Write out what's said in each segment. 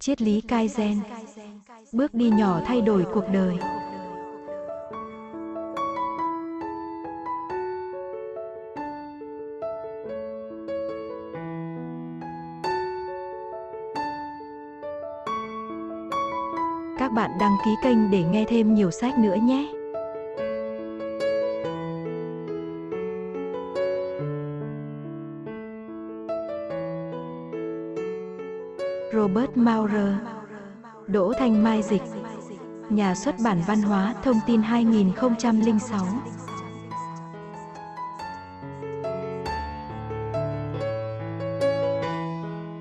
Triết lý Kaizen Bước đi nhỏ thay đổi cuộc đời Các bạn đăng ký kênh để nghe thêm nhiều sách nữa nhé. Robert Maurer Đỗ Thanh Mai Dịch Nhà xuất bản văn hóa thông tin 2006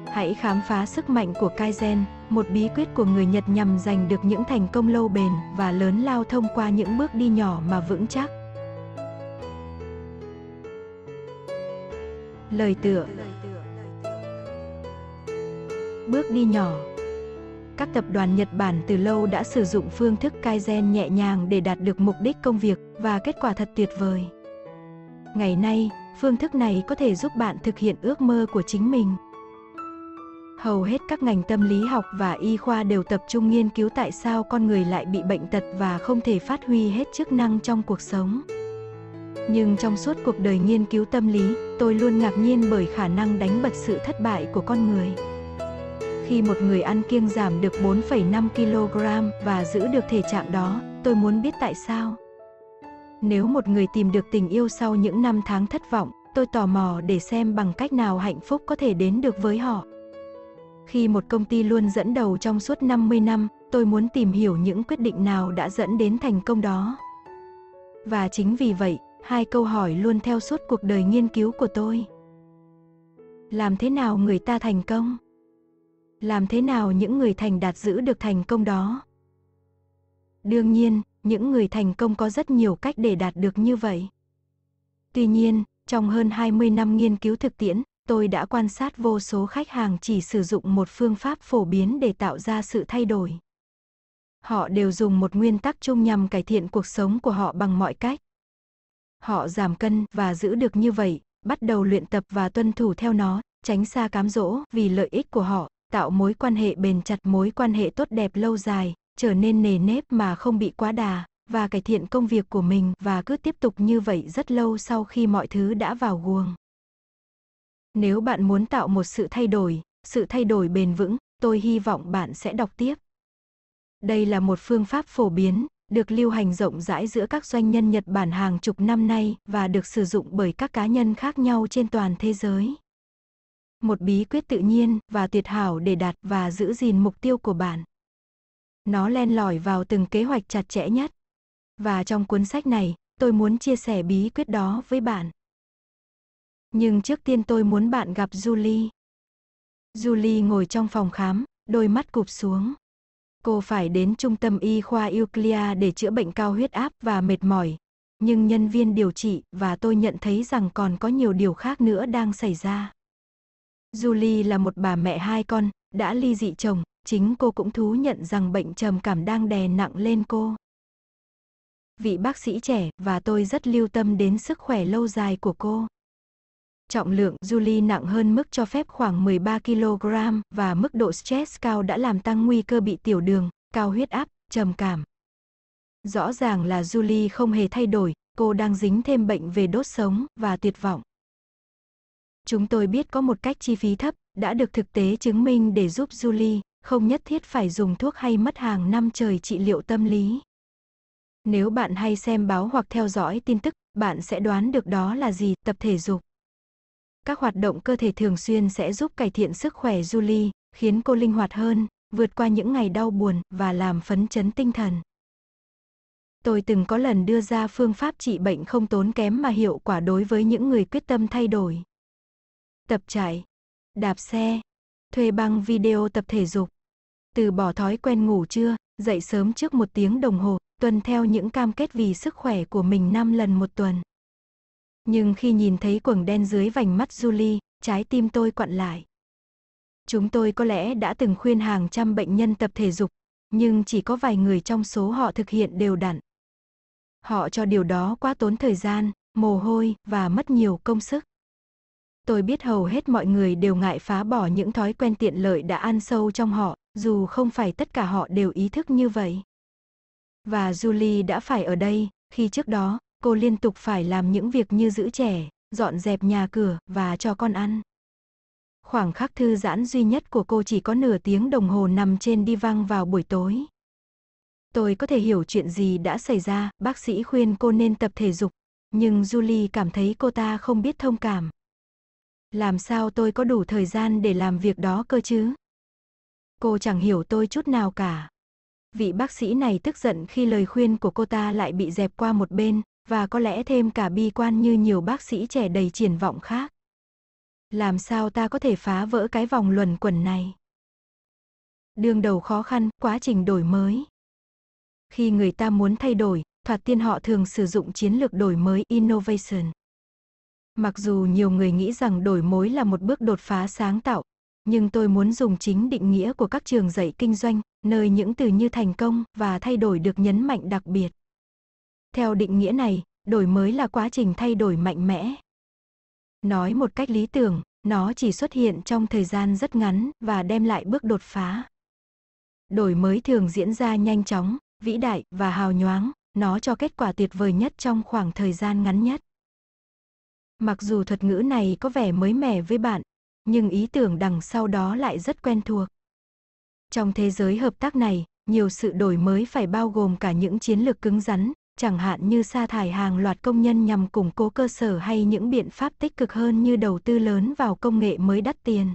Hãy khám phá sức mạnh của Kaizen, một bí quyết của người Nhật nhằm giành được những thành công lâu bền và lớn lao thông qua những bước đi nhỏ mà vững chắc. Lời tựa Bước đi nhỏ Các tập đoàn Nhật Bản từ lâu đã sử dụng phương thức Kaizen nhẹ nhàng để đạt được mục đích công việc và kết quả thật tuyệt vời. Ngày nay, phương thức này có thể giúp bạn thực hiện ước mơ của chính mình. Hầu hết các ngành tâm lý học và y khoa đều tập trung nghiên cứu tại sao con người lại bị bệnh tật và không thể phát huy hết chức năng trong cuộc sống. Nhưng trong suốt cuộc đời nghiên cứu tâm lý, tôi luôn ngạc nhiên bởi khả năng đánh bật sự thất bại của con người. Khi một người ăn kiêng giảm được 4,5 kg và giữ được thể trạng đó, tôi muốn biết tại sao. Nếu một người tìm được tình yêu sau những năm tháng thất vọng, tôi tò mò để xem bằng cách nào hạnh phúc có thể đến được với họ. Khi một công ty luôn dẫn đầu trong suốt 50 năm, tôi muốn tìm hiểu những quyết định nào đã dẫn đến thành công đó. Và chính vì vậy, hai câu hỏi luôn theo suốt cuộc đời nghiên cứu của tôi. Làm thế nào người ta thành công? Làm thế nào những người thành đạt giữ được thành công đó? Đương nhiên, những người thành công có rất nhiều cách để đạt được như vậy. Tuy nhiên, trong hơn 20 năm nghiên cứu thực tiễn, tôi đã quan sát vô số khách hàng chỉ sử dụng một phương pháp phổ biến để tạo ra sự thay đổi. Họ đều dùng một nguyên tắc chung nhằm cải thiện cuộc sống của họ bằng mọi cách. Họ giảm cân và giữ được như vậy, bắt đầu luyện tập và tuân thủ theo nó, tránh xa cám dỗ vì lợi ích của họ, tạo mối quan hệ bền chặt mối quan hệ tốt đẹp lâu dài, trở nên nề nếp mà không bị quá đà, và cải thiện công việc của mình và cứ tiếp tục như vậy rất lâu sau khi mọi thứ đã vào guồng. Nếu bạn muốn tạo một sự thay đổi, sự thay đổi bền vững, tôi hy vọng bạn sẽ đọc tiếp. Đây là một phương pháp phổ biến, được lưu hành rộng rãi giữa các doanh nhân Nhật Bản hàng chục năm nay và được sử dụng bởi các cá nhân khác nhau trên toàn thế giới. Một bí quyết tự nhiên và tuyệt hảo để đạt và giữ gìn mục tiêu của bạn. Nó len lỏi vào từng kế hoạch chặt chẽ nhất. Và trong cuốn sách này, tôi muốn chia sẻ bí quyết đó với bạn. Nhưng trước tiên tôi muốn bạn gặp Julie. Julie ngồi trong phòng khám, đôi mắt cụp xuống. Cô phải đến trung tâm y khoa Euclia để chữa bệnh cao huyết áp và mệt mỏi. Nhưng nhân viên điều trị và tôi nhận thấy rằng còn có nhiều điều khác nữa đang xảy ra. Julie là một bà mẹ hai con, đã ly dị chồng, chính cô cũng thú nhận rằng bệnh trầm cảm đang đè nặng lên cô. Vị bác sĩ trẻ và tôi rất lưu tâm đến sức khỏe lâu dài của cô. Trọng lượng Julie nặng hơn mức cho phép khoảng 13 kg và mức độ stress cao đã làm tăng nguy cơ bị tiểu đường, cao huyết áp, trầm cảm. Rõ ràng là Julie không hề thay đổi, cô đang dính thêm bệnh về đốt sống và tuyệt vọng. Chúng tôi biết có một cách chi phí thấp, đã được thực tế chứng minh để giúp Julie, không nhất thiết phải dùng thuốc hay mất hàng năm trời trị liệu tâm lý. Nếu bạn hay xem báo hoặc theo dõi tin tức, bạn sẽ đoán được đó là gì, tập thể dục. Các hoạt động cơ thể thường xuyên sẽ giúp cải thiện sức khỏe Julie, khiến cô linh hoạt hơn, vượt qua những ngày đau buồn và làm phấn chấn tinh thần. Tôi từng có lần đưa ra phương pháp trị bệnh không tốn kém mà hiệu quả đối với những người quyết tâm thay đổi. Tập chạy, đạp xe, thuê băng video tập thể dục, từ bỏ thói quen ngủ trưa, dậy sớm trước một tiếng đồng hồ, tuân theo những cam kết vì sức khỏe của mình 5 lần một tuần. Nhưng khi nhìn thấy quầng đen dưới vành mắt Julie, trái tim tôi quặn lại. Chúng tôi có lẽ đã từng khuyên hàng trăm bệnh nhân tập thể dục, nhưng chỉ có vài người trong số họ thực hiện đều đặn. Họ cho điều đó quá tốn thời gian, mồ hôi và mất nhiều công sức. Tôi biết hầu hết mọi người đều ngại phá bỏ những thói quen tiện lợi đã ăn sâu trong họ, dù không phải tất cả họ đều ý thức như vậy. Và Julie đã phải ở đây, khi trước đó, cô liên tục phải làm những việc như giữ trẻ, dọn dẹp nhà cửa và cho con ăn. Khoảng khắc thư giãn duy nhất của cô chỉ có nửa tiếng đồng hồ nằm trên đi văng vào buổi tối. Tôi có thể hiểu chuyện gì đã xảy ra, bác sĩ khuyên cô nên tập thể dục, nhưng Julie cảm thấy cô ta không biết thông cảm. Làm sao tôi có đủ thời gian để làm việc đó cơ chứ? Cô chẳng hiểu tôi chút nào cả. Vị bác sĩ này tức giận khi lời khuyên của cô ta lại bị dẹp qua một bên, và có lẽ thêm cả bi quan như nhiều bác sĩ trẻ đầy triển vọng khác. Làm sao ta có thể phá vỡ cái vòng luẩn quẩn này? Đương đầu khó khăn, quá trình đổi mới. Khi người ta muốn thay đổi, thoạt tiên họ thường sử dụng chiến lược đổi mới innovation. Mặc dù nhiều người nghĩ rằng đổi mới là một bước đột phá sáng tạo, nhưng tôi muốn dùng chính định nghĩa của các trường dạy kinh doanh, nơi những từ như thành công và thay đổi được nhấn mạnh đặc biệt. Theo định nghĩa này, đổi mới là quá trình thay đổi mạnh mẽ. Nói một cách lý tưởng, nó chỉ xuất hiện trong thời gian rất ngắn và đem lại bước đột phá. Đổi mới thường diễn ra nhanh chóng, vĩ đại và hào nhoáng, nó cho kết quả tuyệt vời nhất trong khoảng thời gian ngắn nhất. Mặc dù thuật ngữ này có vẻ mới mẻ với bạn, nhưng ý tưởng đằng sau đó lại rất quen thuộc. Trong thế giới hợp tác này, nhiều sự đổi mới phải bao gồm cả những chiến lược cứng rắn, chẳng hạn như sa thải hàng loạt công nhân nhằm củng cố cơ sở hay những biện pháp tích cực hơn như đầu tư lớn vào công nghệ mới đắt tiền.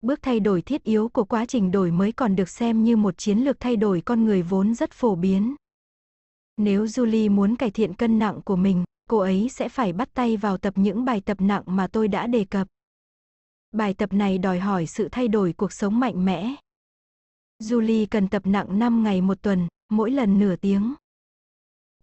Bước thay đổi thiết yếu của quá trình đổi mới còn được xem như một chiến lược thay đổi con người vốn rất phổ biến. Nếu Julie muốn cải thiện cân nặng của mình, cô ấy sẽ phải bắt tay vào tập những bài tập nặng mà tôi đã đề cập. Bài tập này đòi hỏi sự thay đổi cuộc sống mạnh mẽ. Julie cần tập nặng 5 ngày một tuần, mỗi lần nửa tiếng.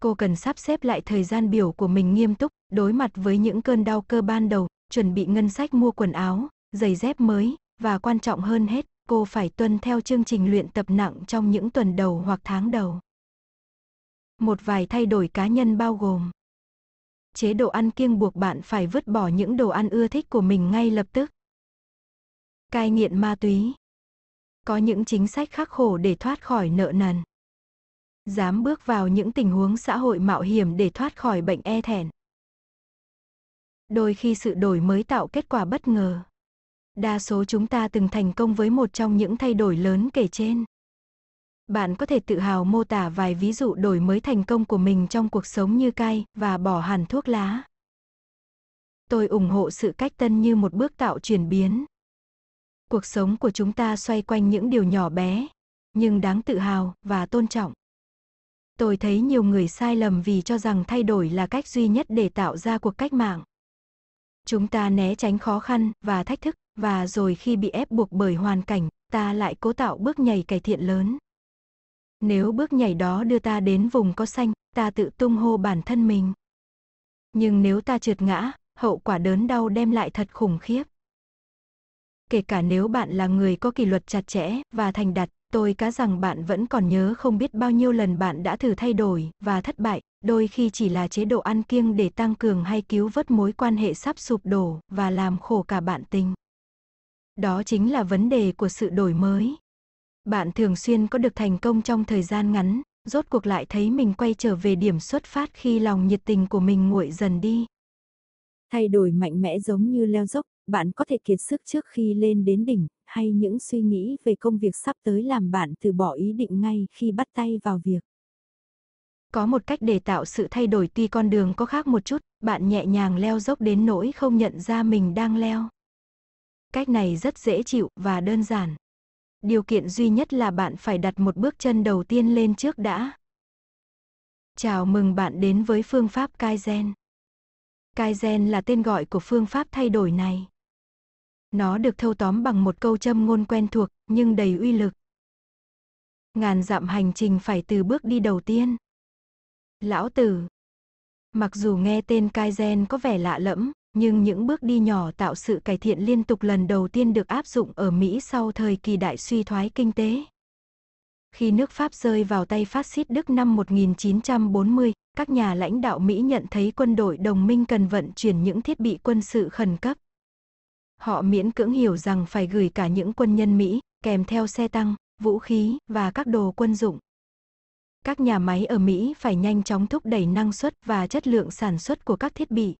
Cô cần sắp xếp lại thời gian biểu của mình nghiêm túc, đối mặt với những cơn đau cơ ban đầu, chuẩn bị ngân sách mua quần áo, giày dép mới, và quan trọng hơn hết, cô phải tuân theo chương trình luyện tập nặng trong những tuần đầu hoặc tháng đầu. Một vài thay đổi cá nhân bao gồm Chế độ ăn kiêng buộc bạn phải vứt bỏ những đồ ăn ưa thích của mình ngay lập tức. Cai nghiện ma túy. Có những chính sách khắc khổ để thoát khỏi nợ nần. Dám bước vào những tình huống xã hội mạo hiểm để thoát khỏi bệnh e thẹn. Đôi khi sự đổi mới tạo kết quả bất ngờ. Đa số chúng ta từng thành công với một trong những thay đổi lớn kể trên. Bạn có thể tự hào mô tả vài ví dụ đổi mới thành công của mình trong cuộc sống như cai và bỏ hẳn thuốc lá. Tôi ủng hộ sự cách tân như một bước tạo chuyển biến. Cuộc sống của chúng ta xoay quanh những điều nhỏ bé, nhưng đáng tự hào và tôn trọng. Tôi thấy nhiều người sai lầm vì cho rằng thay đổi là cách duy nhất để tạo ra cuộc cách mạng. Chúng ta né tránh khó khăn và thách thức, và rồi khi bị ép buộc bởi hoàn cảnh, ta lại cố tạo bước nhảy cải thiện lớn. Nếu bước nhảy đó đưa ta đến vùng có xanh, ta tự tung hô bản thân mình. Nhưng nếu ta trượt ngã, hậu quả đớn đau đem lại thật khủng khiếp. Kể cả nếu bạn là người có kỷ luật chặt chẽ và thành đạt, tôi cá rằng bạn vẫn còn nhớ không biết bao nhiêu lần bạn đã thử thay đổi và thất bại, đôi khi chỉ là chế độ ăn kiêng để tăng cường hay cứu vớt mối quan hệ sắp sụp đổ và làm khổ cả bạn tình. Đó chính là vấn đề của sự đổi mới. Bạn thường xuyên có được thành công trong thời gian ngắn, rốt cuộc lại thấy mình quay trở về điểm xuất phát khi lòng nhiệt tình của mình nguội dần đi. Thay đổi mạnh mẽ giống như leo dốc, bạn có thể kiệt sức trước khi lên đến đỉnh, hay những suy nghĩ về công việc sắp tới làm bạn từ bỏ ý định ngay khi bắt tay vào việc. Có một cách để tạo sự thay đổi tuy con đường có khác một chút, bạn nhẹ nhàng leo dốc đến nỗi không nhận ra mình đang leo. Cách này rất dễ chịu và đơn giản. Điều kiện duy nhất là bạn phải đặt một bước chân đầu tiên lên trước đã. Chào mừng bạn đến với phương pháp Kaizen. Kaizen là tên gọi của phương pháp thay đổi này. Nó được thâu tóm bằng một câu châm ngôn quen thuộc, nhưng đầy uy lực. Ngàn dặm hành trình phải từ bước đi đầu tiên. Lão Tử Mặc dù nghe tên Kaizen có vẻ lạ lẫm, nhưng những bước đi nhỏ tạo sự cải thiện liên tục lần đầu tiên được áp dụng ở Mỹ sau thời kỳ đại suy thoái kinh tế. Khi nước Pháp rơi vào tay phát xít Đức năm 1940, các nhà lãnh đạo Mỹ nhận thấy quân đội đồng minh cần vận chuyển những thiết bị quân sự khẩn cấp. Họ miễn cưỡng hiểu rằng phải gửi cả những quân nhân Mỹ, kèm theo xe tăng, vũ khí và các đồ quân dụng. Các nhà máy ở Mỹ phải nhanh chóng thúc đẩy năng suất và chất lượng sản xuất của các thiết bị.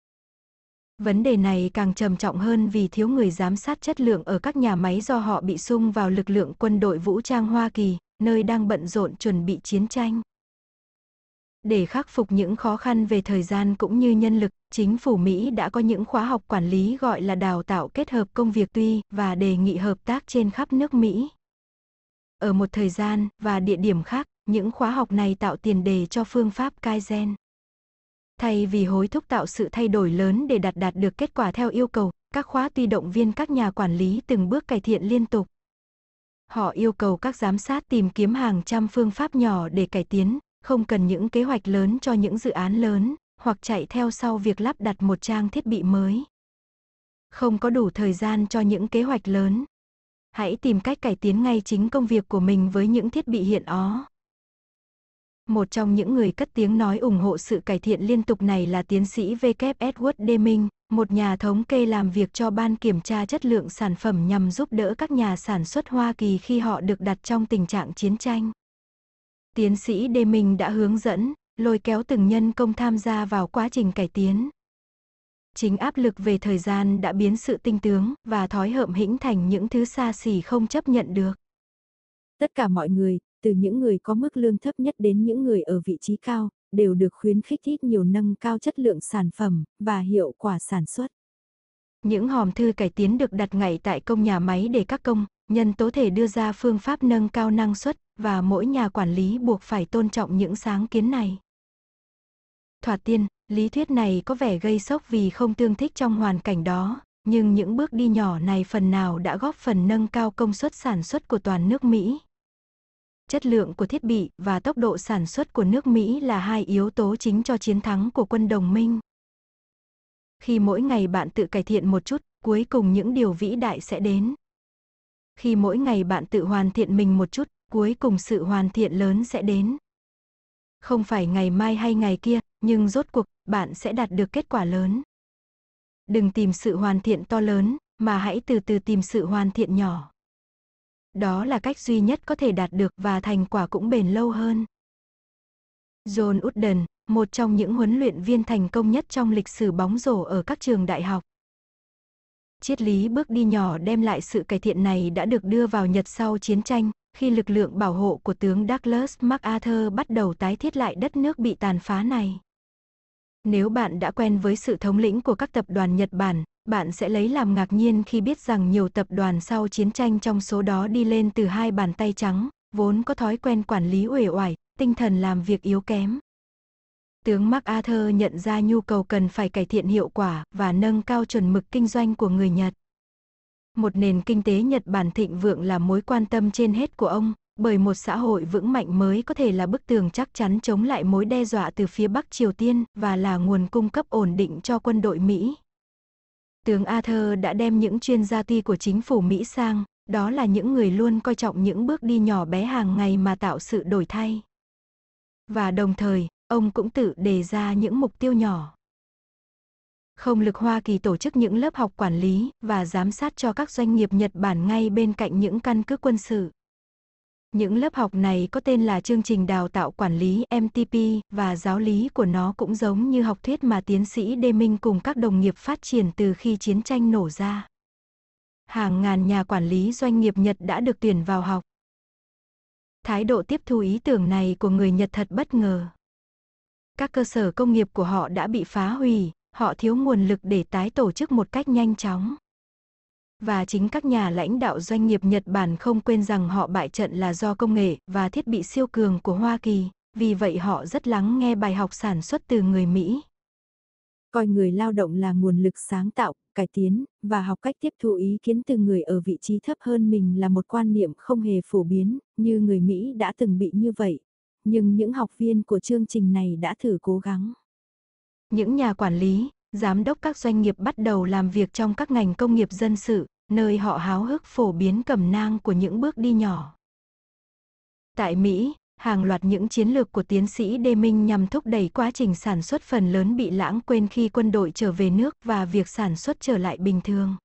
Vấn đề này càng trầm trọng hơn vì thiếu người giám sát chất lượng ở các nhà máy do họ bị sung vào lực lượng quân đội vũ trang Hoa Kỳ, nơi đang bận rộn chuẩn bị chiến tranh. Để khắc phục những khó khăn về thời gian cũng như nhân lực, chính phủ Mỹ đã có những khóa học quản lý gọi là đào tạo kết hợp công việc tuy và đề nghị hợp tác trên khắp nước Mỹ. Ở một thời gian và địa điểm khác, những khóa học này tạo tiền đề cho phương pháp Kaizen. Thay vì hối thúc tạo sự thay đổi lớn để đạt đạt được kết quả theo yêu cầu, các khóa tuy động viên các nhà quản lý từng bước cải thiện liên tục. Họ yêu cầu các giám sát tìm kiếm hàng trăm phương pháp nhỏ để cải tiến, không cần những kế hoạch lớn cho những dự án lớn, hoặc chạy theo sau việc lắp đặt một trang thiết bị mới. Không có đủ thời gian cho những kế hoạch lớn. Hãy tìm cách cải tiến ngay chính công việc của mình với những thiết bị hiện có. Một trong những người cất tiếng nói ủng hộ sự cải thiện liên tục này là tiến sĩ W. Edward Deming, một nhà thống kê làm việc cho ban kiểm tra chất lượng sản phẩm nhằm giúp đỡ các nhà sản xuất Hoa Kỳ khi họ được đặt trong tình trạng chiến tranh. Tiến sĩ Deming đã hướng dẫn, lôi kéo từng nhân công tham gia vào quá trình cải tiến. Chính áp lực về thời gian đã biến sự tinh tướng và thói hợm hĩnh thành những thứ xa xỉ không chấp nhận được. Tất cả mọi người, từ những người có mức lương thấp nhất đến những người ở vị trí cao, đều được khuyến khích ít nhiều nâng cao chất lượng sản phẩm và hiệu quả sản xuất. Những hòm thư cải tiến được đặt ngay tại công nhà máy để các công, nhân tố thể đưa ra phương pháp nâng cao năng suất và mỗi nhà quản lý buộc phải tôn trọng những sáng kiến này. Thoạt tiên, lý thuyết này có vẻ gây sốc vì không tương thích trong hoàn cảnh đó, nhưng những bước đi nhỏ này phần nào đã góp phần nâng cao công suất sản xuất của toàn nước Mỹ chất lượng của thiết bị và tốc độ sản xuất của nước Mỹ là hai yếu tố chính cho chiến thắng của quân đồng minh. Khi mỗi ngày bạn tự cải thiện một chút, cuối cùng những điều vĩ đại sẽ đến. Khi mỗi ngày bạn tự hoàn thiện mình một chút, cuối cùng sự hoàn thiện lớn sẽ đến. Không phải ngày mai hay ngày kia, nhưng rốt cuộc, bạn sẽ đạt được kết quả lớn. Đừng tìm sự hoàn thiện to lớn, mà hãy từ từ tìm sự hoàn thiện nhỏ. Đó là cách duy nhất có thể đạt được và thành quả cũng bền lâu hơn. John Wooden, một trong những huấn luyện viên thành công nhất trong lịch sử bóng rổ ở các trường đại học. Triết lý bước đi nhỏ đem lại sự cải thiện này đã được đưa vào Nhật sau chiến tranh, khi lực lượng bảo hộ của tướng Douglas MacArthur bắt đầu tái thiết lại đất nước bị tàn phá này. Nếu bạn đã quen với sự thống lĩnh của các tập đoàn Nhật Bản, bạn sẽ lấy làm ngạc nhiên khi biết rằng nhiều tập đoàn sau chiến tranh trong số đó đi lên từ hai bàn tay trắng, vốn có thói quen quản lý uể oải, tinh thần làm việc yếu kém. Tướng MacArthur nhận ra nhu cầu cần phải cải thiện hiệu quả và nâng cao chuẩn mực kinh doanh của người Nhật. Một nền kinh tế Nhật Bản thịnh vượng là mối quan tâm trên hết của ông, bởi một xã hội vững mạnh mới có thể là bức tường chắc chắn chống lại mối đe dọa từ phía Bắc Triều Tiên và là nguồn cung cấp ổn định cho quân đội Mỹ. Tướng Arthur đã đem những chuyên gia ti của chính phủ Mỹ sang, đó là những người luôn coi trọng những bước đi nhỏ bé hàng ngày mà tạo sự đổi thay. Và đồng thời, ông cũng tự đề ra những mục tiêu nhỏ. Không lực Hoa Kỳ tổ chức những lớp học quản lý và giám sát cho các doanh nghiệp Nhật Bản ngay bên cạnh những căn cứ quân sự. Những lớp học này có tên là chương trình đào tạo quản lý MTP và giáo lý của nó cũng giống như học thuyết mà tiến sĩ Đê Minh cùng các đồng nghiệp phát triển từ khi chiến tranh nổ ra. Hàng ngàn nhà quản lý doanh nghiệp Nhật đã được tuyển vào học. Thái độ tiếp thu ý tưởng này của người Nhật thật bất ngờ. Các cơ sở công nghiệp của họ đã bị phá hủy, họ thiếu nguồn lực để tái tổ chức một cách nhanh chóng. Và chính các nhà lãnh đạo doanh nghiệp Nhật Bản không quên rằng họ bại trận là do công nghệ và thiết bị siêu cường của Hoa Kỳ, vì vậy họ rất lắng nghe bài học sản xuất từ người Mỹ. Coi người lao động là nguồn lực sáng tạo, cải tiến, và học cách tiếp thu ý kiến từ người ở vị trí thấp hơn mình là một quan niệm không hề phổ biến, như người Mỹ đã từng bị như vậy. Nhưng những học viên của chương trình này đã thử cố gắng. Những nhà quản lý, giám đốc các doanh nghiệp bắt đầu làm việc trong các ngành công nghiệp dân sự, nơi họ háo hức phổ biến cẩm nang của những bước đi nhỏ. Tại Mỹ, hàng loạt những chiến lược của tiến sĩ Đê Minh nhằm thúc đẩy quá trình sản xuất phần lớn bị lãng quên khi quân đội trở về nước và việc sản xuất trở lại bình thường.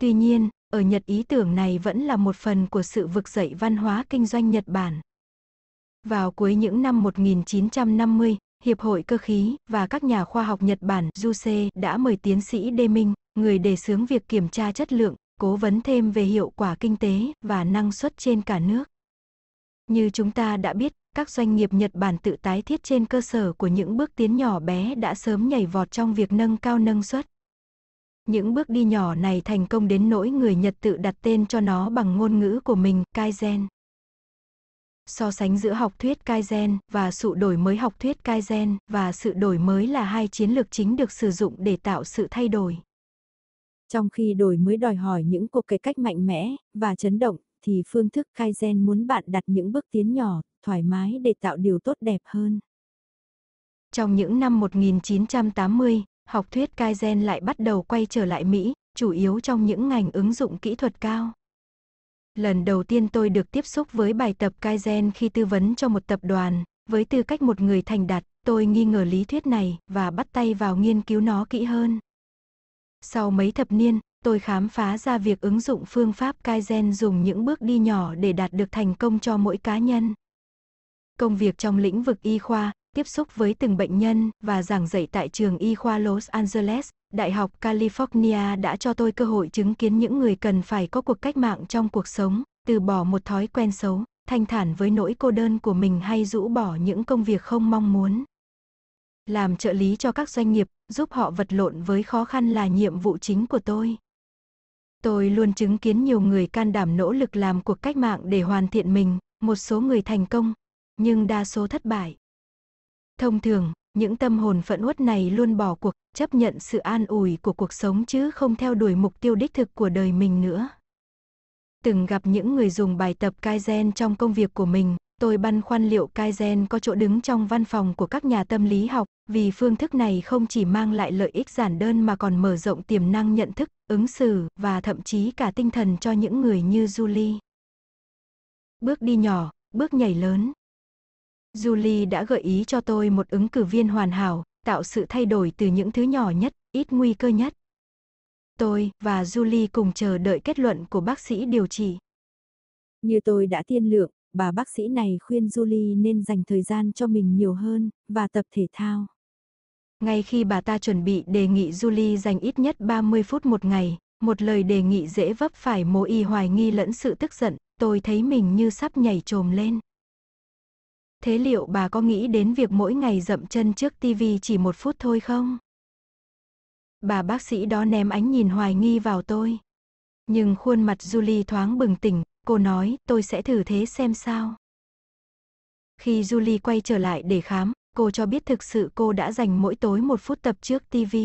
Tuy nhiên, ở Nhật ý tưởng này vẫn là một phần của sự vực dậy văn hóa kinh doanh Nhật Bản. Vào cuối những năm 1950, Hiệp hội Cơ khí và các nhà khoa học Nhật Bản JUSE đã mời tiến sĩ Đê Minh, người đề xướng việc kiểm tra chất lượng, cố vấn thêm về hiệu quả kinh tế và năng suất trên cả nước. Như chúng ta đã biết, các doanh nghiệp Nhật Bản tự tái thiết trên cơ sở của những bước tiến nhỏ bé đã sớm nhảy vọt trong việc nâng cao năng suất. Những bước đi nhỏ này thành công đến nỗi người Nhật tự đặt tên cho nó bằng ngôn ngữ của mình, Kaizen. So sánh giữa học thuyết Kaizen và sự đổi mới học thuyết Kaizen và sự đổi mới là hai chiến lược chính được sử dụng để tạo sự thay đổi. Trong khi đổi mới đòi hỏi những cuộc cải cách mạnh mẽ và chấn động, thì phương thức Kaizen muốn bạn đặt những bước tiến nhỏ, thoải mái để tạo điều tốt đẹp hơn. Trong những năm 1980, học thuyết Kaizen lại bắt đầu quay trở lại Mỹ, chủ yếu trong những ngành ứng dụng kỹ thuật cao. Lần đầu tiên tôi được tiếp xúc với bài tập Kaizen khi tư vấn cho một tập đoàn, với tư cách một người thành đạt, tôi nghi ngờ lý thuyết này và bắt tay vào nghiên cứu nó kỹ hơn. Sau mấy thập niên, tôi khám phá ra việc ứng dụng phương pháp Kaizen dùng những bước đi nhỏ để đạt được thành công cho mỗi cá nhân. Công việc trong lĩnh vực y khoa, tiếp xúc với từng bệnh nhân và giảng dạy tại trường y khoa Los Angeles, Đại học California đã cho tôi cơ hội chứng kiến những người cần phải có cuộc cách mạng trong cuộc sống, từ bỏ một thói quen xấu, thanh thản với nỗi cô đơn của mình hay rũ bỏ những công việc không mong muốn. Làm trợ lý cho các doanh nghiệp, giúp họ vật lộn với khó khăn là nhiệm vụ chính của tôi. Tôi luôn chứng kiến nhiều người can đảm nỗ lực làm cuộc cách mạng để hoàn thiện mình, một số người thành công, nhưng đa số thất bại. Thông thường, những tâm hồn phẫn uất này luôn bỏ cuộc, chấp nhận sự an ủi của cuộc sống chứ không theo đuổi mục tiêu đích thực của đời mình nữa. Từng gặp những người dùng bài tập Kaizen trong công việc của mình, tôi băn khoăn liệu Kaizen có chỗ đứng trong văn phòng của các nhà tâm lý học, vì phương thức này không chỉ mang lại lợi ích giản đơn mà còn mở rộng tiềm năng nhận thức, ứng xử và thậm chí cả tinh thần cho những người như Julie. Bước đi nhỏ, bước nhảy lớn. Julie đã gợi ý cho tôi một ứng cử viên hoàn hảo, tạo sự thay đổi từ những thứ nhỏ nhất, ít nguy cơ nhất. Tôi và Julie cùng chờ đợi kết luận của bác sĩ điều trị. Như tôi đã tiên lượng, bà bác sĩ này khuyên Julie nên dành thời gian cho mình nhiều hơn, và tập thể thao. Ngay khi bà ta chuẩn bị đề nghị Julie dành ít nhất 30 phút một ngày, một lời đề nghị dễ vấp phải mô y hoài nghi lẫn sự tức giận, tôi thấy mình như sắp nhảy trồm lên. Thế liệu bà có nghĩ đến việc mỗi ngày dậm chân trước TV chỉ một phút thôi không? Bà bác sĩ đó ném ánh nhìn hoài nghi vào tôi. Nhưng khuôn mặt Julie thoáng bừng tỉnh, cô nói, tôi sẽ thử thế xem sao. Khi Julie quay trở lại để khám, cô cho biết thực sự cô đã dành mỗi tối một phút tập trước TV.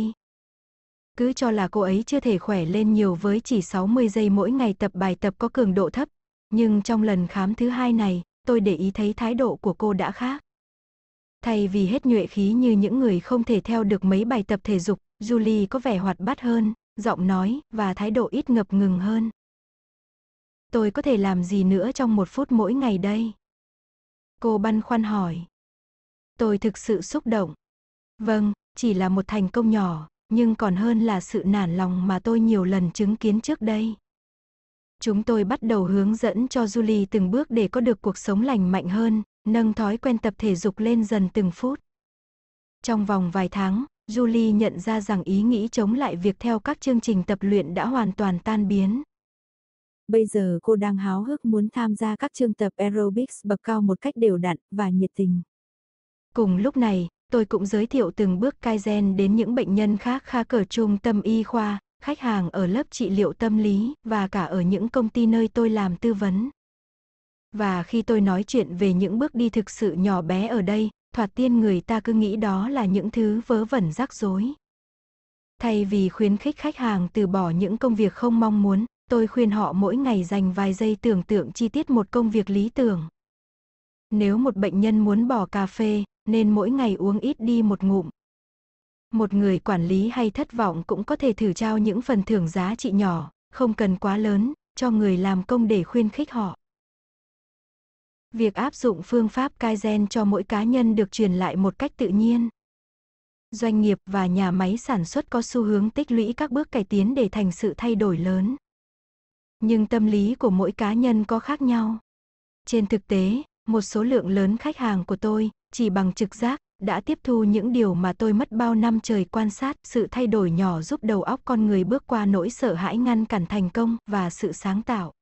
Cứ cho là cô ấy chưa thể khỏe lên nhiều với chỉ 60 giây mỗi ngày tập bài tập có cường độ thấp. Nhưng trong lần khám thứ hai này, tôi để ý thấy thái độ của cô đã khác. Thay vì hết nhuệ khí như những người không thể theo được mấy bài tập thể dục, Julie có vẻ hoạt bát hơn, giọng nói và thái độ ít ngập ngừng hơn. Tôi có thể làm gì nữa trong một phút mỗi ngày đây? Cô băn khoăn hỏi. Tôi thực sự xúc động. Vâng, chỉ là một thành công nhỏ, nhưng còn hơn là sự nản lòng mà tôi nhiều lần chứng kiến trước đây. Chúng tôi bắt đầu hướng dẫn cho Julie từng bước để có được cuộc sống lành mạnh hơn, nâng thói quen tập thể dục lên dần từng phút. Trong vòng vài tháng, Julie nhận ra rằng ý nghĩ chống lại việc theo các chương trình tập luyện đã hoàn toàn tan biến. Bây giờ cô đang háo hức muốn tham gia các chương tập aerobics bậc cao một cách đều đặn và nhiệt tình. Cùng lúc này, tôi cũng giới thiệu từng bước Kaizen đến những bệnh nhân khác khá cỡ trung tâm y khoa, khách hàng ở lớp trị liệu tâm lý và cả ở những công ty nơi tôi làm tư vấn. Và khi tôi nói chuyện về những bước đi thực sự nhỏ bé ở đây, thoạt tiên người ta cứ nghĩ đó là những thứ vớ vẩn rắc rối. Thay vì khuyến khích khách hàng từ bỏ những công việc không mong muốn, tôi khuyên họ mỗi ngày dành vài giây tưởng tượng chi tiết một công việc lý tưởng. Nếu một bệnh nhân muốn bỏ cà phê, nên mỗi ngày uống ít đi một ngụm. Một người quản lý hay thất vọng cũng có thể thử trao những phần thưởng giá trị nhỏ, không cần quá lớn, cho người làm công để khuyến khích họ. Việc áp dụng phương pháp Kaizen cho mỗi cá nhân được truyền lại một cách tự nhiên. Doanh nghiệp và nhà máy sản xuất có xu hướng tích lũy các bước cải tiến để thành sự thay đổi lớn. Nhưng tâm lý của mỗi cá nhân có khác nhau. Trên thực tế, một số lượng lớn khách hàng của tôi, chỉ bằng trực giác, đã tiếp thu những điều mà tôi mất bao năm trời quan sát, sự thay đổi nhỏ giúp đầu óc con người bước qua nỗi sợ hãi ngăn cản thành công và sự sáng tạo.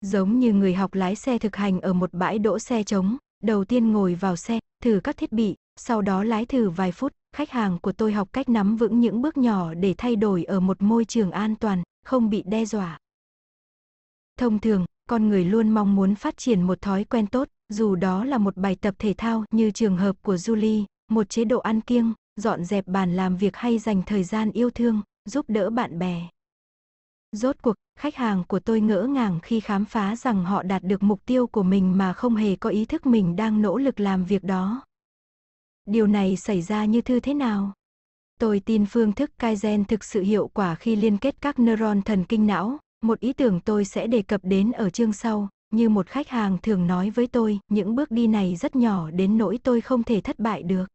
Giống như người học lái xe thực hành ở một bãi đỗ xe trống, đầu tiên ngồi vào xe, thử các thiết bị, sau đó lái thử vài phút, khách hàng của tôi học cách nắm vững những bước nhỏ để thay đổi ở một môi trường an toàn, không bị đe dọa. Thông thường, con người luôn mong muốn phát triển một thói quen tốt, dù đó là một bài tập thể thao như trường hợp của Julie, một chế độ ăn kiêng, dọn dẹp bàn làm việc hay dành thời gian yêu thương, giúp đỡ bạn bè. Rốt cuộc, khách hàng của tôi ngỡ ngàng khi khám phá rằng họ đạt được mục tiêu của mình mà không hề có ý thức mình đang nỗ lực làm việc đó. Điều này xảy ra như thư thế nào? Tôi tin phương thức Kaizen thực sự hiệu quả khi liên kết các neuron thần kinh não, một ý tưởng tôi sẽ đề cập đến ở chương sau, như một khách hàng thường nói với tôi, những bước đi này rất nhỏ đến nỗi tôi không thể thất bại được.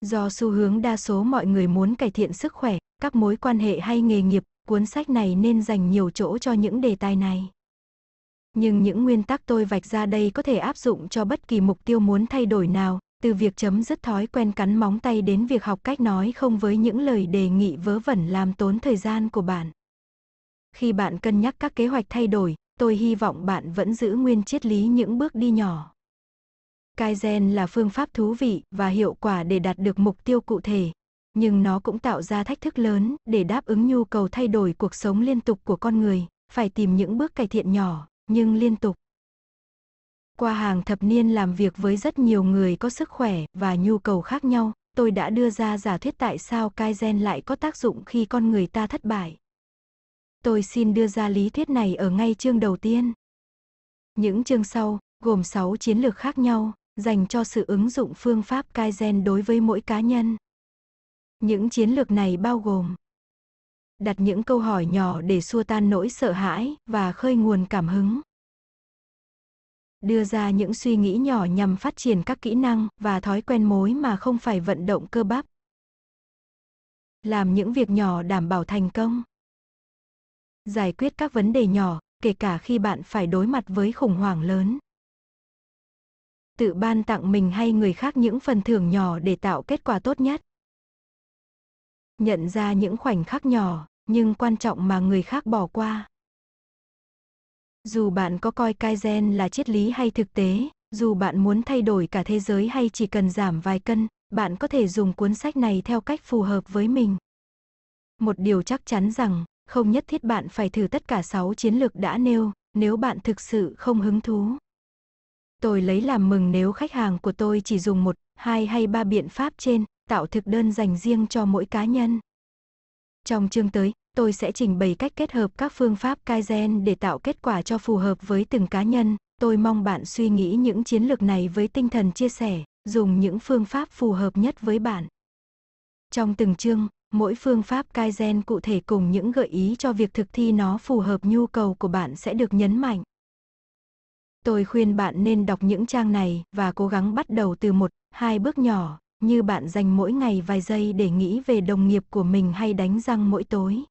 Do xu hướng đa số mọi người muốn cải thiện sức khỏe, các mối quan hệ hay nghề nghiệp, cuốn sách này nên dành nhiều chỗ cho những đề tài này. Nhưng những nguyên tắc tôi vạch ra đây có thể áp dụng cho bất kỳ mục tiêu muốn thay đổi nào, từ việc chấm dứt thói quen cắn móng tay đến việc học cách nói không với những lời đề nghị vớ vẩn làm tốn thời gian của bạn. Khi bạn cân nhắc các kế hoạch thay đổi, tôi hy vọng bạn vẫn giữ nguyên triết lý những bước đi nhỏ. Kaizen là phương pháp thú vị và hiệu quả để đạt được mục tiêu cụ thể, nhưng nó cũng tạo ra thách thức lớn để đáp ứng nhu cầu thay đổi cuộc sống liên tục của con người, phải tìm những bước cải thiện nhỏ, nhưng liên tục. Qua hàng thập niên làm việc với rất nhiều người có sức khỏe và nhu cầu khác nhau, tôi đã đưa ra giả thuyết tại sao Kaizen lại có tác dụng khi con người ta thất bại. Tôi xin đưa ra lý thuyết này ở ngay chương đầu tiên. Những chương sau, gồm 6 chiến lược khác nhau, dành cho sự ứng dụng phương pháp Kaizen đối với mỗi cá nhân. Những chiến lược này bao gồm đặt những câu hỏi nhỏ để xua tan nỗi sợ hãi và khơi nguồn cảm hứng. Đưa ra những suy nghĩ nhỏ nhằm phát triển các kỹ năng và thói quen mối mà không phải vận động cơ bắp. Làm những việc nhỏ đảm bảo thành công giải quyết các vấn đề nhỏ, kể cả khi bạn phải đối mặt với khủng hoảng lớn. Tự ban tặng mình hay người khác những phần thưởng nhỏ để tạo kết quả tốt nhất. Nhận ra những khoảnh khắc nhỏ, nhưng quan trọng mà người khác bỏ qua. Dù bạn có coi Kaizen là triết lý hay thực tế, dù bạn muốn thay đổi cả thế giới hay chỉ cần giảm vài cân, bạn có thể dùng cuốn sách này theo cách phù hợp với mình. Một điều chắc chắn rằng, không nhất thiết bạn phải thử tất cả 6 chiến lược đã nêu, nếu bạn thực sự không hứng thú. Tôi lấy làm mừng nếu khách hàng của tôi chỉ dùng một, hai hay ba biện pháp trên, tạo thực đơn dành riêng cho mỗi cá nhân. Trong chương tới, tôi sẽ trình bày cách kết hợp các phương pháp Kaizen để tạo kết quả cho phù hợp với từng cá nhân. Tôi mong bạn suy nghĩ những chiến lược này với tinh thần chia sẻ, dùng những phương pháp phù hợp nhất với bạn. Trong từng chương, mỗi phương pháp Kaizen cụ thể cùng những gợi ý cho việc thực thi nó phù hợp nhu cầu của bạn sẽ được nhấn mạnh. Tôi khuyên bạn nên đọc những trang này và cố gắng bắt đầu từ một, hai bước nhỏ, như bạn dành mỗi ngày vài giây để nghĩ về đồng nghiệp của mình hay đánh răng mỗi tối.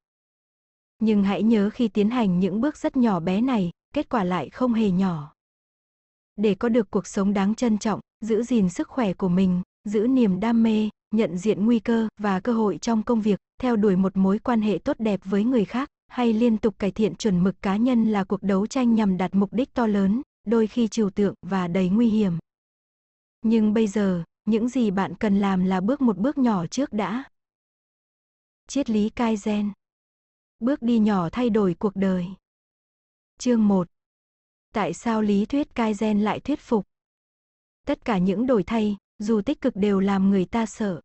Nhưng hãy nhớ khi tiến hành những bước rất nhỏ bé này, kết quả lại không hề nhỏ. Để có được cuộc sống đáng trân trọng, giữ gìn sức khỏe của mình, giữ niềm đam mê, nhận diện nguy cơ và cơ hội trong công việc, theo đuổi một mối quan hệ tốt đẹp với người khác, hay liên tục cải thiện chuẩn mực cá nhân là cuộc đấu tranh nhằm đạt mục đích to lớn, đôi khi trừu tượng và đầy nguy hiểm. Nhưng bây giờ, những gì bạn cần làm là bước một bước nhỏ trước đã. Triết lý Kaizen Bước đi nhỏ thay đổi cuộc đời Chương 1 Tại sao lý thuyết Kaizen lại thuyết phục? Tất cả những đổi thay, dù tích cực đều làm người ta sợ.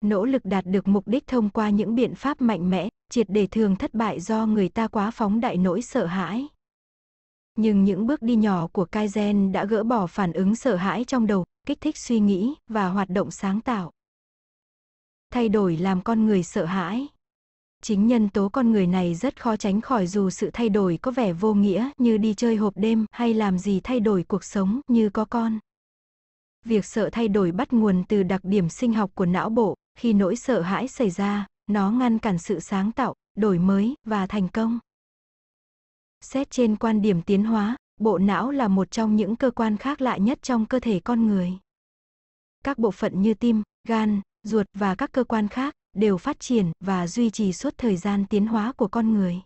Nỗ lực đạt được mục đích thông qua những biện pháp mạnh mẽ, triệt để thường thất bại do người ta quá phóng đại nỗi sợ hãi. Nhưng những bước đi nhỏ của Kaizen đã gỡ bỏ phản ứng sợ hãi trong đầu, kích thích suy nghĩ và hoạt động sáng tạo. Thay đổi làm con người sợ hãi. Chính nhân tố con người này rất khó tránh khỏi dù sự thay đổi có vẻ vô nghĩa như đi chơi hộp đêm hay làm gì thay đổi cuộc sống như có con. Việc sợ thay đổi bắt nguồn từ đặc điểm sinh học của não bộ, khi nỗi sợ hãi xảy ra, nó ngăn cản sự sáng tạo, đổi mới và thành công. Xét trên quan điểm tiến hóa, bộ não là một trong những cơ quan khác lạ nhất trong cơ thể con người. Các bộ phận như tim, gan, ruột và các cơ quan khác đều phát triển và duy trì suốt thời gian tiến hóa của con người.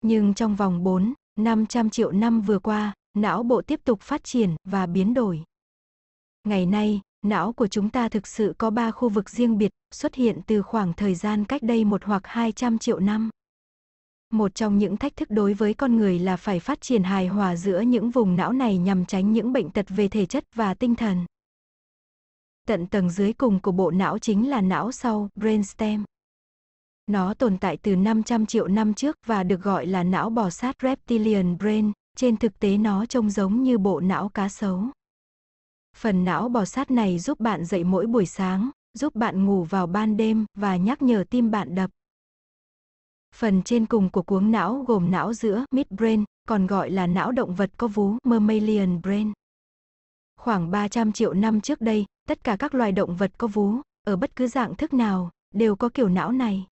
Nhưng trong vòng 4, 500 triệu năm vừa qua, não bộ tiếp tục phát triển và biến đổi. Ngày nay, não của chúng ta thực sự có ba khu vực riêng biệt, xuất hiện từ khoảng thời gian cách đây một hoặc 200 triệu năm. Một trong những thách thức đối với con người là phải phát triển hài hòa giữa những vùng não này nhằm tránh những bệnh tật về thể chất và tinh thần. Tận tầng dưới cùng của bộ não chính là não sau, brainstem. Nó tồn tại từ 500 triệu năm trước và được gọi là não bò sát reptilian brain, trên thực tế nó trông giống như bộ não cá sấu. Phần não bò sát này giúp bạn dậy mỗi buổi sáng, giúp bạn ngủ vào ban đêm và nhắc nhở tim bạn đập. Phần trên cùng của cuống não gồm não giữa, midbrain, còn gọi là não động vật có vú, mammalian brain. Khoảng 300 triệu năm trước đây, tất cả các loài động vật có vú, ở bất cứ dạng thức nào, đều có kiểu não này.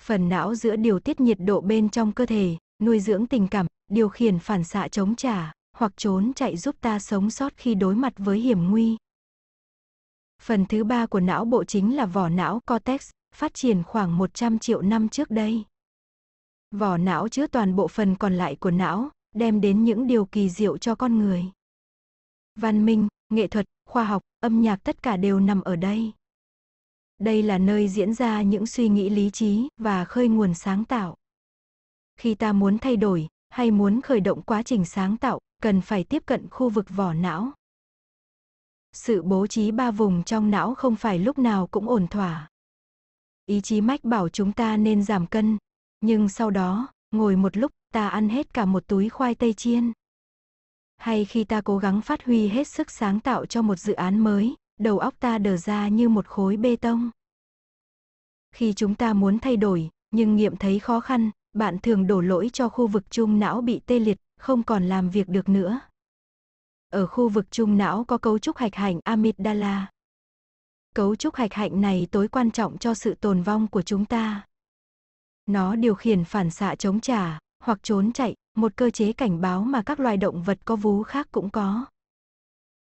Phần não giữa điều tiết nhiệt độ bên trong cơ thể, nuôi dưỡng tình cảm, điều khiển phản xạ chống trả, hoặc trốn chạy giúp ta sống sót khi đối mặt với hiểm nguy. Phần thứ ba của não bộ chính là vỏ não cortex, phát triển khoảng 100 triệu năm trước đây. Vỏ não chứa toàn bộ phần còn lại của não, đem đến những điều kỳ diệu cho con người. Văn minh, nghệ thuật, khoa học, âm nhạc tất cả đều nằm ở đây. Đây là nơi diễn ra những suy nghĩ lý trí và khơi nguồn sáng tạo. Khi ta muốn thay đổi hay muốn khởi động quá trình sáng tạo, cần phải tiếp cận khu vực vỏ não. Sự bố trí ba vùng trong não không phải lúc nào cũng ổn thỏa. Ý chí mách bảo chúng ta nên giảm cân, nhưng sau đó, ngồi một lúc, ta ăn hết cả một túi khoai tây chiên. Hay khi ta cố gắng phát huy hết sức sáng tạo cho một dự án mới, đầu óc ta đờ ra như một khối bê tông. Khi chúng ta muốn thay đổi, nhưng nghiệm thấy khó khăn, bạn thường đổ lỗi cho khu vực trung não bị tê liệt, không còn làm việc được nữa. Ở khu vực trung não có cấu trúc hạch hạnh amygdala. Cấu trúc hạch hạnh này tối quan trọng cho sự tồn vong của chúng ta. Nó điều khiển phản xạ chống trả, hoặc trốn chạy, một cơ chế cảnh báo mà các loài động vật có vú khác cũng có.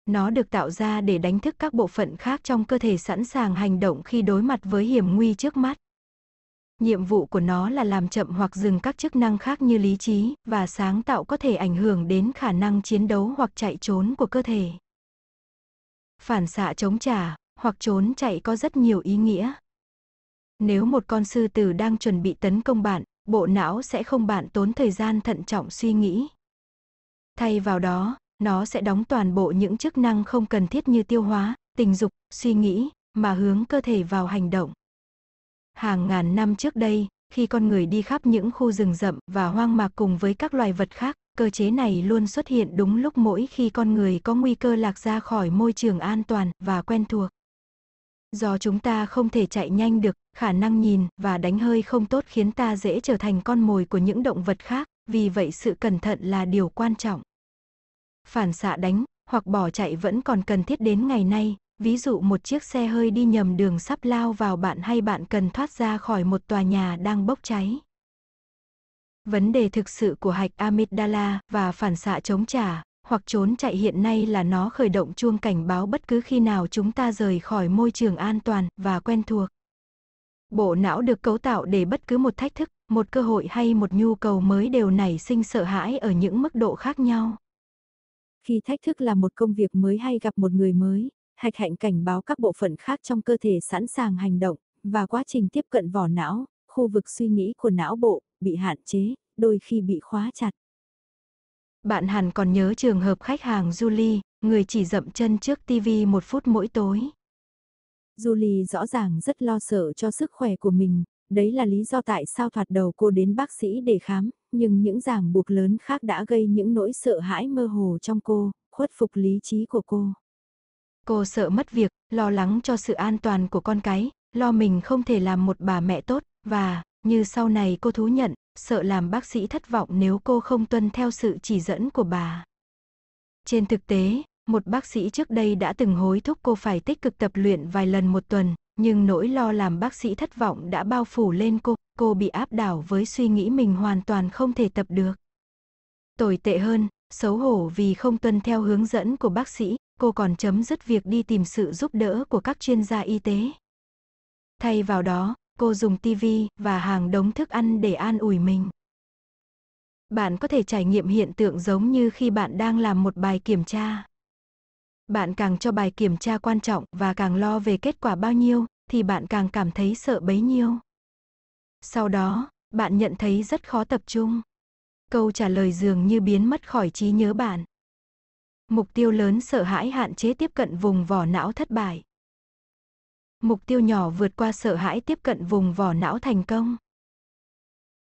Nó được tạo ra để đánh thức các bộ phận khác trong cơ thể sẵn sàng hành động khi đối mặt với hiểm nguy trước mắt. Nhiệm vụ của nó là làm chậm hoặc dừng các chức năng khác như lý trí và sáng tạo có thể ảnh hưởng đến khả năng chiến đấu hoặc chạy trốn của cơ thể. Phản xạ chống trả hoặc trốn chạy có rất nhiều ý nghĩa. Nếu một con sư tử đang chuẩn bị tấn công bạn, bộ não sẽ không bạn tốn thời gian thận trọng suy nghĩ. Thay vào đó, nó sẽ đóng toàn bộ những chức năng không cần thiết như tiêu hóa, tình dục, suy nghĩ, mà hướng cơ thể vào hành động. Hàng ngàn năm trước đây, khi con người đi khắp những khu rừng rậm và hoang mạc cùng với các loài vật khác, cơ chế này luôn xuất hiện đúng lúc mỗi khi con người có nguy cơ lạc ra khỏi môi trường an toàn và quen thuộc. Do chúng ta không thể chạy nhanh được, khả năng nhìn và đánh hơi không tốt khiến ta dễ trở thành con mồi của những động vật khác, vì vậy sự cẩn thận là điều quan trọng. Phản xạ đánh hoặc bỏ chạy vẫn còn cần thiết đến ngày nay, ví dụ một chiếc xe hơi đi nhầm đường sắp lao vào bạn hay bạn cần thoát ra khỏi một tòa nhà đang bốc cháy. Vấn đề thực sự của hạch amygdala và phản xạ chống trả hoặc trốn chạy hiện nay là nó khởi động chuông cảnh báo bất cứ khi nào chúng ta rời khỏi môi trường an toàn và quen thuộc. Bộ não được cấu tạo để bất cứ một thách thức, một cơ hội hay một nhu cầu mới đều nảy sinh sợ hãi ở những mức độ khác nhau. Khi thách thức là một công việc mới hay gặp một người mới, hạch hạnh cảnh báo các bộ phận khác trong cơ thể sẵn sàng hành động, và quá trình tiếp cận vỏ não, khu vực suy nghĩ của não bộ, bị hạn chế, đôi khi bị khóa chặt. Bạn hẳn còn nhớ trường hợp khách hàng Julie, người chỉ dậm chân trước TV một phút mỗi tối. Julie rõ ràng rất lo sợ cho sức khỏe của mình, đấy là lý do tại sao thoạt đầu cô đến bác sĩ để khám, nhưng những ràng buộc lớn khác đã gây những nỗi sợ hãi mơ hồ trong cô, khuất phục lý trí của cô. Cô sợ mất việc, lo lắng cho sự an toàn của con cái, lo mình không thể làm một bà mẹ tốt, và, như sau này cô thú nhận, sợ làm bác sĩ thất vọng nếu cô không tuân theo sự chỉ dẫn của bà. Trên thực tế, một bác sĩ trước đây đã từng hối thúc cô phải tích cực tập luyện vài lần một tuần, Nhưng nỗi lo làm bác sĩ thất vọng đã bao phủ lên cô, cô bị áp đảo với suy nghĩ mình hoàn toàn không thể tập được. Tồi tệ hơn, xấu hổ vì không tuân theo hướng dẫn của bác sĩ, cô còn chấm dứt việc đi tìm sự giúp đỡ của các chuyên gia y tế. Thay vào đó, cô dùng TV và hàng đống thức ăn để an ủi mình. Bạn có thể trải nghiệm hiện tượng giống như khi bạn đang làm một bài kiểm tra. Bạn càng cho bài kiểm tra quan trọng và càng lo về kết quả bao nhiêu, thì bạn càng cảm thấy sợ bấy nhiêu. Sau đó, bạn nhận thấy rất khó tập trung. Câu trả lời dường như biến mất khỏi trí nhớ bạn. Mục tiêu lớn sợ hãi hạn chế tiếp cận vùng vỏ não thất bại. Mục tiêu nhỏ vượt qua sợ hãi tiếp cận vùng vỏ não thành công.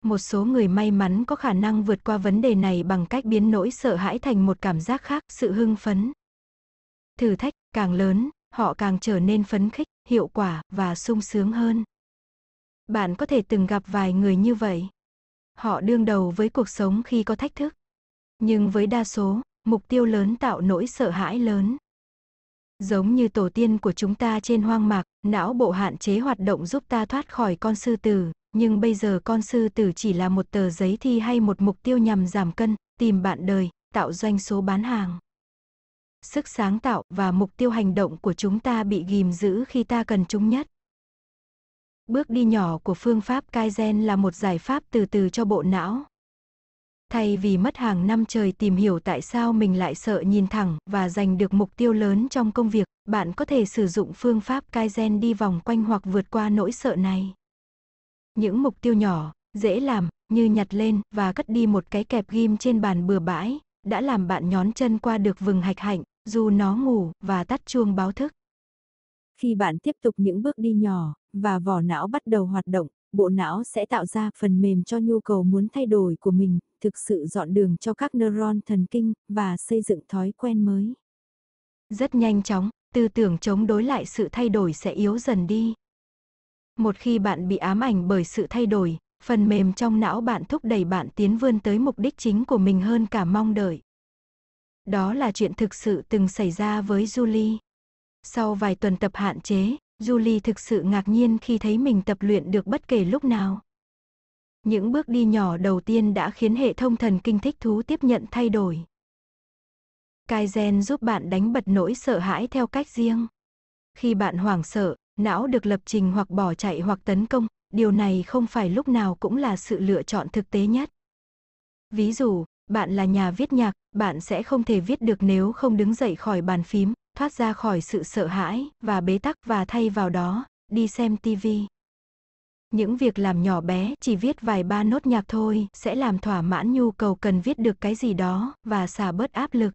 Một số người may mắn có khả năng vượt qua vấn đề này bằng cách biến nỗi sợ hãi thành một cảm giác khác, sự hưng phấn. Thử thách càng lớn, họ càng trở nên phấn khích, hiệu quả và sung sướng hơn. Bạn có thể từng gặp vài người như vậy. Họ đương đầu với cuộc sống khi có thách thức. Nhưng với đa số, mục tiêu lớn tạo nỗi sợ hãi lớn. Giống như tổ tiên của chúng ta trên hoang mạc, não bộ hạn chế hoạt động giúp ta thoát khỏi con sư tử, nhưng bây giờ con sư tử chỉ là một tờ giấy thi hay một mục tiêu nhằm giảm cân, tìm bạn đời, tạo doanh số bán hàng. Sức sáng tạo và mục tiêu hành động của chúng ta bị ghim giữ khi ta cần chúng nhất. Bước đi nhỏ của phương pháp Kaizen là một giải pháp từ từ cho bộ não. Thay vì mất hàng năm trời tìm hiểu tại sao mình lại sợ nhìn thẳng và giành được mục tiêu lớn trong công việc, bạn có thể sử dụng phương pháp Kaizen đi vòng quanh hoặc vượt qua nỗi sợ này. Những mục tiêu nhỏ, dễ làm, như nhặt lên và cất đi một cái kẹp ghim trên bàn bừa bãi, đã làm bạn nhón chân qua được vừng hạch hạnh, dù nó ngủ và tắt chuông báo thức. Khi bạn tiếp tục những bước đi nhỏ, và vỏ não bắt đầu hoạt động, bộ não sẽ tạo ra phần mềm cho nhu cầu muốn thay đổi của mình, thực sự dọn đường cho các neuron thần kinh, và xây dựng thói quen mới. Rất nhanh chóng, tư tưởng chống đối lại sự thay đổi sẽ yếu dần đi. Một khi bạn bị ám ảnh bởi sự thay đổi, phần mềm trong não bạn thúc đẩy bạn tiến vươn tới mục đích chính của mình hơn cả mong đợi. Đó là chuyện thực sự từng xảy ra với Julie. Sau vài tuần tập hạn chế, Julie thực sự ngạc nhiên khi thấy mình tập luyện được bất kể lúc nào. Những bước đi nhỏ đầu tiên đã khiến hệ thống thần kinh thích thú tiếp nhận thay đổi. Kaizen giúp bạn đánh bật nỗi sợ hãi theo cách riêng. Khi bạn hoảng sợ, não được lập trình hoặc bỏ chạy hoặc tấn công, điều này không phải lúc nào cũng là sự lựa chọn thực tế nhất. Ví dụ, bạn là nhà viết nhạc, bạn sẽ không thể viết được nếu không đứng dậy khỏi bàn phím, thoát ra khỏi sự sợ hãi và bế tắc và thay vào đó, đi xem TV. Những việc làm nhỏ bé, chỉ viết vài ba nốt nhạc thôi, sẽ làm thỏa mãn nhu cầu cần viết được cái gì đó và xả bớt áp lực.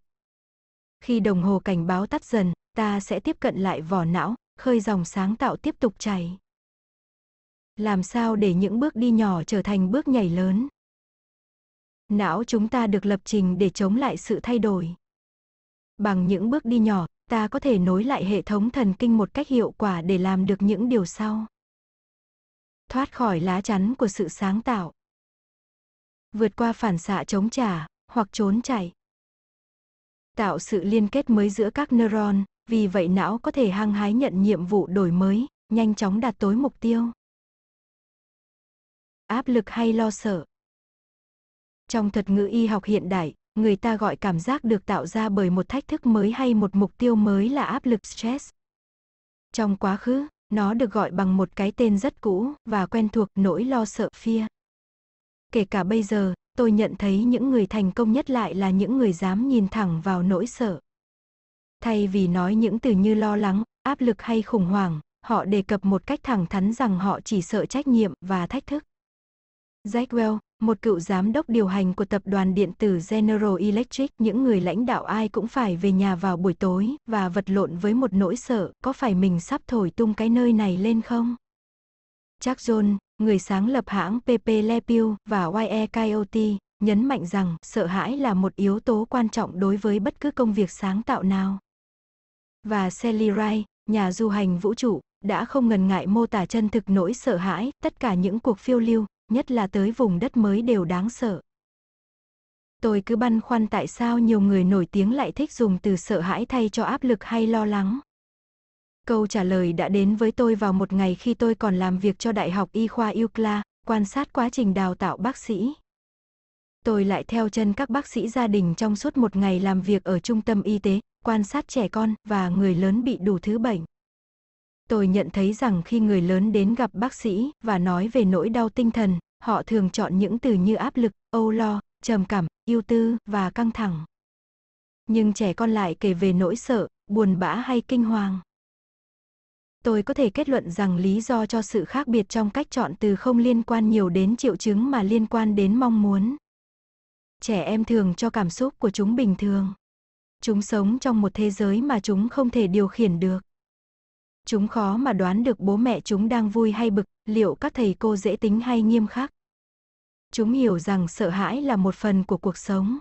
Khi đồng hồ cảnh báo tắt dần, ta sẽ tiếp cận lại vỏ não, khơi dòng sáng tạo tiếp tục chảy. Làm sao để những bước đi nhỏ trở thành bước nhảy lớn? Não chúng ta được lập trình để chống lại sự thay đổi. Bằng những bước đi nhỏ, ta có thể nối lại hệ thống thần kinh một cách hiệu quả để làm được những điều sau. Thoát khỏi lá chắn của sự sáng tạo. Vượt qua phản xạ chống trả, hoặc trốn chạy. Tạo sự liên kết mới giữa các neuron, vì vậy não có thể hăng hái nhận nhiệm vụ đổi mới, nhanh chóng đạt tối mục tiêu. Áp lực hay lo sợ. Trong thuật ngữ y học hiện đại, người ta gọi cảm giác được tạo ra bởi một thách thức mới hay một mục tiêu mới là áp lực stress. Trong quá khứ, nó được gọi bằng một cái tên rất cũ và quen thuộc nỗi lo sợ phía. Kể cả bây giờ, tôi nhận thấy những người thành công nhất lại là những người dám nhìn thẳng vào nỗi sợ. Thay vì nói những từ như lo lắng, áp lực hay khủng hoảng, họ đề cập một cách thẳng thắn rằng họ chỉ sợ trách nhiệm và thách thức. Jack Well, một cựu giám đốc điều hành của tập đoàn điện tử General Electric, những người lãnh đạo ai cũng phải về nhà vào buổi tối và vật lộn với một nỗi sợ, có phải mình sắp thổi tung cái nơi này lên không? Chuck John, người sáng lập hãng PP Lepew và YE Coyote, nhấn mạnh rằng sợ hãi là một yếu tố quan trọng đối với bất cứ công việc sáng tạo nào. Và Sally Wright, nhà du hành vũ trụ, đã không ngần ngại mô tả chân thực nỗi sợ hãi, tất cả những cuộc phiêu lưu, nhất là tới vùng đất mới đều đáng sợ. Tôi cứ băn khoăn tại sao nhiều người nổi tiếng lại thích dùng từ sợ hãi thay cho áp lực hay lo lắng. Câu trả lời đã đến với tôi vào một ngày khi tôi còn làm việc cho Đại học Y khoa UCLA, quan sát quá trình đào tạo bác sĩ. Tôi lại theo chân các bác sĩ gia đình trong suốt một ngày làm việc ở trung tâm y tế, quan sát trẻ con và người lớn bị đủ thứ bệnh. Tôi nhận thấy rằng khi người lớn đến gặp bác sĩ và nói về nỗi đau tinh thần, họ thường chọn những từ như áp lực, âu lo, trầm cảm, ưu tư và căng thẳng. Nhưng trẻ con lại kể về nỗi sợ, buồn bã hay kinh hoàng. Tôi có thể kết luận rằng lý do cho sự khác biệt trong cách chọn từ không liên quan nhiều đến triệu chứng mà liên quan đến mong muốn. Trẻ em thường cho cảm xúc của chúng bình thường. Chúng sống trong một thế giới mà chúng không thể điều khiển được. Chúng khó mà đoán được bố mẹ chúng đang vui hay bực, liệu các thầy cô dễ tính hay nghiêm khắc. Chúng hiểu rằng sợ hãi là một phần của cuộc sống.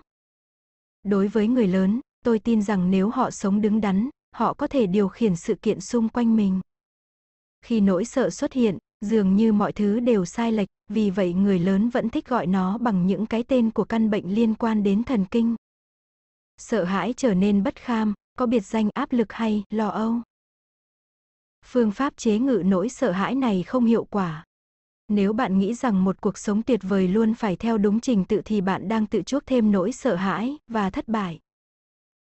Đối với người lớn, tôi tin rằng nếu họ sống đứng đắn, họ có thể điều khiển sự kiện xung quanh mình. Khi nỗi sợ xuất hiện, dường như mọi thứ đều sai lệch, vì vậy người lớn vẫn thích gọi nó bằng những cái tên của căn bệnh liên quan đến thần kinh. Sợ hãi trở nên bất kham, có biệt danh áp lực hay lo âu. Phương pháp chế ngự nỗi sợ hãi này không hiệu quả. Nếu bạn nghĩ rằng một cuộc sống tuyệt vời luôn phải theo đúng trình tự thì bạn đang tự chuốc thêm nỗi sợ hãi và thất bại.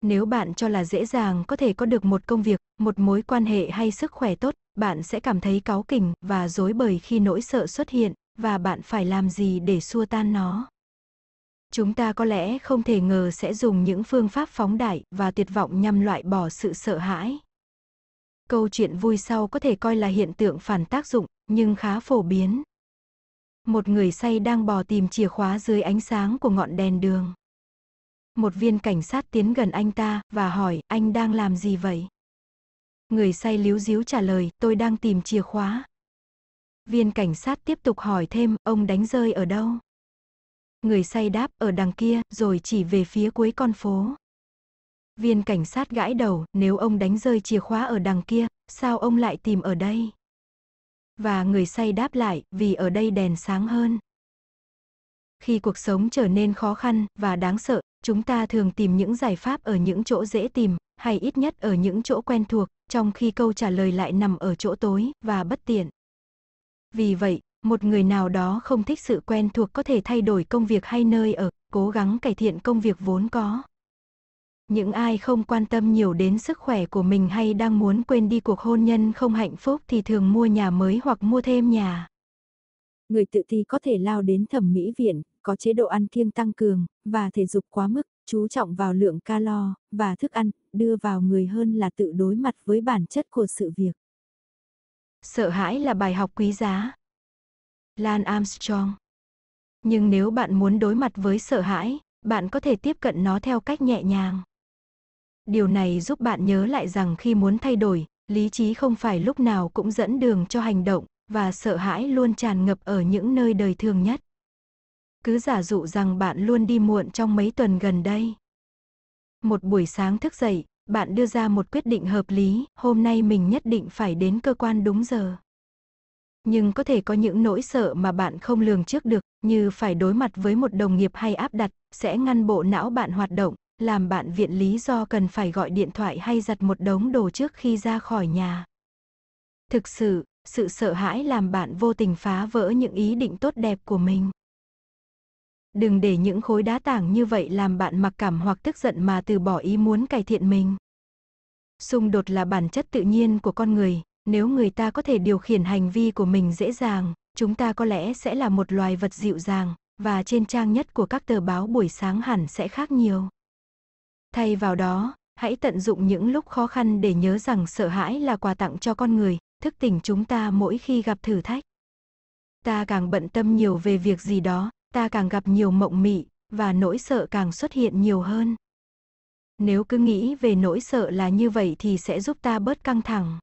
Nếu bạn cho là dễ dàng có thể có được một công việc, một mối quan hệ hay sức khỏe tốt, bạn sẽ cảm thấy cáu kỉnh và dối bời khi nỗi sợ xuất hiện và bạn phải làm gì để xua tan nó. Chúng ta có lẽ không thể ngờ sẽ dùng những phương pháp phóng đại và tuyệt vọng nhằm loại bỏ sự sợ hãi. Câu chuyện vui sau có thể coi là hiện tượng phản tác dụng, nhưng khá phổ biến. Một người say đang bò tìm chìa khóa dưới ánh sáng của ngọn đèn đường. Một viên cảnh sát tiến gần anh ta và hỏi, anh đang làm gì vậy? Người say líu díu trả lời, tôi đang tìm chìa khóa. Viên cảnh sát tiếp tục hỏi thêm, ông đánh rơi ở đâu? Người say đáp, ở đằng kia, rồi chỉ về phía cuối con phố. Viên cảnh sát gãi đầu, nếu ông đánh rơi chìa khóa ở đằng kia, sao ông lại tìm ở đây? Và người say đáp lại, vì ở đây đèn sáng hơn. Khi cuộc sống trở nên khó khăn và đáng sợ, chúng ta thường tìm những giải pháp ở những chỗ dễ tìm, hay ít nhất ở những chỗ quen thuộc, trong khi câu trả lời lại nằm ở chỗ tối và bất tiện. Vì vậy, một người nào đó không thích sự quen thuộc có thể thay đổi công việc hay nơi ở, cố gắng cải thiện công việc vốn có. Những ai không quan tâm nhiều đến sức khỏe của mình hay đang muốn quên đi cuộc hôn nhân không hạnh phúc thì thường mua nhà mới hoặc mua thêm nhà. Người tự ti có thể lao đến thẩm mỹ viện, có chế độ ăn kiêng tăng cường, và thể dục quá mức, chú trọng vào lượng calo và thức ăn, đưa vào người hơn là tự đối mặt với bản chất của sự việc. Sợ hãi là bài học quý giá. Lan Armstrong Nhưng nếu bạn muốn đối mặt với sợ hãi, bạn có thể tiếp cận nó theo cách nhẹ nhàng. Điều này giúp bạn nhớ lại rằng khi muốn thay đổi, lý trí không phải lúc nào cũng dẫn đường cho hành động, và sợ hãi luôn tràn ngập ở những nơi đời thường nhất. Cứ giả dụ rằng bạn luôn đi muộn trong mấy tuần gần đây. Một buổi sáng thức dậy, bạn đưa ra một quyết định hợp lý, hôm nay mình nhất định phải đến cơ quan đúng giờ. Nhưng có thể có những nỗi sợ mà bạn không lường trước được, như phải đối mặt với một đồng nghiệp hay áp đặt, sẽ ngăn bộ não bạn hoạt động, làm bạn viện lý do cần phải gọi điện thoại hay giặt một đống đồ trước khi ra khỏi nhà. Thực sự, sự sợ hãi làm bạn vô tình phá vỡ những ý định tốt đẹp của mình. Đừng để những khối đá tảng như vậy làm bạn mặc cảm hoặc tức giận mà từ bỏ ý muốn cải thiện mình. Xung đột là bản chất tự nhiên của con người, nếu người ta có thể điều khiển hành vi của mình dễ dàng, chúng ta có lẽ sẽ là một loài vật dịu dàng, và trên trang nhất của các tờ báo buổi sáng hẳn sẽ khác nhiều. Thay vào đó, hãy tận dụng những lúc khó khăn để nhớ rằng sợ hãi là quà tặng cho con người, thức tỉnh chúng ta mỗi khi gặp thử thách. Ta càng bận tâm nhiều về việc gì đó, ta càng gặp nhiều mộng mị, và nỗi sợ càng xuất hiện nhiều hơn. Nếu cứ nghĩ về nỗi sợ là như vậy thì sẽ giúp ta bớt căng thẳng.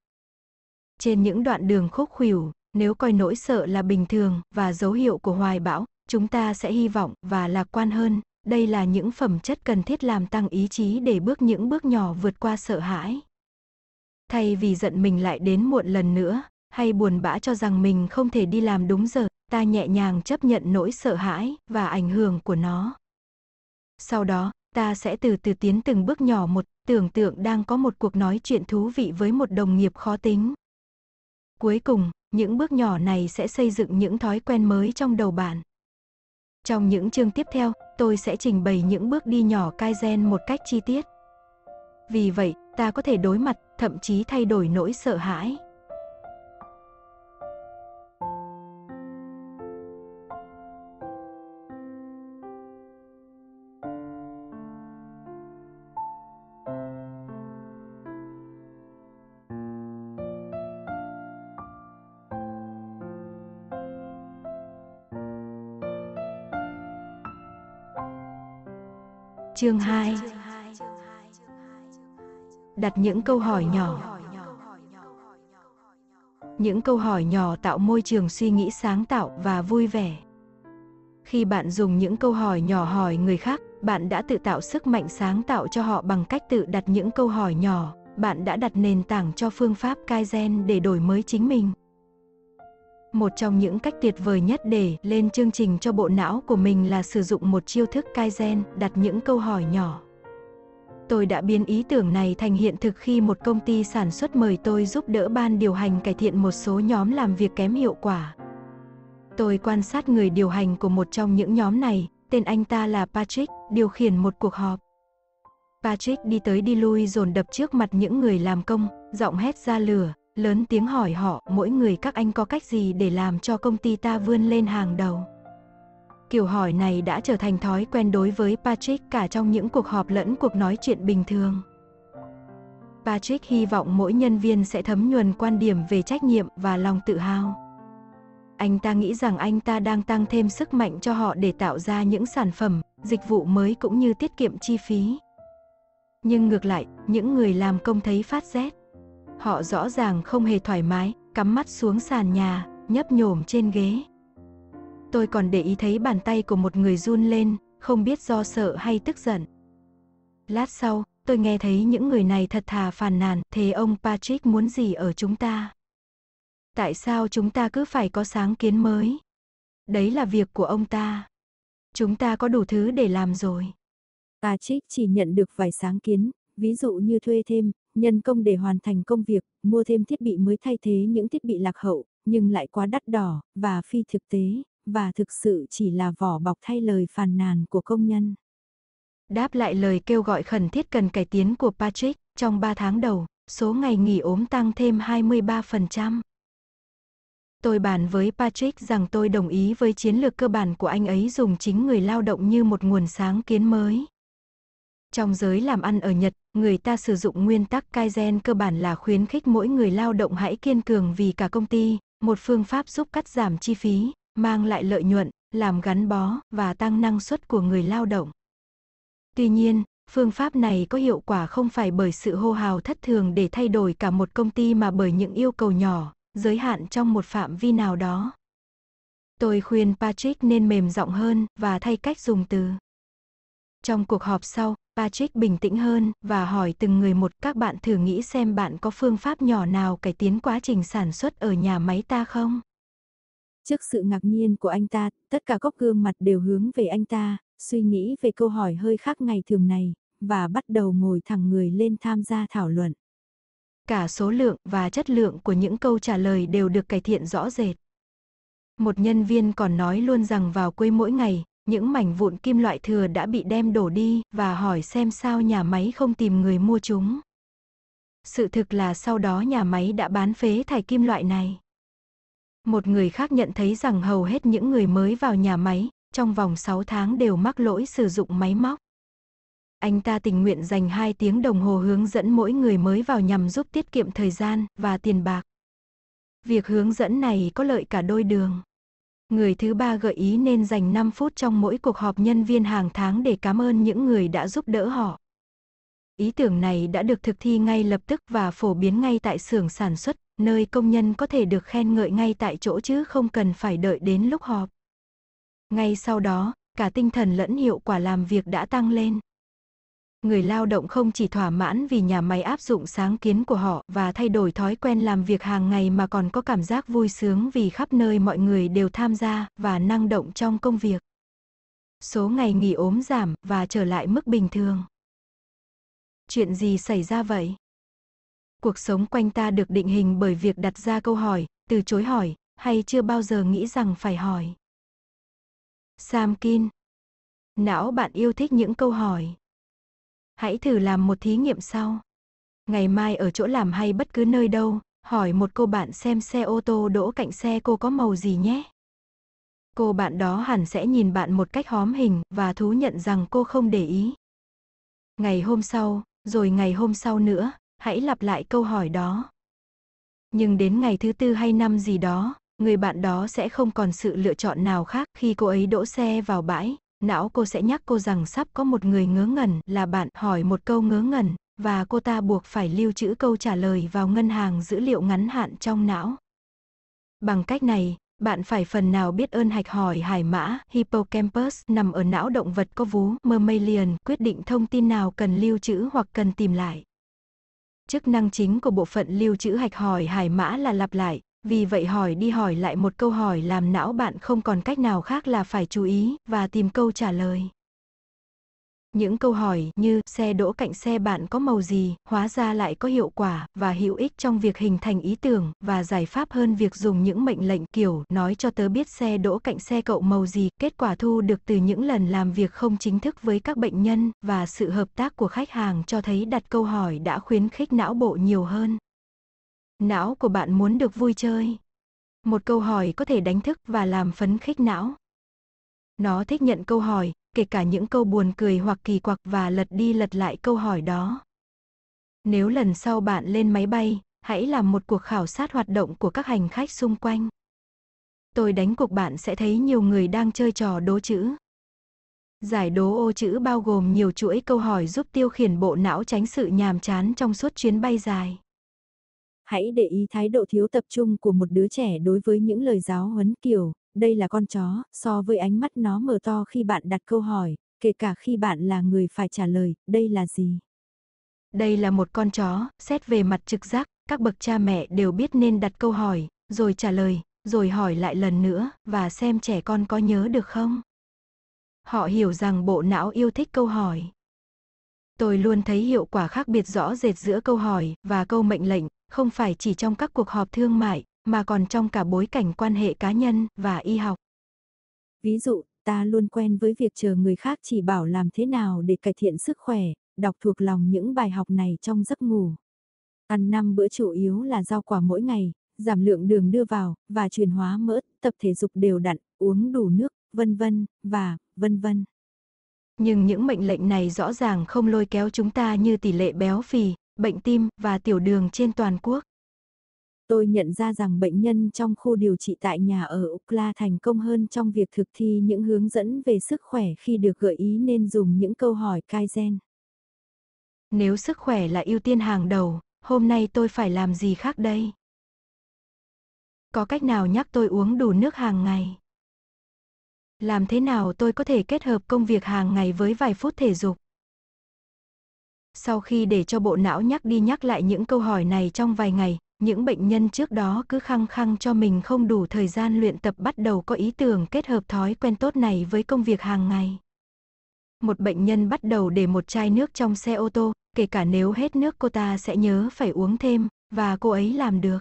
Trên những đoạn đường khúc khuỷu, nếu coi nỗi sợ là bình thường và dấu hiệu của hoài bão, chúng ta sẽ hy vọng và lạc quan hơn. Đây là những phẩm chất cần thiết làm tăng ý chí để bước những bước nhỏ vượt qua sợ hãi. Thay vì giận mình lại đến muộn lần nữa, hay buồn bã cho rằng mình không thể đi làm đúng giờ, ta nhẹ nhàng chấp nhận nỗi sợ hãi và ảnh hưởng của nó. Sau đó, ta sẽ từ từ tiến từng bước nhỏ một, tưởng tượng đang có một cuộc nói chuyện thú vị với một đồng nghiệp khó tính. Cuối cùng, những bước nhỏ này sẽ xây dựng những thói quen mới trong đầu bạn. Trong những chương tiếp theo, tôi sẽ trình bày những bước đi nhỏ Kaizen một cách chi tiết. Vì vậy, ta có thể đối mặt, thậm chí thay đổi nỗi sợ hãi. Chương 2 Đặt những câu hỏi nhỏ Những câu hỏi nhỏ tạo môi trường suy nghĩ sáng tạo và vui vẻ. Khi bạn dùng những câu hỏi nhỏ hỏi người khác, bạn đã tự tạo sức mạnh sáng tạo cho họ bằng cách tự đặt những câu hỏi nhỏ, bạn đã đặt nền tảng cho phương pháp Kaizen để đổi mới chính mình. Một trong những cách tuyệt vời nhất để lên chương trình cho bộ não của mình là sử dụng một chiêu thức Kaizen, đặt những câu hỏi nhỏ. Tôi đã biến ý tưởng này thành hiện thực khi một công ty sản xuất mời tôi giúp đỡ ban điều hành cải thiện một số nhóm làm việc kém hiệu quả. Tôi quan sát người điều hành của một trong những nhóm này, tên anh ta là Patrick, điều khiển một cuộc họp. Patrick đi tới đi lui dồn đập trước mặt những người làm công, giọng hét ra lửa, lớn tiếng hỏi họ mỗi người các anh có cách gì để làm cho công ty ta vươn lên hàng đầu. Kiểu hỏi này đã trở thành thói quen đối với Patrick cả trong những cuộc họp lẫn cuộc nói chuyện bình thường. Patrick hy vọng mỗi nhân viên sẽ thấm nhuần quan điểm về trách nhiệm và lòng tự hào. Anh ta nghĩ rằng anh ta đang tăng thêm sức mạnh cho họ để tạo ra những sản phẩm, dịch vụ mới cũng như tiết kiệm chi phí. Nhưng ngược lại, những người làm công thấy phát rét. Họ rõ ràng không hề thoải mái, cắm mắt xuống sàn nhà, nhấp nhổm trên ghế. Tôi còn để ý thấy bàn tay của một người run lên, không biết do sợ hay tức giận. Lát sau, tôi nghe thấy những người này thật thà phàn nàn, thế ông Patrick muốn gì ở chúng ta? Tại sao chúng ta cứ phải có sáng kiến mới? Đấy là việc của ông ta. Chúng ta có đủ thứ để làm rồi. Patrick chỉ nhận được vài sáng kiến, ví dụ như thuê thêm, nhân công để hoàn thành công việc, mua thêm thiết bị mới thay thế những thiết bị lạc hậu, nhưng lại quá đắt đỏ, và phi thực tế, và thực sự chỉ là vỏ bọc thay lời phàn nàn của công nhân. Đáp lại lời kêu gọi khẩn thiết cần cải tiến của Patrick, trong 3 tháng đầu, số ngày nghỉ ốm tăng thêm 23%. Tôi bàn với Patrick rằng tôi đồng ý với chiến lược cơ bản của anh ấy dùng chính người lao động như một nguồn sáng kiến mới. Trong giới làm ăn ở Nhật, người ta sử dụng nguyên tắc Kaizen cơ bản là khuyến khích mỗi người lao động hãy kiên cường vì cả công ty, một phương pháp giúp cắt giảm chi phí, mang lại lợi nhuận, làm gắn bó và tăng năng suất của người lao động. Tuy nhiên, phương pháp này có hiệu quả không phải bởi sự hô hào thất thường để thay đổi cả một công ty mà bởi những yêu cầu nhỏ, giới hạn trong một phạm vi nào đó. Tôi khuyên Patrick nên mềm giọng hơn và thay cách dùng từ. Trong cuộc họp sau, Patrick bình tĩnh hơn và hỏi từng người một các bạn thử nghĩ xem bạn có phương pháp nhỏ nào cải tiến quá trình sản xuất ở nhà máy ta không? Trước sự ngạc nhiên của anh ta, tất cả góc gương mặt đều hướng về anh ta, suy nghĩ về câu hỏi hơi khác ngày thường này, và bắt đầu ngồi thẳng người lên tham gia thảo luận. Cả số lượng và chất lượng của những câu trả lời đều được cải thiện rõ rệt. Một nhân viên còn nói luôn rằng vào quê mỗi ngày, những mảnh vụn kim loại thừa đã bị đem đổ đi và hỏi xem sao nhà máy không tìm người mua chúng. Sự thực là sau đó nhà máy đã bán phế thải kim loại này. Một người khác nhận thấy rằng hầu hết những người mới vào nhà máy, trong vòng 6 tháng đều mắc lỗi sử dụng máy móc. Anh ta tình nguyện dành 2 tiếng đồng hồ hướng dẫn mỗi người mới vào nhằm giúp tiết kiệm thời gian và tiền bạc. Việc hướng dẫn này có lợi cả đôi đường. Người thứ ba gợi ý nên dành 5 phút trong mỗi cuộc họp nhân viên hàng tháng để cảm ơn những người đã giúp đỡ họ. Ý tưởng này đã được thực thi ngay lập tức và phổ biến ngay tại xưởng sản xuất, nơi công nhân có thể được khen ngợi ngay tại chỗ chứ không cần phải đợi đến lúc họp. Ngay sau đó, cả tinh thần lẫn hiệu quả làm việc đã tăng lên. Người lao động không chỉ thỏa mãn vì nhà máy áp dụng sáng kiến của họ và thay đổi thói quen làm việc hàng ngày mà còn có cảm giác vui sướng vì khắp nơi mọi người đều tham gia và năng động trong công việc. Số ngày nghỉ ốm giảm và trở lại mức bình thường. Chuyện gì xảy ra vậy? Cuộc sống quanh ta được định hình bởi việc đặt ra câu hỏi, từ chối hỏi, hay chưa bao giờ nghĩ rằng phải hỏi. Sam Kin Não bạn yêu thích những câu hỏi. Hãy thử làm một thí nghiệm sau. Ngày mai ở chỗ làm hay bất cứ nơi đâu, hỏi một cô bạn xem xe ô tô đỗ cạnh xe cô có màu gì nhé. Cô bạn đó hẳn sẽ nhìn bạn một cách hóm hình và thú nhận rằng cô không để ý. Ngày hôm sau, rồi ngày hôm sau nữa, hãy lặp lại câu hỏi đó. Nhưng đến ngày thứ tư hay năm gì đó, người bạn đó sẽ không còn sự lựa chọn nào khác khi cô ấy đỗ xe vào bãi, não cô sẽ nhắc cô rằng sắp có một người ngớ ngẩn là bạn hỏi một câu ngớ ngẩn, và cô ta buộc phải lưu trữ câu trả lời vào ngân hàng dữ liệu ngắn hạn trong não. Bằng cách này, bạn phải phần nào biết ơn hạch hỏi hải mã hippocampus nằm ở não động vật có vú mammalian quyết định thông tin nào cần lưu trữ hoặc cần tìm lại. Chức năng chính của bộ phận lưu trữ hạch hỏi hải mã là lặp lại, vì vậy hỏi đi hỏi lại một câu hỏi làm não bạn không còn cách nào khác là phải chú ý và tìm câu trả lời. Những câu hỏi như xe đỗ cạnh xe bạn có màu gì, hóa ra lại có hiệu quả và hữu ích trong việc hình thành ý tưởng và giải pháp hơn việc dùng những mệnh lệnh kiểu nói cho tớ biết xe đỗ cạnh xe cậu màu gì. Kết quả thu được từ những lần làm việc không chính thức với các bệnh nhân và sự hợp tác của khách hàng cho thấy đặt câu hỏi đã khuyến khích não bộ nhiều hơn. Não của bạn muốn được vui chơi. Một câu hỏi có thể đánh thức và làm phấn khích não. Nó thích nhận câu hỏi, kể cả những câu buồn cười hoặc kỳ quặc và lật đi lật lại câu hỏi đó. Nếu lần sau bạn lên máy bay, hãy làm một cuộc khảo sát hoạt động của các hành khách xung quanh. Tôi đánh cuộc bạn sẽ thấy nhiều người đang chơi trò đố chữ. Giải đố ô chữ bao gồm nhiều chuỗi câu hỏi giúp tiêu khiển bộ não tránh sự nhàm chán trong suốt chuyến bay dài. Hãy để ý thái độ thiếu tập trung của một đứa trẻ đối với những lời giáo huấn kiểu, đây là con chó, so với ánh mắt nó mở to khi bạn đặt câu hỏi, kể cả khi bạn là người phải trả lời, đây là gì? Đây là một con chó, xét về mặt trực giác, các bậc cha mẹ đều biết nên đặt câu hỏi, rồi trả lời, rồi hỏi lại lần nữa, và xem trẻ con có nhớ được không. Họ hiểu rằng bộ não yêu thích câu hỏi. Tôi luôn thấy hiệu quả khác biệt rõ rệt giữa câu hỏi và câu mệnh lệnh, không phải chỉ trong các cuộc họp thương mại, mà còn trong cả bối cảnh quan hệ cá nhân và y học. Ví dụ, ta luôn quen với việc chờ người khác chỉ bảo làm thế nào để cải thiện sức khỏe, đọc thuộc lòng những bài học này trong giấc ngủ. Ăn 5 bữa chủ yếu là rau quả mỗi ngày, giảm lượng đường đưa vào và chuyển hóa mỡ, tập thể dục đều đặn, uống đủ nước, vân vân và vân vân. Nhưng những mệnh lệnh này rõ ràng không lôi kéo chúng ta như tỷ lệ béo phì, bệnh tim và tiểu đường trên toàn quốc. Tôi nhận ra rằng bệnh nhân trong khu điều trị tại nhà ở Ukla thành công hơn trong việc thực thi những hướng dẫn về sức khỏe khi được gợi ý nên dùng những câu hỏi Kaizen. Nếu sức khỏe là ưu tiên hàng đầu, hôm nay tôi phải làm gì khác đây? Có cách nào nhắc tôi uống đủ nước hàng ngày? Làm thế nào tôi có thể kết hợp công việc hàng ngày với vài phút thể dục? Sau khi để cho bộ não nhắc đi nhắc lại những câu hỏi này trong vài ngày, những bệnh nhân trước đó cứ khăng khăng cho mình không đủ thời gian luyện tập bắt đầu có ý tưởng kết hợp thói quen tốt này với công việc hàng ngày. Một bệnh nhân bắt đầu để một chai nước trong xe ô tô, kể cả nếu hết nước cô ta sẽ nhớ phải uống thêm, và cô ấy làm được.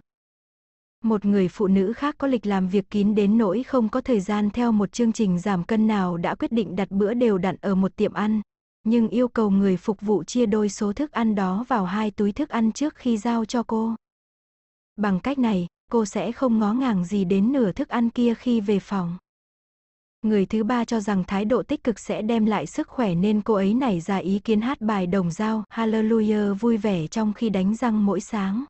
Một người phụ nữ khác có lịch làm việc kín đến nỗi không có thời gian theo một chương trình giảm cân nào đã quyết định đặt bữa đều đặn ở một tiệm ăn, nhưng yêu cầu người phục vụ chia đôi số thức ăn đó vào hai túi thức ăn trước khi giao cho cô. Bằng cách này, cô sẽ không ngó ngàng gì đến nửa thức ăn kia khi về phòng. Người thứ ba cho rằng thái độ tích cực sẽ đem lại sức khỏe nên cô ấy nảy ra ý kiến hát bài đồng dao Hallelujah vui vẻ trong khi đánh răng mỗi sáng.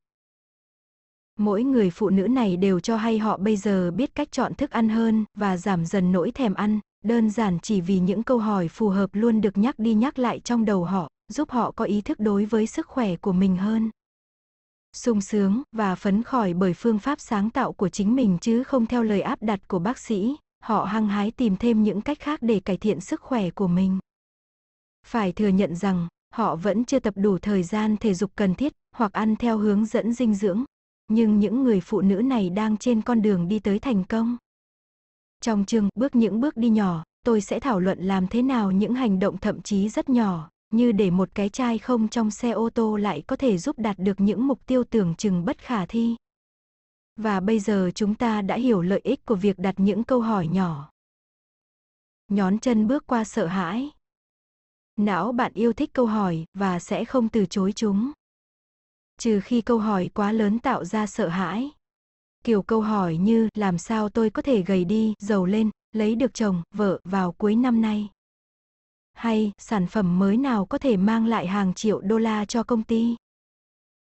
Mỗi người phụ nữ này đều cho hay họ bây giờ biết cách chọn thức ăn hơn và giảm dần nỗi thèm ăn, đơn giản chỉ vì những câu hỏi phù hợp luôn được nhắc đi nhắc lại trong đầu họ, giúp họ có ý thức đối với sức khỏe của mình hơn sung sướng và phấn khởi bởi phương pháp sáng tạo của chính mình chứ không theo lời áp đặt của bác sĩ, họ hăng hái tìm thêm những cách khác để cải thiện sức khỏe của mình. Phải thừa nhận rằng, họ vẫn chưa tập đủ thời gian thể dục cần thiết hoặc ăn theo hướng dẫn dinh dưỡng, nhưng những người phụ nữ này đang trên con đường đi tới thành công. Trong chương Bước những bước đi nhỏ, tôi sẽ thảo luận làm thế nào những hành động thậm chí rất nhỏ, như để một cái chai không trong xe ô tô lại có thể giúp đạt được những mục tiêu tưởng chừng bất khả thi. Và bây giờ chúng ta đã hiểu lợi ích của việc đặt những câu hỏi nhỏ. Nhón chân bước qua sợ hãi. Não bạn yêu thích câu hỏi và sẽ không từ chối chúng. Trừ khi câu hỏi quá lớn tạo ra sợ hãi. Kiểu câu hỏi như làm sao tôi có thể gầy đi, giàu lên, lấy được chồng, vợ vào cuối năm nay. Hay sản phẩm mới nào có thể mang lại hàng triệu đô la cho công ty?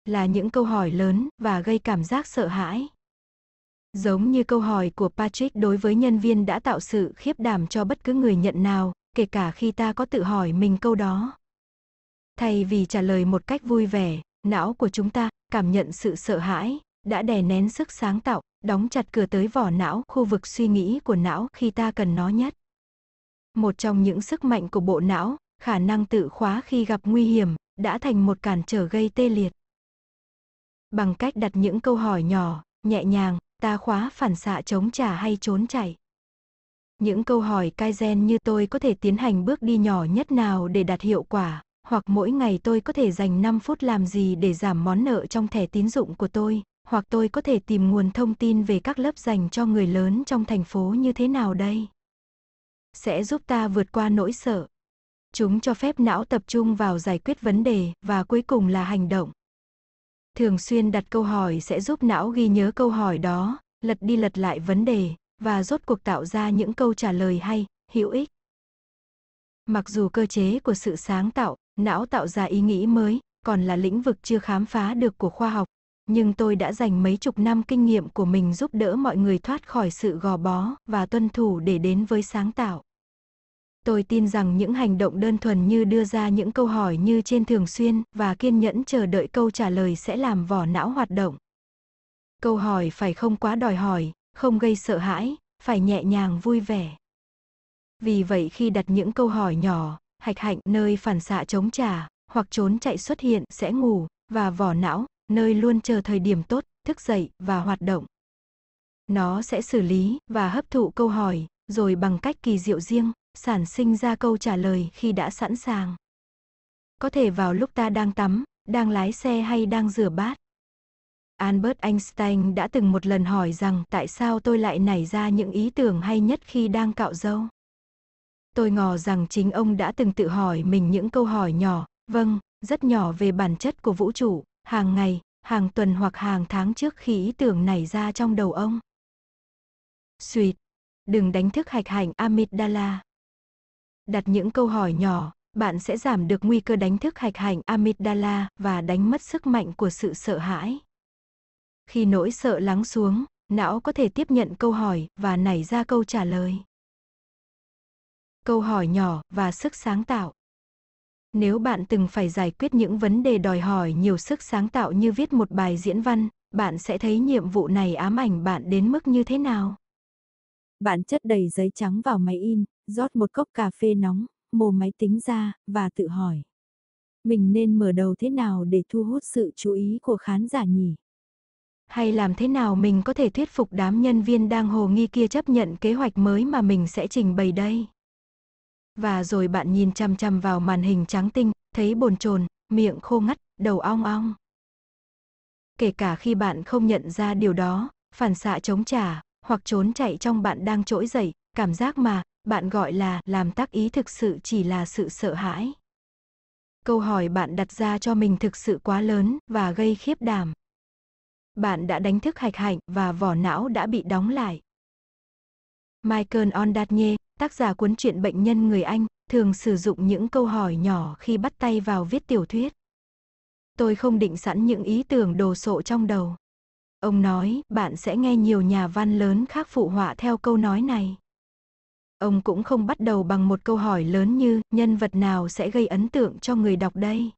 Là những câu hỏi lớn và gây cảm giác sợ hãi. Giống như câu hỏi của Patrick đối với nhân viên đã tạo sự khiếp đảm cho bất cứ người nhận nào, kể cả khi ta có tự hỏi mình câu đó. Thay vì trả lời một cách vui vẻ, não của chúng ta cảm nhận sự sợ hãi, đã đè nén sức sáng tạo, đóng chặt cửa tới vỏ não, khu vực suy nghĩ của não khi ta cần nó nhất. Một trong những sức mạnh của bộ não, khả năng tự khóa khi gặp nguy hiểm, đã thành một cản trở gây tê liệt. Bằng cách đặt những câu hỏi nhỏ, nhẹ nhàng, ta khóa phản xạ chống trả hay trốn chạy. Những câu hỏi Kaizen như tôi có thể tiến hành bước đi nhỏ nhất nào để đạt hiệu quả, hoặc mỗi ngày tôi có thể dành 5 phút làm gì để giảm món nợ trong thẻ tín dụng của tôi, hoặc tôi có thể tìm nguồn thông tin về các lớp dành cho người lớn trong thành phố như thế nào đây? Sẽ giúp ta vượt qua nỗi sợ. Chúng cho phép não tập trung vào giải quyết vấn đề và cuối cùng là hành động. Thường xuyên đặt câu hỏi sẽ giúp não ghi nhớ câu hỏi đó, lật đi lật lại vấn đề và rốt cuộc tạo ra những câu trả lời hay, hữu ích. Mặc dù cơ chế của sự sáng tạo, não tạo ra ý nghĩ mới, còn là lĩnh vực chưa khám phá được của khoa học, nhưng tôi đã dành mấy chục năm kinh nghiệm của mình giúp đỡ mọi người thoát khỏi sự gò bó và tuân thủ để đến với sáng tạo. Tôi tin rằng những hành động đơn thuần như đưa ra những câu hỏi như trên thường xuyên và kiên nhẫn chờ đợi câu trả lời sẽ làm vỏ não hoạt động. Câu hỏi phải không quá đòi hỏi, không gây sợ hãi, phải nhẹ nhàng vui vẻ. Vì vậy khi đặt những câu hỏi nhỏ, hạch hạnh nơi phản xạ chống trả, hoặc trốn chạy xuất hiện sẽ ngủ, và vỏ não, nơi luôn chờ thời điểm tốt, thức dậy và hoạt động. Nó sẽ xử lý và hấp thụ câu hỏi, rồi bằng cách kỳ diệu riêng, sản sinh ra câu trả lời khi đã sẵn sàng. Có thể vào lúc ta đang tắm, đang lái xe hay đang rửa bát. Albert Einstein đã từng một lần hỏi rằng tại sao tôi lại nảy ra những ý tưởng hay nhất khi đang cạo râu. Tôi ngờ rằng chính ông đã từng tự hỏi mình những câu hỏi nhỏ, vâng, rất nhỏ về bản chất của vũ trụ, hàng ngày, hàng tuần hoặc hàng tháng trước khi ý tưởng nảy ra trong đầu ông. Suyệt, đừng đánh thức hạch hành amygdala. Đặt những câu hỏi nhỏ, bạn sẽ giảm được nguy cơ đánh thức hạch hành amygdala và đánh mất sức mạnh của sự sợ hãi. Khi nỗi sợ lắng xuống, não có thể tiếp nhận câu hỏi và nảy ra câu trả lời. Câu hỏi nhỏ và sức sáng tạo. Nếu bạn từng phải giải quyết những vấn đề đòi hỏi nhiều sức sáng tạo như viết một bài diễn văn, bạn sẽ thấy nhiệm vụ này ám ảnh bạn đến mức như thế nào? Bạn chất đầy giấy trắng vào máy in, rót một cốc cà phê nóng, mồ máy tính ra, và tự hỏi. Mình nên mở đầu thế nào để thu hút sự chú ý của khán giả nhỉ? Hay làm thế nào mình có thể thuyết phục đám nhân viên đang hồ nghi kia chấp nhận kế hoạch mới mà mình sẽ trình bày đây? Và rồi bạn nhìn chăm chăm vào màn hình trắng tinh, thấy bồn chồn, miệng khô ngắt, đầu ong ong. Kể cả khi bạn không nhận ra điều đó, phản xạ chống trả, hoặc trốn chạy trong bạn đang trỗi dậy, cảm giác mà bạn gọi là làm tác ý thực sự chỉ là sự sợ hãi. Câu hỏi bạn đặt ra cho mình thực sự quá lớn và gây khiếp đảm. Bạn đã đánh thức hạch hạnh và vỏ não đã bị đóng lại. Michael Ondaatje, tác giả cuốn truyện bệnh nhân người Anh, thường sử dụng những câu hỏi nhỏ khi bắt tay vào viết tiểu thuyết. Tôi không định sẵn những ý tưởng đồ sộ trong đầu. Ông nói, bạn sẽ nghe nhiều nhà văn lớn khác phụ họa theo câu nói này. Ông cũng không bắt đầu bằng một câu hỏi lớn như, nhân vật nào sẽ gây ấn tượng cho người đọc đây?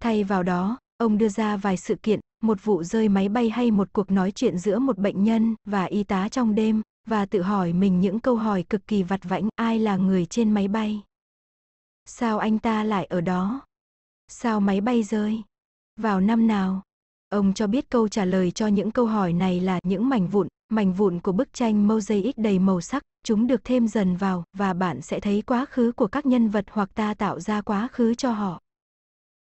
Thay vào đó, ông đưa ra vài sự kiện, một vụ rơi máy bay hay một cuộc nói chuyện giữa một bệnh nhân và y tá trong đêm, và tự hỏi mình những câu hỏi cực kỳ vặt vãnh, ai là người trên máy bay? Sao anh ta lại ở đó? Sao máy bay rơi? Vào năm nào? Ông cho biết câu trả lời cho những câu hỏi này là những mảnh vụn, mảnh vụn của bức tranh mosaic đầy màu sắc, chúng được thêm dần vào, và bạn sẽ thấy quá khứ của các nhân vật hoặc ta tạo ra quá khứ cho họ.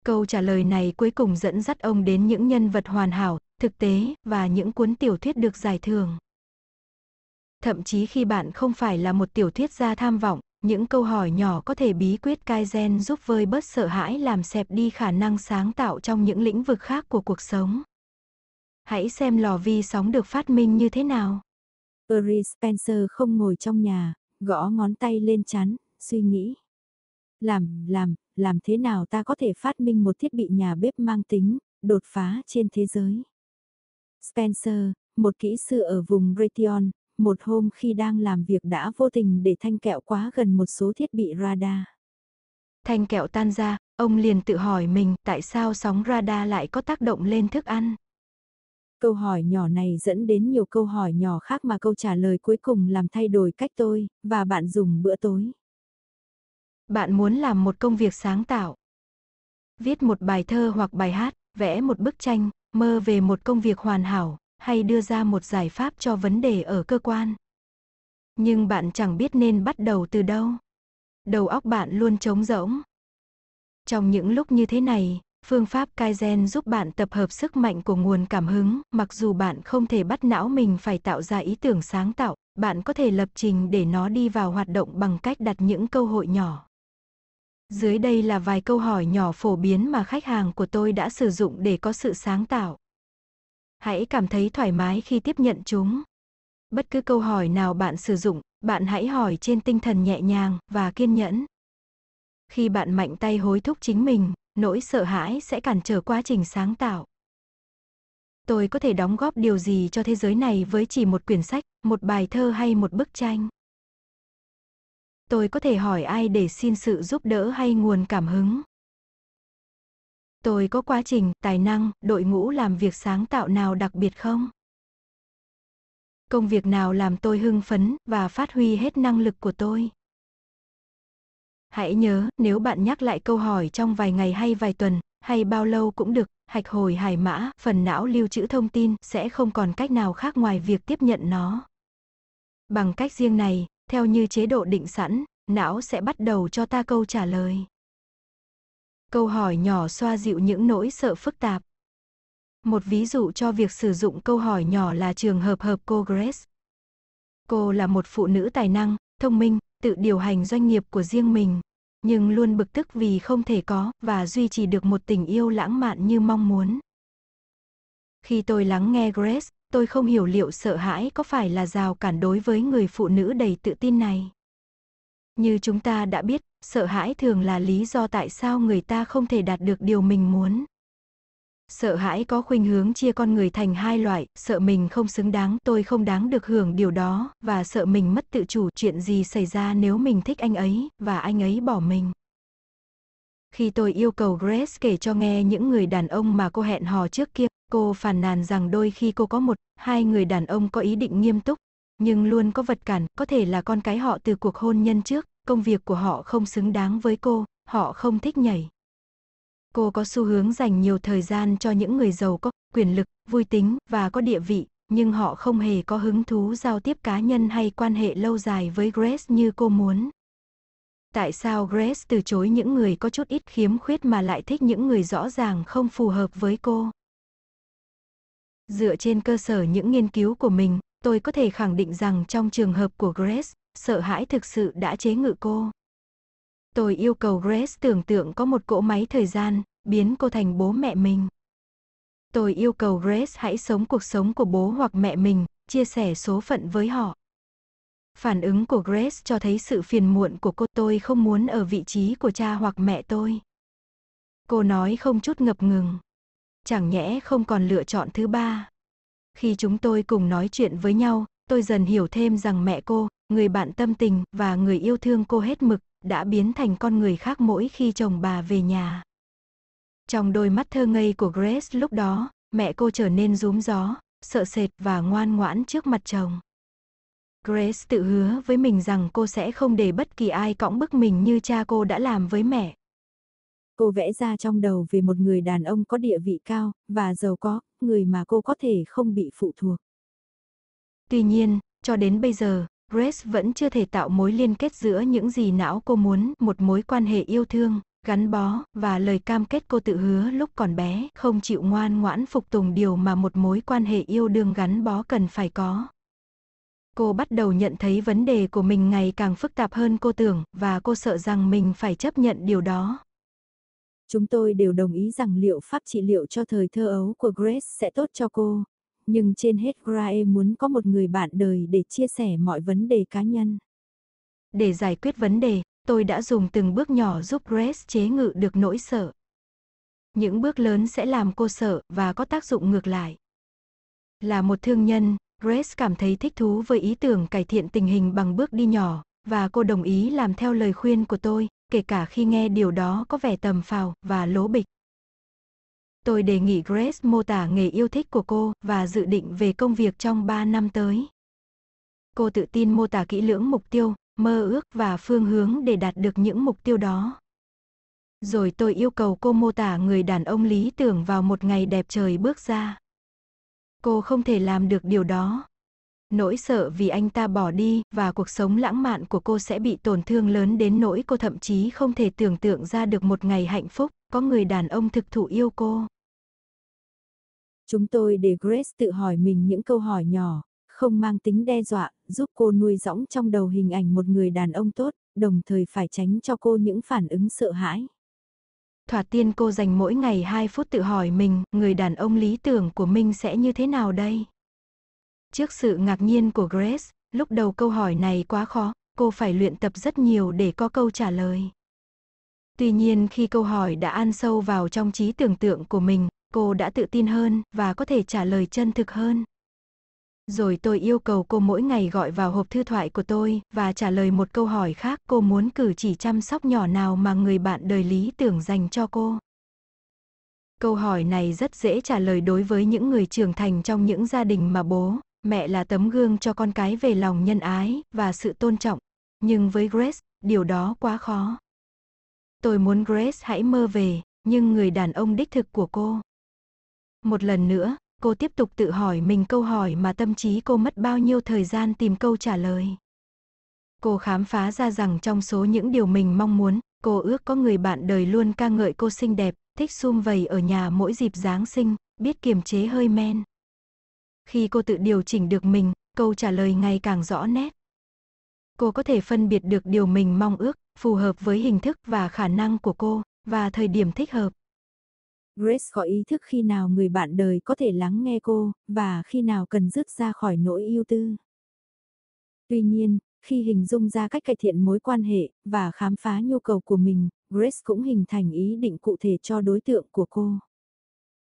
Câu trả lời này cuối cùng dẫn dắt ông đến những nhân vật hoàn hảo, thực tế, và những cuốn tiểu thuyết được giải thưởng. Thậm chí khi bạn không phải là một tiểu thuyết gia tham vọng, những câu hỏi nhỏ có thể bí quyết Kaizen giúp vơi bớt sợ hãi làm xẹp đi khả năng sáng tạo trong những lĩnh vực khác của cuộc sống. Hãy xem lò vi sóng được phát minh như thế nào. Uri Spencer không ngồi trong nhà, gõ ngón tay lên chán, suy nghĩ. Làm, làm, làm thế nào ta có thể phát minh một thiết bị nhà bếp mang tính, đột phá trên thế giới. Spencer, một kỹ sư ở vùng Raytheon, một hôm khi đang làm việc đã vô tình để thanh kẹo quá gần một số thiết bị radar. Thanh kẹo tan ra, ông liền tự hỏi mình tại sao sóng radar lại có tác động lên thức ăn. Câu hỏi nhỏ này dẫn đến nhiều câu hỏi nhỏ khác mà câu trả lời cuối cùng làm thay đổi cách tôi, và bạn dùng bữa tối. Bạn muốn làm một công việc sáng tạo. Viết một bài thơ hoặc bài hát, vẽ một bức tranh, mơ về một công việc hoàn hảo, hay đưa ra một giải pháp cho vấn đề ở cơ quan. Nhưng bạn chẳng biết nên bắt đầu từ đâu. Đầu óc bạn luôn trống rỗng. Trong những lúc như thế này, phương pháp Kaizen giúp bạn tập hợp sức mạnh của nguồn cảm hứng, mặc dù bạn không thể bắt não mình phải tạo ra ý tưởng sáng tạo, bạn có thể lập trình để nó đi vào hoạt động bằng cách đặt những câu hội nhỏ. Dưới đây là vài câu hỏi nhỏ phổ biến mà khách hàng của tôi đã sử dụng để có sự sáng tạo. Hãy cảm thấy thoải mái khi tiếp nhận chúng. Bất cứ câu hỏi nào bạn sử dụng, bạn hãy hỏi trên tinh thần nhẹ nhàng và kiên nhẫn. Khi bạn mạnh tay hối thúc chính mình, nỗi sợ hãi sẽ cản trở quá trình sáng tạo. Tôi có thể đóng góp điều gì cho thế giới này với chỉ một quyển sách, một bài thơ hay một bức tranh? Tôi có thể hỏi ai để xin sự giúp đỡ hay nguồn cảm hứng? Tôi có quá trình, tài năng, đội ngũ làm việc sáng tạo nào đặc biệt không? Công việc nào làm tôi hưng phấn và phát huy hết năng lực của tôi? Hãy nhớ, nếu bạn nhắc lại câu hỏi trong vài ngày hay vài tuần, hay bao lâu cũng được, hạch hồi hải mã, phần não lưu trữ thông tin sẽ không còn cách nào khác ngoài việc tiếp nhận nó. Bằng cách riêng này, theo như chế độ định sẵn, não sẽ bắt đầu cho ta câu trả lời. Câu hỏi nhỏ xoa dịu những nỗi sợ phức tạp. Một ví dụ cho việc sử dụng câu hỏi nhỏ là trường hợp hợp cô Grace. Cô là một phụ nữ tài năng, thông minh, tự điều hành doanh nghiệp của riêng mình, nhưng luôn bực tức vì không thể có và duy trì được một tình yêu lãng mạn như mong muốn. Khi tôi lắng nghe Grace, tôi không hiểu liệu sợ hãi có phải là rào cản đối với người phụ nữ đầy tự tin này. Như chúng ta đã biết, sợ hãi thường là lý do tại sao người ta không thể đạt được điều mình muốn. Sợ hãi có khuynh hướng chia con người thành hai loại, sợ mình không xứng đáng, tôi không đáng được hưởng điều đó, và sợ mình mất tự chủ chuyện gì xảy ra nếu mình thích anh ấy, và anh ấy bỏ mình. Khi tôi yêu cầu Grace kể cho nghe những người đàn ông mà cô hẹn hò trước kia, cô phàn nàn rằng đôi khi cô có một, hai người đàn ông có ý định nghiêm túc, nhưng luôn có vật cản, có thể là con cái họ từ cuộc hôn nhân trước, công việc của họ không xứng đáng với cô, họ không thích nhảy. Cô có xu hướng dành nhiều thời gian cho những người giàu có quyền lực, vui tính và có địa vị, nhưng họ không hề có hứng thú giao tiếp cá nhân hay quan hệ lâu dài với Grace như cô muốn. Tại sao Grace từ chối những người có chút ít khiếm khuyết mà lại thích những người rõ ràng không phù hợp với cô? Dựa trên cơ sở những nghiên cứu của mình, tôi có thể khẳng định rằng trong trường hợp của Grace, sợ hãi thực sự đã chế ngự cô. Tôi yêu cầu Grace tưởng tượng có một cỗ máy thời gian, biến cô thành bố mẹ mình. Tôi yêu cầu Grace hãy sống cuộc sống của bố hoặc mẹ mình, chia sẻ số phận với họ. Phản ứng của Grace cho thấy sự phiền muộn của cô tôi không muốn ở vị trí của cha hoặc mẹ tôi. Cô nói không chút ngập ngừng. Chẳng nhẽ không còn lựa chọn thứ ba. Khi chúng tôi cùng nói chuyện với nhau, tôi dần hiểu thêm rằng mẹ cô, người bạn tâm tình và người yêu thương cô hết mực, đã biến thành con người khác mỗi khi chồng bà về nhà. Trong đôi mắt thơ ngây của Grace lúc đó, mẹ cô trở nên rúm gió, sợ sệt và ngoan ngoãn trước mặt chồng. Grace tự hứa với mình rằng cô sẽ không để bất kỳ ai cõng bức mình như cha cô đã làm với mẹ. Cô vẽ ra trong đầu về một người đàn ông có địa vị cao, và giàu có, người mà cô có thể không bị phụ thuộc. Tuy nhiên, cho đến bây giờ, Grace vẫn chưa thể tạo mối liên kết giữa những gì não cô muốn, một mối quan hệ yêu thương, gắn bó, và lời cam kết cô tự hứa lúc còn bé, không chịu ngoan ngoãn phục tùng điều mà một mối quan hệ yêu đương gắn bó cần phải có. Cô bắt đầu nhận thấy vấn đề của mình ngày càng phức tạp hơn cô tưởng, và cô sợ rằng mình phải chấp nhận điều đó. Chúng tôi đều đồng ý rằng liệu pháp trị liệu cho thời thơ ấu của Grace sẽ tốt cho cô, nhưng trên hết Grae muốn có một người bạn đời để chia sẻ mọi vấn đề cá nhân. Để giải quyết vấn đề, tôi đã dùng từng bước nhỏ giúp Grace chế ngự được nỗi sợ. Những bước lớn sẽ làm cô sợ và có tác dụng ngược lại. Là một thương nhân, Grace cảm thấy thích thú với ý tưởng cải thiện tình hình bằng bước đi nhỏ, và cô đồng ý làm theo lời khuyên của tôi, kể cả khi nghe điều đó có vẻ tầm phào và lố bịch. Tôi đề nghị Grace mô tả nghề yêu thích của cô và dự định về công việc trong 3 năm tới. Cô tự tin mô tả kỹ lưỡng mục tiêu, mơ ước và phương hướng để đạt được những mục tiêu đó. Rồi tôi yêu cầu cô mô tả người đàn ông lý tưởng vào một ngày đẹp trời bước ra. Cô không thể làm được điều đó. Nỗi sợ vì anh ta bỏ đi và cuộc sống lãng mạn của cô sẽ bị tổn thương lớn đến nỗi cô thậm chí không thể tưởng tượng ra được một ngày hạnh phúc, có người đàn ông thực thụ yêu cô. Chúng tôi để Grace tự hỏi mình những câu hỏi nhỏ, không mang tính đe dọa, giúp cô nuôi dõng trong đầu hình ảnh một người đàn ông tốt, đồng thời phải tránh cho cô những phản ứng sợ hãi. Thoạt tiên cô dành mỗi ngày 2 phút tự hỏi mình, người đàn ông lý tưởng của mình sẽ như thế nào đây? Trước sự ngạc nhiên của Grace, lúc đầu câu hỏi này quá khó, cô phải luyện tập rất nhiều để có câu trả lời. Tuy nhiên khi câu hỏi đã ăn sâu vào trong trí tưởng tượng của mình, cô đã tự tin hơn và có thể trả lời chân thực hơn. Rồi tôi yêu cầu cô mỗi ngày gọi vào hộp thư thoại của tôi và trả lời một câu hỏi khác cô muốn cử chỉ chăm sóc nhỏ nào mà người bạn đời lý tưởng dành cho cô. Câu hỏi này rất dễ trả lời đối với những người trưởng thành trong những gia đình mà bố, mẹ là tấm gương cho con cái về lòng nhân ái và sự tôn trọng. Nhưng với Grace, điều đó quá khó. Tôi muốn Grace hãy mơ về, nhưng người đàn ông đích thực của cô. Một lần nữa, cô tiếp tục tự hỏi mình câu hỏi mà tâm trí cô mất bao nhiêu thời gian tìm câu trả lời. Cô khám phá ra rằng trong số những điều mình mong muốn, cô ước có người bạn đời luôn ca ngợi cô xinh đẹp, thích sum vầy ở nhà mỗi dịp Giáng sinh, biết kiềm chế hơi men. Khi cô tự điều chỉnh được mình, câu trả lời ngày càng rõ nét. Cô có thể phân biệt được điều mình mong ước, phù hợp với hình thức và khả năng của cô, và thời điểm thích hợp. Grace có ý thức khi nào người bạn đời có thể lắng nghe cô, và khi nào cần rút ra khỏi nỗi yêu tư. Tuy nhiên, khi hình dung ra cách cải thiện mối quan hệ, và khám phá nhu cầu của mình, Grace cũng hình thành ý định cụ thể cho đối tượng của cô.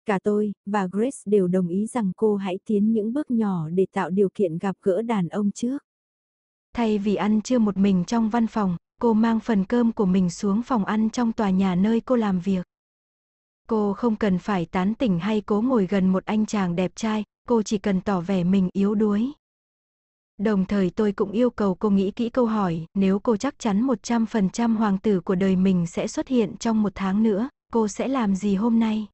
Cả tôi, và Grace đều đồng ý rằng cô hãy tiến những bước nhỏ để tạo điều kiện gặp gỡ đàn ông trước. Thay vì ăn trưa một mình trong văn phòng, cô mang phần cơm của mình xuống phòng ăn trong tòa nhà nơi cô làm việc. Cô không cần phải tán tỉnh hay cố ngồi gần một anh chàng đẹp trai, cô chỉ cần tỏ vẻ mình yếu đuối. Đồng thời tôi cũng yêu cầu cô nghĩ kỹ câu hỏi, nếu cô chắc chắn 100% hoàng tử của đời mình sẽ xuất hiện trong một tháng nữa, cô sẽ làm gì hôm nay?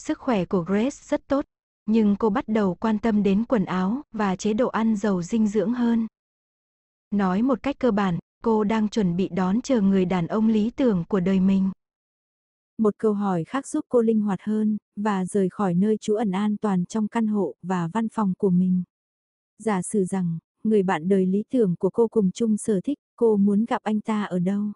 Sức khỏe của Grace rất tốt, nhưng cô bắt đầu quan tâm đến quần áo và chế độ ăn giàu dinh dưỡng hơn. Nói một cách cơ bản, cô đang chuẩn bị đón chờ người đàn ông lý tưởng của đời mình. Một câu hỏi khác giúp cô linh hoạt hơn, và rời khỏi nơi trú ẩn an toàn trong căn hộ và văn phòng của mình. Giả sử rằng, người bạn đời lý tưởng của cô cùng chung sở thích, cô muốn gặp anh ta ở đâu?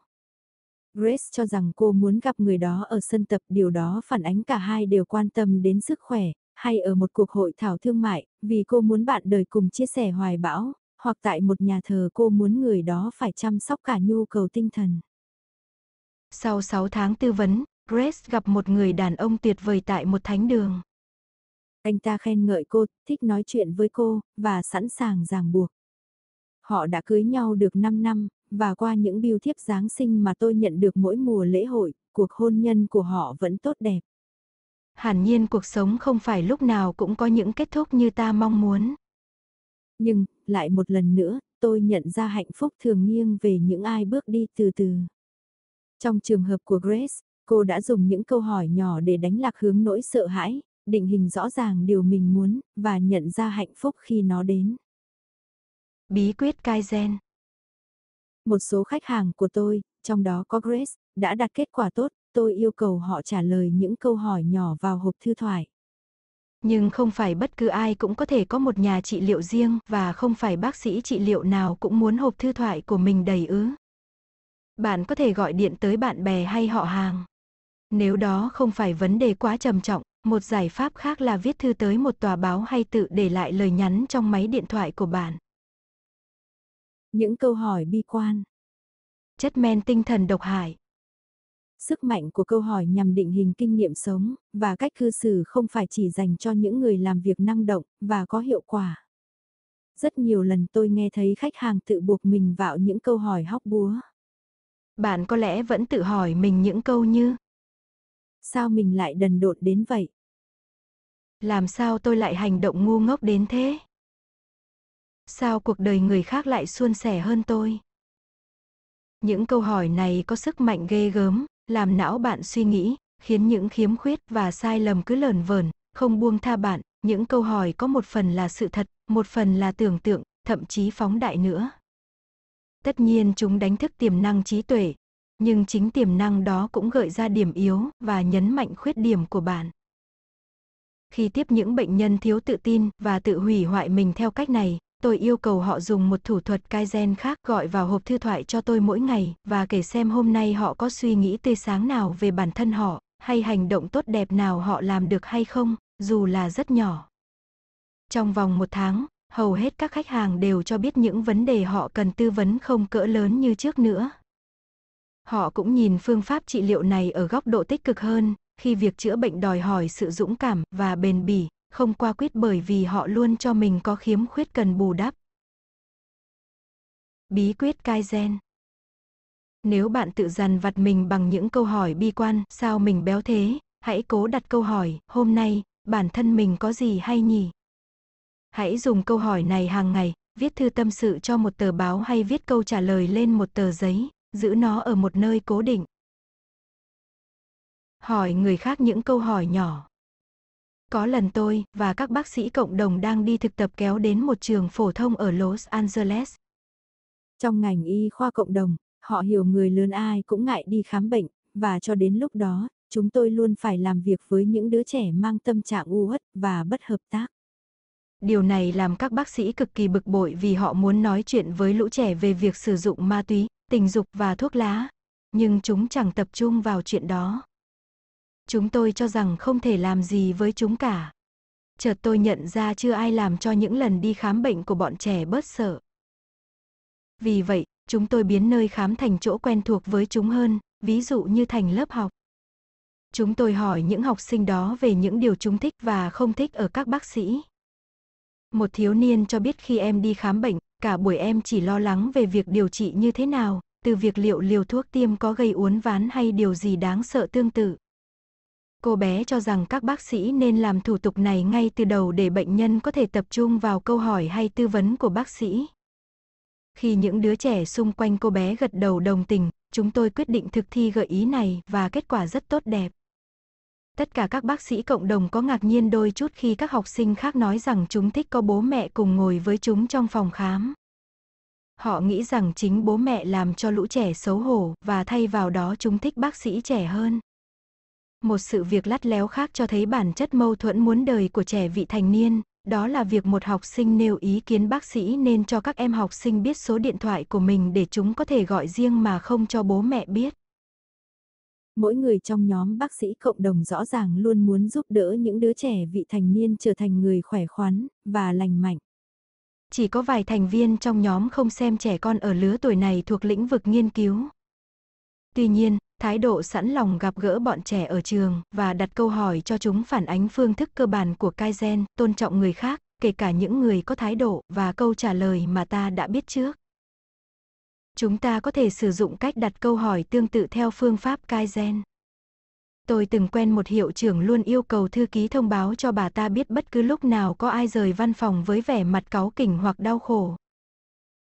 Grace cho rằng cô muốn gặp người đó ở sân tập, điều đó phản ánh cả hai đều quan tâm đến sức khỏe, hay ở một cuộc hội thảo thương mại, vì cô muốn bạn đời cùng chia sẻ hoài bão, hoặc tại một nhà thờ cô muốn người đó phải chăm sóc cả nhu cầu tinh thần. Sau 6 tháng tư vấn, Grace gặp một người đàn ông tuyệt vời tại một thánh đường. Anh ta khen ngợi cô, thích nói chuyện với cô, và sẵn sàng ràng buộc. Họ đã cưới nhau được 5 năm, và qua những biêu thiếp Giáng sinh mà tôi nhận được mỗi mùa lễ hội, cuộc hôn nhân của họ vẫn tốt đẹp. Hẳn nhiên cuộc sống không phải lúc nào cũng có những kết thúc như ta mong muốn. Nhưng, lại một lần nữa, tôi nhận ra hạnh phúc thường nghiêng về những ai bước đi từ từ. Trong trường hợp của Grace, Cô đã dùng những câu hỏi nhỏ để đánh lạc hướng nỗi sợ hãi, định hình rõ ràng điều mình muốn, và nhận ra hạnh phúc khi nó đến. Bí quyết Kaizen một số khách hàng của tôi, trong đó có Grace, đã đạt kết quả tốt, tôi yêu cầu họ trả lời những câu hỏi nhỏ vào hộp thư thoại. Nhưng không phải bất cứ ai cũng có thể có một nhà trị liệu riêng và không phải bác sĩ trị liệu nào cũng muốn hộp thư thoại của mình đầy ứ. Bạn có thể gọi điện tới bạn bè hay họ hàng. Nếu đó không phải vấn đề quá trầm trọng, một giải pháp khác là viết thư tới một tòa báo hay tự để lại lời nhắn trong máy điện thoại của bạn. Những câu hỏi bi quan. Chất men tinh thần độc hại. Sức mạnh của câu hỏi nhằm định hình kinh nghiệm sống, và cách cư xử không phải chỉ dành cho những người làm việc năng động, và có hiệu quả. Rất nhiều lần tôi nghe thấy khách hàng tự buộc mình vào những câu hỏi hóc búa. Bạn có lẽ vẫn tự hỏi mình những câu như Sao mình lại đần độn đến vậy? Làm sao tôi lại hành động ngu ngốc đến thế? Sao cuộc đời người khác lại suôn sẻ hơn tôi? Những câu hỏi này có sức mạnh ghê gớm, làm não bạn suy nghĩ, khiến những khiếm khuyết và sai lầm cứ lờn vờn, không buông tha bạn, những câu hỏi có một phần là sự thật, một phần là tưởng tượng, thậm chí phóng đại nữa. Tất nhiên chúng đánh thức tiềm năng trí tuệ, nhưng chính tiềm năng đó cũng gợi ra điểm yếu và nhấn mạnh khuyết điểm của bạn. Khi tiếp những bệnh nhân thiếu tự tin và tự hủy hoại mình theo cách này, tôi yêu cầu họ dùng một thủ thuật cai gen khác gọi vào hộp thư thoại cho tôi mỗi ngày và kể xem hôm nay họ có suy nghĩ tươi sáng nào về bản thân họ, hay hành động tốt đẹp nào họ làm được hay không, dù là rất nhỏ. Trong vòng một tháng, hầu hết các khách hàng đều cho biết những vấn đề họ cần tư vấn không cỡ lớn như trước nữa. Họ cũng nhìn phương pháp trị liệu này ở góc độ tích cực hơn, khi việc chữa bệnh đòi hỏi sự dũng cảm và bền bỉ, không qua quyết bởi vì họ luôn cho mình có khiếm khuyết cần bù đắp. Bí quyết Kaizen Nếu bạn tự dằn vặt mình bằng những câu hỏi bi quan, sao mình béo thế, hãy cố đặt câu hỏi, hôm nay, bản thân mình có gì hay nhỉ? Hãy dùng câu hỏi này hàng ngày, viết thư tâm sự cho một tờ báo hay viết câu trả lời lên một tờ giấy, giữ nó ở một nơi cố định. Hỏi người khác những câu hỏi nhỏ. Có lần tôi và các bác sĩ cộng đồng đang đi thực tập kéo đến một trường phổ thông ở Los Angeles. Trong ngành y khoa cộng đồng, họ hiểu người lớn ai cũng ngại đi khám bệnh, và cho đến lúc đó, chúng tôi luôn phải làm việc với những đứa trẻ mang tâm trạng u uất và bất hợp tác. Điều này làm các bác sĩ cực kỳ bực bội vì họ muốn nói chuyện với lũ trẻ về việc sử dụng ma túy, tình dục và thuốc lá, nhưng chúng chẳng tập trung vào chuyện đó. Chúng tôi cho rằng không thể làm gì với chúng cả. Chợt tôi nhận ra chưa ai làm cho những lần đi khám bệnh của bọn trẻ bớt sợ. Vì vậy, chúng tôi biến nơi khám thành chỗ quen thuộc với chúng hơn, ví dụ như thành lớp học. Chúng tôi hỏi những học sinh đó về những điều chúng thích và không thích ở các bác sĩ. Một thiếu niên cho biết khi em đi khám bệnh, cả buổi em chỉ lo lắng về việc điều trị như thế nào, từ việc liệu liều thuốc tiêm có gây uốn ván hay điều gì đáng sợ tương tự. Cô bé cho rằng các bác sĩ nên làm thủ tục này ngay từ đầu để bệnh nhân có thể tập trung vào câu hỏi hay tư vấn của bác sĩ. Khi những đứa trẻ xung quanh cô bé gật đầu đồng tình, chúng tôi quyết định thực thi gợi ý này và kết quả rất tốt đẹp. Tất cả các bác sĩ cộng đồng có ngạc nhiên đôi chút khi các học sinh khác nói rằng chúng thích có bố mẹ cùng ngồi với chúng trong phòng khám. Họ nghĩ rằng chính bố mẹ làm cho lũ trẻ xấu hổ và thay vào đó chúng thích bác sĩ trẻ hơn. Một sự việc lắt léo khác cho thấy bản chất mâu thuẫn muốn đời của trẻ vị thành niên, đó là việc một học sinh nêu ý kiến bác sĩ nên cho các em học sinh biết số điện thoại của mình để chúng có thể gọi riêng mà không cho bố mẹ biết. Mỗi người trong nhóm bác sĩ cộng đồng rõ ràng luôn muốn giúp đỡ những đứa trẻ vị thành niên trở thành người khỏe khoắn và lành mạnh. Chỉ có vài thành viên trong nhóm không xem trẻ con ở lứa tuổi này thuộc lĩnh vực nghiên cứu. Tuy nhiên, thái độ sẵn lòng gặp gỡ bọn trẻ ở trường và đặt câu hỏi cho chúng phản ánh phương thức cơ bản của Kaizen, tôn trọng người khác, kể cả những người có thái độ và câu trả lời mà ta đã biết trước. Chúng ta có thể sử dụng cách đặt câu hỏi tương tự theo phương pháp Kaizen. Tôi từng quen một hiệu trưởng luôn yêu cầu thư ký thông báo cho bà ta biết bất cứ lúc nào có ai rời văn phòng với vẻ mặt cáu kỉnh hoặc đau khổ.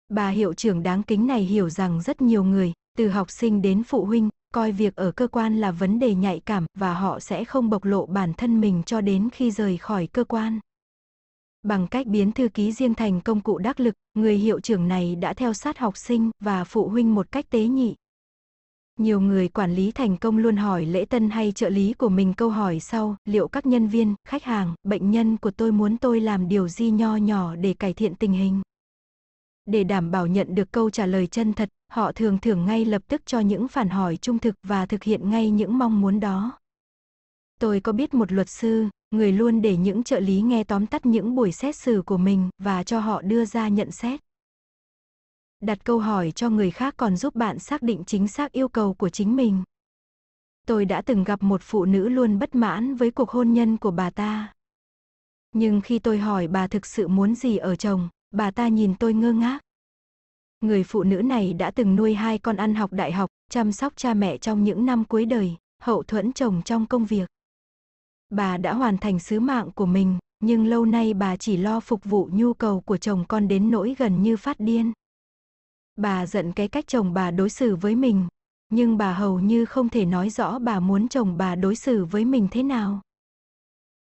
Bà hiệu trưởng đáng kính này hiểu rằng rất nhiều người, từ học sinh đến phụ huynh, coi việc ở cơ quan là vấn đề nhạy cảm và họ sẽ không bộc lộ bản thân mình cho đến khi rời khỏi cơ quan. Bằng cách biến thư ký riêng thành công cụ đắc lực, người hiệu trưởng này đã theo sát học sinh và phụ huynh một cách tế nhị. Nhiều người quản lý thành công luôn hỏi lễ tân hay trợ lý của mình câu hỏi sau, liệu các nhân viên, khách hàng, bệnh nhân của tôi muốn tôi làm điều gì nho nhỏ để cải thiện tình hình? Để đảm bảo nhận được câu trả lời chân thật, họ thường thưởng ngay lập tức cho những phản hỏi trung thực và thực hiện ngay những mong muốn đó. Tôi có biết một luật sư, người luôn để những trợ lý nghe tóm tắt những buổi xét xử của mình và cho họ đưa ra nhận xét. Đặt câu hỏi cho người khác còn giúp bạn xác định chính xác yêu cầu của chính mình. Tôi đã từng gặp một phụ nữ luôn bất mãn với cuộc hôn nhân của bà ta. Nhưng khi tôi hỏi bà thực sự muốn gì ở chồng, bà ta nhìn tôi ngơ ngác. Người phụ nữ này đã từng nuôi hai con ăn học đại học, chăm sóc cha mẹ trong những năm cuối đời, hậu thuẫn chồng trong công việc. Bà đã hoàn thành sứ mạng của mình, nhưng lâu nay bà chỉ lo phục vụ nhu cầu của chồng con đến nỗi gần như phát điên. Bà giận cái cách chồng bà đối xử với mình, nhưng bà hầu như không thể nói rõ bà muốn chồng bà đối xử với mình thế nào.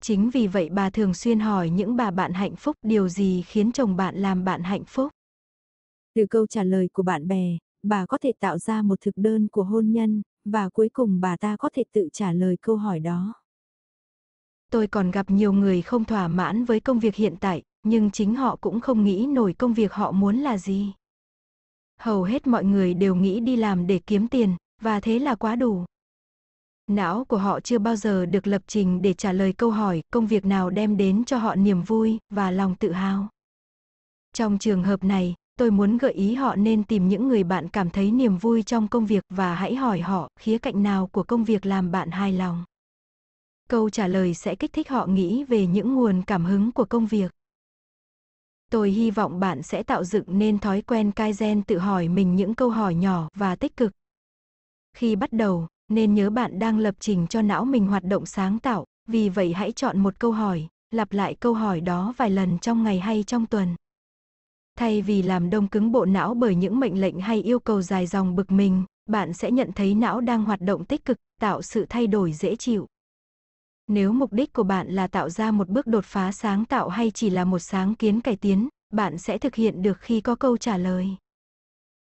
Chính vì vậy bà thường xuyên hỏi những bà bạn hạnh phúc điều gì khiến chồng bạn làm bạn hạnh phúc. Từ câu trả lời của bạn bè, bà có thể tạo ra một thực đơn của hôn nhân, và cuối cùng bà ta có thể tự trả lời câu hỏi đó. Tôi còn gặp nhiều người không thỏa mãn với công việc hiện tại, nhưng chính họ cũng không nghĩ nổi công việc họ muốn là gì. Hầu hết mọi người đều nghĩ đi làm để kiếm tiền, và thế là quá đủ. Não của họ chưa bao giờ được lập trình để trả lời câu hỏi công việc nào đem đến cho họ niềm vui và lòng tự hào. Trong trường hợp này, tôi muốn gợi ý họ nên tìm những người bạn cảm thấy niềm vui trong công việc và hãy hỏi họ khía cạnh nào của công việc làm bạn hài lòng. Câu trả lời sẽ kích thích họ nghĩ về những nguồn cảm hứng của công việc. Tôi hy vọng bạn sẽ tạo dựng nên thói quen Kaizen tự hỏi mình những câu hỏi nhỏ và tích cực. Khi bắt đầu, nên nhớ bạn đang lập trình cho não mình hoạt động sáng tạo, vì vậy hãy chọn một câu hỏi, lặp lại câu hỏi đó vài lần trong ngày hay trong tuần. Thay vì làm đông cứng bộ não bởi những mệnh lệnh hay yêu cầu dài dòng bực mình, bạn sẽ nhận thấy não đang hoạt động tích cực, tạo sự thay đổi dễ chịu. Nếu mục đích của bạn là tạo ra một bước đột phá sáng tạo hay chỉ là một sáng kiến cải tiến, bạn sẽ thực hiện được khi có câu trả lời.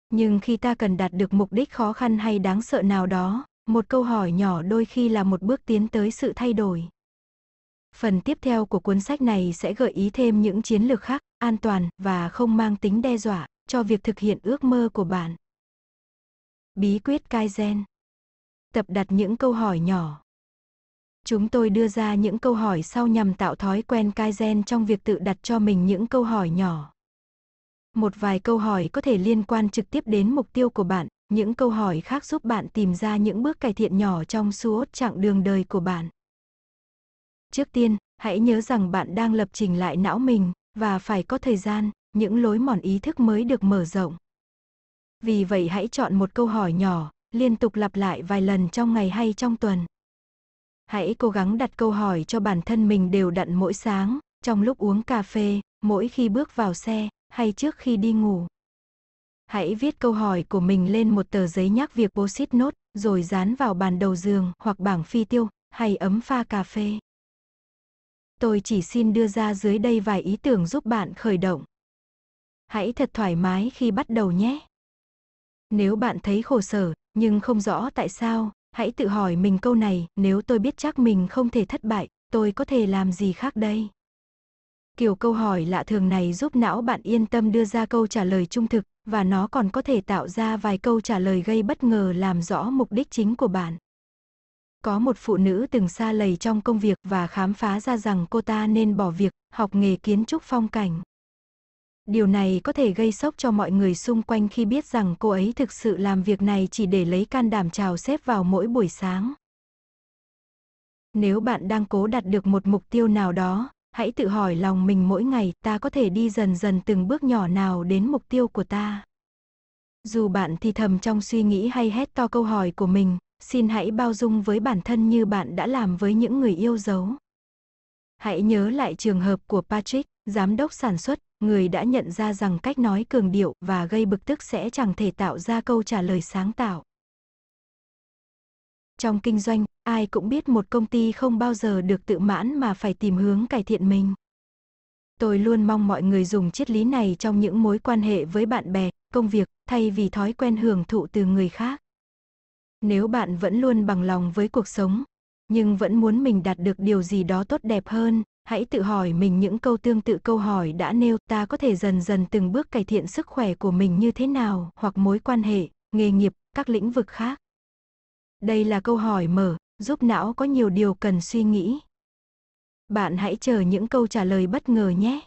Nhưng khi ta cần đạt được mục đích khó khăn hay đáng sợ nào đó, một câu hỏi nhỏ đôi khi là một bước tiến tới sự thay đổi. Phần tiếp theo của cuốn sách này sẽ gợi ý thêm những chiến lược khác, an toàn và không mang tính đe dọa cho việc thực hiện ước mơ của bạn. Bí quyết Kaizen Tập đặt những câu hỏi nhỏ. Chúng tôi đưa ra những câu hỏi sau nhằm tạo thói quen Kaizen trong việc tự đặt cho mình những câu hỏi nhỏ. Một vài câu hỏi có thể liên quan trực tiếp đến mục tiêu của bạn, những câu hỏi khác giúp bạn tìm ra những bước cải thiện nhỏ trong suốt chặng đường đời của bạn. Trước tiên, hãy nhớ rằng bạn đang lập trình lại não mình và phải có thời gian, những lối mòn ý thức mới được mở rộng. Vì vậy hãy chọn một câu hỏi nhỏ, liên tục lặp lại vài lần trong ngày hay trong tuần. Hãy cố gắng đặt câu hỏi cho bản thân mình đều đặn mỗi sáng, trong lúc uống cà phê, mỗi khi bước vào xe, hay trước khi đi ngủ. Hãy viết câu hỏi của mình lên một tờ giấy nhắc việc post-it nốt, rồi dán vào bàn đầu giường hoặc bảng phi tiêu, hay ấm pha cà phê. Tôi chỉ xin đưa ra dưới đây vài ý tưởng giúp bạn khởi động. Hãy thật thoải mái khi bắt đầu nhé. Nếu bạn thấy khổ sở, nhưng không rõ tại sao, hãy tự hỏi mình câu này, nếu tôi biết chắc mình không thể thất bại, tôi có thể làm gì khác đây? Kiểu câu hỏi lạ thường này giúp não bạn yên tâm đưa ra câu trả lời trung thực, và nó còn có thể tạo ra vài câu trả lời gây bất ngờ làm rõ mục đích chính của bạn. Có một phụ nữ từng xa lầy trong công việc và khám phá ra rằng cô ta nên bỏ việc, học nghề kiến trúc phong cảnh. Điều này có thể gây sốc cho mọi người xung quanh khi biết rằng cô ấy thực sự làm việc này chỉ để lấy can đảm chào xếp vào mỗi buổi sáng. Nếu bạn đang cố đạt được một mục tiêu nào đó, hãy tự hỏi lòng mình mỗi ngày ta có thể đi dần dần từng bước nhỏ nào đến mục tiêu của ta. Dù bạn thì thầm trong suy nghĩ hay hét to câu hỏi của mình, xin hãy bao dung với bản thân như bạn đã làm với những người yêu dấu. Hãy nhớ lại trường hợp của Patrick, giám đốc sản xuất, người đã nhận ra rằng cách nói cường điệu và gây bực tức sẽ chẳng thể tạo ra câu trả lời sáng tạo. Trong kinh doanh, ai cũng biết một công ty không bao giờ được tự mãn mà phải tìm hướng cải thiện mình. Tôi luôn mong mọi người dùng triết lý này trong những mối quan hệ với bạn bè, công việc, thay vì thói quen hưởng thụ từ người khác. Nếu bạn vẫn luôn bằng lòng với cuộc sống, nhưng vẫn muốn mình đạt được điều gì đó tốt đẹp hơn, hãy tự hỏi mình những câu tương tự câu hỏi đã nêu ta có thể dần dần từng bước cải thiện sức khỏe của mình như thế nào, hoặc mối quan hệ, nghề nghiệp, các lĩnh vực khác. Đây là câu hỏi mở, giúp não có nhiều điều cần suy nghĩ. Bạn hãy chờ những câu trả lời bất ngờ nhé.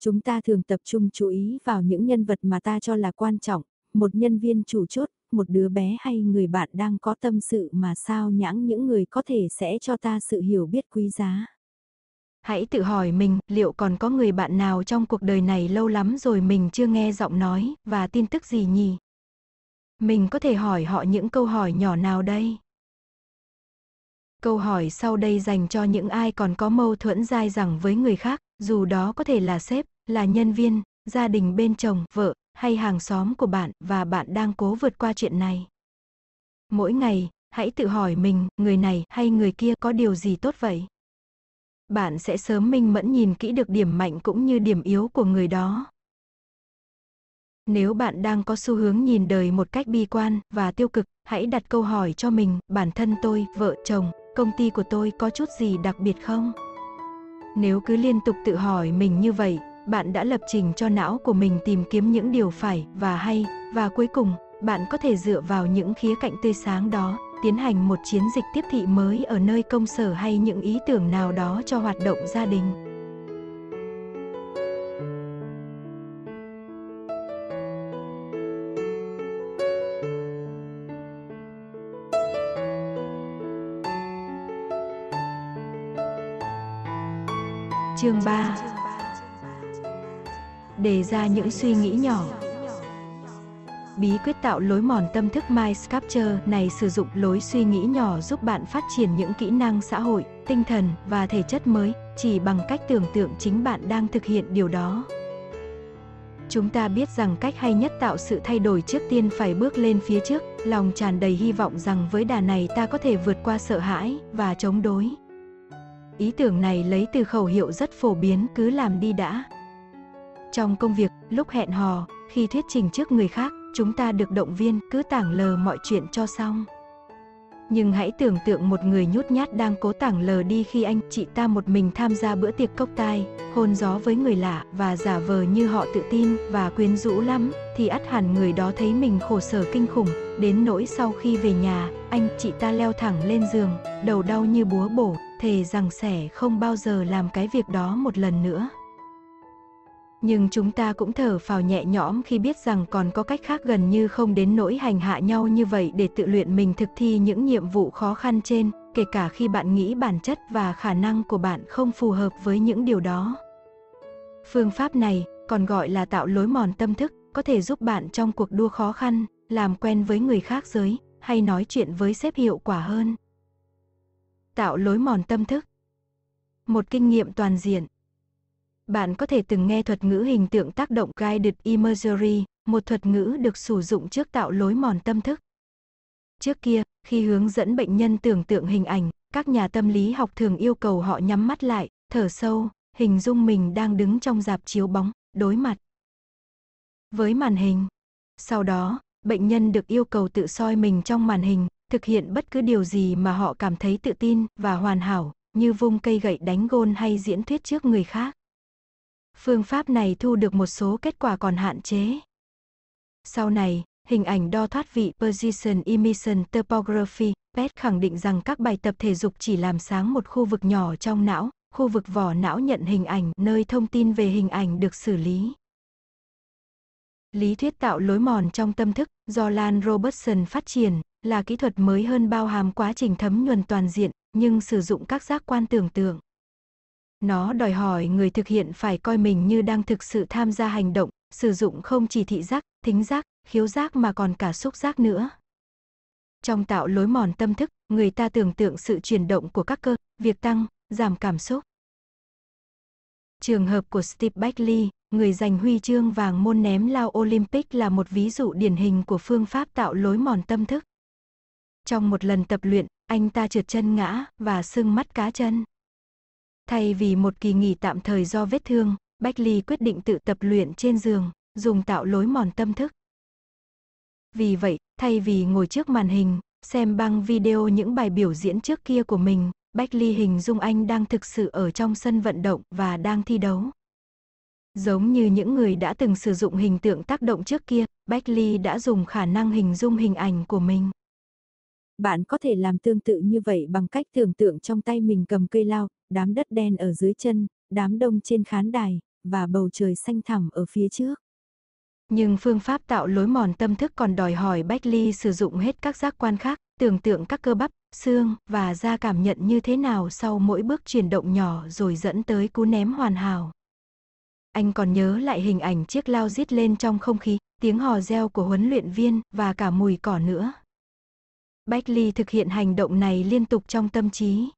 Chúng ta thường tập trung chú ý vào những nhân vật mà ta cho là quan trọng, một nhân viên chủ chốt, một đứa bé hay người bạn đang có tâm sự mà sao nhãng những người có thể sẽ cho ta sự hiểu biết quý giá. Hãy tự hỏi mình, liệu còn có người bạn nào trong cuộc đời này lâu lắm rồi mình chưa nghe giọng nói và tin tức gì nhỉ? Mình có thể hỏi họ những câu hỏi nhỏ nào đây? Câu hỏi sau đây dành cho những ai còn có mâu thuẫn dai dẳng với người khác, dù đó có thể là sếp, là nhân viên, gia đình bên chồng, vợ, hay hàng xóm của bạn và bạn đang cố vượt qua chuyện này. Mỗi ngày, hãy tự hỏi mình, người này hay người kia có điều gì tốt vậy? Bạn sẽ sớm minh mẫn nhìn kỹ được điểm mạnh cũng như điểm yếu của người đó. Nếu bạn đang có xu hướng nhìn đời một cách bi quan và tiêu cực, hãy đặt câu hỏi cho mình, bản thân tôi, vợ chồng, công ty của tôi có chút gì đặc biệt không? Nếu cứ liên tục tự hỏi mình như vậy, bạn đã lập trình cho não của mình tìm kiếm những điều phải và hay, và cuối cùng, bạn có thể dựa vào những khía cạnh tươi sáng đó, tiến hành một chiến dịch tiếp thị mới ở nơi công sở hay những ý tưởng nào đó cho hoạt động gia đình. Chương 3 Đề ra những suy nghĩ nhỏ Bí quyết tạo lối mòn tâm thức Mind Sculpture này sử dụng lối suy nghĩ nhỏ giúp bạn phát triển những kỹ năng xã hội, tinh thần và thể chất mới, chỉ bằng cách tưởng tượng chính bạn đang thực hiện điều đó. Chúng ta biết rằng cách hay nhất tạo sự thay đổi trước tiên phải bước lên phía trước, lòng tràn đầy hy vọng rằng với đà này ta có thể vượt qua sợ hãi và chống đối. Ý tưởng này lấy từ khẩu hiệu rất phổ biến cứ làm đi đã. Trong công việc, lúc hẹn hò, khi thuyết trình trước người khác, chúng ta được động viên cứ tảng lờ mọi chuyện cho xong. Nhưng hãy tưởng tượng một người nhút nhát đang cố tảng lờ đi khi anh chị ta một mình tham gia bữa tiệc cốc tai, hôn gió với người lạ và giả vờ như họ tự tin và quyến rũ lắm, thì ắt hẳn người đó thấy mình khổ sở kinh khủng, đến nỗi sau khi về nhà, anh chị ta leo thẳng lên giường, đầu đau như búa bổ, thề rằng sẽ không bao giờ làm cái việc đó một lần nữa. Nhưng chúng ta cũng thở phào nhẹ nhõm khi biết rằng còn có cách khác gần như không đến nỗi hành hạ nhau như vậy để tự luyện mình thực thi những nhiệm vụ khó khăn trên, kể cả khi bạn nghĩ bản chất và khả năng của bạn không phù hợp với những điều đó. Phương pháp này, còn gọi là tạo lối mòn tâm thức, có thể giúp bạn trong cuộc đua khó khăn, làm quen với người khác giới, hay nói chuyện với sếp hiệu quả hơn. Tạo lối mòn tâm thức Một kinh nghiệm toàn diện bạn có thể từng nghe thuật ngữ hình tượng tác động Guided Imagery, một thuật ngữ được sử dụng trước tạo lối mòn tâm thức. Trước kia, khi hướng dẫn bệnh nhân tưởng tượng hình ảnh, các nhà tâm lý học thường yêu cầu họ nhắm mắt lại, thở sâu, hình dung mình đang đứng trong dạp chiếu bóng, đối mặt với màn hình. Sau đó, bệnh nhân được yêu cầu tự soi mình trong màn hình, thực hiện bất cứ điều gì mà họ cảm thấy tự tin và hoàn hảo, như vung cây gậy đánh gôn hay diễn thuyết trước người khác. Phương pháp này thu được một số kết quả còn hạn chế. Sau này, hình ảnh đo thoát vị Position Emission Topography, PET khẳng định rằng các bài tập thể dục chỉ làm sáng một khu vực nhỏ trong não, khu vực vỏ não nhận hình ảnh nơi thông tin về hình ảnh được xử lý. Lý thuyết tạo lối mòn trong tâm thức do Lan Robertson phát triển là kỹ thuật mới hơn bao hàm quá trình thấm nhuần toàn diện, nhưng sử dụng các giác quan tưởng tượng. Nó đòi hỏi người thực hiện phải coi mình như đang thực sự tham gia hành động, sử dụng không chỉ thị giác, thính giác, khiếu giác mà còn cả xúc giác nữa. Trong tạo lối mòn tâm thức, người ta tưởng tượng sự chuyển động của các cơ, việc tăng, giảm cảm xúc. Trường hợp của Steve Beckley, người giành huy chương vàng môn ném lao Olympic là một ví dụ điển hình của phương pháp tạo lối mòn tâm thức. Trong một lần tập luyện, anh ta trượt chân ngã và sưng mắt cá chân. Thay vì một kỳ nghỉ tạm thời do vết thương, Bách quyết định tự tập luyện trên giường, dùng tạo lối mòn tâm thức. Vì vậy, thay vì ngồi trước màn hình, xem băng video những bài biểu diễn trước kia của mình, Bách hình dung anh đang thực sự ở trong sân vận động và đang thi đấu. Giống như những người đã từng sử dụng hình tượng tác động trước kia, Bách Ly đã dùng khả năng hình dung hình ảnh của mình. Bạn có thể làm tương tự như vậy bằng cách tưởng tượng trong tay mình cầm cây lao, đám đất đen ở dưới chân, đám đông trên khán đài, và bầu trời xanh thẳm ở phía trước. Nhưng phương pháp tạo lối mòn tâm thức còn đòi hỏi Bách Ly sử dụng hết các giác quan khác, tưởng tượng các cơ bắp, xương và da cảm nhận như thế nào sau mỗi bước chuyển động nhỏ rồi dẫn tới cú ném hoàn hảo. Anh còn nhớ lại hình ảnh chiếc lao giết lên trong không khí, tiếng hò reo của huấn luyện viên và cả mùi cỏ nữa. Bách Ly thực hiện hành động này liên tục trong tâm trí.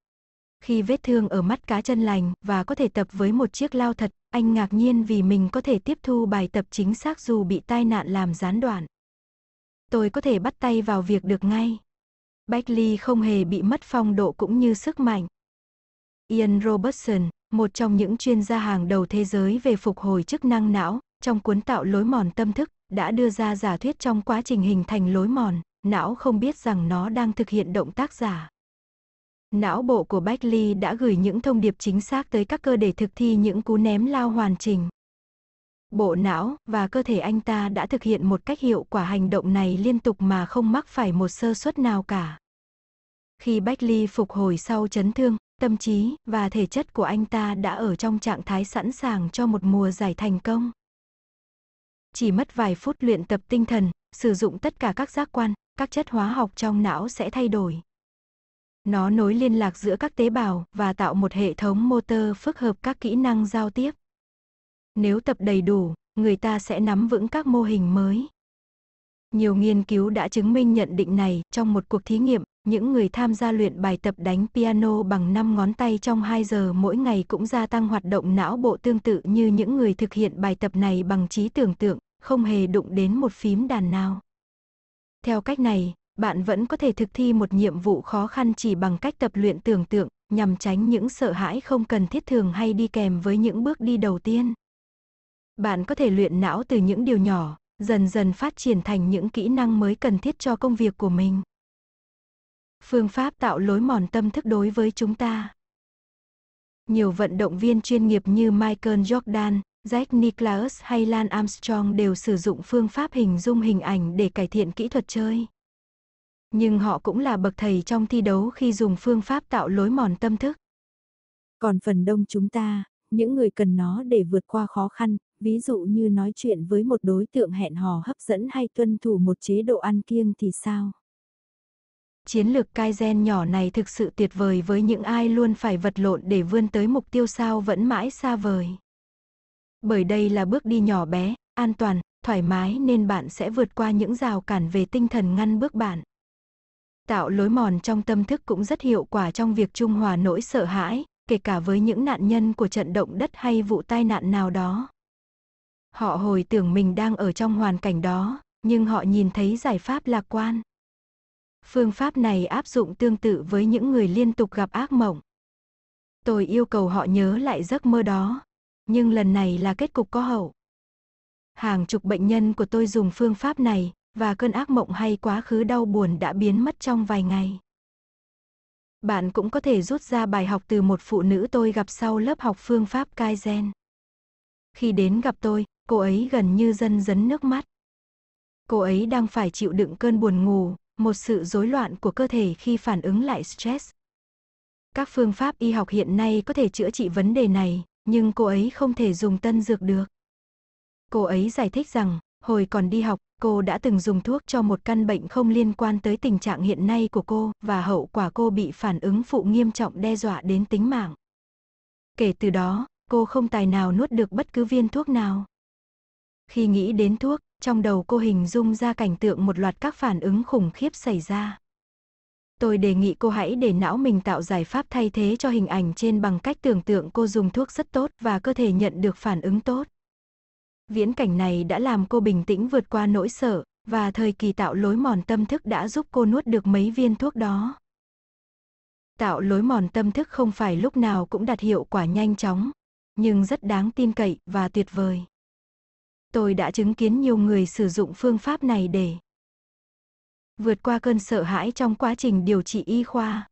Khi vết thương ở mắt cá chân lành và có thể tập với một chiếc lao thật, anh ngạc nhiên vì mình có thể tiếp thu bài tập chính xác dù bị tai nạn làm gián đoạn. Tôi có thể bắt tay vào việc được ngay. Bách Ly không hề bị mất phong độ cũng như sức mạnh. Ian Robertson, một trong những chuyên gia hàng đầu thế giới về phục hồi chức năng não, trong cuốn tạo lối mòn tâm thức, đã đưa ra giả thuyết trong quá trình hình thành lối mòn, não không biết rằng nó đang thực hiện động tác giả. Não bộ của Bách Ly đã gửi những thông điệp chính xác tới các cơ để thực thi những cú ném lao hoàn chỉnh. Bộ não và cơ thể anh ta đã thực hiện một cách hiệu quả hành động này liên tục mà không mắc phải một sơ suất nào cả. Khi Bách Ly phục hồi sau chấn thương, tâm trí và thể chất của anh ta đã ở trong trạng thái sẵn sàng cho một mùa giải thành công. Chỉ mất vài phút luyện tập tinh thần, sử dụng tất cả các giác quan, các chất hóa học trong não sẽ thay đổi. Nó nối liên lạc giữa các tế bào và tạo một hệ thống motor phức hợp các kỹ năng giao tiếp. Nếu tập đầy đủ, người ta sẽ nắm vững các mô hình mới. Nhiều nghiên cứu đã chứng minh nhận định này, trong một cuộc thí nghiệm, những người tham gia luyện bài tập đánh piano bằng 5 ngón tay trong 2 giờ mỗi ngày cũng gia tăng hoạt động não bộ tương tự như những người thực hiện bài tập này bằng trí tưởng tượng, không hề đụng đến một phím đàn nào. Theo cách này, bạn vẫn có thể thực thi một nhiệm vụ khó khăn chỉ bằng cách tập luyện tưởng tượng, nhằm tránh những sợ hãi không cần thiết thường hay đi kèm với những bước đi đầu tiên. Bạn có thể luyện não từ những điều nhỏ, dần dần phát triển thành những kỹ năng mới cần thiết cho công việc của mình. Phương pháp tạo lối mòn tâm thức đối với chúng ta. Nhiều vận động viên chuyên nghiệp như Michael Jordan, Jack Nicklaus hay Lan Armstrong đều sử dụng phương pháp hình dung hình ảnh để cải thiện kỹ thuật chơi. Nhưng họ cũng là bậc thầy trong thi đấu khi dùng phương pháp tạo lối mòn tâm thức. Còn phần đông chúng ta, những người cần nó để vượt qua khó khăn, ví dụ như nói chuyện với một đối tượng hẹn hò hấp dẫn hay tuân thủ một chế độ ăn kiêng thì sao? Chiến lược Kaizen nhỏ này thực sự tuyệt vời với những ai luôn phải vật lộn để vươn tới mục tiêu sao vẫn mãi xa vời. Bởi đây là bước đi nhỏ bé, an toàn, thoải mái nên bạn sẽ vượt qua những rào cản về tinh thần ngăn bước bạn. Tạo lối mòn trong tâm thức cũng rất hiệu quả trong việc trung hòa nỗi sợ hãi, kể cả với những nạn nhân của trận động đất hay vụ tai nạn nào đó. Họ hồi tưởng mình đang ở trong hoàn cảnh đó, nhưng họ nhìn thấy giải pháp lạc quan. Phương pháp này áp dụng tương tự với những người liên tục gặp ác mộng. Tôi yêu cầu họ nhớ lại giấc mơ đó, nhưng lần này là kết cục có hậu. Hàng chục bệnh nhân của tôi dùng phương pháp này, và cơn ác mộng hay quá khứ đau buồn đã biến mất trong vài ngày. Bạn cũng có thể rút ra bài học từ một phụ nữ tôi gặp sau lớp học phương pháp Kaizen. Khi đến gặp tôi, cô ấy gần như dân dấn nước mắt. Cô ấy đang phải chịu đựng cơn buồn ngủ, một sự rối loạn của cơ thể khi phản ứng lại stress. Các phương pháp y học hiện nay có thể chữa trị vấn đề này, nhưng cô ấy không thể dùng tân dược được. Cô ấy giải thích rằng, hồi còn đi học, cô đã từng dùng thuốc cho một căn bệnh không liên quan tới tình trạng hiện nay của cô và hậu quả cô bị phản ứng phụ nghiêm trọng đe dọa đến tính mạng. Kể từ đó, cô không tài nào nuốt được bất cứ viên thuốc nào. Khi nghĩ đến thuốc, trong đầu cô hình dung ra cảnh tượng một loạt các phản ứng khủng khiếp xảy ra. Tôi đề nghị cô hãy để não mình tạo giải pháp thay thế cho hình ảnh trên bằng cách tưởng tượng cô dùng thuốc rất tốt và cơ thể nhận được phản ứng tốt. Viễn cảnh này đã làm cô bình tĩnh vượt qua nỗi sợ, và thời kỳ tạo lối mòn tâm thức đã giúp cô nuốt được mấy viên thuốc đó. Tạo lối mòn tâm thức không phải lúc nào cũng đạt hiệu quả nhanh chóng, nhưng rất đáng tin cậy và tuyệt vời. Tôi đã chứng kiến nhiều người sử dụng phương pháp này để vượt qua cơn sợ hãi trong quá trình điều trị y khoa.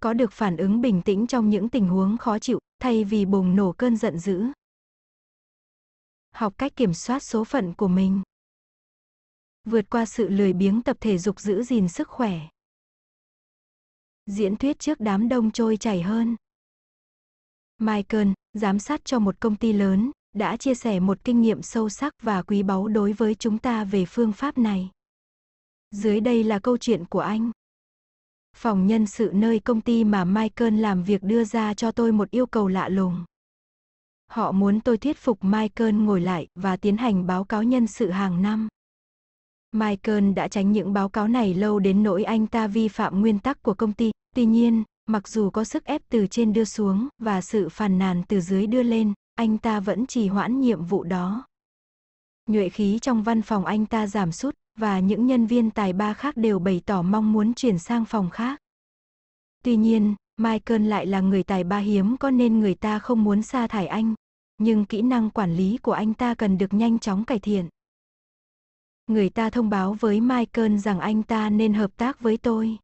Có được phản ứng bình tĩnh trong những tình huống khó chịu, thay vì bùng nổ cơn giận dữ. Học cách kiểm soát số phận của mình. Vượt qua sự lười biếng tập thể dục giữ gìn sức khỏe. Diễn thuyết trước đám đông trôi chảy hơn. Michael, giám sát cho một công ty lớn, đã chia sẻ một kinh nghiệm sâu sắc và quý báu đối với chúng ta về phương pháp này. Dưới đây là câu chuyện của anh. Phòng nhân sự nơi công ty mà Michael làm việc đưa ra cho tôi một yêu cầu lạ lùng. Họ muốn tôi thuyết phục Michael ngồi lại và tiến hành báo cáo nhân sự hàng năm. Michael đã tránh những báo cáo này lâu đến nỗi anh ta vi phạm nguyên tắc của công ty. Tuy nhiên, mặc dù có sức ép từ trên đưa xuống và sự phàn nàn từ dưới đưa lên, anh ta vẫn trì hoãn nhiệm vụ đó. Nhuệ khí trong văn phòng anh ta giảm sút và những nhân viên tài ba khác đều bày tỏ mong muốn chuyển sang phòng khác. Tuy nhiên, Michael lại là người tài ba hiếm có nên người ta không muốn sa thải anh, nhưng kỹ năng quản lý của anh ta cần được nhanh chóng cải thiện. Người ta thông báo với Michael rằng anh ta nên hợp tác với tôi.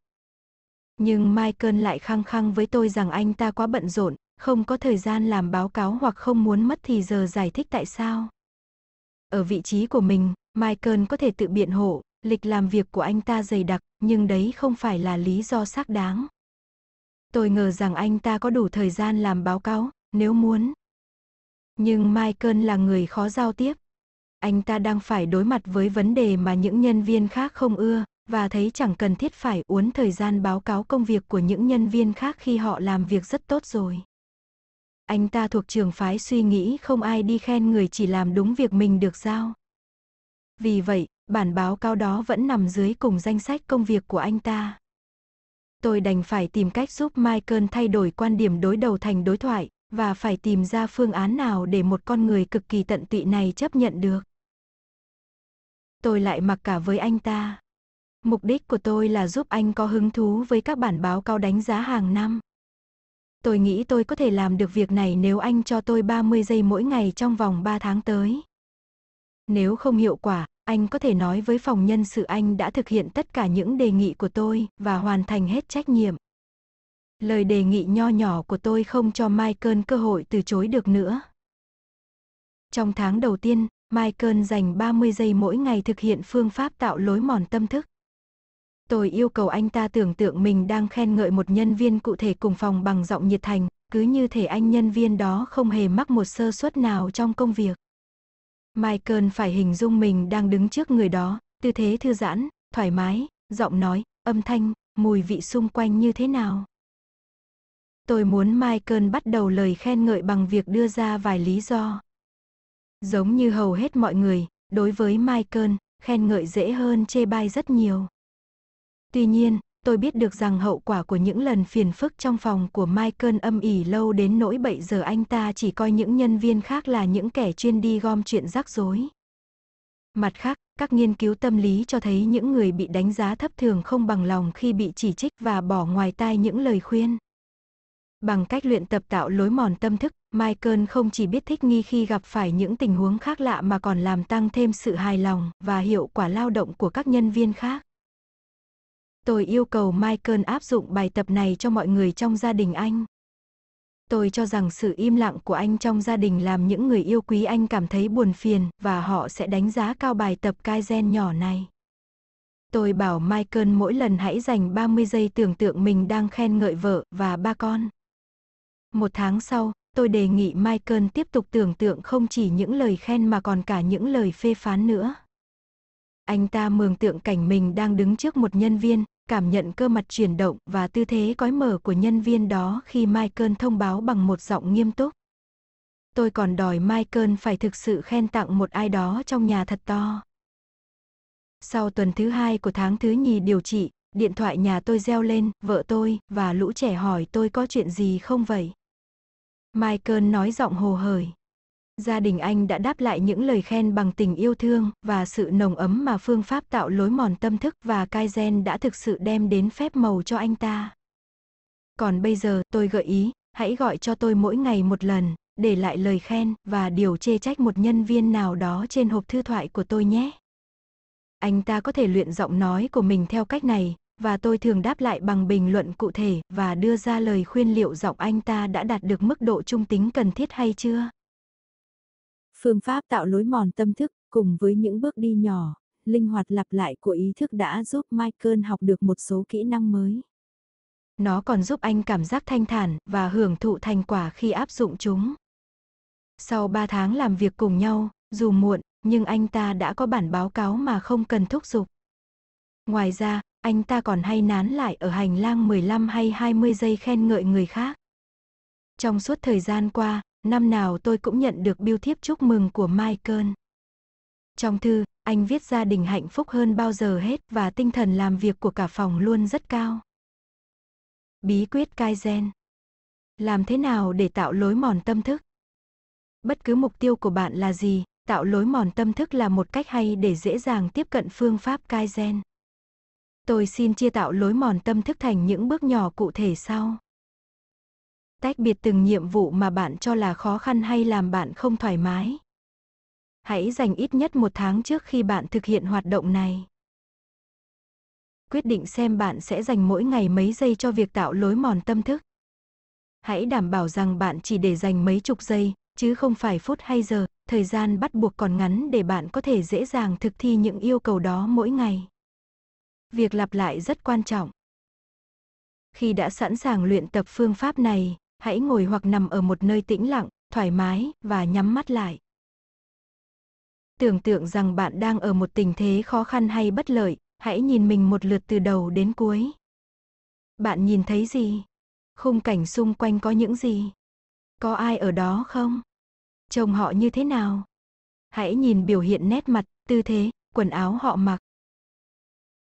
Nhưng Michael lại khăng khăng với tôi rằng anh ta quá bận rộn, không có thời gian làm báo cáo hoặc không muốn mất thì giờ giải thích tại sao. Ở vị trí của mình, Michael có thể tự biện hộ, lịch làm việc của anh ta dày đặc, nhưng đấy không phải là lý do xác đáng. Tôi ngờ rằng anh ta có đủ thời gian làm báo cáo, nếu muốn. Nhưng Michael là người khó giao tiếp. Anh ta đang phải đối mặt với vấn đề mà những nhân viên khác không ưa, và thấy chẳng cần thiết phải uốn thời gian báo cáo công việc của những nhân viên khác khi họ làm việc rất tốt rồi. Anh ta thuộc trường phái suy nghĩ không ai đi khen người chỉ làm đúng việc mình được giao. Vì vậy, bản báo cáo đó vẫn nằm dưới cùng danh sách công việc của anh ta. Tôi đành phải tìm cách giúp Michael thay đổi quan điểm đối đầu thành đối thoại, và phải tìm ra phương án nào để một con người cực kỳ tận tụy này chấp nhận được. Tôi lại mặc cả với anh ta. Mục đích của tôi là giúp anh có hứng thú với các bản báo cáo đánh giá hàng năm. Tôi nghĩ tôi có thể làm được việc này nếu anh cho tôi 30 giây mỗi ngày trong vòng 3 tháng tới. Nếu không hiệu quả, anh có thể nói với phòng nhân sự anh đã thực hiện tất cả những đề nghị của tôi và hoàn thành hết trách nhiệm. Lời đề nghị nho nhỏ của tôi không cho Michael cơ hội từ chối được nữa. Trong tháng đầu tiên, Michael dành 30 giây mỗi ngày thực hiện phương pháp tạo lối mòn tâm thức. Tôi yêu cầu anh ta tưởng tượng mình đang khen ngợi một nhân viên cụ thể cùng phòng bằng giọng nhiệt thành, cứ như thể anh nhân viên đó không hề mắc một sơ suất nào trong công việc. Michael phải hình dung mình đang đứng trước người đó, tư thế thư giãn, thoải mái, giọng nói, âm thanh, mùi vị xung quanh như thế nào. Tôi muốn Michael bắt đầu lời khen ngợi bằng việc đưa ra vài lý do. Giống như hầu hết mọi người, đối với Michael, khen ngợi dễ hơn chê bai rất nhiều. Tuy nhiên, tôi biết được rằng hậu quả của những lần phiền phức trong phòng của Michael âm ỉ lâu đến nỗi bậy giờ anh ta chỉ coi những nhân viên khác là những kẻ chuyên đi gom chuyện rắc rối. Mặt khác, các nghiên cứu tâm lý cho thấy những người bị đánh giá thấp thường không bằng lòng khi bị chỉ trích và bỏ ngoài tai những lời khuyên. Bằng cách luyện tập tạo lối mòn tâm thức, Michael không chỉ biết thích nghi khi gặp phải những tình huống khác lạ mà còn làm tăng thêm sự hài lòng và hiệu quả lao động của các nhân viên khác. Tôi yêu cầu Michael áp dụng bài tập này cho mọi người trong gia đình anh. Tôi cho rằng sự im lặng của anh trong gia đình làm những người yêu quý anh cảm thấy buồn phiền và họ sẽ đánh giá cao bài tập Kaizen nhỏ này. Tôi bảo Michael mỗi lần hãy dành 30 giây tưởng tượng mình đang khen ngợi vợ và ba con. Một tháng sau, tôi đề nghị Michael tiếp tục tưởng tượng không chỉ những lời khen mà còn cả những lời phê phán nữa. Anh ta mường tượng cảnh mình đang đứng trước một nhân viên, cảm nhận cơ mặt chuyển động và tư thế cói mở của nhân viên đó khi Michael thông báo bằng một giọng nghiêm túc. Tôi còn đòi Michael phải thực sự khen tặng một ai đó trong nhà thật to. Sau tuần thứ hai của tháng thứ nhì điều trị, điện thoại nhà tôi reo lên, vợ tôi và lũ trẻ hỏi tôi có chuyện gì không vậy. Michael nói giọng hồ hởi. Gia đình anh đã đáp lại những lời khen bằng tình yêu thương và sự nồng ấm mà phương pháp tạo lối mòn tâm thức và Kaizen đã thực sự đem đến phép màu cho anh ta. Còn bây giờ, tôi gợi ý, hãy gọi cho tôi mỗi ngày một lần, để lại lời khen và điều chê trách một nhân viên nào đó trên hộp thư thoại của tôi nhé. Anh ta có thể luyện giọng nói của mình theo cách này, và tôi thường đáp lại bằng bình luận cụ thể và đưa ra lời khuyên liệu giọng anh ta đã đạt được mức độ trung tính cần thiết hay chưa. Phương pháp tạo lối mòn tâm thức cùng với những bước đi nhỏ, linh hoạt lặp lại của ý thức đã giúp Michael học được một số kỹ năng mới. Nó còn giúp anh cảm giác thanh thản và hưởng thụ thành quả khi áp dụng chúng. Sau 3 tháng làm việc cùng nhau, dù muộn, nhưng anh ta đã có bản báo cáo mà không cần thúc giục. Ngoài ra, anh ta còn hay nán lại ở hành lang 15 hay 20 giây khen ngợi người khác. Trong suốt thời gian qua, năm nào tôi cũng nhận được biêu thiếp chúc mừng của Michael. Trong thư, anh viết gia đình hạnh phúc hơn bao giờ hết và tinh thần làm việc của cả phòng luôn rất cao. Bí quyết Kaizen Làm thế nào để tạo lối mòn tâm thức? Bất cứ mục tiêu của bạn là gì, tạo lối mòn tâm thức là một cách hay để dễ dàng tiếp cận phương pháp Kaizen. Tôi xin chia tạo lối mòn tâm thức thành những bước nhỏ cụ thể sau. Tách biệt từng nhiệm vụ mà bạn cho là khó khăn hay làm bạn không thoải mái. Hãy dành ít nhất một tháng trước khi bạn thực hiện hoạt động này. Quyết định xem bạn sẽ dành mỗi ngày mấy giây cho việc tạo lối mòn tâm thức. Hãy đảm bảo rằng bạn chỉ để dành mấy chục giây, chứ không phải phút hay giờ, thời gian bắt buộc còn ngắn để bạn có thể dễ dàng thực thi những yêu cầu đó mỗi ngày. Việc lặp lại rất quan trọng. Khi đã sẵn sàng luyện tập phương pháp này, hãy ngồi hoặc nằm ở một nơi tĩnh lặng, thoải mái và nhắm mắt lại. Tưởng tượng rằng bạn đang ở một tình thế khó khăn hay bất lợi, hãy nhìn mình một lượt từ đầu đến cuối. Bạn nhìn thấy gì? Khung cảnh xung quanh có những gì? Có ai ở đó không? Trông họ như thế nào? Hãy nhìn biểu hiện nét mặt, tư thế, quần áo họ mặc.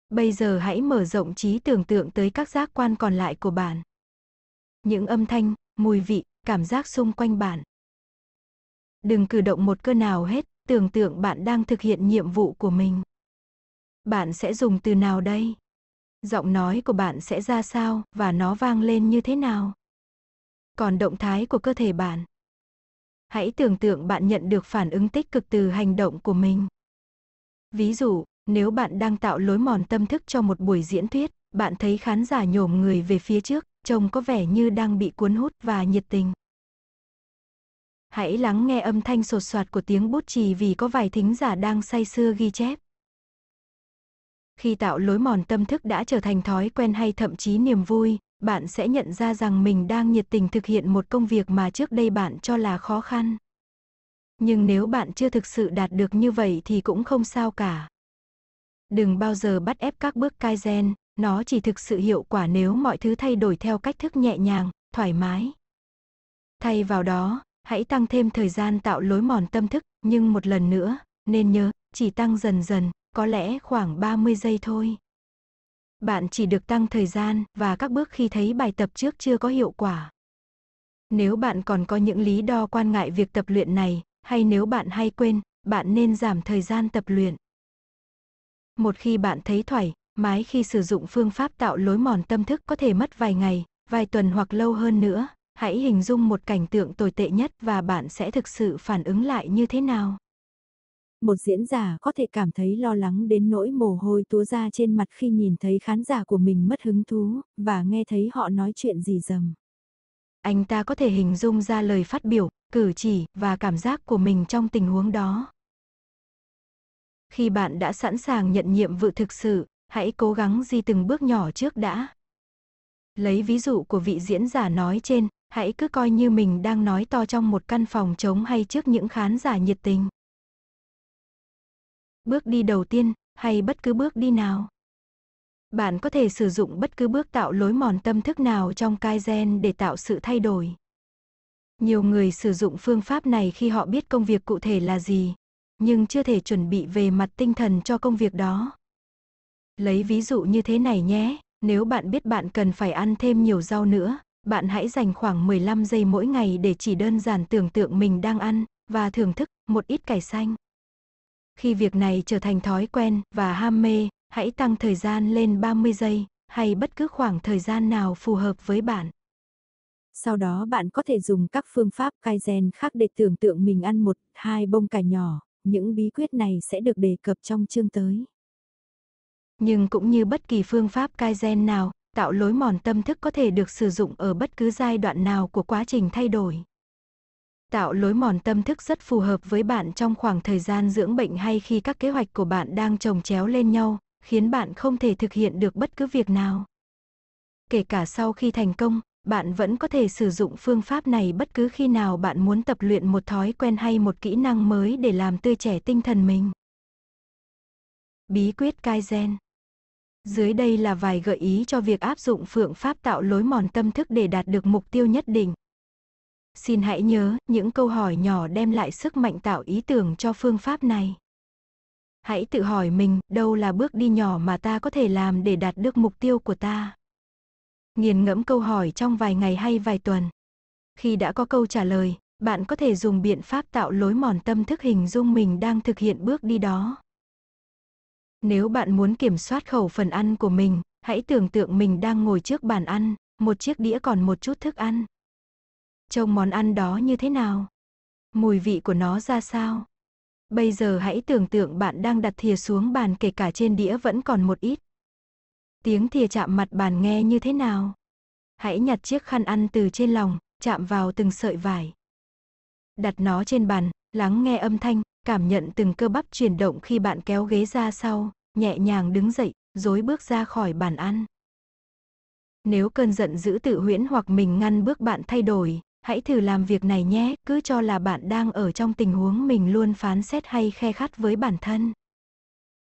Bây giờ hãy mở rộng trí tưởng tượng tới các giác quan còn lại của bạn. Những âm thanh, mùi vị, cảm giác xung quanh bạn. Đừng cử động một cơ nào hết, tưởng tượng bạn đang thực hiện nhiệm vụ của mình. Bạn sẽ dùng từ nào đây? Giọng nói của bạn sẽ ra sao và nó vang lên như thế nào? Còn động thái của cơ thể bạn? Hãy tưởng tượng bạn nhận được phản ứng tích cực từ hành động của mình. Ví dụ, nếu bạn đang tạo lối mòn tâm thức cho một buổi diễn thuyết, bạn thấy khán giả nhổm người về phía trước, trông có vẻ như đang bị cuốn hút và nhiệt tình. Hãy lắng nghe âm thanh sột soạt của tiếng bút chì vì có vài thính giả đang say sưa ghi chép. Khi tạo lối mòn tâm thức đã trở thành thói quen hay thậm chí niềm vui, bạn sẽ nhận ra rằng mình đang nhiệt tình thực hiện một công việc mà trước đây bạn cho là khó khăn. Nhưng nếu bạn chưa thực sự đạt được như vậy thì cũng không sao cả. Đừng bao giờ bắt ép các bước Kaizen, nó chỉ thực sự hiệu quả nếu mọi thứ thay đổi theo cách thức nhẹ nhàng, thoải mái. Thay vào đó, hãy tăng thêm thời gian tạo lối mòn tâm thức, nhưng một lần nữa, nên nhớ, chỉ tăng dần dần, có lẽ khoảng 30 giây thôi. Bạn chỉ được tăng thời gian và các bước khi thấy bài tập trước chưa có hiệu quả. Nếu bạn còn có những lý do quan ngại việc tập luyện này, hay nếu bạn hay quên, bạn nên giảm thời gian tập luyện. Một khi bạn thấy thoải mái khi sử dụng phương pháp tạo lối mòn tâm thức có thể mất vài ngày, vài tuần hoặc lâu hơn nữa, hãy hình dung một cảnh tượng tồi tệ nhất và bạn sẽ thực sự phản ứng lại như thế nào. Một diễn giả có thể cảm thấy lo lắng đến nỗi mồ hôi túa ra trên mặt khi nhìn thấy khán giả của mình mất hứng thú, và nghe thấy họ nói chuyện gì dầm. Anh ta có thể hình dung ra lời phát biểu, cử chỉ và cảm giác của mình trong tình huống đó. Khi bạn đã sẵn sàng nhận nhiệm vụ thực sự, hãy cố gắng di từng bước nhỏ trước đã. Lấy ví dụ của vị diễn giả nói trên, hãy cứ coi như mình đang nói to trong một căn phòng trống hay trước những khán giả nhiệt tình. Bước đi đầu tiên, hay bất cứ bước đi nào. Bạn có thể sử dụng bất cứ bước tạo lối mòn tâm thức nào trong Kaizen để tạo sự thay đổi. Nhiều người sử dụng phương pháp này khi họ biết công việc cụ thể là gì, nhưng chưa thể chuẩn bị về mặt tinh thần cho công việc đó. Lấy ví dụ như thế này nhé, nếu bạn biết bạn cần phải ăn thêm nhiều rau nữa, bạn hãy dành khoảng 15 giây mỗi ngày để chỉ đơn giản tưởng tượng mình đang ăn và thưởng thức một ít cải xanh. Khi việc này trở thành thói quen và ham mê, hãy tăng thời gian lên 30 giây hay bất cứ khoảng thời gian nào phù hợp với bạn. Sau đó bạn có thể dùng các phương pháp Kaizen khác để tưởng tượng mình ăn một, hai bông cải nhỏ, những bí quyết này sẽ được đề cập trong chương tới. Nhưng cũng như bất kỳ phương pháp Kaizen nào, tạo lối mòn tâm thức có thể được sử dụng ở bất cứ giai đoạn nào của quá trình thay đổi. Tạo lối mòn tâm thức rất phù hợp với bạn trong khoảng thời gian dưỡng bệnh hay khi các kế hoạch của bạn đang chồng chéo lên nhau, khiến bạn không thể thực hiện được bất cứ việc nào. Kể cả sau khi thành công, bạn vẫn có thể sử dụng phương pháp này bất cứ khi nào bạn muốn tập luyện một thói quen hay một kỹ năng mới để làm tươi trẻ tinh thần mình. Bí quyết Kaizen dưới đây là vài gợi ý cho việc áp dụng phương pháp tạo lối mòn tâm thức để đạt được mục tiêu nhất định. Xin hãy nhớ, những câu hỏi nhỏ đem lại sức mạnh tạo ý tưởng cho phương pháp này. Hãy tự hỏi mình, đâu là bước đi nhỏ mà ta có thể làm để đạt được mục tiêu của ta? Nghiền ngẫm câu hỏi trong vài ngày hay vài tuần. Khi đã có câu trả lời, bạn có thể dùng biện pháp tạo lối mòn tâm thức hình dung mình đang thực hiện bước đi đó. Nếu bạn muốn kiểm soát khẩu phần ăn của mình, hãy tưởng tượng mình đang ngồi trước bàn ăn, một chiếc đĩa còn một chút thức ăn. Trông món ăn đó như thế nào? Mùi vị của nó ra sao? Bây giờ hãy tưởng tượng bạn đang đặt thìa xuống bàn kể cả trên đĩa vẫn còn một ít. Tiếng thìa chạm mặt bàn nghe như thế nào? Hãy nhặt chiếc khăn ăn từ trên lòng, chạm vào từng sợi vải. Đặt nó trên bàn, lắng nghe âm thanh, cảm nhận từng cơ bắp chuyển động khi bạn kéo ghế ra sau, nhẹ nhàng đứng dậy, dối bước ra khỏi bàn ăn. Nếu cơn giận dữ tự huyễn hoặc mình ngăn bước bạn thay đổi, hãy thử làm việc này nhé, cứ cho là bạn đang ở trong tình huống mình luôn phán xét hay khe khắt với bản thân.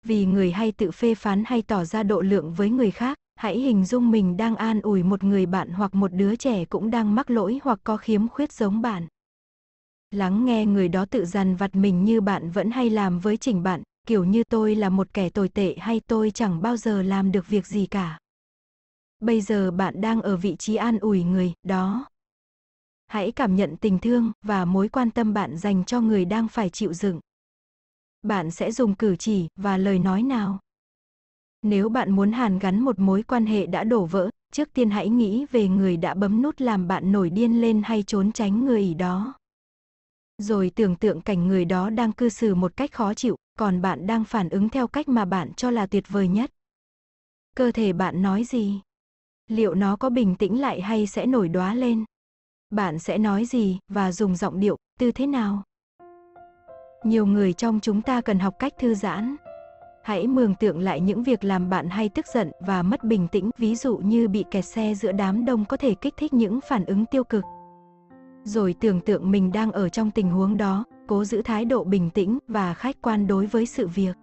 Vì người hay tự phê phán hay tỏ ra độ lượng với người khác, hãy hình dung mình đang an ủi một người bạn hoặc một đứa trẻ cũng đang mắc lỗi hoặc có khiếm khuyết giống bạn. Lắng nghe người đó tự dằn vặt mình như bạn vẫn hay làm với trình bạn, kiểu như tôi là một kẻ tồi tệ hay tôi chẳng bao giờ làm được việc gì cả. Bây giờ bạn đang ở vị trí an ủi người đó. Hãy cảm nhận tình thương và mối quan tâm bạn dành cho người đang phải chịu đựng bạn sẽ dùng cử chỉ và lời nói nào? Nếu bạn muốn hàn gắn một mối quan hệ đã đổ vỡ, trước tiên hãy nghĩ về người đã bấm nút làm bạn nổi điên lên hay trốn tránh người đó. Rồi tưởng tượng cảnh người đó đang cư xử một cách khó chịu, còn bạn đang phản ứng theo cách mà bạn cho là tuyệt vời nhất. Cơ thể bạn nói gì? Liệu nó có bình tĩnh lại hay sẽ nổi đóa lên? Bạn sẽ nói gì và dùng giọng điệu, tư thế nào? Nhiều người trong chúng ta cần học cách thư giãn. Hãy mường tượng lại những việc làm bạn hay tức giận và mất bình tĩnh, ví dụ như bị kẹt xe giữa đám đông có thể kích thích những phản ứng tiêu cực. Rồi tưởng tượng mình đang ở trong tình huống đó, cố giữ thái độ bình tĩnh và khách quan đối với sự việc.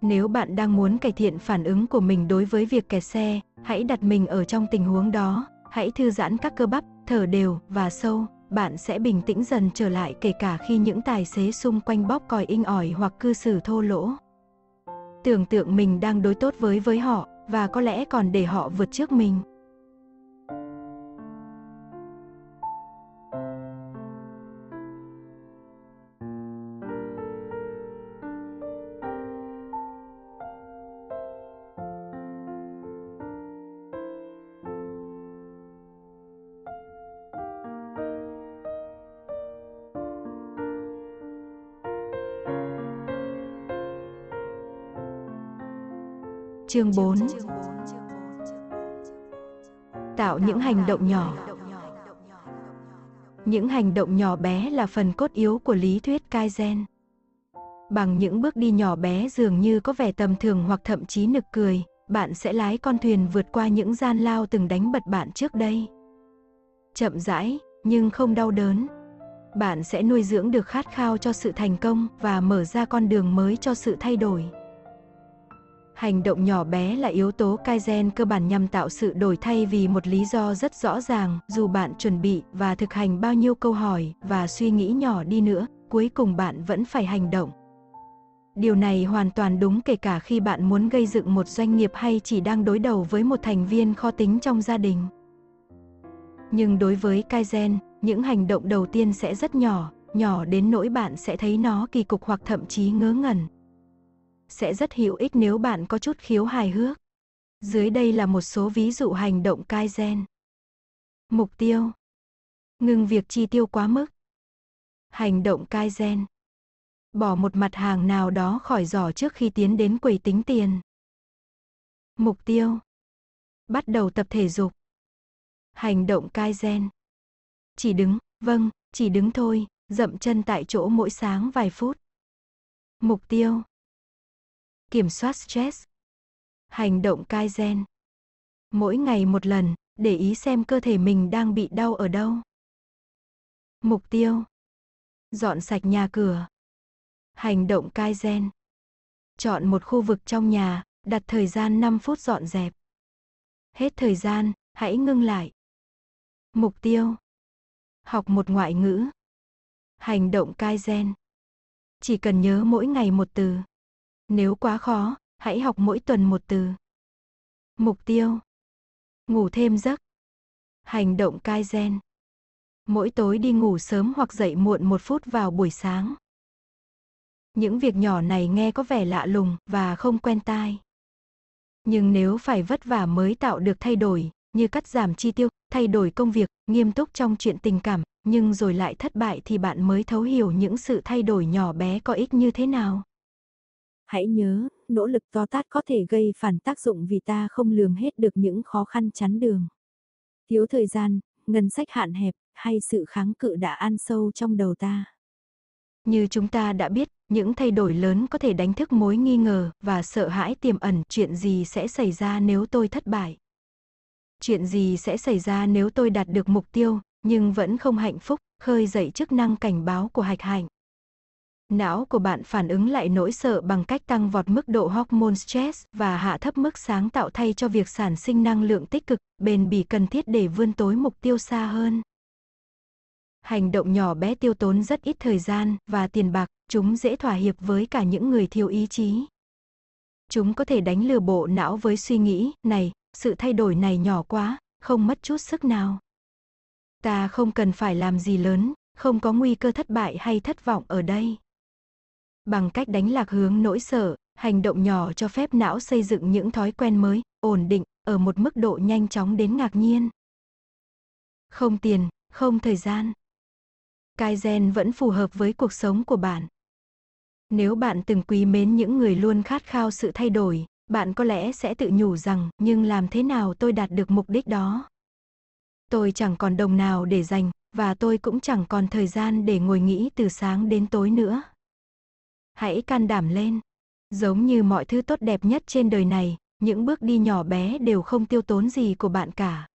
Nếu bạn đang muốn cải thiện phản ứng của mình đối với việc kẹt xe, hãy đặt mình ở trong tình huống đó, hãy thư giãn các cơ bắp, thở đều và sâu, bạn sẽ bình tĩnh dần trở lại kể cả khi những tài xế xung quanh bóp còi inh ỏi hoặc cư xử thô lỗ. Tưởng tượng mình đang đối tốt với với họ và có lẽ còn để họ vượt trước mình. Chương 4 Tạo những hành động nhỏ Những hành động nhỏ bé là phần cốt yếu của lý thuyết Kaizen. Bằng những bước đi nhỏ bé dường như có vẻ tầm thường hoặc thậm chí nực cười, bạn sẽ lái con thuyền vượt qua những gian lao từng đánh bật bạn trước đây. Chậm rãi, nhưng không đau đớn. Bạn sẽ nuôi dưỡng được khát khao cho sự thành công và mở ra con đường mới cho sự thay đổi. Hành động nhỏ bé là yếu tố Kaizen cơ bản nhằm tạo sự đổi thay vì một lý do rất rõ ràng, dù bạn chuẩn bị và thực hành bao nhiêu câu hỏi và suy nghĩ nhỏ đi nữa, cuối cùng bạn vẫn phải hành động. Điều này hoàn toàn đúng kể cả khi bạn muốn gây dựng một doanh nghiệp hay chỉ đang đối đầu với một thành viên khó tính trong gia đình. Nhưng đối với Kaizen, những hành động đầu tiên sẽ rất nhỏ, nhỏ đến nỗi bạn sẽ thấy nó kỳ cục hoặc thậm chí ngớ ngẩn. Sẽ rất hữu ích nếu bạn có chút khiếu hài hước. Dưới đây là một số ví dụ hành động Kaizen. Mục tiêu. Ngừng việc chi tiêu quá mức. Hành động Kaizen. Bỏ một mặt hàng nào đó khỏi giỏ trước khi tiến đến quầy tính tiền. Mục tiêu. Bắt đầu tập thể dục. Hành động Kaizen. Chỉ đứng, vâng, chỉ đứng thôi, dậm chân tại chỗ mỗi sáng vài phút. Mục tiêu. Kiểm soát stress. Hành động Kaizen. Mỗi ngày một lần, để ý xem cơ thể mình đang bị đau ở đâu. Mục tiêu. Dọn sạch nhà cửa. Hành động Kaizen. Chọn một khu vực trong nhà, đặt thời gian 5 phút dọn dẹp. Hết thời gian, hãy ngưng lại. Mục tiêu. Học một ngoại ngữ. Hành động Kaizen. Chỉ cần nhớ mỗi ngày một từ. Nếu quá khó, hãy học mỗi tuần một từ. Mục tiêu. Ngủ thêm giấc. Hành động Kaizen. Mỗi tối đi ngủ sớm hoặc dậy muộn một phút vào buổi sáng. Những việc nhỏ này nghe có vẻ lạ lùng và không quen tai. Nhưng nếu phải vất vả mới tạo được thay đổi, như cắt giảm chi tiêu, thay đổi công việc, nghiêm túc trong chuyện tình cảm, nhưng rồi lại thất bại thì bạn mới thấu hiểu những sự thay đổi nhỏ bé có ích như thế nào. Hãy nhớ, nỗ lực to tát có thể gây phản tác dụng vì ta không lường hết được những khó khăn chắn đường. Thiếu thời gian, ngân sách hạn hẹp, hay sự kháng cự đã ăn sâu trong đầu ta. Như chúng ta đã biết, những thay đổi lớn có thể đánh thức mối nghi ngờ và sợ hãi tiềm ẩn chuyện gì sẽ xảy ra nếu tôi thất bại. Chuyện gì sẽ xảy ra nếu tôi đạt được mục tiêu, nhưng vẫn không hạnh phúc, khơi dậy chức năng cảnh báo của hạch hạnh. Não của bạn phản ứng lại nỗi sợ bằng cách tăng vọt mức độ hormone stress và hạ thấp mức sáng tạo thay cho việc sản sinh năng lượng tích cực, bền bỉ cần thiết để vươn tối mục tiêu xa hơn. Hành động nhỏ bé tiêu tốn rất ít thời gian và tiền bạc, chúng dễ thỏa hiệp với cả những người thiếu ý chí. Chúng có thể đánh lừa bộ não với suy nghĩ, này, sự thay đổi này nhỏ quá, không mất chút sức nào. Ta không cần phải làm gì lớn, không có nguy cơ thất bại hay thất vọng ở đây. Bằng cách đánh lạc hướng nỗi sợ, hành động nhỏ cho phép não xây dựng những thói quen mới, ổn định, ở một mức độ nhanh chóng đến ngạc nhiên. Không tiền, không thời gian. Kaizen vẫn phù hợp với cuộc sống của bạn. Nếu bạn từng quý mến những người luôn khát khao sự thay đổi, bạn có lẽ sẽ tự nhủ rằng, nhưng làm thế nào tôi đạt được mục đích đó? Tôi chẳng còn đồng nào để dành, và tôi cũng chẳng còn thời gian để ngồi nghĩ từ sáng đến tối nữa. Hãy can đảm lên. Giống như mọi thứ tốt đẹp nhất trên đời này, những bước đi nhỏ bé đều không tiêu tốn gì của bạn cả.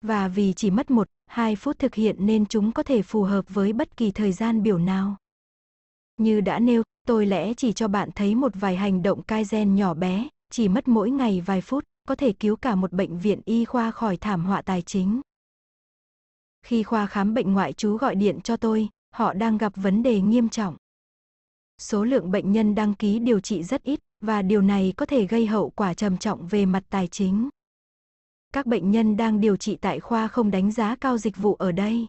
Và vì chỉ mất một, hai phút thực hiện nên chúng có thể phù hợp với bất kỳ thời gian biểu nào. Như đã nêu, tôi lẽ chỉ cho bạn thấy một vài hành động Kaizen nhỏ bé, chỉ mất mỗi ngày vài phút, có thể cứu cả một bệnh viện y khoa khỏi thảm họa tài chính. Khi khoa khám bệnh ngoại trú gọi điện cho tôi, họ đang gặp vấn đề nghiêm trọng. Số lượng bệnh nhân đăng ký điều trị rất ít, và điều này có thể gây hậu quả trầm trọng về mặt tài chính. Các bệnh nhân đang điều trị tại khoa không đánh giá cao dịch vụ ở đây.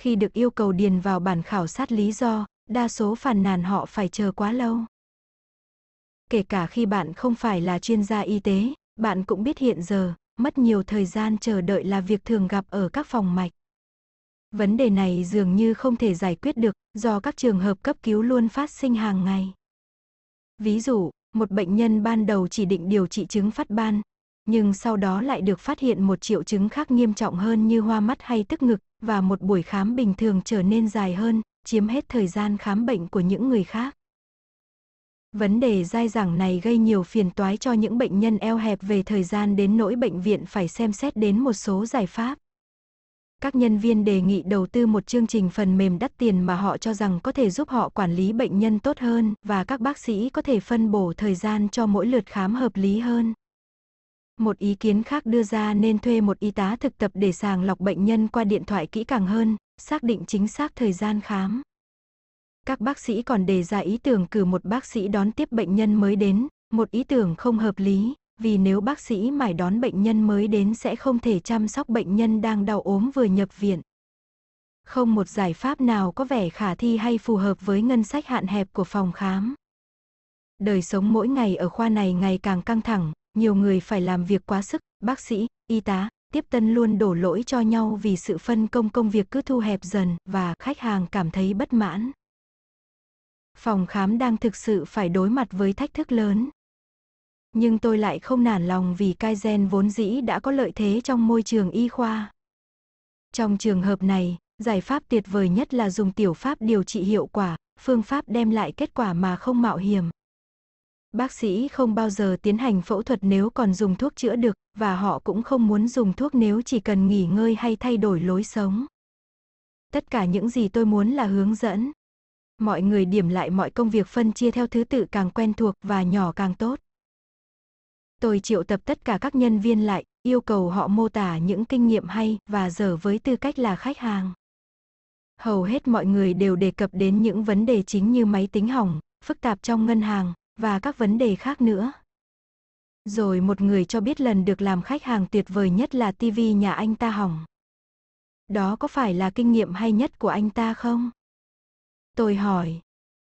Khi được yêu cầu điền vào bản khảo sát lý do, đa số phàn nàn họ phải chờ quá lâu. Kể cả khi bạn không phải là chuyên gia y tế, bạn cũng biết hiện giờ, mất nhiều thời gian chờ đợi là việc thường gặp ở các phòng mạch. Vấn đề này dường như không thể giải quyết được do các trường hợp cấp cứu luôn phát sinh hàng ngày. Ví dụ, một bệnh nhân ban đầu chỉ định điều trị chứng phát ban, nhưng sau đó lại được phát hiện một triệu chứng khác nghiêm trọng hơn như hoa mắt hay tức ngực, và một buổi khám bình thường trở nên dài hơn, chiếm hết thời gian khám bệnh của những người khác. Vấn đề dai dẳng này gây nhiều phiền toái cho những bệnh nhân eo hẹp về thời gian đến nỗi bệnh viện phải xem xét đến một số giải pháp. Các nhân viên đề nghị đầu tư một chương trình phần mềm đắt tiền mà họ cho rằng có thể giúp họ quản lý bệnh nhân tốt hơn và các bác sĩ có thể phân bổ thời gian cho mỗi lượt khám hợp lý hơn. Một ý kiến khác đưa ra nên thuê một y tá thực tập để sàng lọc bệnh nhân qua điện thoại kỹ càng hơn, xác định chính xác thời gian khám. Các bác sĩ còn đề ra ý tưởng cử một bác sĩ đón tiếp bệnh nhân mới đến, một ý tưởng không hợp lý, vì nếu bác sĩ mải đón bệnh nhân mới đến sẽ không thể chăm sóc bệnh nhân đang đau ốm vừa nhập viện. Không một giải pháp nào có vẻ khả thi hay phù hợp với ngân sách hạn hẹp của phòng khám. Đời sống mỗi ngày ở khoa này ngày càng căng thẳng, nhiều người phải làm việc quá sức, bác sĩ, y tá, tiếp tân luôn đổ lỗi cho nhau vì sự phân công công việc cứ thu hẹp dần và khách hàng cảm thấy bất mãn. Phòng khám đang thực sự phải đối mặt với thách thức lớn. Nhưng tôi lại không nản lòng vì Kaizen vốn dĩ đã có lợi thế trong môi trường y khoa. Trong trường hợp này, giải pháp tuyệt vời nhất là dùng tiểu pháp điều trị hiệu quả, phương pháp đem lại kết quả mà không mạo hiểm. Bác sĩ không bao giờ tiến hành phẫu thuật nếu còn dùng thuốc chữa được, và họ cũng không muốn dùng thuốc nếu chỉ cần nghỉ ngơi hay thay đổi lối sống. Tất cả những gì tôi muốn là hướng dẫn. Mọi người điểm lại mọi công việc phân chia theo thứ tự càng quen thuộc và nhỏ càng tốt. Tôi triệu tập tất cả các nhân viên lại, yêu cầu họ mô tả những kinh nghiệm hay và dở với tư cách là khách hàng. Hầu hết mọi người đều đề cập đến những vấn đề chính như máy tính hỏng, phức tạp trong ngân hàng, và các vấn đề khác nữa. Rồi một người cho biết lần được làm khách hàng tuyệt vời nhất là TV nhà anh ta hỏng. Đó có phải là kinh nghiệm hay nhất của anh ta không? Tôi hỏi.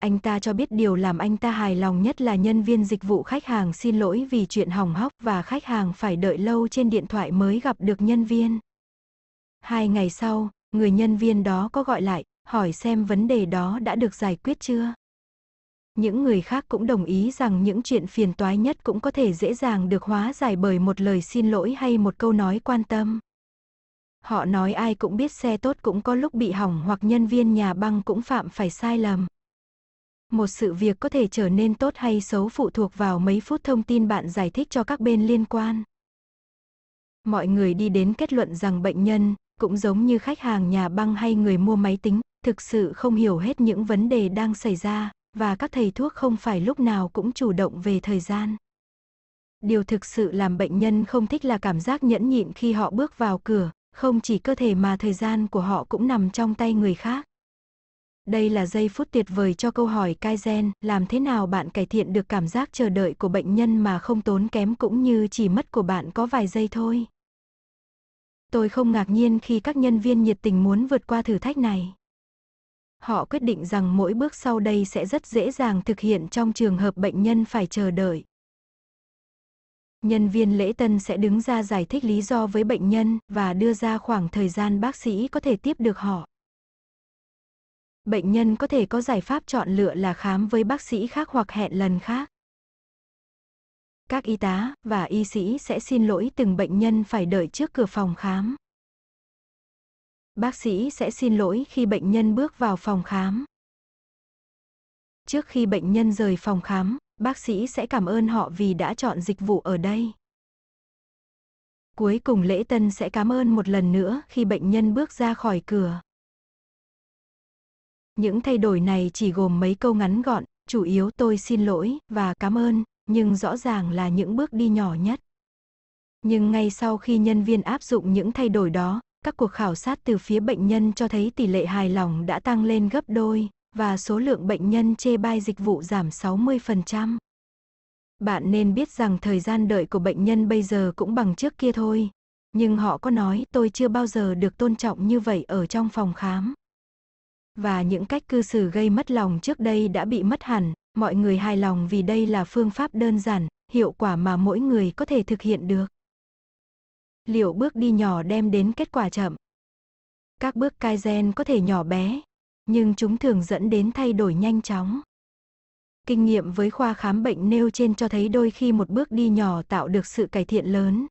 Anh ta cho biết điều làm anh ta hài lòng nhất là nhân viên dịch vụ khách hàng xin lỗi vì chuyện hỏng hóc và khách hàng phải đợi lâu trên điện thoại mới gặp được nhân viên. Hai ngày sau, người nhân viên đó có gọi lại, hỏi xem vấn đề đó đã được giải quyết chưa. Những người khác cũng đồng ý rằng những chuyện phiền toái nhất cũng có thể dễ dàng được hóa giải bởi một lời xin lỗi hay một câu nói quan tâm. Họ nói ai cũng biết xe tốt cũng có lúc bị hỏng hoặc nhân viên nhà băng cũng phạm phải sai lầm. Một sự việc có thể trở nên tốt hay xấu phụ thuộc vào mấy phút thông tin bạn giải thích cho các bên liên quan. Mọi người đi đến kết luận rằng bệnh nhân, cũng giống như khách hàng nhà băng hay người mua máy tính, thực sự không hiểu hết những vấn đề đang xảy ra, và các thầy thuốc không phải lúc nào cũng chủ động về thời gian. Điều thực sự làm bệnh nhân không thích là cảm giác nhẫn nhịn khi họ bước vào cửa, không chỉ cơ thể mà thời gian của họ cũng nằm trong tay người khác. Đây là giây phút tuyệt vời cho câu hỏi Kaizen, làm thế nào bạn cải thiện được cảm giác chờ đợi của bệnh nhân mà không tốn kém cũng như chỉ mất của bạn có vài giây thôi. Tôi không ngạc nhiên khi các nhân viên nhiệt tình muốn vượt qua thử thách này. Họ quyết định rằng mỗi bước sau đây sẽ rất dễ dàng thực hiện trong trường hợp bệnh nhân phải chờ đợi. Nhân viên lễ tân sẽ đứng ra giải thích lý do với bệnh nhân và đưa ra khoảng thời gian bác sĩ có thể tiếp được họ. Bệnh nhân có thể có giải pháp chọn lựa là khám với bác sĩ khác hoặc hẹn lần khác. Các y tá và y sĩ sẽ xin lỗi từng bệnh nhân phải đợi trước cửa phòng khám. Bác sĩ sẽ xin lỗi khi bệnh nhân bước vào phòng khám. Trước khi bệnh nhân rời phòng khám, bác sĩ sẽ cảm ơn họ vì đã chọn dịch vụ ở đây. Cuối cùng lễ tân sẽ cảm ơn một lần nữa khi bệnh nhân bước ra khỏi cửa. Những thay đổi này chỉ gồm mấy câu ngắn gọn, chủ yếu tôi xin lỗi và cảm ơn, nhưng rõ ràng là những bước đi nhỏ nhất. Nhưng ngay sau khi nhân viên áp dụng những thay đổi đó, các cuộc khảo sát từ phía bệnh nhân cho thấy tỷ lệ hài lòng đã tăng lên gấp đôi, và số lượng bệnh nhân chê bai dịch vụ giảm 60%. Bạn nên biết rằng thời gian đợi của bệnh nhân bây giờ cũng bằng trước kia thôi. Nhưng họ có nói tôi chưa bao giờ được tôn trọng như vậy ở trong phòng khám. Và những cách cư xử gây mất lòng trước đây đã bị mất hẳn, mọi người hài lòng vì đây là phương pháp đơn giản, hiệu quả mà mỗi người có thể thực hiện được. Liệu bước đi nhỏ đem đến kết quả chậm? Các bước Kaizen có thể nhỏ bé, nhưng chúng thường dẫn đến thay đổi nhanh chóng. Kinh nghiệm với khoa khám bệnh nêu trên cho thấy đôi khi một bước đi nhỏ tạo được sự cải thiện lớn.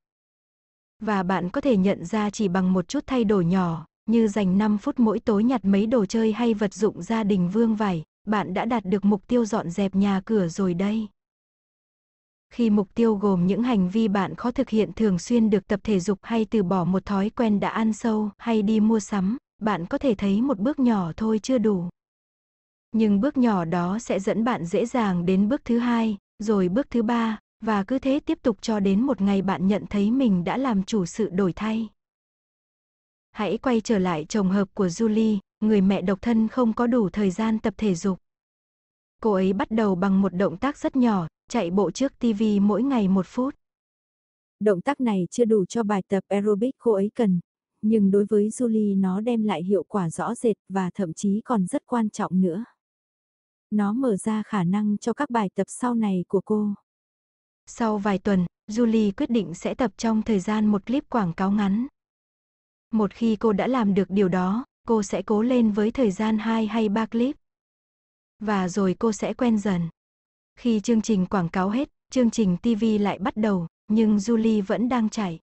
Và bạn có thể nhận ra chỉ bằng một chút thay đổi nhỏ, như dành 5 phút mỗi tối nhặt mấy đồ chơi hay vật dụng gia đình vương vải, bạn đã đạt được mục tiêu dọn dẹp nhà cửa rồi đây. Khi mục tiêu gồm những hành vi bạn khó thực hiện thường xuyên được tập thể dục hay từ bỏ một thói quen đã ăn sâu hay đi mua sắm, bạn có thể thấy một bước nhỏ thôi chưa đủ. Nhưng bước nhỏ đó sẽ dẫn bạn dễ dàng đến bước thứ hai, rồi bước thứ ba, và cứ thế tiếp tục cho đến một ngày bạn nhận thấy mình đã làm chủ sự đổi thay. Hãy quay trở lại chồng hợp của Julie, người mẹ độc thân không có đủ thời gian tập thể dục. Cô ấy bắt đầu bằng một động tác rất nhỏ, chạy bộ trước TV mỗi ngày một phút. Động tác này chưa đủ cho bài tập aerobic cô ấy cần. nhưng đối với Julie nó đem lại hiệu quả rõ rệt và thậm chí còn rất quan trọng nữa. Nó mở ra khả năng cho các bài tập sau này của cô. Sau vài tuần, Julie quyết định sẽ tập trong thời gian một clip quảng cáo ngắn. Một khi cô đã làm được điều đó, cô sẽ cố lên với thời gian 2 hay 3 clip. Và rồi cô sẽ quen dần. Khi chương trình quảng cáo hết, chương trình TV lại bắt đầu, nhưng Julie vẫn đang chạy.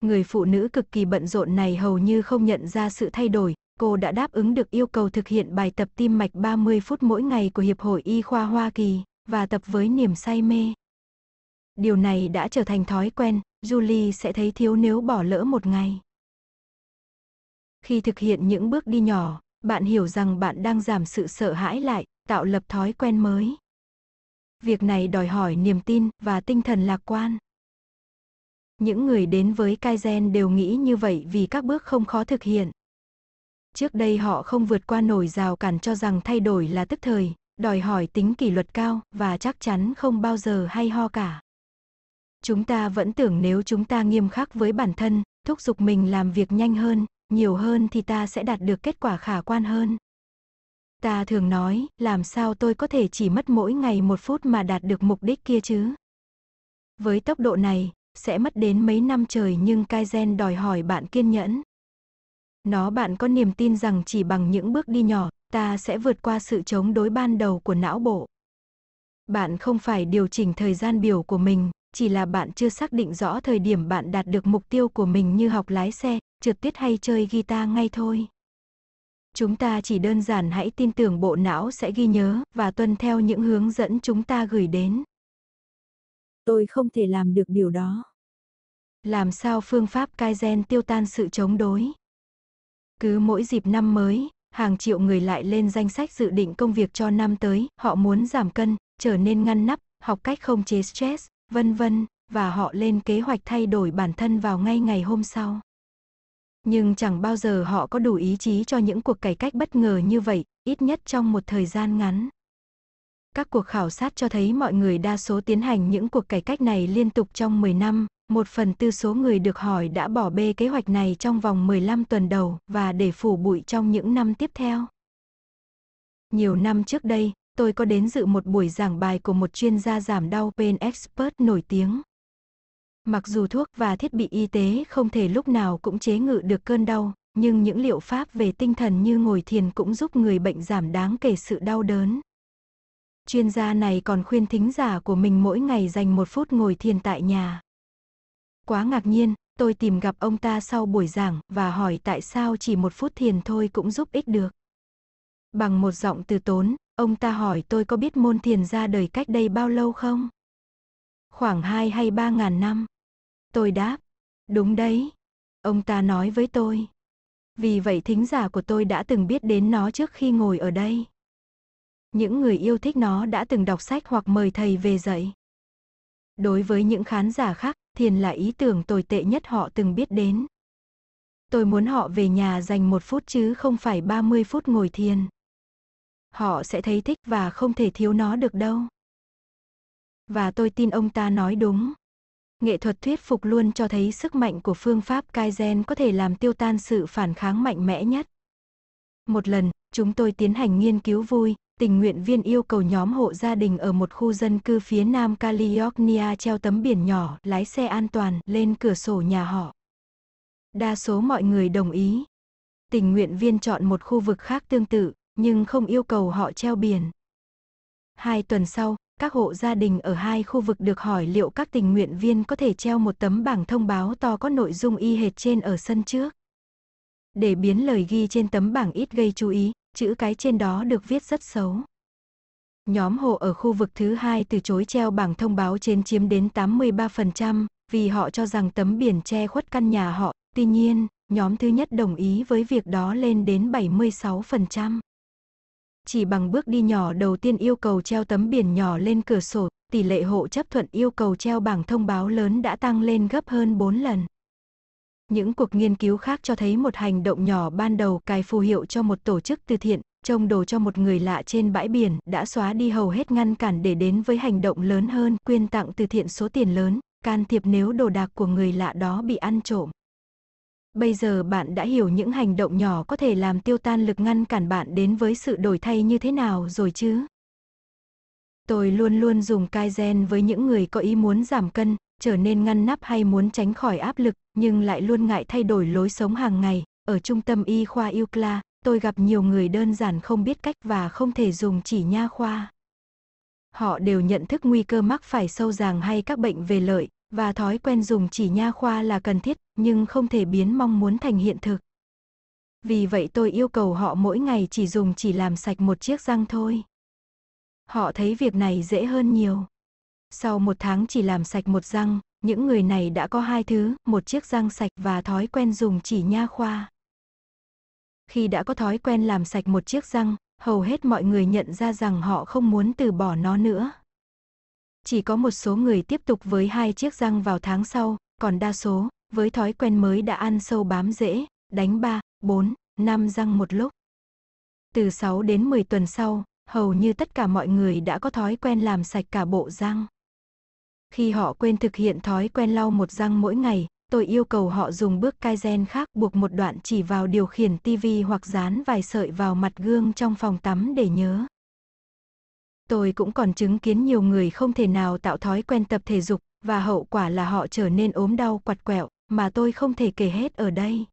Người phụ nữ cực kỳ bận rộn này hầu như không nhận ra sự thay đổi, cô đã đáp ứng được yêu cầu thực hiện bài tập tim mạch 30 phút mỗi ngày của Hiệp hội Y khoa Hoa Kỳ, và tập với niềm say mê. Điều này đã trở thành thói quen, Julie sẽ thấy thiếu nếu bỏ lỡ một ngày. Khi thực hiện những bước đi nhỏ, bạn hiểu rằng bạn đang giảm sự sợ hãi lại, tạo lập thói quen mới. Việc này đòi hỏi niềm tin và tinh thần lạc quan. Những người đến với Kaizen đều nghĩ như vậy vì các bước không khó thực hiện. Trước đây họ không vượt qua nổi rào cản cho rằng thay đổi là tức thời, đòi hỏi tính kỷ luật cao và chắc chắn không bao giờ hay ho cả. Chúng ta vẫn tưởng nếu chúng ta nghiêm khắc với bản thân, thúc giục mình làm việc nhanh hơn, nhiều hơn thì ta sẽ đạt được kết quả khả quan hơn. Ta thường nói, làm sao tôi có thể chỉ mất mỗi ngày một phút mà đạt được mục đích kia chứ? Với tốc độ này, sẽ mất đến mấy năm trời nhưng Kaizen đòi hỏi bạn kiên nhẫn. Nó bạn có niềm tin rằng chỉ bằng những bước đi nhỏ, ta sẽ vượt qua sự chống đối ban đầu của não bộ. Bạn không phải điều chỉnh thời gian biểu của mình, chỉ là bạn chưa xác định rõ thời điểm bạn đạt được mục tiêu của mình như học lái xe, trượt tuyết hay chơi guitar ngay thôi. Chúng ta chỉ đơn giản hãy tin tưởng bộ não sẽ ghi nhớ và tuân theo những hướng dẫn chúng ta gửi đến. Tôi không thể làm được điều đó. Làm sao phương pháp Kaizen tiêu tan sự chống đối? Cứ mỗi dịp năm mới, hàng triệu người lại lên danh sách dự định công việc cho năm tới, họ muốn giảm cân, trở nên ngăn nắp, học cách không chế stress, vân vân, và họ lên kế hoạch thay đổi bản thân vào ngay ngày hôm sau. Nhưng chẳng bao giờ họ có đủ ý chí cho những cuộc cải cách bất ngờ như vậy, ít nhất trong một thời gian ngắn. Các cuộc khảo sát cho thấy mọi người đa số tiến hành những cuộc cải cách này liên tục trong 10 năm, một phần tư số người được hỏi đã bỏ bê kế hoạch này trong vòng 15 tuần đầu và để phủ bụi trong những năm tiếp theo. Nhiều năm trước đây, tôi có đến dự một buổi giảng bài của một chuyên gia giảm đau pain expert nổi tiếng. Mặc dù thuốc và thiết bị y tế không thể lúc nào cũng chế ngự được cơn đau, nhưng những liệu pháp về tinh thần như ngồi thiền cũng giúp người bệnh giảm đáng kể sự đau đớn. Chuyên gia này còn khuyên thính giả của mình mỗi ngày dành một phút ngồi thiền tại nhà. Quá ngạc nhiên, tôi tìm gặp ông ta sau buổi giảng và hỏi tại sao chỉ một phút thiền thôi cũng giúp ích được. Bằng một giọng từ tốn, ông ta hỏi tôi có biết môn thiền ra đời cách đây bao lâu không? Khoảng 2 hay 3 ngàn năm. Tôi đáp, đúng đấy. Ông ta nói với tôi. Vì vậy thính giả của tôi đã từng biết đến nó trước khi ngồi ở đây. Những người yêu thích nó đã từng đọc sách hoặc mời thầy về dạy. Đối với những khán giả khác, thiền là ý tưởng tồi tệ nhất họ từng biết đến. Tôi muốn họ về nhà dành một phút chứ không phải 30 phút ngồi thiền. Họ sẽ thấy thích và không thể thiếu nó được đâu. Và tôi tin ông ta nói đúng. Nghệ thuật thuyết phục luôn cho thấy sức mạnh của phương pháp Kaizen có thể làm tiêu tan sự phản kháng mạnh mẽ nhất. Một lần, chúng tôi tiến hành nghiên cứu vui, tình nguyện viên yêu cầu nhóm hộ gia đình ở một khu dân cư phía nam California treo tấm biển nhỏ lái xe an toàn lên cửa sổ nhà họ. Đa số mọi người đồng ý. Tình nguyện viên chọn một khu vực khác tương tự, nhưng không yêu cầu họ treo biển. Hai tuần sau, các hộ gia đình ở hai khu vực được hỏi liệu các tình nguyện viên có thể treo một tấm bảng thông báo to có nội dung y hệt trên ở sân trước. Để biến lời ghi trên tấm bảng ít gây chú ý, chữ cái trên đó được viết rất xấu. Nhóm hộ ở khu vực thứ hai từ chối treo bảng thông báo trên chiếm đến 83%, vì họ cho rằng tấm biển che khuất căn nhà họ, tuy nhiên, nhóm thứ nhất đồng ý với việc đó lên đến 76%. Chỉ bằng bước đi nhỏ đầu tiên yêu cầu treo tấm biển nhỏ lên cửa sổ, tỷ lệ hộ chấp thuận yêu cầu treo bảng thông báo lớn đã tăng lên gấp hơn 4 lần. Những cuộc nghiên cứu khác cho thấy một hành động nhỏ ban đầu cài phù hiệu cho một tổ chức từ thiện, trông đồ cho một người lạ trên bãi biển đã xóa đi hầu hết ngăn cản để đến với hành động lớn hơn, quyên tặng từ thiện số tiền lớn, can thiệp nếu đồ đạc của người lạ đó bị ăn trộm. Bây giờ bạn đã hiểu những hành động nhỏ có thể làm tiêu tan lực ngăn cản bạn đến với sự đổi thay như thế nào rồi chứ? Tôi luôn luôn dùng Kaizen với những người có ý muốn giảm cân, trở nên ngăn nắp hay muốn tránh khỏi áp lực, nhưng lại luôn ngại thay đổi lối sống hàng ngày. Ở trung tâm y khoa Eucla, tôi gặp nhiều người đơn giản không biết cách và không thể dùng chỉ nha khoa. Họ đều nhận thức nguy cơ mắc phải sâu ràng hay các bệnh về lợi, và thói quen dùng chỉ nha khoa là cần thiết, nhưng không thể biến mong muốn thành hiện thực. Vì vậy tôi yêu cầu họ mỗi ngày chỉ dùng chỉ làm sạch một chiếc răng thôi. Họ thấy việc này dễ hơn nhiều. Sau một tháng chỉ làm sạch một răng, những người này đã có hai thứ, một chiếc răng sạch và thói quen dùng chỉ nha khoa. Khi đã có thói quen làm sạch một chiếc răng, hầu hết mọi người nhận ra rằng họ không muốn từ bỏ nó nữa. Chỉ có một số người tiếp tục với hai chiếc răng vào tháng sau, còn đa số, với thói quen mới đã ăn sâu bám rễ, đánh 3, 4, 5 răng một lúc. Từ 6 đến 10 tuần sau, hầu như tất cả mọi người đã có thói quen làm sạch cả bộ răng. Khi họ quên thực hiện thói quen lau một răng mỗi ngày, tôi yêu cầu họ dùng bước Kaizen khác buộc một đoạn chỉ vào điều khiển TV hoặc dán vài sợi vào mặt gương trong phòng tắm để nhớ. Tôi cũng còn chứng kiến nhiều người không thể nào tạo thói quen tập thể dục, và hậu quả là họ trở nên ốm đau quặt quẹo, mà tôi không thể kể hết ở đây.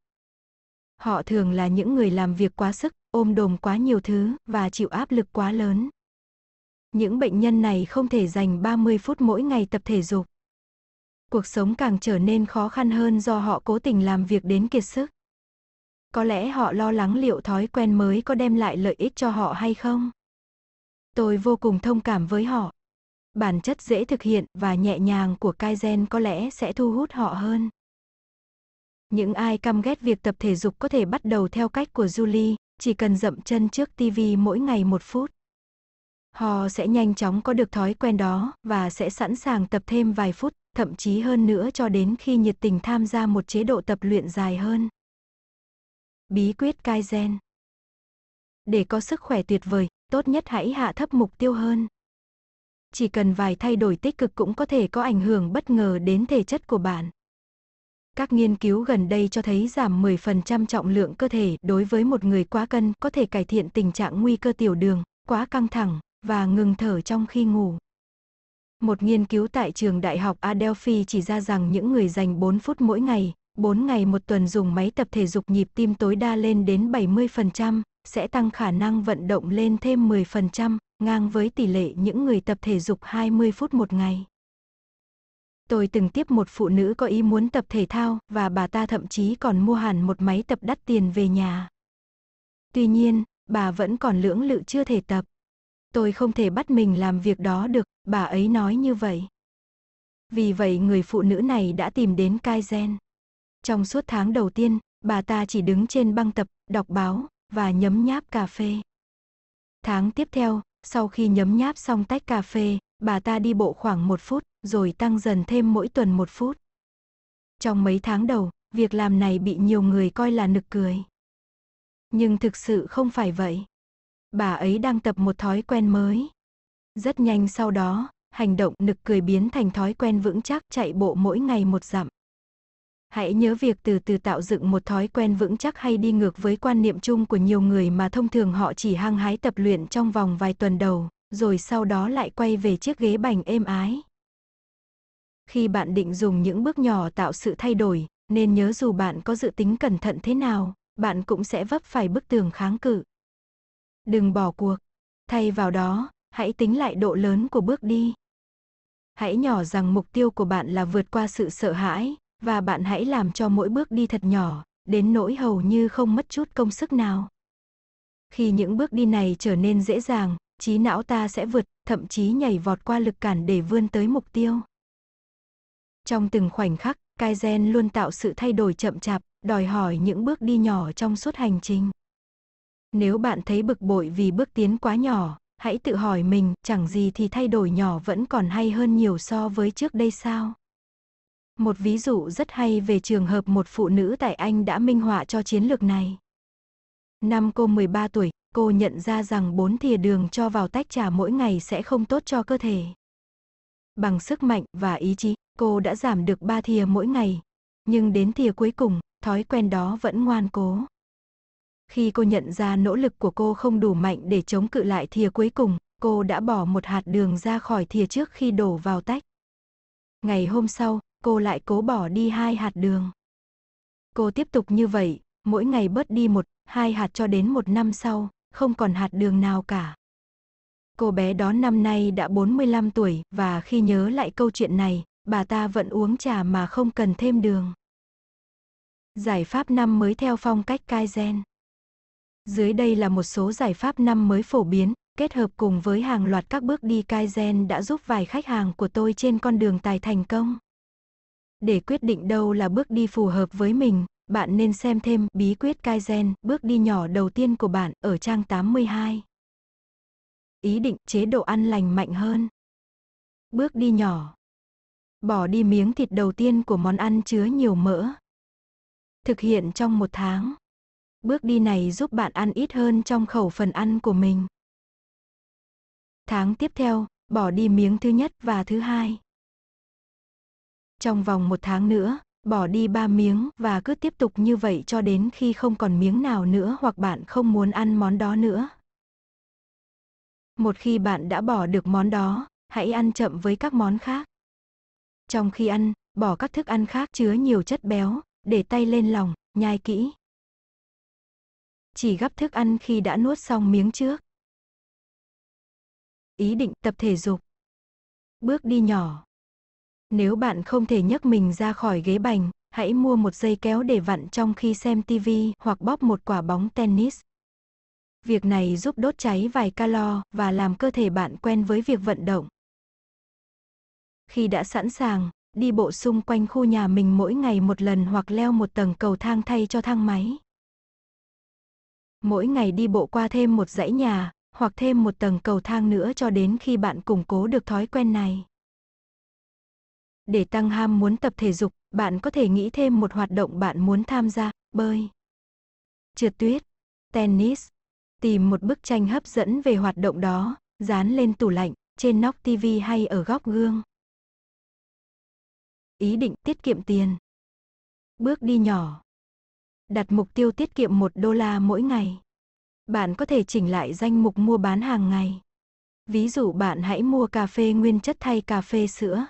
Họ thường là những người làm việc quá sức, ôm đồm quá nhiều thứ, và chịu áp lực quá lớn. Những bệnh nhân này không thể dành 30 phút mỗi ngày tập thể dục. Cuộc sống càng trở nên khó khăn hơn do họ cố tình làm việc đến kiệt sức. Có lẽ họ lo lắng liệu thói quen mới có đem lại lợi ích cho họ hay không. Tôi vô cùng thông cảm với họ. Bản chất dễ thực hiện và nhẹ nhàng của Kaizen có lẽ sẽ thu hút họ hơn. Những ai căm ghét việc tập thể dục có thể bắt đầu theo cách của Julie, chỉ cần dậm chân trước TV mỗi ngày một phút. Họ sẽ nhanh chóng có được thói quen đó và sẽ sẵn sàng tập thêm vài phút, thậm chí hơn nữa cho đến khi nhiệt tình tham gia một chế độ tập luyện dài hơn. Bí quyết Kaizen Để có sức khỏe tuyệt vời, tốt nhất hãy hạ thấp mục tiêu hơn. Chỉ cần vài thay đổi tích cực cũng có thể có ảnh hưởng bất ngờ đến thể chất của bạn. Các nghiên cứu gần đây cho thấy giảm 10% trọng lượng cơ thể đối với một người quá cân có thể cải thiện tình trạng nguy cơ tiểu đường, quá căng thẳng và ngừng thở trong khi ngủ. Một nghiên cứu tại trường đại học Adelphi chỉ ra rằng những người dành 4 phút mỗi ngày, 4 ngày một tuần dùng máy tập thể dục nhịp tim tối đa lên đến 70%, sẽ tăng khả năng vận động lên thêm 10%, ngang với tỷ lệ những người tập thể dục 20 phút một ngày. Tôi từng tiếp một phụ nữ có ý muốn tập thể thao và bà ta thậm chí còn mua hẳn một máy tập đắt tiền về nhà. Tuy nhiên, bà vẫn còn lưỡng lự chưa thể tập. Tôi không thể bắt mình làm việc đó được, bà ấy nói như vậy. Vì vậy người phụ nữ này đã tìm đến Kaizen. Trong suốt tháng đầu tiên, bà ta chỉ đứng trên băng tập, đọc báo, và nhấm nháp cà phê. Tháng tiếp theo, sau khi nhấm nháp xong tách cà phê, bà ta đi bộ khoảng một phút, rồi tăng dần thêm mỗi tuần một phút. Trong mấy tháng đầu, việc làm này bị nhiều người coi là nực cười. Nhưng thực sự không phải vậy. Bà ấy đang tập một thói quen mới. Rất nhanh sau đó, hành động nực cười biến thành thói quen vững chắc chạy bộ mỗi ngày một dặm. Hãy nhớ việc từ từ tạo dựng một thói quen vững chắc hay đi ngược với quan niệm chung của nhiều người mà thông thường họ chỉ hăng hái tập luyện trong vòng vài tuần đầu, rồi sau đó lại quay về chiếc ghế bành êm ái. Khi bạn định dùng những bước nhỏ tạo sự thay đổi, nên nhớ dù bạn có dự tính cẩn thận thế nào, bạn cũng sẽ vấp phải bức tường kháng cự. Đừng bỏ cuộc. Thay vào đó, hãy tính lại độ lớn của bước đi. Hãy nhỏ rằng mục tiêu của bạn là vượt qua sự sợ hãi, và bạn hãy làm cho mỗi bước đi thật nhỏ, đến nỗi hầu như không mất chút công sức nào. Khi những bước đi này trở nên dễ dàng, trí não ta sẽ vượt, thậm chí nhảy vọt qua lực cản để vươn tới mục tiêu. Trong từng khoảnh khắc, Kaizen luôn tạo sự thay đổi chậm chạp, đòi hỏi những bước đi nhỏ trong suốt hành trình. Nếu bạn thấy bực bội vì bước tiến quá nhỏ, hãy tự hỏi mình, chẳng gì thì thay đổi nhỏ vẫn còn hay hơn nhiều so với trước đây sao? Một ví dụ rất hay về trường hợp một phụ nữ tại Anh đã minh họa cho chiến lược này. Năm cô 13 tuổi, cô nhận ra rằng 4 thìa đường cho vào tách trà mỗi ngày sẽ không tốt cho cơ thể. Bằng sức mạnh và ý chí, cô đã giảm được 3 thìa mỗi ngày. Nhưng đến thìa cuối cùng, thói quen đó vẫn ngoan cố. Khi cô nhận ra nỗ lực của cô không đủ mạnh để chống cự lại thìa cuối cùng, cô đã bỏ một hạt đường ra khỏi thìa trước khi đổ vào tách. Ngày hôm sau, cô lại cố bỏ đi hai hạt đường. Cô tiếp tục như vậy, mỗi ngày bớt đi một, hai hạt cho đến một năm sau, không còn hạt đường nào cả. Cô bé đó năm nay đã 45 tuổi, và khi nhớ lại câu chuyện này, bà ta vẫn uống trà mà không cần thêm đường. Giải pháp năm mới theo phong cách Kaizen. Dưới đây là một số giải pháp năm mới phổ biến, kết hợp cùng với hàng loạt các bước đi Kaizen đã giúp vài khách hàng của tôi trên con đường tài thành công. Để quyết định đâu là bước đi phù hợp với mình, bạn nên xem thêm bí quyết Kaizen, bước đi nhỏ đầu tiên của bạn ở trang 82. Ý định chế độ ăn lành mạnh hơn. Bước đi nhỏ. Bỏ đi miếng thịt đầu tiên của món ăn chứa nhiều mỡ. Thực hiện trong một tháng. Bước đi này giúp bạn ăn ít hơn trong khẩu phần ăn của mình. Tháng tiếp theo, bỏ đi miếng thứ nhất và thứ hai. Trong vòng một tháng nữa, bỏ đi ba miếng và cứ tiếp tục như vậy cho đến khi không còn miếng nào nữa hoặc bạn không muốn ăn món đó nữa. Một khi bạn đã bỏ được món đó, hãy ăn chậm với các món khác. Trong khi ăn, bỏ các thức ăn khác chứa nhiều chất béo, để tay lên lòng, nhai kỹ. Chỉ gắp thức ăn khi đã nuốt xong miếng trước. Ý định tập thể dục. Bước đi nhỏ. Nếu bạn không thể nhấc mình ra khỏi ghế bành, hãy mua một dây kéo để vặn trong khi xem TV hoặc bóp một quả bóng tennis. Việc này giúp đốt cháy vài calo và làm cơ thể bạn quen với việc vận động. Khi đã sẵn sàng, đi bộ xung quanh khu nhà mình mỗi ngày một lần hoặc leo một tầng cầu thang thay cho thang máy. Mỗi ngày đi bộ qua thêm một dãy nhà, hoặc thêm một tầng cầu thang nữa cho đến khi bạn củng cố được thói quen này. Để tăng ham muốn tập thể dục, bạn có thể nghĩ thêm một hoạt động bạn muốn tham gia, bơi, trượt tuyết, tennis. Tìm một bức tranh hấp dẫn về hoạt động đó, dán lên tủ lạnh, trên nóc tivi hay ở góc gương. Ý định tiết kiệm tiền. Bước đi nhỏ. Đặt mục tiêu tiết kiệm 1 đô la mỗi ngày. Bạn có thể chỉnh lại danh mục mua bán hàng ngày. Ví dụ bạn hãy mua cà phê nguyên chất thay cà phê sữa.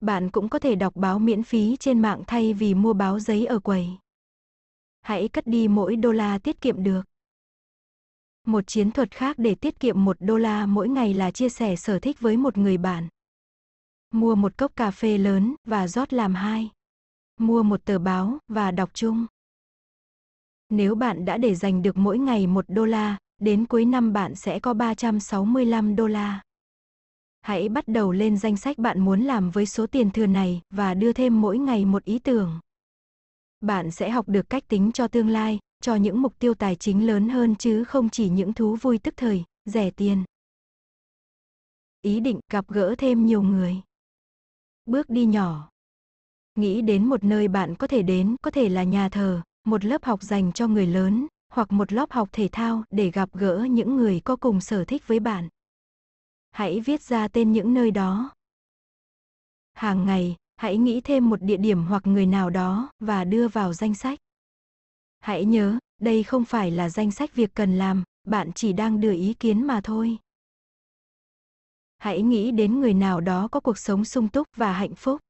Bạn cũng có thể đọc báo miễn phí trên mạng thay vì mua báo giấy ở quầy. Hãy cất đi mỗi đô la tiết kiệm được. Một chiến thuật khác để tiết kiệm một đô la mỗi ngày là chia sẻ sở thích với một người bạn. Mua một cốc cà phê lớn và rót làm hai. Mua một tờ báo và đọc chung. Nếu bạn đã để dành được mỗi ngày một đô la, đến cuối năm bạn sẽ có 365 đô la. Hãy bắt đầu lên danh sách bạn muốn làm với số tiền thừa này và đưa thêm mỗi ngày một ý tưởng. Bạn sẽ học được cách tính cho tương lai, cho những mục tiêu tài chính lớn hơn chứ không chỉ những thú vui tức thời, rẻ tiền. Ý định gặp gỡ thêm nhiều người. Bước đi nhỏ. Nghĩ đến một nơi bạn có thể đến, có thể là nhà thờ, một lớp học dành cho người lớn, hoặc một lớp học thể thao để gặp gỡ những người có cùng sở thích với bạn. Hãy viết ra tên những nơi đó. Hàng ngày, hãy nghĩ thêm một địa điểm hoặc người nào đó và đưa vào danh sách. Hãy nhớ, đây không phải là danh sách việc cần làm, bạn chỉ đang đưa ý kiến mà thôi. Hãy nghĩ đến người nào đó có cuộc sống sung túc và hạnh phúc.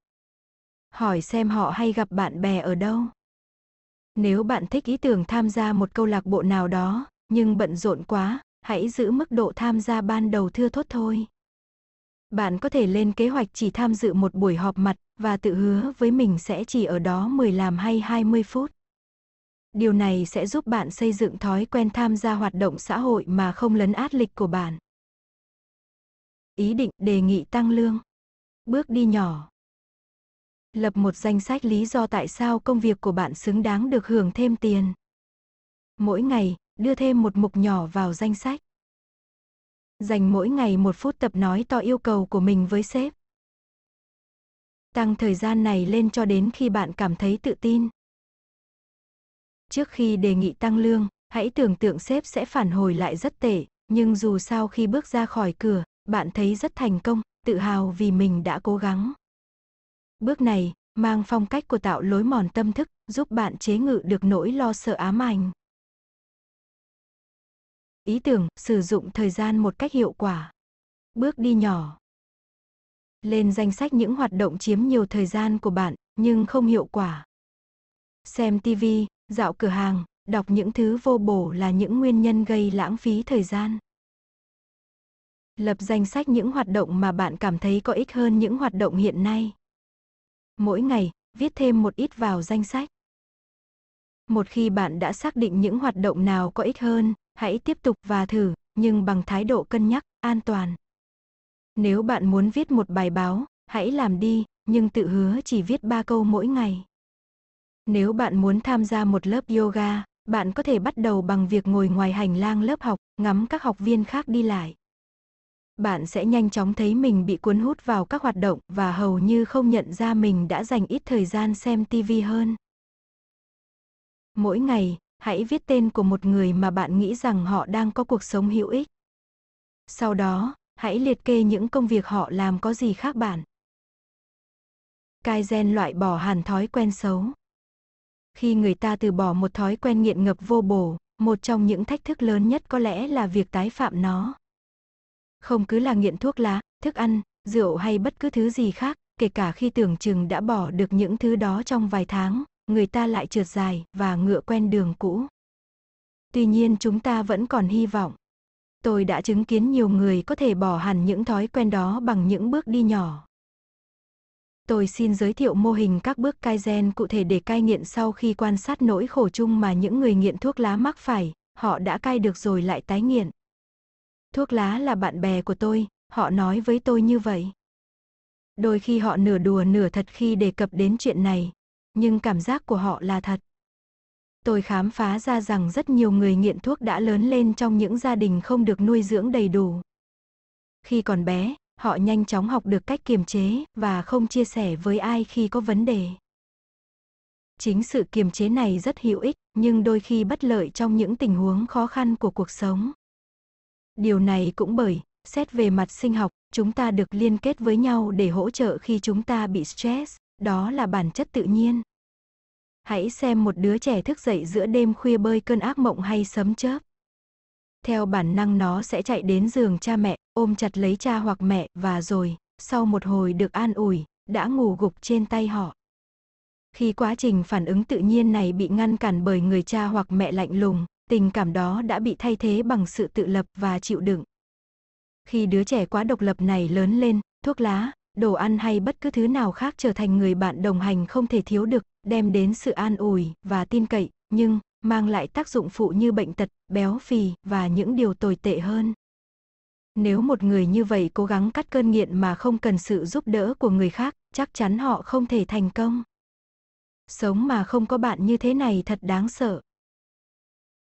Hỏi xem họ hay gặp bạn bè ở đâu. Nếu bạn thích ý tưởng tham gia một câu lạc bộ nào đó, nhưng bận rộn quá, hãy giữ mức độ tham gia ban đầu thưa thốt thôi. Bạn có thể lên kế hoạch chỉ tham dự một buổi họp mặt và tự hứa với mình sẽ chỉ ở đó 10 làm hay 20 phút. Điều này sẽ giúp bạn xây dựng thói quen tham gia hoạt động xã hội mà không lấn át lịch của bạn. Ý định đề nghị tăng lương. Bước đi nhỏ. Lập một danh sách lý do tại sao công việc của bạn xứng đáng được hưởng thêm tiền. Mỗi ngày, đưa thêm một mục nhỏ vào danh sách. Dành mỗi ngày một phút tập nói to yêu cầu của mình với sếp. Tăng thời gian này lên cho đến khi bạn cảm thấy tự tin. Trước khi đề nghị tăng lương, hãy tưởng tượng sếp sẽ phản hồi lại rất tệ, nhưng dù sao khi bước ra khỏi cửa, bạn thấy rất thành công, tự hào vì mình đã cố gắng. Bước này, mang phong cách của tạo lối mòn tâm thức, giúp bạn chế ngự được nỗi lo sợ ám ảnh. Ý tưởng, sử dụng thời gian một cách hiệu quả. Bước đi nhỏ. Lên danh sách những hoạt động chiếm nhiều thời gian của bạn, nhưng không hiệu quả. Xem TV, dạo cửa hàng, đọc những thứ vô bổ là những nguyên nhân gây lãng phí thời gian. Lập danh sách những hoạt động mà bạn cảm thấy có ích hơn những hoạt động hiện nay. Mỗi ngày, viết thêm một ít vào danh sách. Một khi bạn đã xác định những hoạt động nào có ích hơn, hãy tiếp tục và thử, nhưng bằng thái độ cân nhắc, an toàn. Nếu bạn muốn viết một bài báo, hãy làm đi, nhưng tự hứa chỉ viết 3 câu mỗi ngày. Nếu bạn muốn tham gia một lớp yoga, bạn có thể bắt đầu bằng việc ngồi ngoài hành lang lớp học, ngắm các học viên khác đi lại. Bạn sẽ nhanh chóng thấy mình bị cuốn hút vào các hoạt động và hầu như không nhận ra mình đã dành ít thời gian xem TV hơn. Mỗi ngày, hãy viết tên của một người mà bạn nghĩ rằng họ đang có cuộc sống hữu ích. Sau đó, hãy liệt kê những công việc họ làm có gì khác bạn. Kaizen loại bỏ hẳn thói quen xấu. Khi người ta từ bỏ một thói quen nghiện ngập vô bổ, một trong những thách thức lớn nhất có lẽ là việc tái phạm nó. Không cứ là nghiện thuốc lá, thức ăn, rượu hay bất cứ thứ gì khác, kể cả khi tưởng chừng đã bỏ được những thứ đó trong vài tháng, người ta lại trượt dài và ngựa quen đường cũ. Tuy nhiên chúng ta vẫn còn hy vọng. Tôi đã chứng kiến nhiều người có thể bỏ hẳn những thói quen đó bằng những bước đi nhỏ. Tôi xin giới thiệu mô hình các bước Kaizen cụ thể để cai nghiện sau khi quan sát nỗi khổ chung mà những người nghiện thuốc lá mắc phải, họ đã cai được rồi lại tái nghiện. Thuốc lá là bạn bè của tôi, họ nói với tôi như vậy. Đôi khi họ nửa đùa nửa thật khi đề cập đến chuyện này, nhưng cảm giác của họ là thật. Tôi khám phá ra rằng rất nhiều người nghiện thuốc đã lớn lên trong những gia đình không được nuôi dưỡng đầy đủ. Khi còn bé, họ nhanh chóng học được cách kiềm chế và không chia sẻ với ai khi có vấn đề. Chính sự kiềm chế này rất hữu ích, nhưng đôi khi bất lợi trong những tình huống khó khăn của cuộc sống. Điều này cũng bởi, xét về mặt sinh học, chúng ta được liên kết với nhau để hỗ trợ khi chúng ta bị stress, đó là bản chất tự nhiên. Hãy xem một đứa trẻ thức dậy giữa đêm khuya bơi cơn ác mộng hay sấm chớp. Theo bản năng nó sẽ chạy đến giường cha mẹ, ôm chặt lấy cha hoặc mẹ và rồi, sau một hồi được an ủi, đã ngủ gục trên tay họ. Khi quá trình phản ứng tự nhiên này bị ngăn cản bởi người cha hoặc mẹ lạnh lùng, tình cảm đó đã bị thay thế bằng sự tự lập và chịu đựng. Khi đứa trẻ quá độc lập này lớn lên, thuốc lá, đồ ăn hay bất cứ thứ nào khác trở thành người bạn đồng hành không thể thiếu được, đem đến sự an ủi và tin cậy, nhưng mang lại tác dụng phụ như bệnh tật, béo phì và những điều tồi tệ hơn. Nếu một người như vậy cố gắng cắt cơn nghiện mà không cần sự giúp đỡ của người khác, chắc chắn họ không thể thành công. Sống mà không có bạn như thế này thật đáng sợ.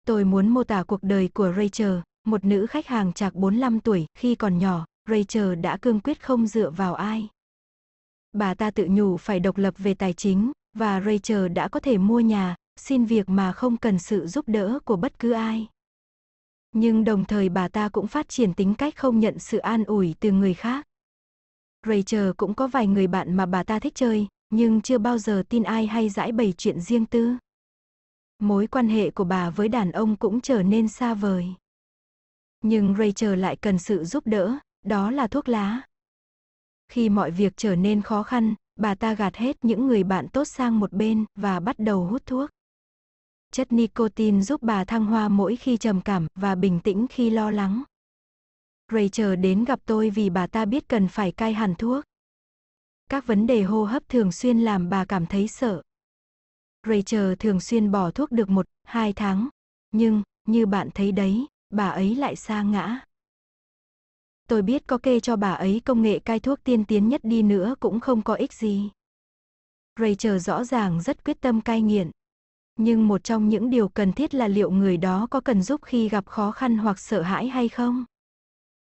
Tôi muốn mô tả cuộc đời của Rachel, một nữ khách hàng chạc 45 tuổi, khi còn nhỏ, Rachel đã cương quyết không dựa vào ai. Bà ta tự nhủ phải độc lập về tài chính, và Rachel đã có thể mua nhà, xin việc mà không cần sự giúp đỡ của bất cứ ai. Nhưng đồng thời bà ta cũng phát triển tính cách không nhận sự an ủi từ người khác. Rachel cũng có vài người bạn mà bà ta thích chơi, nhưng chưa bao giờ tin ai hay giải bày chuyện riêng tư. Mối quan hệ của bà với đàn ông cũng trở nên xa vời. Nhưng Rachel lại cần sự giúp đỡ, đó là thuốc lá. Khi mọi việc trở nên khó khăn, bà ta gạt hết những người bạn tốt sang một bên và bắt đầu hút thuốc. Chất nicotine giúp bà thăng hoa mỗi khi trầm cảm và bình tĩnh khi lo lắng. Rachel đến gặp tôi vì bà ta biết cần phải cai hẳn thuốc. Các vấn đề hô hấp thường xuyên làm bà cảm thấy sợ. Rachel thường xuyên bỏ thuốc được một, hai tháng. Nhưng, như bạn thấy đấy, bà ấy lại sa ngã. Tôi biết có kê cho bà ấy công nghệ cai thuốc tiên tiến nhất đi nữa cũng không có ích gì. Rachel rõ ràng rất quyết tâm cai nghiện. Nhưng một trong những điều cần thiết là liệu người đó có cần giúp khi gặp khó khăn hoặc sợ hãi hay không.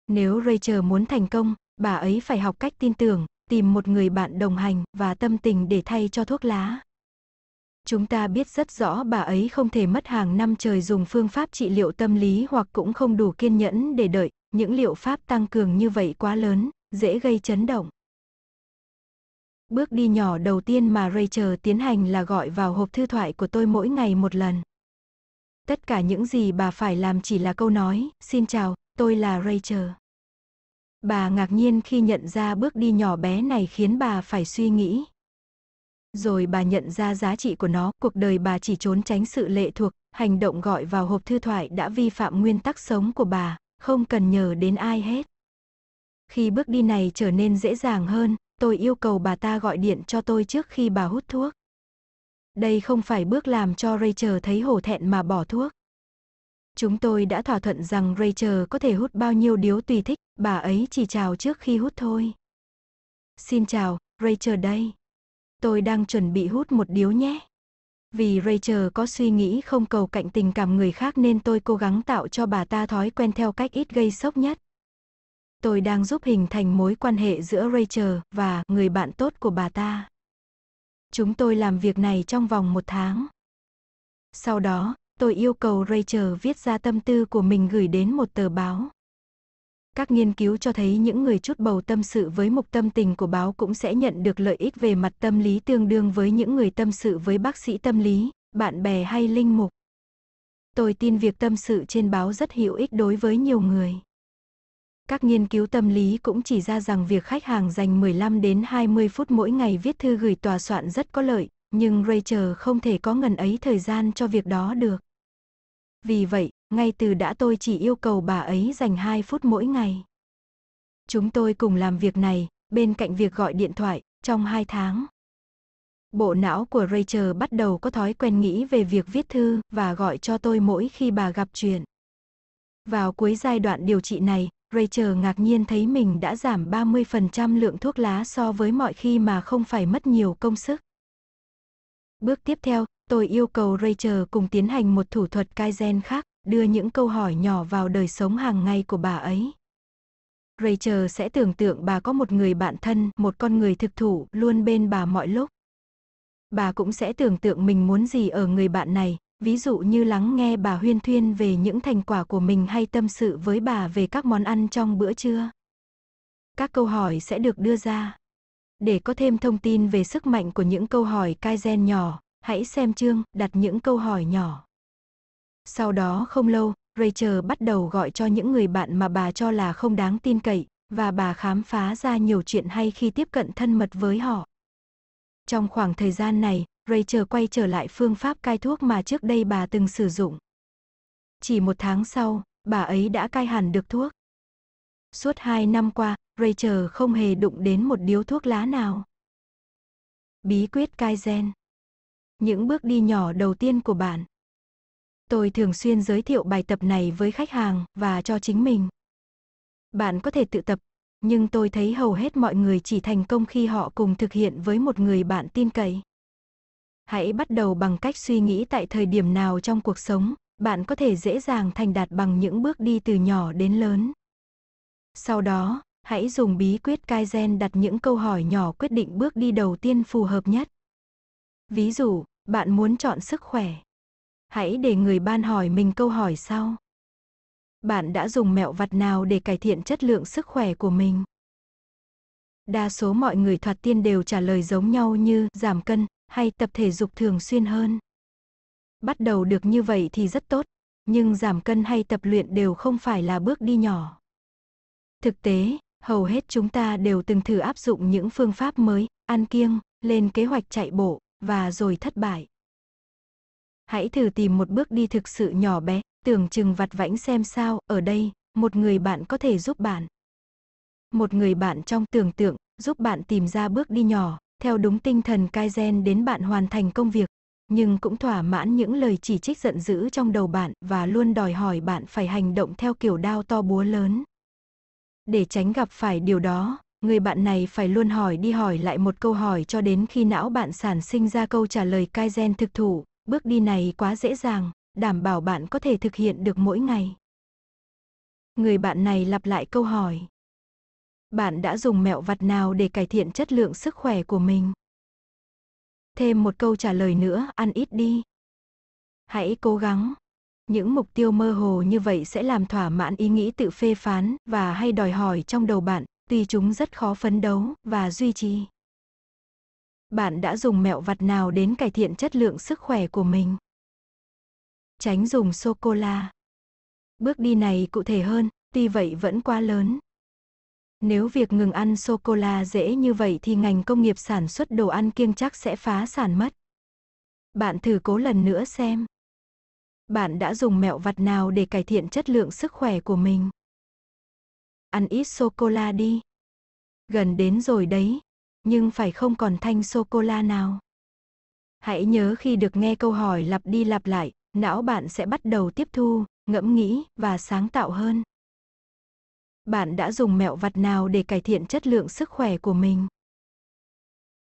Nếu Rachel muốn thành công, bà ấy phải học cách tin tưởng, tìm một người bạn đồng hành và tâm tình để thay cho thuốc lá. Chúng ta biết rất rõ bà ấy không thể mất hàng năm trời dùng phương pháp trị liệu tâm lý hoặc cũng không đủ kiên nhẫn để đợi, những liệu pháp tăng cường như vậy quá lớn, dễ gây chấn động. Bước đi nhỏ đầu tiên mà Rachel tiến hành là gọi vào hộp thư thoại của tôi mỗi ngày một lần. Tất cả những gì bà phải làm chỉ là câu nói, xin chào, tôi là Rachel. Bà ngạc nhiên khi nhận ra bước đi nhỏ bé này khiến bà phải suy nghĩ. Rồi bà nhận ra giá trị của nó, cuộc đời bà chỉ trốn tránh sự lệ thuộc, hành động gọi vào hộp thư thoại đã vi phạm nguyên tắc sống của bà, không cần nhờ đến ai hết. Khi bước đi này trở nên dễ dàng hơn, tôi yêu cầu bà ta gọi điện cho tôi trước khi bà hút thuốc. Đây không phải bước làm cho Rachel thấy hổ thẹn mà bỏ thuốc. Chúng tôi đã thỏa thuận rằng Rachel có thể hút bao nhiêu điếu tùy thích, bà ấy chỉ chào trước khi hút thôi. Xin chào, Rachel đây. Tôi đang chuẩn bị hút một điếu nhé. Vì Rachel có suy nghĩ không cầu cạnh tình cảm người khác nên tôi cố gắng tạo cho bà ta thói quen theo cách ít gây sốc nhất. Tôi đang giúp hình thành mối quan hệ giữa Rachel và người bạn tốt của bà ta. Chúng tôi làm việc này trong vòng một tháng. Sau đó, tôi yêu cầu Rachel viết ra tâm tư của mình gửi đến một tờ báo. Các nghiên cứu cho thấy những người chút bầu tâm sự với mục tâm tình của báo cũng sẽ nhận được lợi ích về mặt tâm lý tương đương với những người tâm sự với bác sĩ tâm lý, bạn bè hay linh mục. Tôi tin việc tâm sự trên báo rất hữu ích đối với nhiều người. Các nghiên cứu tâm lý cũng chỉ ra rằng việc khách hàng dành 15 đến 20 phút mỗi ngày viết thư gửi tòa soạn rất có lợi, nhưng Rachel không thể có ngần ấy thời gian cho việc đó được. Vì vậy, ngay từ đã tôi chỉ yêu cầu bà ấy dành 2 phút mỗi ngày. Chúng tôi cùng làm việc này, bên cạnh việc gọi điện thoại, trong 2 tháng. Bộ não của Rachel bắt đầu có thói quen nghĩ về việc viết thư và gọi cho tôi mỗi khi bà gặp chuyện. Vào cuối giai đoạn điều trị này, Rachel ngạc nhiên thấy mình đã giảm 30% lượng thuốc lá so với mọi khi mà không phải mất nhiều công sức. Bước tiếp theo, tôi yêu cầu Rachel cùng tiến hành một thủ thuật Kaizen khác, đưa những câu hỏi nhỏ vào đời sống hàng ngày của bà ấy. Rachel sẽ tưởng tượng bà có một người bạn thân, một con người thực thụ luôn bên bà mọi lúc. Bà cũng sẽ tưởng tượng mình muốn gì ở người bạn này, ví dụ như lắng nghe bà huyên thuyên về những thành quả của mình hay tâm sự với bà về các món ăn trong bữa trưa. Các câu hỏi sẽ được đưa ra. Để có thêm thông tin về sức mạnh của những câu hỏi Kaizen nhỏ, hãy xem chương đặt những câu hỏi nhỏ. Sau đó không lâu, Rachel bắt đầu gọi cho những người bạn mà bà cho là không đáng tin cậy, và bà khám phá ra nhiều chuyện hay khi tiếp cận thân mật với họ. Trong khoảng thời gian này, Rachel quay trở lại phương pháp cai thuốc mà trước đây bà từng sử dụng. Chỉ một tháng sau, bà ấy đã cai hẳn được thuốc. Suốt hai năm qua, Rachel không hề đụng đến một điếu thuốc lá nào. Bí quyết cai gen những bước đi nhỏ đầu tiên của bạn Tôi thường xuyên giới thiệu bài tập này với khách hàng và cho chính mình. Bạn có thể tự tập, nhưng tôi thấy hầu hết mọi người chỉ thành công khi họ cùng thực hiện với một người bạn tin cậy. Hãy bắt đầu bằng cách suy nghĩ tại thời điểm nào trong cuộc sống, bạn có thể dễ dàng thành đạt bằng những bước đi từ nhỏ đến lớn. Sau đó, hãy dùng bí quyết Kaizen đặt những câu hỏi nhỏ quyết định bước đi đầu tiên phù hợp nhất. Ví dụ, bạn muốn chọn sức khỏe. Hãy để người ban hỏi mình câu hỏi sau. Bạn đã dùng mẹo vặt nào để cải thiện chất lượng sức khỏe của mình? Đa số mọi người thoạt tiên đều trả lời giống nhau như giảm cân hay tập thể dục thường xuyên hơn. Bắt đầu được như vậy thì rất tốt, nhưng giảm cân hay tập luyện đều không phải là bước đi nhỏ. Thực tế, hầu hết chúng ta đều từng thử áp dụng những phương pháp mới, ăn kiêng, lên kế hoạch chạy bộ và rồi thất bại. Hãy thử tìm một bước đi thực sự nhỏ bé, tưởng chừng vặt vãnh xem sao, ở đây, một người bạn có thể giúp bạn. Một người bạn trong tưởng tượng, giúp bạn tìm ra bước đi nhỏ, theo đúng tinh thần Kaizen đến bạn hoàn thành công việc, nhưng cũng thỏa mãn những lời chỉ trích giận dữ trong đầu bạn và luôn đòi hỏi bạn phải hành động theo kiểu đao to búa lớn. Để tránh gặp phải điều đó, người bạn này phải luôn hỏi đi hỏi lại một câu hỏi cho đến khi não bạn sản sinh ra câu trả lời Kaizen thực thụ, bước đi này quá dễ dàng, đảm bảo bạn có thể thực hiện được mỗi ngày. Người bạn này lặp lại câu hỏi. Bạn đã dùng mẹo vặt nào để cải thiện chất lượng sức khỏe của mình? Thêm một câu trả lời nữa, ăn ít đi. Hãy cố gắng. Những mục tiêu mơ hồ như vậy sẽ làm thỏa mãn ý nghĩ tự phê phán và hay đòi hỏi trong đầu bạn, tuy chúng rất khó phấn đấu và duy trì. Bạn đã dùng mẹo vặt nào đến cải thiện chất lượng sức khỏe của mình? Tránh dùng sô-cô-la. Bước đi này cụ thể hơn, tuy vậy vẫn quá lớn. Nếu việc ngừng ăn sô-cô-la dễ như vậy thì ngành công nghiệp sản xuất đồ ăn kiêng chắc sẽ phá sản mất. Bạn thử cố lần nữa xem. Bạn đã dùng mẹo vặt nào để cải thiện chất lượng sức khỏe của mình? Ăn ít sô-cô-la đi. Gần đến rồi đấy, nhưng phải không còn thanh sô-cô-la nào. Hãy nhớ khi được nghe câu hỏi lặp đi lặp lại, não bạn sẽ bắt đầu tiếp thu, ngẫm nghĩ và sáng tạo hơn. Bạn đã dùng mẹo vặt nào để cải thiện chất lượng sức khỏe của mình?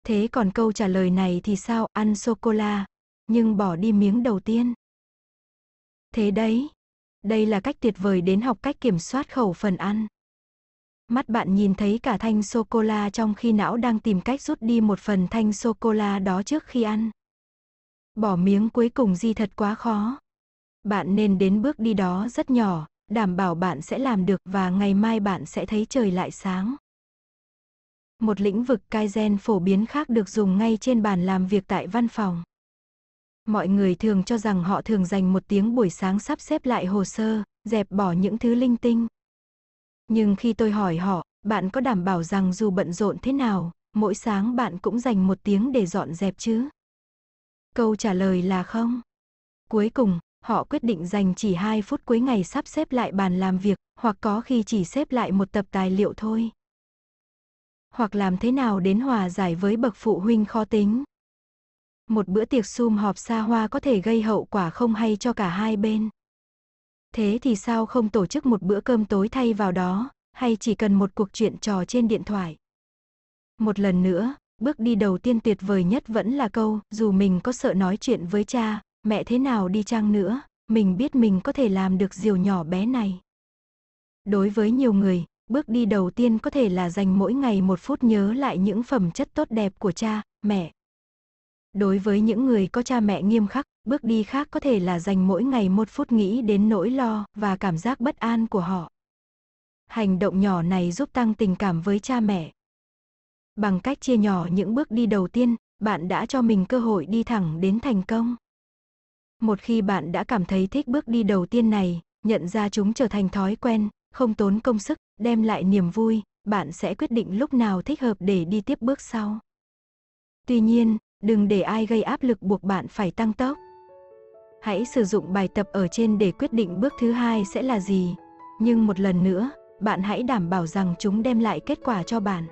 Thế còn câu trả lời này thì sao? Ăn sô-cô-la, nhưng bỏ đi miếng đầu tiên. Thế đấy, đây là cách tuyệt vời đến học cách kiểm soát khẩu phần ăn. Mắt bạn nhìn thấy cả thanh sô-cô-la trong khi não đang tìm cách rút đi một phần thanh sô-cô-la đó trước khi ăn. Bỏ miếng cuối cùng gì thật quá khó. Bạn nên đến bước đi đó rất nhỏ, đảm bảo bạn sẽ làm được và ngày mai bạn sẽ thấy trời lại sáng. Một lĩnh vực Kaizen phổ biến khác được dùng ngay trên bàn làm việc tại văn phòng. Mọi người thường cho rằng họ thường dành một tiếng buổi sáng sắp xếp lại hồ sơ, dẹp bỏ những thứ linh tinh. Nhưng khi tôi hỏi họ, bạn có đảm bảo rằng dù bận rộn thế nào, mỗi sáng bạn cũng dành một tiếng để dọn dẹp chứ? Câu trả lời là không. Cuối cùng, họ quyết định dành chỉ 2 phút cuối ngày sắp xếp lại bàn làm việc, hoặc có khi chỉ xếp lại một tập tài liệu thôi. Hoặc làm thế nào đến hòa giải với bậc phụ huynh khó tính. Một bữa tiệc sum họp xa hoa có thể gây hậu quả không hay cho cả hai bên. Thế thì sao không tổ chức một bữa cơm tối thay vào đó, hay chỉ cần một cuộc chuyện trò trên điện thoại? Một lần nữa, bước đi đầu tiên tuyệt vời nhất vẫn là câu, dù mình có sợ nói chuyện với cha, mẹ thế nào đi chăng nữa, mình biết mình có thể làm được điều nhỏ bé này. Đối với nhiều người, bước đi đầu tiên có thể là dành mỗi ngày một phút nhớ lại những phẩm chất tốt đẹp của cha, mẹ. Đối với những người có cha mẹ nghiêm khắc, bước đi khác có thể là dành mỗi ngày một phút nghĩ đến nỗi lo và cảm giác bất an của họ. Hành động nhỏ này giúp tăng tình cảm với cha mẹ. Bằng cách chia nhỏ những bước đi đầu tiên, bạn đã cho mình cơ hội đi thẳng đến thành công. Một khi bạn đã cảm thấy thích bước đi đầu tiên này, nhận ra chúng trở thành thói quen, không tốn công sức, đem lại niềm vui, bạn sẽ quyết định lúc nào thích hợp để đi tiếp bước sau. Tuy nhiên, đừng để ai gây áp lực buộc bạn phải tăng tốc. Hãy sử dụng bài tập ở trên để quyết định bước thứ hai sẽ là gì. Nhưng một lần nữa, bạn hãy đảm bảo rằng chúng đem lại kết quả cho bạn.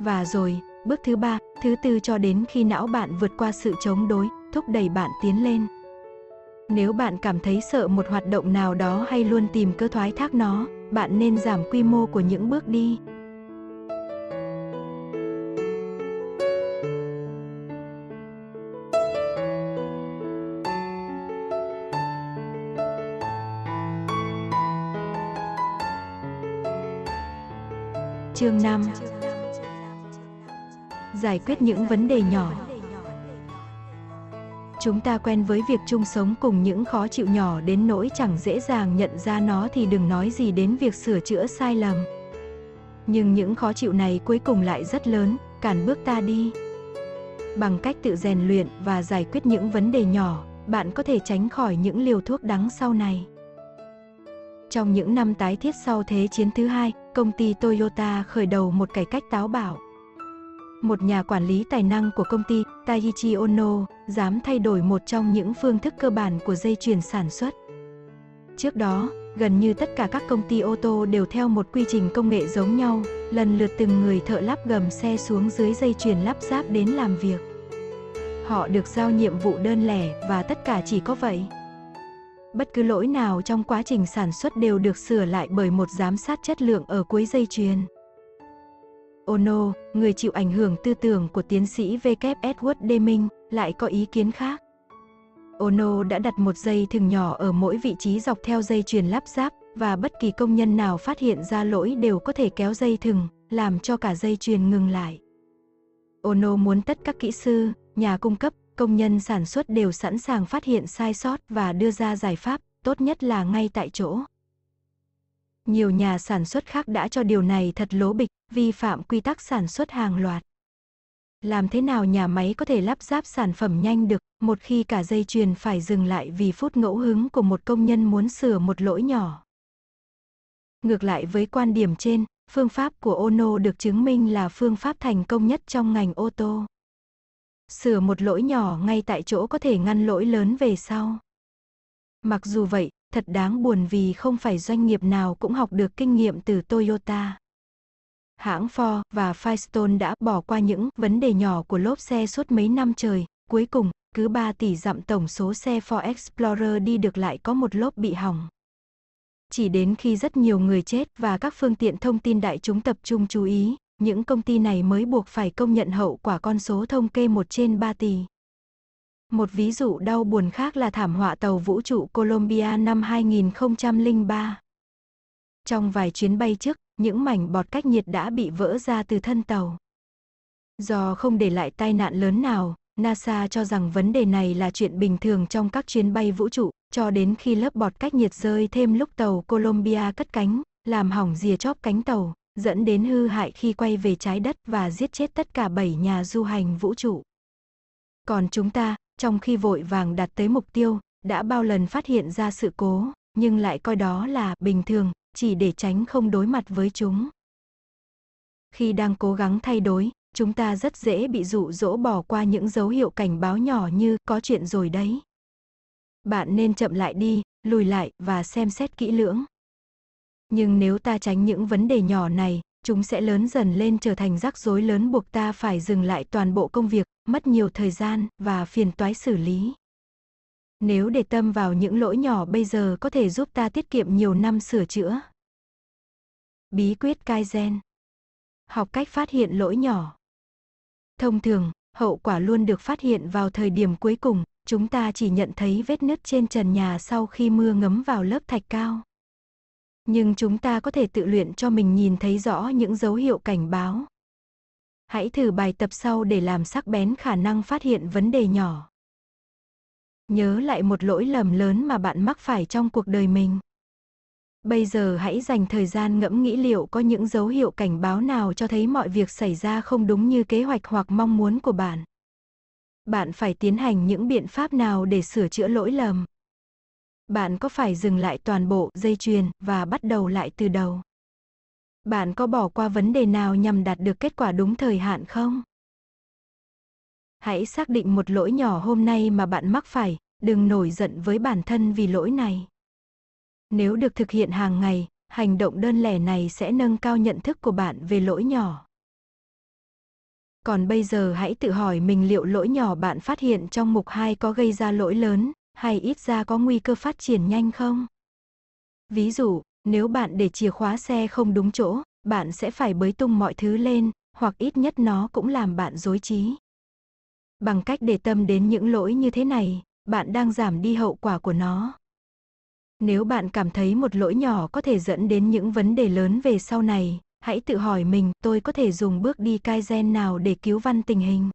Và rồi, bước thứ ba, thứ tư cho đến khi não bạn vượt qua sự chống đối, thúc đẩy bạn tiến lên. Nếu bạn cảm thấy sợ một hoạt động nào đó hay luôn tìm cơ thoái thác nó, bạn nên giảm quy mô của những bước đi. Chương 5 Giải quyết những vấn đề nhỏ Chúng ta quen với việc chung sống cùng những khó chịu nhỏ đến nỗi chẳng dễ dàng nhận ra nó thì đừng nói gì đến việc sửa chữa sai lầm. Nhưng những khó chịu này cuối cùng lại rất lớn, cản bước ta đi. Bằng cách tự rèn luyện và giải quyết những vấn đề nhỏ, bạn có thể tránh khỏi những liều thuốc đắng sau này. Trong những năm tái thiết sau Thế chiến thứ hai, công ty Toyota khởi đầu một cải cách táo bạo. Một nhà quản lý tài năng của công ty, Taiichi Ono, dám thay đổi một trong những phương thức cơ bản của dây chuyền sản xuất. Trước đó, gần như tất cả các công ty ô tô đều theo một quy trình công nghệ giống nhau, lần lượt từng người thợ lắp gầm xe xuống dưới dây chuyền lắp ráp đến làm việc. Họ được giao nhiệm vụ đơn lẻ và tất cả chỉ có vậy. Bất cứ lỗi nào trong quá trình sản xuất đều được sửa lại bởi một giám sát chất lượng ở cuối dây chuyền. Oh ono, người chịu ảnh hưởng tư tưởng của tiến sĩ W. Edward Deming, lại có ý kiến khác. Oh ono đã đặt một dây thừng nhỏ ở mỗi vị trí dọc theo dây chuyền lắp ráp, và bất kỳ công nhân nào phát hiện ra lỗi đều có thể kéo dây thừng, làm cho cả dây chuyền ngừng lại. Oh ono muốn tất các kỹ sư, nhà cung cấp, công nhân sản xuất đều sẵn sàng phát hiện sai sót và đưa ra giải pháp, tốt nhất là ngay tại chỗ. Nhiều nhà sản xuất khác đã cho điều này thật lố bịch, vi phạm quy tắc sản xuất hàng loạt. Làm thế nào nhà máy có thể lắp ráp sản phẩm nhanh được, một khi cả dây chuyền phải dừng lại vì phút ngẫu hứng của một công nhân muốn sửa một lỗi nhỏ. Ngược lại với quan điểm trên, phương pháp của Ono được chứng minh là phương pháp thành công nhất trong ngành ô tô. Sửa một lỗi nhỏ ngay tại chỗ có thể ngăn lỗi lớn về sau. Mặc dù vậy, thật đáng buồn vì không phải doanh nghiệp nào cũng học được kinh nghiệm từ Toyota. Hãng Ford và Firestone đã bỏ qua những vấn đề nhỏ của lốp xe suốt mấy năm trời, cuối cùng, cứ 3 tỷ dặm tổng số xe Ford Explorer đi được lại có một lốp bị hỏng. Chỉ đến khi rất nhiều người chết và các phương tiện thông tin đại chúng tập trung chú ý, những công ty này mới buộc phải công nhận hậu quả con số thông kê 1 trên 3 tỷ. Một ví dụ đau buồn khác là thảm họa tàu vũ trụ Columbia năm 2003. Trong vài chuyến bay trước, những mảnh bọt cách nhiệt đã bị vỡ ra từ thân tàu. Do không để lại tai nạn lớn nào, NASA cho rằng vấn đề này là chuyện bình thường trong các chuyến bay vũ trụ, cho đến khi lớp bọt cách nhiệt rơi thêm lúc tàu Columbia cất cánh, làm hỏng rìa chóp cánh tàu, dẫn đến hư hại khi quay về trái đất và giết chết tất cả bảy nhà du hành vũ trụ. Còn chúng ta, trong khi vội vàng đạt tới mục tiêu, đã bao lần phát hiện ra sự cố, nhưng lại coi đó là bình thường, chỉ để tránh không đối mặt với chúng. Khi đang cố gắng thay đổi, chúng ta rất dễ bị dụ dỗ bỏ qua những dấu hiệu cảnh báo nhỏ như có chuyện rồi đấy. Bạn nên chậm lại đi, lùi lại và xem xét kỹ lưỡng. Nhưng nếu ta tránh những vấn đề nhỏ này, chúng sẽ lớn dần lên trở thành rắc rối lớn buộc ta phải dừng lại toàn bộ công việc, mất nhiều thời gian và phiền toái xử lý. Nếu để tâm vào những lỗi nhỏ bây giờ có thể giúp ta tiết kiệm nhiều năm sửa chữa. Bí quyết Kaizen Học cách phát hiện lỗi nhỏ. Thông thường, hậu quả luôn được phát hiện vào thời điểm cuối cùng, chúng ta chỉ nhận thấy vết nứt trên trần nhà sau khi mưa ngấm vào lớp thạch cao. Nhưng chúng ta có thể tự luyện cho mình nhìn thấy rõ những dấu hiệu cảnh báo. Hãy thử bài tập sau để làm sắc bén khả năng phát hiện vấn đề nhỏ. Nhớ lại một lỗi lầm lớn mà bạn mắc phải trong cuộc đời mình. Bây giờ hãy dành thời gian ngẫm nghĩ liệu có những dấu hiệu cảnh báo nào cho thấy mọi việc xảy ra không đúng như kế hoạch hoặc mong muốn của bạn. Bạn phải tiến hành những biện pháp nào để sửa chữa lỗi lầm? Bạn có phải dừng lại toàn bộ dây chuyền và bắt đầu lại từ đầu? Bạn có bỏ qua vấn đề nào nhằm đạt được kết quả đúng thời hạn không? Hãy xác định một lỗi nhỏ hôm nay mà bạn mắc phải, đừng nổi giận với bản thân vì lỗi này. Nếu được thực hiện hàng ngày, hành động đơn lẻ này sẽ nâng cao nhận thức của bạn về lỗi nhỏ. Còn bây giờ hãy tự hỏi mình liệu lỗi nhỏ bạn phát hiện trong mục 2 có gây ra lỗi lớn, hay ít ra có nguy cơ phát triển nhanh không? Ví dụ, nếu bạn để chìa khóa xe không đúng chỗ, bạn sẽ phải bới tung mọi thứ lên, hoặc ít nhất nó cũng làm bạn dối trí. Bằng cách để tâm đến những lỗi như thế này, bạn đang giảm đi hậu quả của nó. Nếu bạn cảm thấy một lỗi nhỏ có thể dẫn đến những vấn đề lớn về sau này, hãy tự hỏi mình tôi có thể dùng bước đi Kaizen nào để cứu văn tình hình.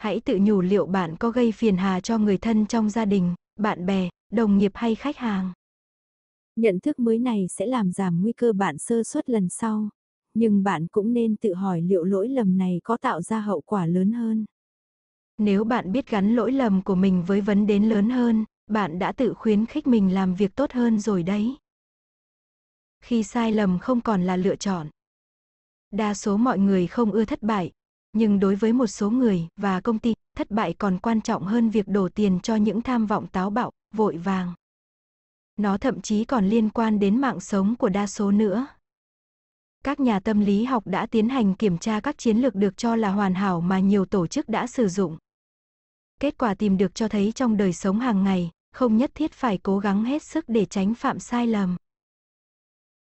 Hãy tự nhủ liệu bạn có gây phiền hà cho người thân trong gia đình, bạn bè, đồng nghiệp hay khách hàng. Nhận thức mới này sẽ làm giảm nguy cơ bạn sơ suất lần sau, nhưng bạn cũng nên tự hỏi liệu lỗi lầm này có tạo ra hậu quả lớn hơn. Nếu bạn biết gắn lỗi lầm của mình với vấn đề lớn hơn, bạn đã tự khuyến khích mình làm việc tốt hơn rồi đấy. Khi sai lầm không còn là lựa chọn. Đa số mọi người không ưa thất bại, nhưng đối với một số người và công ty, thất bại còn quan trọng hơn việc đổ tiền cho những tham vọng táo bạo, vội vàng. Nó thậm chí còn liên quan đến mạng sống của đa số nữa. Các nhà tâm lý học đã tiến hành kiểm tra các chiến lược được cho là hoàn hảo mà nhiều tổ chức đã sử dụng. Kết quả tìm được cho thấy trong đời sống hàng ngày, không nhất thiết phải cố gắng hết sức để tránh phạm sai lầm.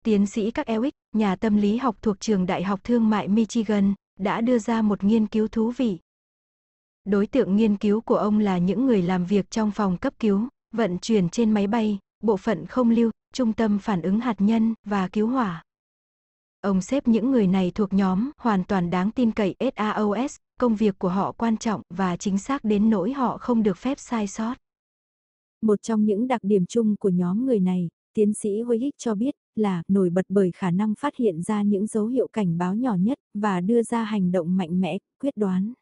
Tiến sĩ các Ewick, nhà tâm lý học thuộc trường Đại học Thương mại Michigan, đã đưa ra một nghiên cứu thú vị. Đối tượng nghiên cứu của ông là những người làm việc trong phòng cấp cứu, vận chuyển trên máy bay, bộ phận không lưu, trung tâm phản ứng hạt nhân và cứu hỏa. Ông xếp những người này thuộc nhóm hoàn toàn đáng tin cậy SAOS, công việc của họ quan trọng và chính xác đến nỗi họ không được phép sai sót. Một trong những đặc điểm chung của nhóm người này, tiến sĩ Huyig cho biết, là nổi bật bởi khả năng phát hiện ra những dấu hiệu cảnh báo nhỏ nhất và đưa ra hành động mạnh mẽ, quyết đoán.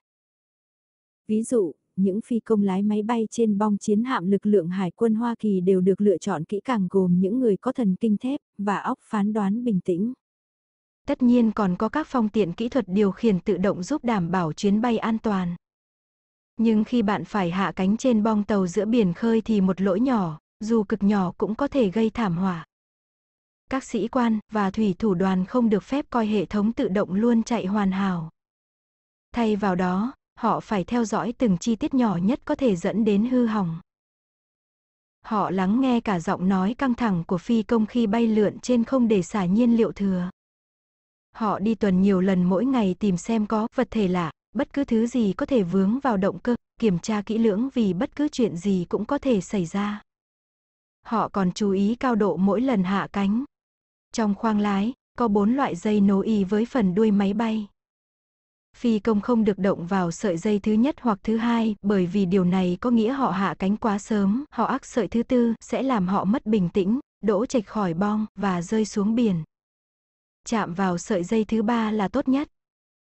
Ví dụ, những phi công lái máy bay trên bong chiến hạm lực lượng hải quân Hoa Kỳ đều được lựa chọn kỹ càng gồm những người có thần kinh thép và óc phán đoán bình tĩnh. Tất nhiên còn có các phong tiện kỹ thuật điều khiển tự động giúp đảm bảo chuyến bay an toàn. Nhưng khi bạn phải hạ cánh trên bong tàu giữa biển khơi thì một lỗi nhỏ, dù cực nhỏ cũng có thể gây thảm họa. Các sĩ quan và thủy thủ đoàn không được phép coi hệ thống tự động luôn chạy hoàn hảo. Thay vào đó, họ phải theo dõi từng chi tiết nhỏ nhất có thể dẫn đến hư hỏng. Họ lắng nghe cả giọng nói căng thẳng của phi công khi bay lượn trên không để xả nhiên liệu thừa. Họ đi tuần nhiều lần mỗi ngày tìm xem có vật thể lạ, bất cứ thứ gì có thể vướng vào động cơ, kiểm tra kỹ lưỡng vì bất cứ chuyện gì cũng có thể xảy ra. Họ còn chú ý cao độ mỗi lần hạ cánh. Trong khoang lái, có bốn loại dây nối y với phần đuôi máy bay. Phi công không được động vào sợi dây thứ nhất hoặc thứ hai, bởi vì điều này có nghĩa họ hạ cánh quá sớm, họ ác sợi thứ tư, sẽ làm họ mất bình tĩnh, đỗ chệch khỏi bong, và rơi xuống biển. Chạm vào sợi dây thứ ba là tốt nhất.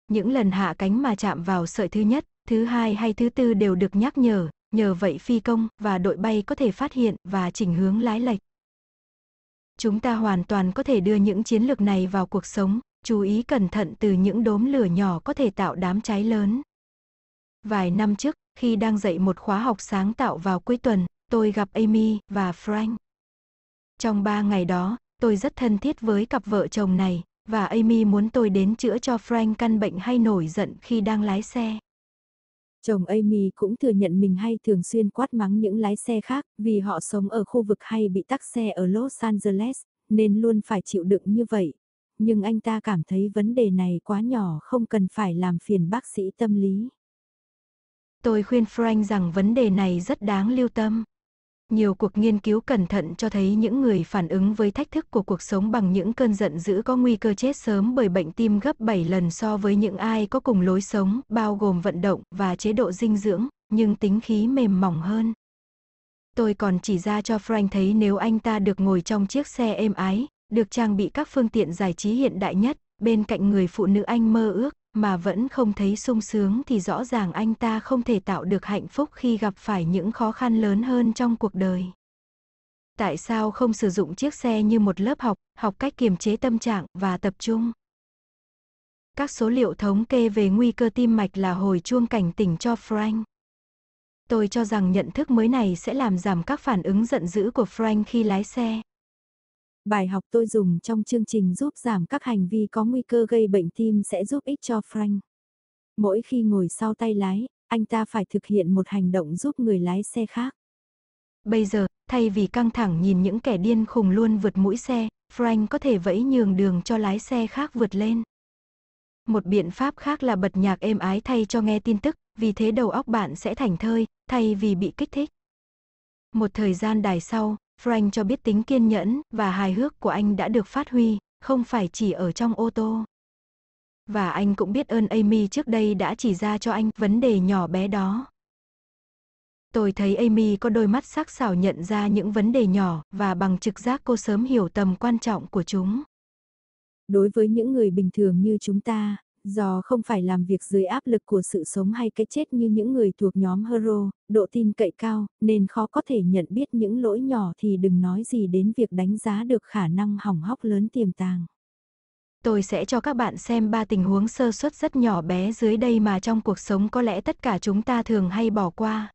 Những lần hạ cánh mà chạm vào sợi thứ nhất, thứ hai hay thứ tư đều được nhắc nhở, nhờ vậy phi công và đội bay có thể phát hiện và chỉnh hướng lái lệch. Chúng ta hoàn toàn có thể đưa những chiến lược này vào cuộc sống, chú ý cẩn thận từ những đốm lửa nhỏ có thể tạo đám cháy lớn. Vài năm trước, khi đang dạy một khóa học sáng tạo vào cuối tuần, tôi gặp Amy và Frank. Trong ba ngày đó, tôi rất thân thiết với cặp vợ chồng này, và Amy muốn tôi đến chữa cho Frank căn bệnh hay nổi giận khi đang lái xe. Chồng Amy cũng thừa nhận mình hay thường xuyên quát mắng những lái xe khác vì họ sống ở khu vực hay bị tắc xe ở Los Angeles, nên luôn phải chịu đựng như vậy. Nhưng anh ta cảm thấy vấn đề này quá nhỏ không cần phải làm phiền bác sĩ tâm lý. Tôi khuyên Frank rằng vấn đề này rất đáng lưu tâm. Nhiều cuộc nghiên cứu cẩn thận cho thấy những người phản ứng với thách thức của cuộc sống bằng những cơn giận dữ có nguy cơ chết sớm bởi bệnh tim gấp 7 lần so với những ai có cùng lối sống, bao gồm vận động và chế độ dinh dưỡng, nhưng tính khí mềm mỏng hơn. Tôi còn chỉ ra cho Frank thấy nếu anh ta được ngồi trong chiếc xe êm ái, được trang bị các phương tiện giải trí hiện đại nhất, bên cạnh người phụ nữ anh mơ ước, mà vẫn không thấy sung sướng thì rõ ràng anh ta không thể tạo được hạnh phúc khi gặp phải những khó khăn lớn hơn trong cuộc đời. Tại sao không sử dụng chiếc xe như một lớp học, học cách kiềm chế tâm trạng và tập trung? Các số liệu thống kê về nguy cơ tim mạch là hồi chuông cảnh tỉnh cho Frank. Tôi cho rằng nhận thức mới này sẽ làm giảm các phản ứng giận dữ của Frank khi lái xe. Bài học tôi dùng trong chương trình giúp giảm các hành vi có nguy cơ gây bệnh tim sẽ giúp ích cho Frank. Mỗi khi ngồi sau tay lái, anh ta phải thực hiện một hành động giúp người lái xe khác. Bây giờ, thay vì căng thẳng nhìn những kẻ điên khùng luôn vượt mũi xe, Frank có thể vẫy nhường đường cho lái xe khác vượt lên. Một biện pháp khác là bật nhạc êm ái thay cho nghe tin tức, vì thế đầu óc bạn sẽ thành thơi, thay vì bị kích thích. Một thời gian đài sau, Frank cho biết tính kiên nhẫn và hài hước của anh đã được phát huy, không phải chỉ ở trong ô tô. Và anh cũng biết ơn Amy trước đây đã chỉ ra cho anh vấn đề nhỏ bé đó. Tôi thấy Amy có đôi mắt sắc sảo nhận ra những vấn đề nhỏ và bằng trực giác cô sớm hiểu tầm quan trọng của chúng. Đối với những người bình thường như chúng ta, do không phải làm việc dưới áp lực của sự sống hay cái chết như những người thuộc nhóm hero, độ tin cậy cao, nên khó có thể nhận biết những lỗi nhỏ thì đừng nói gì đến việc đánh giá được khả năng hỏng hóc lớn tiềm tàng. Tôi sẽ cho các bạn xem ba tình huống sơ suất rất nhỏ bé dưới đây mà trong cuộc sống có lẽ tất cả chúng ta thường hay bỏ qua.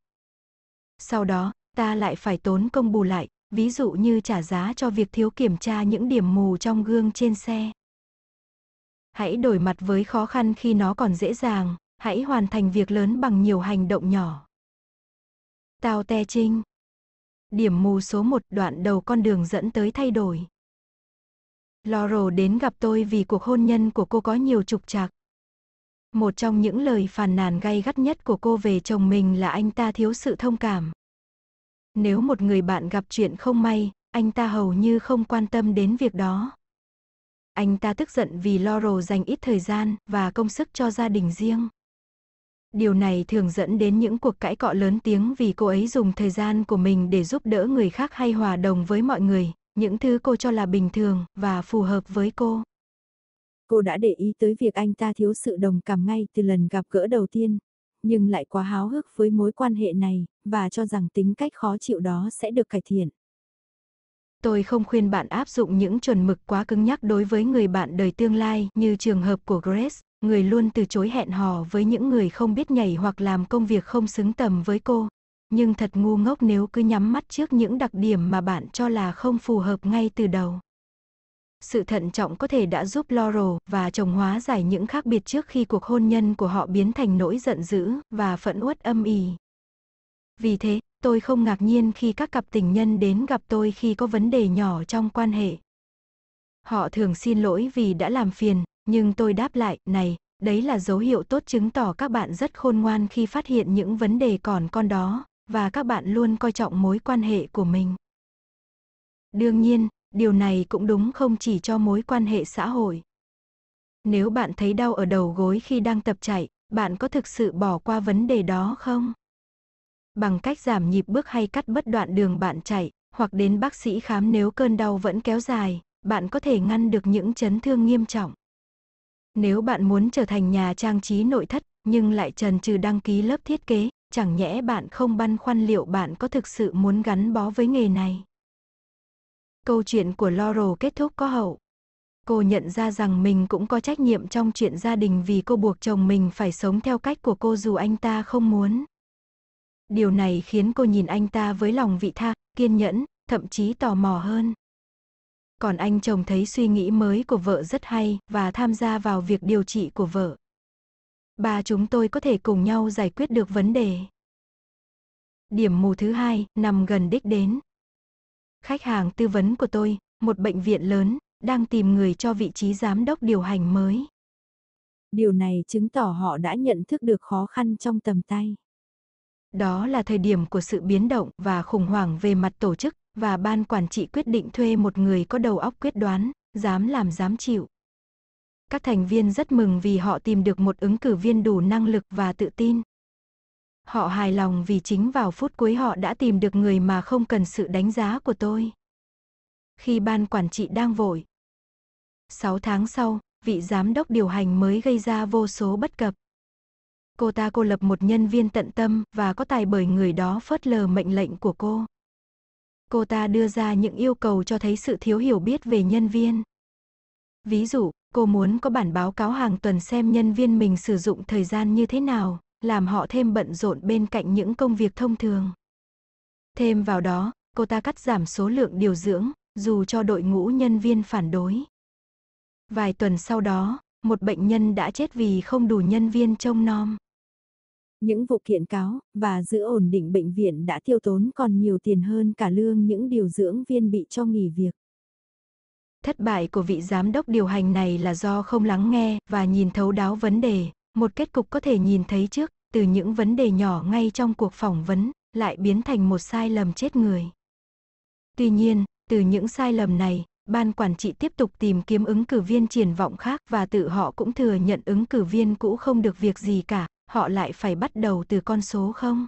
Sau đó, ta lại phải tốn công bù lại, ví dụ như trả giá cho việc thiếu kiểm tra những điểm mù trong gương trên xe. Hãy đổi mặt với khó khăn khi nó còn dễ dàng, hãy hoàn thành việc lớn bằng nhiều hành động nhỏ. Tao Te Trinh Điểm mù số 1 đoạn đầu con đường dẫn tới thay đổi. Laurel đến gặp tôi vì cuộc hôn nhân của cô có nhiều trục trặc. Một trong những lời phàn nàn gay gắt nhất của cô về chồng mình là anh ta thiếu sự thông cảm. Nếu một người bạn gặp chuyện không may, anh ta hầu như không quan tâm đến việc đó. Anh ta tức giận vì Laurel dành ít thời gian và công sức cho gia đình riêng. Điều này thường dẫn đến những cuộc cãi cọ lớn tiếng vì cô ấy dùng thời gian của mình để giúp đỡ người khác hay hòa đồng với mọi người, Những thứ cô cho là bình thường và phù hợp với cô. Cô đã để ý tới việc anh ta thiếu sự đồng cảm ngay từ lần gặp gỡ đầu tiên, nhưng lại quá háo hức với mối quan hệ này, và cho rằng tính cách khó chịu đó sẽ được cải thiện. Tôi không khuyên bạn áp dụng những chuẩn mực quá cứng nhắc đối với người bạn đời tương lai như trường hợp của Grace, người luôn từ chối hẹn hò với những người không biết nhảy hoặc làm công việc không xứng tầm với cô. Nhưng thật ngu ngốc nếu cứ nhắm mắt trước những đặc điểm mà bạn cho là không phù hợp ngay từ đầu. Sự thận trọng có thể đã giúp Laurel và chồng hóa giải những khác biệt trước khi cuộc hôn nhân của họ biến thành nỗi giận dữ và phẫn uất âm ỉ. Vì thế, tôi không ngạc nhiên khi các cặp tình nhân đến gặp tôi khi có vấn đề nhỏ trong quan hệ. Họ thường xin lỗi vì đã làm phiền, nhưng tôi đáp lại, này, đấy là dấu hiệu tốt chứng tỏ các bạn rất khôn ngoan khi phát hiện những vấn đề còn con đó, và các bạn luôn coi trọng mối quan hệ của mình. Đương nhiên, điều này cũng đúng không chỉ cho mối quan hệ xã hội. Nếu bạn thấy đau ở đầu gối khi đang tập chạy, bạn có thực sự bỏ qua vấn đề đó không? Bằng cách giảm nhịp bước hay cắt bất đoạn đường bạn chạy, hoặc đến bác sĩ khám nếu cơn đau vẫn kéo dài, bạn có thể ngăn được những chấn thương nghiêm trọng. Nếu bạn muốn trở thành nhà trang trí nội thất, nhưng lại trần trừ đăng ký lớp thiết kế, chẳng nhẽ bạn không băn khoăn liệu bạn có thực sự muốn gắn bó với nghề này. Câu chuyện của Laurel kết thúc có hậu. Cô nhận ra rằng mình cũng có trách nhiệm trong chuyện gia đình vì cô buộc chồng mình phải sống theo cách của cô dù anh ta không muốn. Điều này khiến cô nhìn anh ta với lòng vị tha, kiên nhẫn, thậm chí tò mò hơn. Còn anh chồng thấy suy nghĩ mới của vợ rất hay và tham gia vào việc điều trị của vợ. Ba chúng tôi có thể cùng nhau giải quyết được vấn đề. Điểm mù thứ hai, nằm gần đích đến. Khách hàng tư vấn của tôi, một bệnh viện lớn, đang tìm người cho vị trí giám đốc điều hành mới. Điều này chứng tỏ họ đã nhận thức được khó khăn trong tầm tay. Đó là thời điểm của sự biến động và khủng hoảng về mặt tổ chức, và ban quản trị quyết định thuê một người có đầu óc quyết đoán, dám làm dám chịu. Các thành viên rất mừng vì họ tìm được một ứng cử viên đủ năng lực và tự tin. Họ hài lòng vì chính vào phút cuối họ đã tìm được người mà không cần sự đánh giá của tôi. Khi ban quản trị đang vội. 6 tháng sau, vị giám đốc điều hành mới gây ra vô số bất cập. Cô ta cô lập một nhân viên tận tâm và có tài bởi người đó phớt lờ mệnh lệnh của cô. Cô ta đưa ra những yêu cầu cho thấy sự thiếu hiểu biết về nhân viên. Ví dụ, cô muốn có bản báo cáo hàng tuần xem nhân viên mình sử dụng thời gian như thế nào, làm họ thêm bận rộn bên cạnh những công việc thông thường. Thêm vào đó, cô ta cắt giảm số lượng điều dưỡng, dù cho đội ngũ nhân viên phản đối. Vài tuần sau đó, một bệnh nhân đã chết vì không đủ nhân viên trông nom. Những vụ kiện cáo và giữ ổn định bệnh viện đã tiêu tốn còn nhiều tiền hơn cả lương những điều dưỡng viên bị cho nghỉ việc. Thất bại của vị giám đốc điều hành này là do không lắng nghe và nhìn thấu đáo vấn đề, một kết cục có thể nhìn thấy trước, từ những vấn đề nhỏ ngay trong cuộc phỏng vấn, lại biến thành một sai lầm chết người. Tuy nhiên, từ những sai lầm này, ban quản trị tiếp tục tìm kiếm ứng cử viên triển vọng khác và tự họ cũng thừa nhận ứng cử viên cũ không được việc gì cả, họ lại phải bắt đầu từ con số không.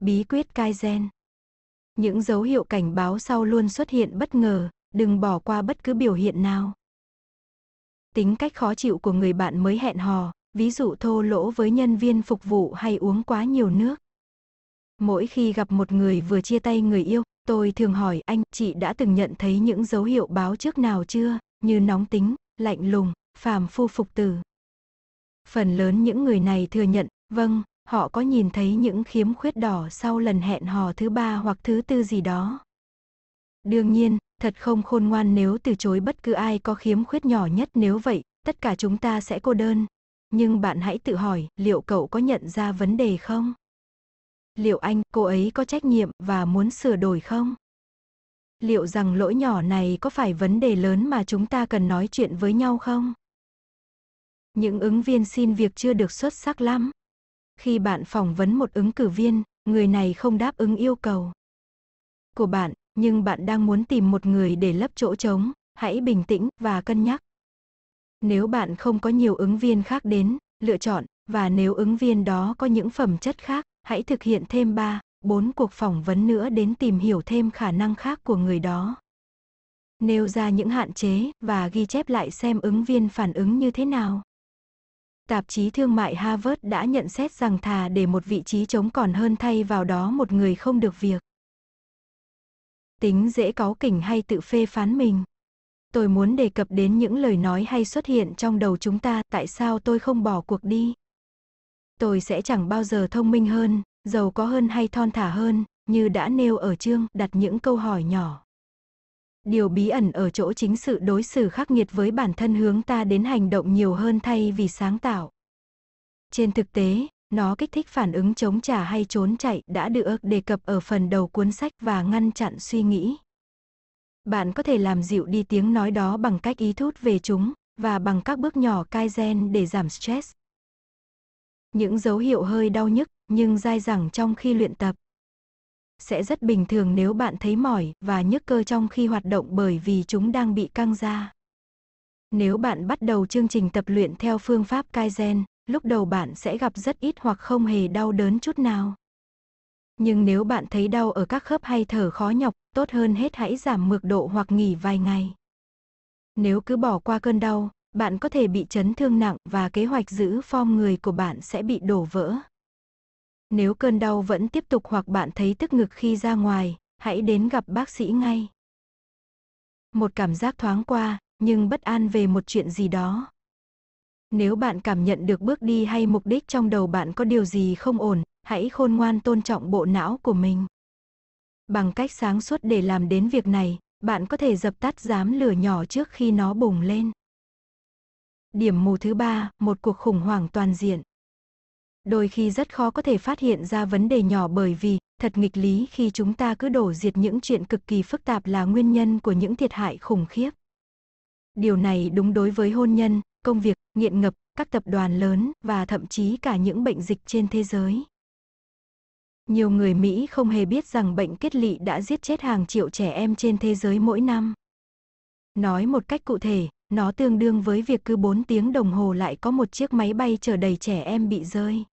Bí quyết Kaizen Những dấu hiệu cảnh báo sau luôn xuất hiện bất ngờ, đừng bỏ qua bất cứ biểu hiện nào. Tính cách khó chịu của người bạn mới hẹn hò, ví dụ thô lỗ với nhân viên phục vụ hay uống quá nhiều nước. Mỗi khi gặp một người vừa chia tay người yêu, tôi thường hỏi anh, chị đã từng nhận thấy những dấu hiệu báo trước nào chưa, như nóng tính, lạnh lùng, phàm phu phục tử. Phần lớn những người này thừa nhận, vâng, họ có nhìn thấy những khiếm khuyết đỏ sau lần hẹn hò thứ ba hoặc thứ tư gì đó. Đương nhiên, thật không khôn ngoan nếu từ chối bất cứ ai có khiếm khuyết nhỏ nhất nếu vậy, tất cả chúng ta sẽ cô đơn. Nhưng bạn hãy tự hỏi, liệu cậu có nhận ra vấn đề không? Liệu anh, cô ấy có trách nhiệm và muốn sửa đổi không? Liệu rằng lỗi nhỏ này có phải vấn đề lớn mà chúng ta cần nói chuyện với nhau không? Những ứng viên xin việc chưa được xuất sắc lắm. Khi bạn phỏng vấn một ứng cử viên, người này không đáp ứng yêu cầu của bạn, nhưng bạn đang muốn tìm một người để lấp chỗ trống, hãy bình tĩnh và cân nhắc. Nếu bạn không có nhiều ứng viên khác đến, lựa chọn, và nếu ứng viên đó có những phẩm chất khác, hãy thực hiện thêm 3, bốn cuộc phỏng vấn nữa đến tìm hiểu thêm khả năng khác của người đó. Nêu ra những hạn chế và ghi chép lại xem ứng viên phản ứng như thế nào. Tạp chí thương mại Harvard đã nhận xét rằng thà để một vị trí trống còn hơn thay vào đó một người không được việc. Tính dễ cáu kỉnh hay tự phê phán mình. Tôi muốn đề cập đến những lời nói hay xuất hiện trong đầu chúng ta, tại sao tôi không bỏ cuộc đi? Tôi sẽ chẳng bao giờ thông minh hơn, giàu có hơn hay thon thả hơn, như đã nêu ở chương, đặt những câu hỏi nhỏ. Điều bí ẩn ở chỗ chính sự đối xử khắc nghiệt với bản thân hướng ta đến hành động nhiều hơn thay vì sáng tạo. Trên thực tế, nó kích thích phản ứng chống trả hay trốn chạy đã được đề cập ở phần đầu cuốn sách và ngăn chặn suy nghĩ. Bạn có thể làm dịu đi tiếng nói đó bằng cách ý thút về chúng, và bằng các bước nhỏ Kaizen để giảm stress. Những dấu hiệu hơi đau nhức, nhưng dai dẳng trong khi luyện tập. Sẽ rất bình thường nếu bạn thấy mỏi và nhức cơ trong khi hoạt động bởi vì chúng đang bị căng ra. Nếu bạn bắt đầu chương trình tập luyện theo phương pháp Kaizen, lúc đầu bạn sẽ gặp rất ít hoặc không hề đau đớn chút nào. Nhưng nếu bạn thấy đau ở các khớp hay thở khó nhọc, tốt hơn hết hãy giảm mực độ hoặc nghỉ vài ngày. Nếu cứ bỏ qua cơn đau, bạn có thể bị chấn thương nặng và kế hoạch giữ form người của bạn sẽ bị đổ vỡ. Nếu cơn đau vẫn tiếp tục hoặc bạn thấy tức ngực khi ra ngoài, hãy đến gặp bác sĩ ngay. Một cảm giác thoáng qua, nhưng bất an về một chuyện gì đó. Nếu bạn cảm nhận được bước đi hay mục đích trong đầu bạn có điều gì không ổn, hãy khôn ngoan tôn trọng bộ não của mình. Bằng cách sáng suốt để làm đến việc này, bạn có thể dập tắt giám lửa nhỏ trước khi nó bùng lên. Điểm mù thứ ba, một cuộc khủng hoảng toàn diện. Đôi khi rất khó có thể phát hiện ra vấn đề nhỏ bởi vì, thật nghịch lý khi chúng ta cứ đổ diệt những chuyện cực kỳ phức tạp là nguyên nhân của những thiệt hại khủng khiếp. Điều này đúng đối với hôn nhân, công việc, nghiện ngập, các tập đoàn lớn và thậm chí cả những bệnh dịch trên thế giới. Nhiều người Mỹ không hề biết rằng bệnh kết lị đã giết chết hàng triệu trẻ em trên thế giới mỗi năm. Nói một cách cụ thể, nó tương đương với việc cứ 4 tiếng đồng hồ lại có một chiếc máy bay chở đầy trẻ em bị rơi.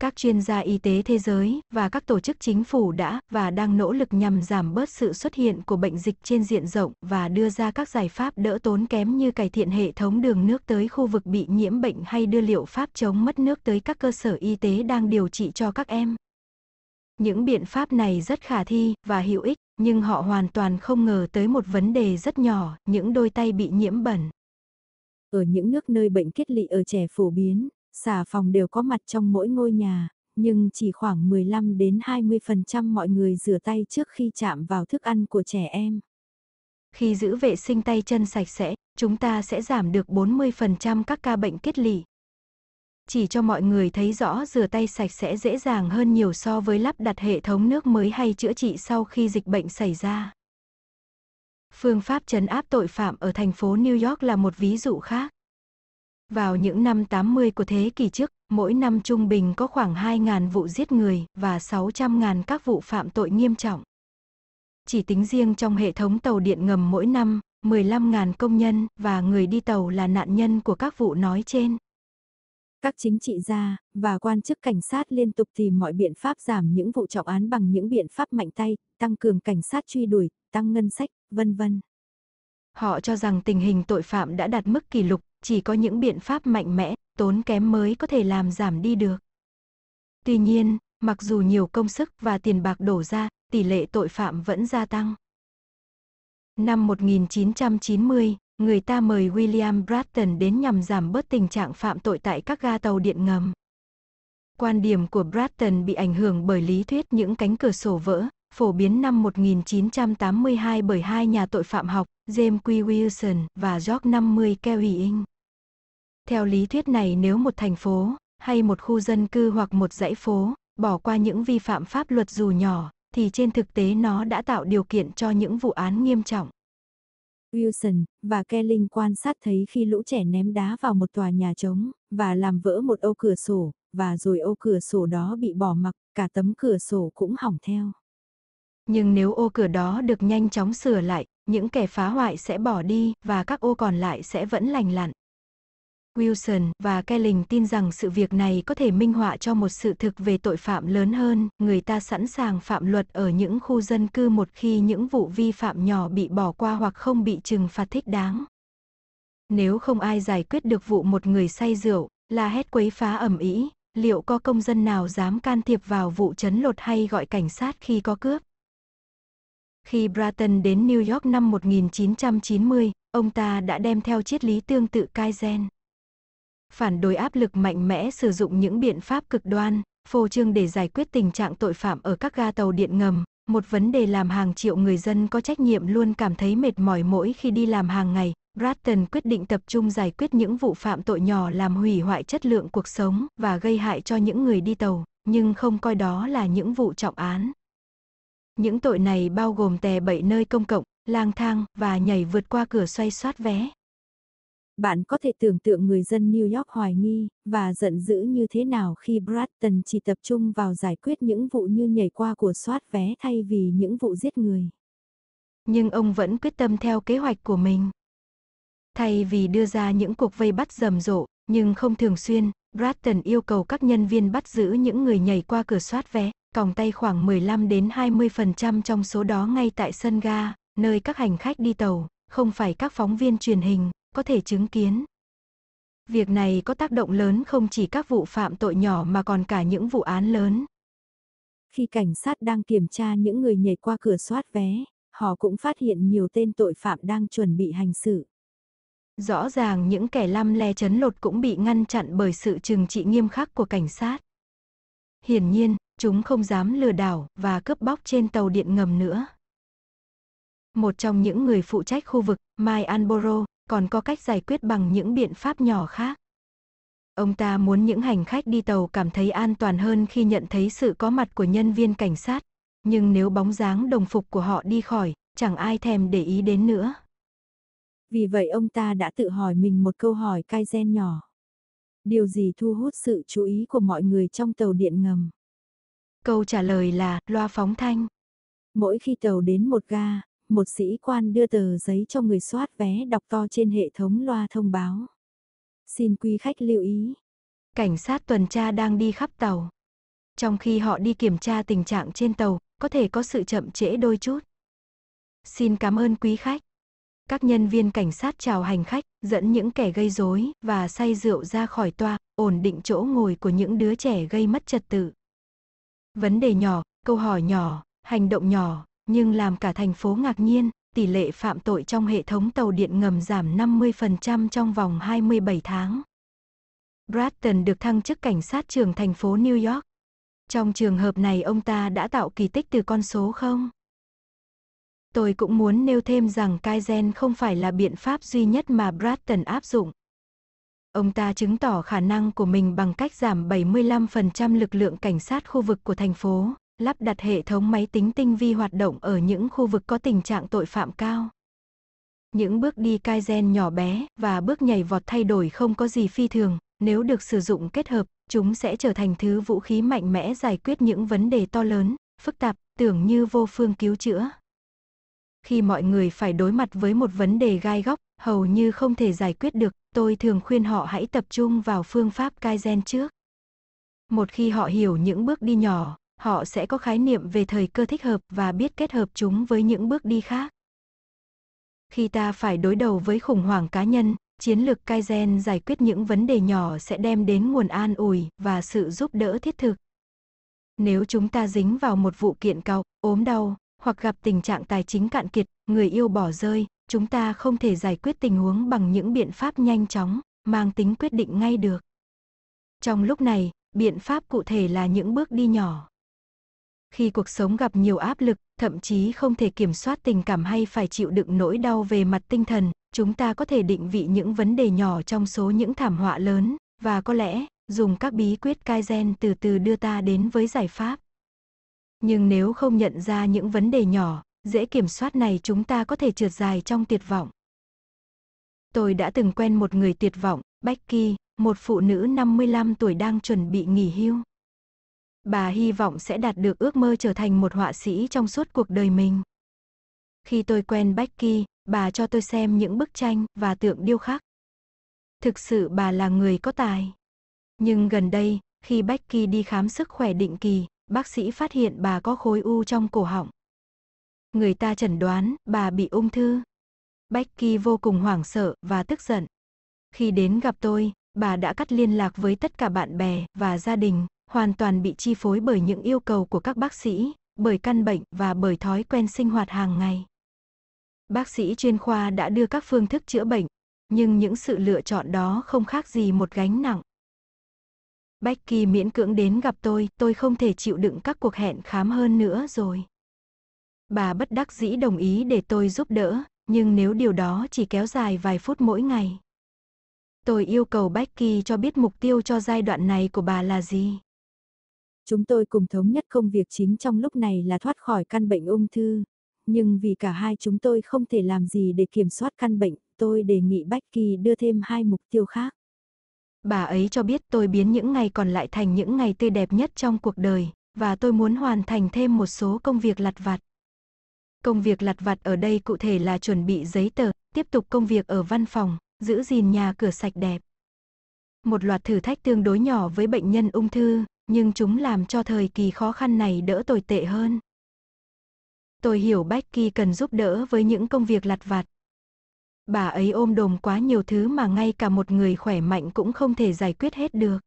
Các chuyên gia y tế thế giới và các tổ chức chính phủ đã và đang nỗ lực nhằm giảm bớt sự xuất hiện của bệnh dịch trên diện rộng và đưa ra các giải pháp đỡ tốn kém như cải thiện hệ thống đường nước tới khu vực bị nhiễm bệnh hay đưa liệu pháp chống mất nước tới các cơ sở y tế đang điều trị cho các em. Những biện pháp này rất khả thi và hữu ích, nhưng họ hoàn toàn không ngờ tới một vấn đề rất nhỏ, những đôi tay bị nhiễm bẩn. Ở những nước nơi bệnh kết lị ở trẻ phổ biến, xà phòng đều có mặt trong mỗi ngôi nhà, nhưng chỉ khoảng 15 đến 20% mọi người rửa tay trước khi chạm vào thức ăn của trẻ em. Khi giữ vệ sinh tay chân sạch sẽ, chúng ta sẽ giảm được 40% các ca bệnh kết lị chỉ cho mọi người thấy rõ rửa tay sạch sẽ dễ dàng hơn nhiều so với lắp đặt hệ thống nước mới hay chữa trị sau khi dịch bệnh xảy ra. Phương pháp trấn áp tội phạm ở thành phố New York là một ví dụ khác. Vào những năm 80 của thế kỷ trước, mỗi năm trung bình có khoảng 2.000 vụ giết người và 600.000 các vụ phạm tội nghiêm trọng. Chỉ tính riêng trong hệ thống tàu điện ngầm mỗi năm, 15.000 công nhân và người đi tàu là nạn nhân của các vụ nói trên. Các chính trị gia và quan chức cảnh sát liên tục tìm mọi biện pháp giảm những vụ trọng án bằng những biện pháp mạnh tay, tăng cường cảnh sát truy đuổi, tăng ngân sách, vân vân. Họ cho rằng tình hình tội phạm đã đạt mức kỷ lục, chỉ có những biện pháp mạnh mẽ, tốn kém mới có thể làm giảm đi được. Tuy nhiên, mặc dù nhiều công sức và tiền bạc đổ ra, tỷ lệ tội phạm vẫn gia tăng. Năm 1990, người ta mời William Bratton đến nhằm giảm bớt tình trạng phạm tội tại các ga tàu điện ngầm. Quan điểm của Bratton bị ảnh hưởng bởi lý thuyết những cánh cửa sổ vỡ, phổ biến năm 1982 bởi hai nhà tội phạm học, James Q. Wilson và George 50 Kelly Ing. Theo lý thuyết này nếu một thành phố, hay một khu dân cư hoặc một dãy phố, bỏ qua những vi phạm pháp luật dù nhỏ, thì trên thực tế nó đã tạo điều kiện cho những vụ án nghiêm trọng. Wilson và Kelling quan sát thấy khi lũ trẻ ném đá vào một tòa nhà trống và làm vỡ một ô cửa sổ, và rồi ô cửa sổ đó bị bỏ mặc, cả tấm cửa sổ cũng hỏng theo. Nhưng nếu ô cửa đó được nhanh chóng sửa lại, những kẻ phá hoại sẽ bỏ đi và các ô còn lại sẽ vẫn lành lặn. Wilson và Kelling tin rằng sự việc này có thể minh họa cho một sự thực về tội phạm lớn hơn, người ta sẵn sàng phạm luật ở những khu dân cư một khi những vụ vi phạm nhỏ bị bỏ qua hoặc không bị trừng phạt thích đáng. Nếu không ai giải quyết được vụ một người say rượu, la hét quấy phá ẩm ý, liệu có công dân nào dám can thiệp vào vụ chấn lột hay gọi cảnh sát khi có cướp? Khi Bratton đến New York năm 1990, ông ta đã đem theo triết lý tương tự Kaizen. Phản đối áp lực mạnh mẽ sử dụng những biện pháp cực đoan, phô trương để giải quyết tình trạng tội phạm ở các ga tàu điện ngầm, một vấn đề làm hàng triệu người dân có trách nhiệm luôn cảm thấy mệt mỏi mỗi khi đi làm hàng ngày. Bratton quyết định tập trung giải quyết những vụ phạm tội nhỏ làm hủy hoại chất lượng cuộc sống và gây hại cho những người đi tàu, nhưng không coi đó là những vụ trọng án. Những tội này bao gồm tè bậy nơi công cộng, lang thang và nhảy vượt qua cửa xoay soát vé. Bạn có thể tưởng tượng người dân New York hoài nghi và giận dữ như thế nào khi Bratton chỉ tập trung vào giải quyết những vụ như nhảy qua của soát vé thay vì những vụ giết người. Nhưng ông vẫn quyết tâm theo kế hoạch của mình. Thay vì đưa ra những cuộc vây bắt rầm rộ, nhưng không thường xuyên, Bratton yêu cầu các nhân viên bắt giữ những người nhảy qua cửa soát vé, còng tay khoảng 15 đến 20% trong số đó ngay tại sân ga, nơi các hành khách đi tàu, không phải các phóng viên truyền hình, có thể chứng kiến. Việc này có tác động lớn không chỉ các vụ phạm tội nhỏ mà còn cả những vụ án lớn. Khi cảnh sát đang kiểm tra những người nhảy qua cửa soát vé, họ cũng phát hiện nhiều tên tội phạm đang chuẩn bị hành xử. Rõ ràng những kẻ lăm le chấn lột cũng bị ngăn chặn bởi sự trừng trị nghiêm khắc của cảnh sát. Hiển nhiên, chúng không dám lừa đảo và cướp bóc trên tàu điện ngầm nữa. Một trong những người phụ trách khu vực, Mai Anboro, còn có cách giải quyết bằng những biện pháp nhỏ khác. Ông ta muốn những hành khách đi tàu cảm thấy an toàn hơn khi nhận thấy sự có mặt của nhân viên cảnh sát, nhưng nếu bóng dáng đồng phục của họ đi khỏi, chẳng ai thèm để ý đến nữa. Vì vậy ông ta đã tự hỏi mình một câu hỏi cai gen nhỏ. Điều gì thu hút sự chú ý của mọi người trong tàu điện ngầm? Câu trả lời là loa phóng thanh. Mỗi khi tàu đến một ga, một sĩ quan đưa tờ giấy cho người soát vé đọc to trên hệ thống loa thông báo. Xin quý khách lưu ý. Cảnh sát tuần tra đang đi khắp tàu. Trong khi họ đi kiểm tra tình trạng trên tàu, có thể có sự chậm trễ đôi chút. Xin cảm ơn quý khách. Các nhân viên cảnh sát chào hành khách, dẫn những kẻ gây rối và say rượu ra khỏi toa, ổn định chỗ ngồi của những đứa trẻ gây mất trật tự. Vấn đề nhỏ, câu hỏi nhỏ, hành động nhỏ, nhưng làm cả thành phố ngạc nhiên, tỷ lệ phạm tội trong hệ thống tàu điện ngầm giảm 50% trong vòng 27 tháng. Bratton được thăng chức cảnh sát trưởng thành phố New York. Trong trường hợp này ông ta đã tạo kỳ tích từ con số không? Tôi cũng muốn nêu thêm rằng Kaizen không phải là biện pháp duy nhất mà Bratton áp dụng. Ông ta chứng tỏ khả năng của mình bằng cách giảm 75% lực lượng cảnh sát khu vực của thành phố, lắp đặt hệ thống máy tính tinh vi hoạt động ở những khu vực có tình trạng tội phạm cao. Những bước đi Kaizen nhỏ bé và bước nhảy vọt thay đổi không có gì phi thường, nếu được sử dụng kết hợp, chúng sẽ trở thành thứ vũ khí mạnh mẽ giải quyết những vấn đề to lớn, phức tạp, tưởng như vô phương cứu chữa. Khi mọi người phải đối mặt với một vấn đề gai góc, hầu như không thể giải quyết được, tôi thường khuyên họ hãy tập trung vào phương pháp Kaizen trước. Một khi họ hiểu những bước đi nhỏ, họ sẽ có khái niệm về thời cơ thích hợp và biết kết hợp chúng với những bước đi khác. Khi ta phải đối đầu với khủng hoảng cá nhân, chiến lược Kaizen giải quyết những vấn đề nhỏ sẽ đem đến nguồn an ủi và sự giúp đỡ thiết thực. Nếu chúng ta dính vào một vụ kiện cọc, ốm đau, hoặc gặp tình trạng tài chính cạn kiệt, người yêu bỏ rơi, chúng ta không thể giải quyết tình huống bằng những biện pháp nhanh chóng, mang tính quyết định ngay được. Trong lúc này, biện pháp cụ thể là những bước đi nhỏ. Khi cuộc sống gặp nhiều áp lực, thậm chí không thể kiểm soát tình cảm hay phải chịu đựng nỗi đau về mặt tinh thần, chúng ta có thể định vị những vấn đề nhỏ trong số những thảm họa lớn, và có lẽ, dùng các bí quyết Kaizen từ từ đưa ta đến với giải pháp. Nhưng nếu không nhận ra những vấn đề nhỏ, dễ kiểm soát này chúng ta có thể trượt dài trong tuyệt vọng. Tôi đã từng quen một người tuyệt vọng, Becky, một phụ nữ 55 tuổi đang chuẩn bị nghỉ hưu. Bà hy vọng sẽ đạt được ước mơ trở thành một họa sĩ trong suốt cuộc đời mình. Khi tôi quen Becky, bà cho tôi xem những bức tranh và tượng điêu khắc. thực sự bà là người có tài. Nhưng gần đây, khi Becky đi khám sức khỏe định kỳ, bác sĩ phát hiện bà có khối u trong cổ họng. Người ta chẩn đoán bà bị ung thư. Becky vô cùng hoảng sợ và tức giận. Khi đến gặp tôi, bà đã cắt liên lạc với tất cả bạn bè và gia đình, hoàn toàn bị chi phối bởi những yêu cầu của các bác sĩ, bởi căn bệnh và bởi thói quen sinh hoạt hàng ngày. Bác sĩ chuyên khoa đã đưa các phương thức chữa bệnh, nhưng những sự lựa chọn đó không khác gì một gánh nặng. Becky miễn cưỡng đến gặp tôi, tôi không thể chịu đựng các cuộc hẹn khám hơn nữa rồi. Bà bất đắc dĩ đồng ý để tôi giúp đỡ, nhưng nếu điều đó chỉ kéo dài vài phút mỗi ngày. Tôi yêu cầu Becky cho biết mục tiêu cho giai đoạn này của bà là gì. Chúng tôi cùng thống nhất công việc chính trong lúc này là thoát khỏi căn bệnh ung thư. Nhưng vì cả hai chúng tôi không thể làm gì để kiểm soát căn bệnh, tôi đề nghị Becky đưa thêm hai mục tiêu khác. Bà ấy cho biết tôi biến những ngày còn lại thành những ngày tươi đẹp nhất trong cuộc đời, và tôi muốn hoàn thành thêm một số công việc lặt vặt. Công việc lặt vặt ở đây cụ thể là chuẩn bị giấy tờ, tiếp tục công việc ở văn phòng, giữ gìn nhà cửa sạch đẹp. Một loạt thử thách tương đối nhỏ với bệnh nhân ung thư, nhưng chúng làm cho thời kỳ khó khăn này đỡ tồi tệ hơn. Tôi hiểu Becky cần giúp đỡ với những công việc lặt vặt. Bà ấy ôm đồm quá nhiều thứ mà ngay cả một người khỏe mạnh cũng không thể giải quyết hết được.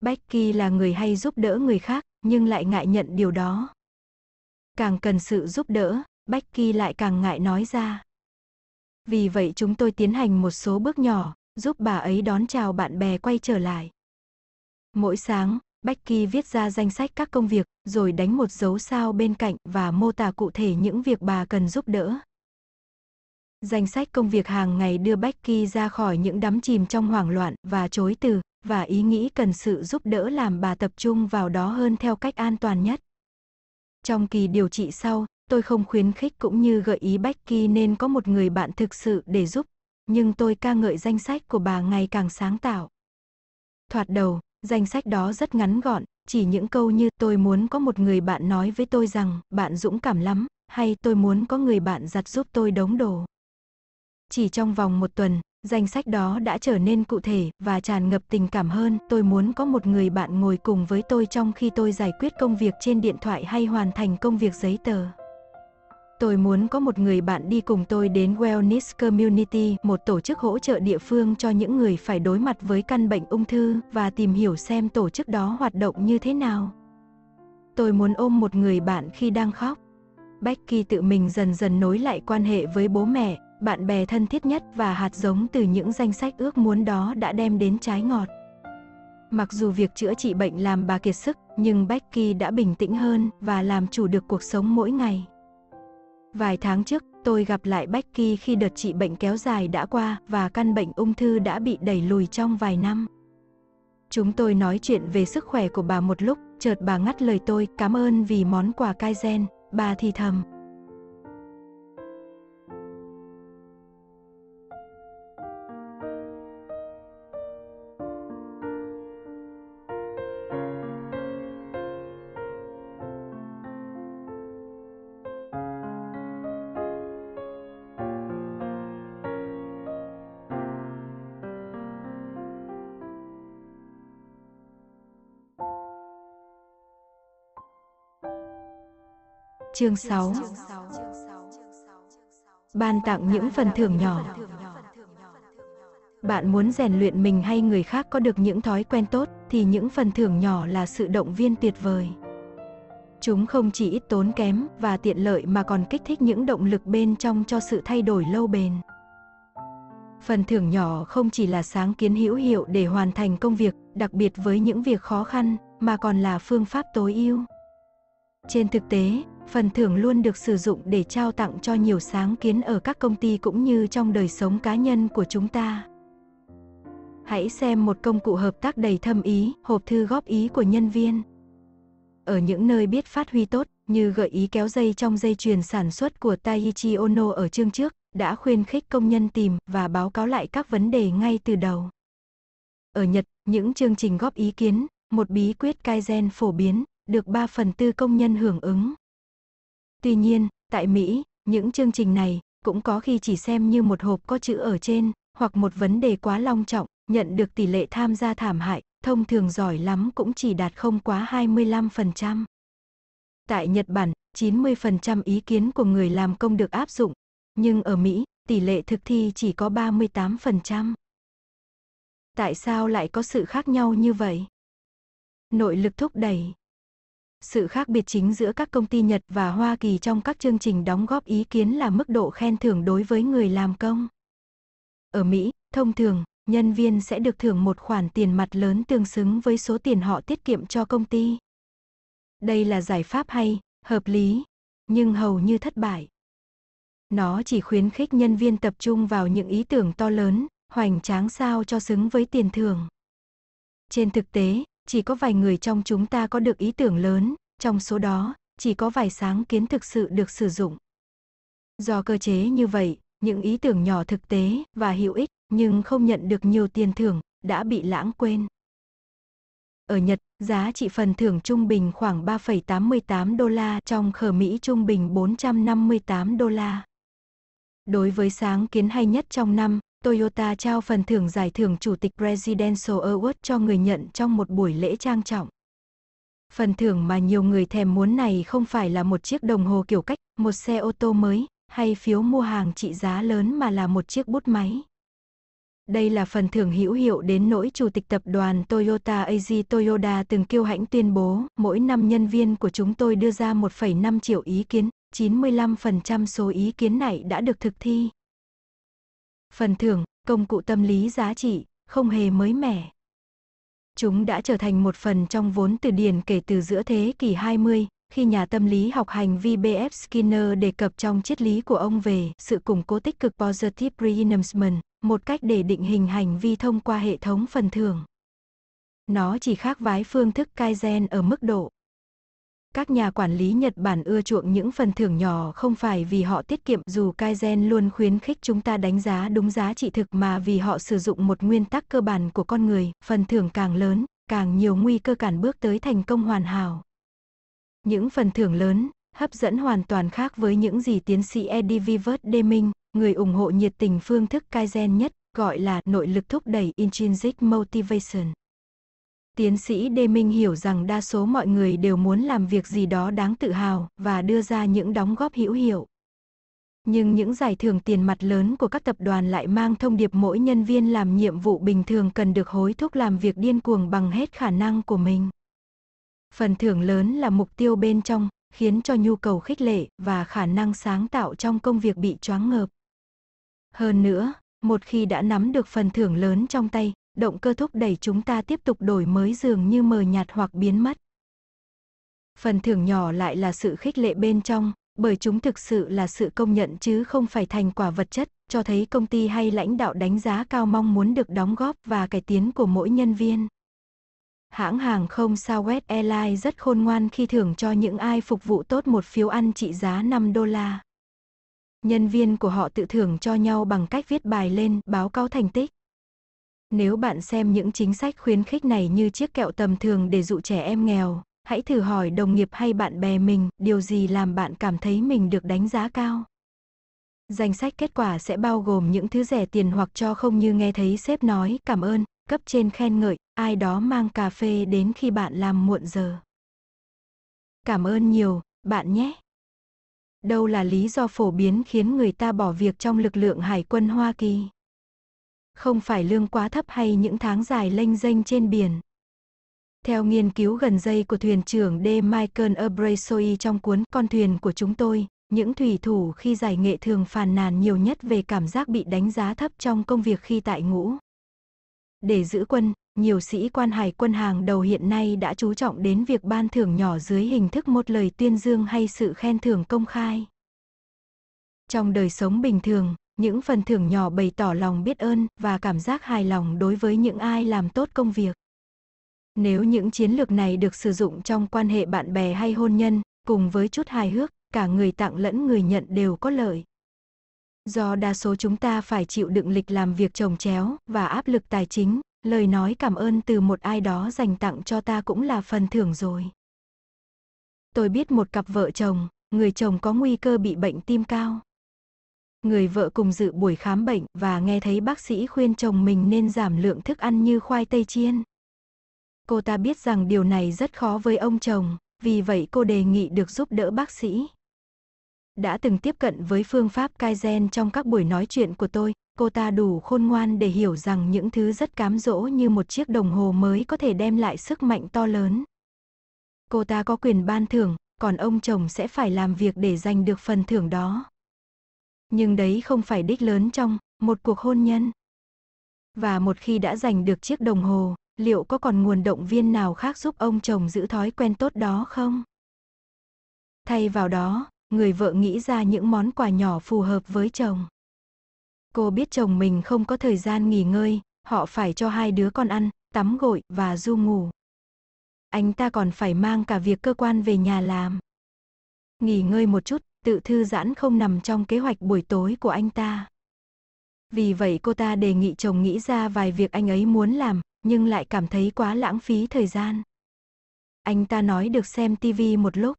Becky là người hay giúp đỡ người khác, nhưng lại ngại nhận điều đó. Càng cần sự giúp đỡ, Becky lại càng ngại nói ra. Vì vậy chúng tôi tiến hành một số bước nhỏ, giúp bà ấy đón chào bạn bè quay trở lại. Mỗi sáng, Becky viết ra danh sách các công việc, rồi đánh một dấu sao bên cạnh và mô tả cụ thể những việc bà cần giúp đỡ. Danh sách công việc hàng ngày đưa Becky ra khỏi những đắm chìm trong hoảng loạn và chối từ, và ý nghĩ cần sự giúp đỡ làm bà tập trung vào đó hơn theo cách an toàn nhất. Trong kỳ điều trị sau, tôi không khuyến khích cũng như gợi ý Becky nên có một người bạn thực sự để giúp, nhưng tôi ca ngợi danh sách của bà ngày càng sáng tạo. Thoạt đầu, danh sách đó rất ngắn gọn, chỉ những câu như tôi muốn có một người bạn nói với tôi rằng bạn dũng cảm lắm, hay tôi muốn có người bạn giặt giúp tôi đống đồ. Chỉ trong vòng một tuần, danh sách đó đã trở nên cụ thể và tràn ngập tình cảm hơn. Tôi muốn có một người bạn ngồi cùng với tôi trong khi tôi giải quyết công việc trên điện thoại hay hoàn thành công việc giấy tờ. Tôi muốn có một người bạn đi cùng tôi đến Wellness Community, một tổ chức hỗ trợ địa phương cho những người phải đối mặt với căn bệnh ung thư và tìm hiểu xem tổ chức đó hoạt động như thế nào. Tôi muốn ôm một người bạn khi đang khóc. Becky tự mình dần dần nối lại quan hệ với bố mẹ, bạn bè thân thiết nhất và hạt giống từ những danh sách ước muốn đó đã đem đến trái ngọt. Mặc dù việc chữa trị bệnh làm bà kiệt sức, nhưng Becky đã bình tĩnh hơn và làm chủ được cuộc sống mỗi ngày. Vài tháng trước, tôi gặp lại Becky khi đợt trị bệnh kéo dài đã qua và căn bệnh ung thư đã bị đẩy lùi trong vài năm. Chúng tôi nói chuyện về sức khỏe của bà một lúc, chợt bà ngắt lời tôi, cảm ơn vì món quà Kaizen, bà thì thầm. Chương 6 Ban tặng những phần thưởng nhỏ Bạn muốn rèn luyện mình hay người khác có được những thói quen tốt thì những phần thưởng nhỏ là sự động viên tuyệt vời. Chúng không chỉ ít tốn kém và tiện lợi mà còn kích thích những động lực bên trong cho sự thay đổi lâu bền. Phần thưởng nhỏ không chỉ là sáng kiến hữu hiệu để hoàn thành công việc, đặc biệt với những việc khó khăn, mà còn là phương pháp tối ưu. Trên thực tế, phần thưởng luôn được sử dụng để trao tặng cho nhiều sáng kiến ở các công ty cũng như trong đời sống cá nhân của chúng ta. Hãy xem một công cụ hợp tác đầy thâm ý, hộp thư góp ý của nhân viên. Ở những nơi biết phát huy tốt, như gợi ý kéo dây trong dây chuyền sản xuất của Taiichi Ono ở chương trước, đã khuyến khích công nhân tìm và báo cáo lại các vấn đề ngay từ đầu. Ở Nhật, những chương trình góp ý kiến, một bí quyết Kaizen phổ biến, được 3 phần tư công nhân hưởng ứng. Tuy nhiên, tại Mỹ, những chương trình này cũng có khi chỉ xem như một hộp có chữ ở trên, hoặc một vấn đề quá long trọng, nhận được tỷ lệ tham gia thảm hại, thông thường giỏi lắm cũng chỉ đạt không quá 25%. Tại Nhật Bản, 90% ý kiến của người làm công được áp dụng, nhưng ở Mỹ, tỷ lệ thực thi chỉ có 38%. Tại sao lại có sự khác nhau như vậy? Nội lực thúc đẩy sự khác biệt chính giữa các công ty Nhật và Hoa Kỳ trong các chương trình đóng góp ý kiến là mức độ khen thưởng đối với người làm công. Ở Mỹ, thông thường, nhân viên sẽ được thưởng một khoản tiền mặt lớn tương xứng với số tiền họ tiết kiệm cho công ty. Đây là giải pháp hay, hợp lý, nhưng hầu như thất bại. Nó chỉ khuyến khích nhân viên tập trung vào những ý tưởng to lớn, hoành tráng sao cho xứng với tiền thưởng. Trên thực tế, chỉ có vài người trong chúng ta có được ý tưởng lớn, trong số đó, chỉ có vài sáng kiến thực sự được sử dụng. Do cơ chế như vậy, những ý tưởng nhỏ thực tế và hữu ích nhưng không nhận được nhiều tiền thưởng đã bị lãng quên. Ở Nhật, giá trị phần thưởng trung bình khoảng 3,88 đô la trong khờ Mỹ trung bình 458 đô la. Đối với sáng kiến hay nhất trong năm, Toyota trao phần thưởng giải thưởng Chủ tịch Presidential Award cho người nhận trong một buổi lễ trang trọng. Phần thưởng mà nhiều người thèm muốn này không phải là một chiếc đồng hồ kiểu cách, một xe ô tô mới, hay phiếu mua hàng trị giá lớn mà là một chiếc bút máy. Đây là phần thưởng hữu hiệu đến nỗi chủ tịch tập đoàn Toyota AG Toyoda từng kiêu hãnh tuyên bố, mỗi năm nhân viên của chúng tôi đưa ra 1,5 triệu ý kiến, 95% số ý kiến này đã được thực thi. Phần thưởng, công cụ tâm lý giá trị, không hề mới mẻ. Chúng đã trở thành một phần trong vốn từ điển kể từ giữa thế kỷ 20, khi nhà tâm lý học hành vi B.F. Skinner đề cập trong triết lý của ông về sự củng cố tích cực positive reinforcement, một cách để định hình hành vi thông qua hệ thống phần thưởng. Nó chỉ khác vái phương thức Kaizen ở mức độ các nhà quản lý Nhật Bản ưa chuộng những phần thưởng nhỏ không phải vì họ tiết kiệm dù Kaizen luôn khuyến khích chúng ta đánh giá đúng giá trị thực mà vì họ sử dụng một nguyên tắc cơ bản của con người, phần thưởng càng lớn, càng nhiều nguy cơ cản bước tới thành công hoàn hảo. Những phần thưởng lớn, hấp dẫn hoàn toàn khác với những gì tiến sĩ Eddie Vivert Deming, người ủng hộ nhiệt tình phương thức Kaizen nhất, gọi là nội lực thúc đẩy intrinsic motivation. Tiến sĩ Đê Minh hiểu rằng đa số mọi người đều muốn làm việc gì đó đáng tự hào và đưa ra những đóng góp hữu hiệu. Nhưng những giải thưởng tiền mặt lớn của các tập đoàn lại mang thông điệp mỗi nhân viên làm nhiệm vụ bình thường cần được hối thúc làm việc điên cuồng bằng hết khả năng của mình. Phần thưởng lớn là mục tiêu bên trong, khiến cho nhu cầu khích lệ và khả năng sáng tạo trong công việc bị choáng ngợp. Hơn nữa, một khi đã nắm được phần thưởng lớn trong tay, động cơ thúc đẩy chúng ta tiếp tục đổi mới dường như mờ nhạt hoặc biến mất. Phần thưởng nhỏ lại là sự khích lệ bên trong, bởi chúng thực sự là sự công nhận chứ không phải thành quả vật chất, cho thấy công ty hay lãnh đạo đánh giá cao mong muốn được đóng góp và cải tiến của mỗi nhân viên. Hãng hàng không Southwest Airlines rất khôn ngoan khi thưởng cho những ai phục vụ tốt một phiếu ăn trị giá 5 đô la. Nhân viên của họ tự thưởng cho nhau bằng cách viết bài lên, báo cáo thành tích. Nếu bạn xem những chính sách khuyến khích này như chiếc kẹo tầm thường để dụ trẻ em nghèo, hãy thử hỏi đồng nghiệp hay bạn bè mình, điều gì làm bạn cảm thấy mình được đánh giá cao. Danh sách kết quả sẽ bao gồm những thứ rẻ tiền hoặc cho không như nghe thấy sếp nói cảm ơn, cấp trên khen ngợi, ai đó mang cà phê đến khi bạn làm muộn giờ. Cảm ơn nhiều, bạn nhé. Đâu là lý do phổ biến khiến người ta bỏ việc trong lực lượng hải quân Hoa Kỳ? Không phải lương quá thấp hay những tháng dài lênh dênh trên biển. Theo nghiên cứu gần đây của thuyền trưởng D. Michael Abrasoi trong cuốn Con thuyền của chúng tôi, những thủy thủ khi giải nghệ thường phàn nàn nhiều nhất về cảm giác bị đánh giá thấp trong công việc khi tại ngũ. Để giữ quân, nhiều sĩ quan hải quân hàng đầu hiện nay đã chú trọng đến việc ban thưởng nhỏ dưới hình thức một lời tuyên dương hay sự khen thưởng công khai. Trong đời sống bình thường, những phần thưởng nhỏ bày tỏ lòng biết ơn và cảm giác hài lòng đối với những ai làm tốt công việc. Nếu những chiến lược này được sử dụng trong quan hệ bạn bè hay hôn nhân, cùng với chút hài hước, cả người tặng lẫn người nhận đều có lợi. Do đa số chúng ta phải chịu đựng lịch làm việc trồng chéo và áp lực tài chính, lời nói cảm ơn từ một ai đó dành tặng cho ta cũng là phần thưởng rồi. Tôi biết một cặp vợ chồng, người chồng có nguy cơ bị bệnh tim cao. Người vợ cùng dự buổi khám bệnh và nghe thấy bác sĩ khuyên chồng mình nên giảm lượng thức ăn như khoai tây chiên. Cô ta biết rằng điều này rất khó với ông chồng, vì vậy cô đề nghị được giúp đỡ bác sĩ. Đã từng tiếp cận với phương pháp Kaizen trong các buổi nói chuyện của tôi, cô ta đủ khôn ngoan để hiểu rằng những thứ rất cám dỗ như một chiếc đồng hồ mới có thể đem lại sức mạnh to lớn. Cô ta có quyền ban thưởng, còn ông chồng sẽ phải làm việc để giành được phần thưởng đó. Nhưng đấy không phải đích lớn trong một cuộc hôn nhân. Và một khi đã giành được chiếc đồng hồ, liệu có còn nguồn động viên nào khác giúp ông chồng giữ thói quen tốt đó không? Thay vào đó, người vợ nghĩ ra những món quà nhỏ phù hợp với chồng. Cô biết chồng mình không có thời gian nghỉ ngơi, họ phải cho hai đứa con ăn, tắm gội và du ngủ. Anh ta còn phải mang cả việc cơ quan về nhà làm. Nghỉ ngơi một chút, tự thư giãn không nằm trong kế hoạch buổi tối của anh ta. Vì vậy cô ta đề nghị chồng nghĩ ra vài việc anh ấy muốn làm, nhưng lại cảm thấy quá lãng phí thời gian. Anh ta nói được xem tivi một lúc.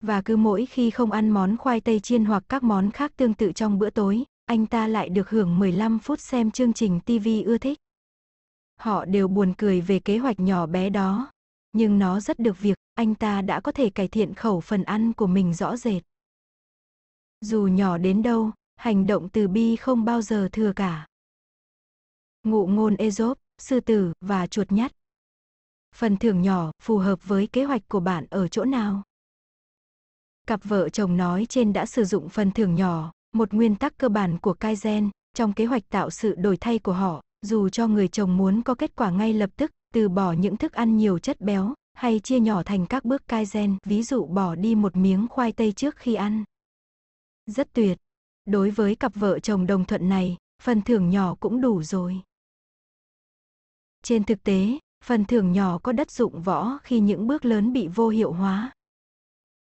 Và cứ mỗi khi không ăn món khoai tây chiên hoặc các món khác tương tự trong bữa tối, anh ta lại được hưởng 15 phút xem chương trình tivi ưa thích. Họ đều buồn cười về kế hoạch nhỏ bé đó, nhưng nó rất được việc, anh ta đã có thể cải thiện khẩu phần ăn của mình rõ rệt. Dù nhỏ đến đâu, hành động từ bi không bao giờ thừa cả. Ngụ ngôn Aesop, sư tử và chuột nhắt. Phần thưởng nhỏ phù hợp với kế hoạch của bạn ở chỗ nào? Cặp vợ chồng nói trên đã sử dụng phần thưởng nhỏ, một nguyên tắc cơ bản của Kaizen, trong kế hoạch tạo sự đổi thay của họ, dù cho người chồng muốn có kết quả ngay lập tức, từ bỏ những thức ăn nhiều chất béo, hay chia nhỏ thành các bước Kaizen, ví dụ bỏ đi một miếng khoai tây trước khi ăn. Rất tuyệt. Đối với cặp vợ chồng đồng thuận này, phần thưởng nhỏ cũng đủ rồi. Trên thực tế, phần thưởng nhỏ có đất dụng võ khi những bước lớn bị vô hiệu hóa.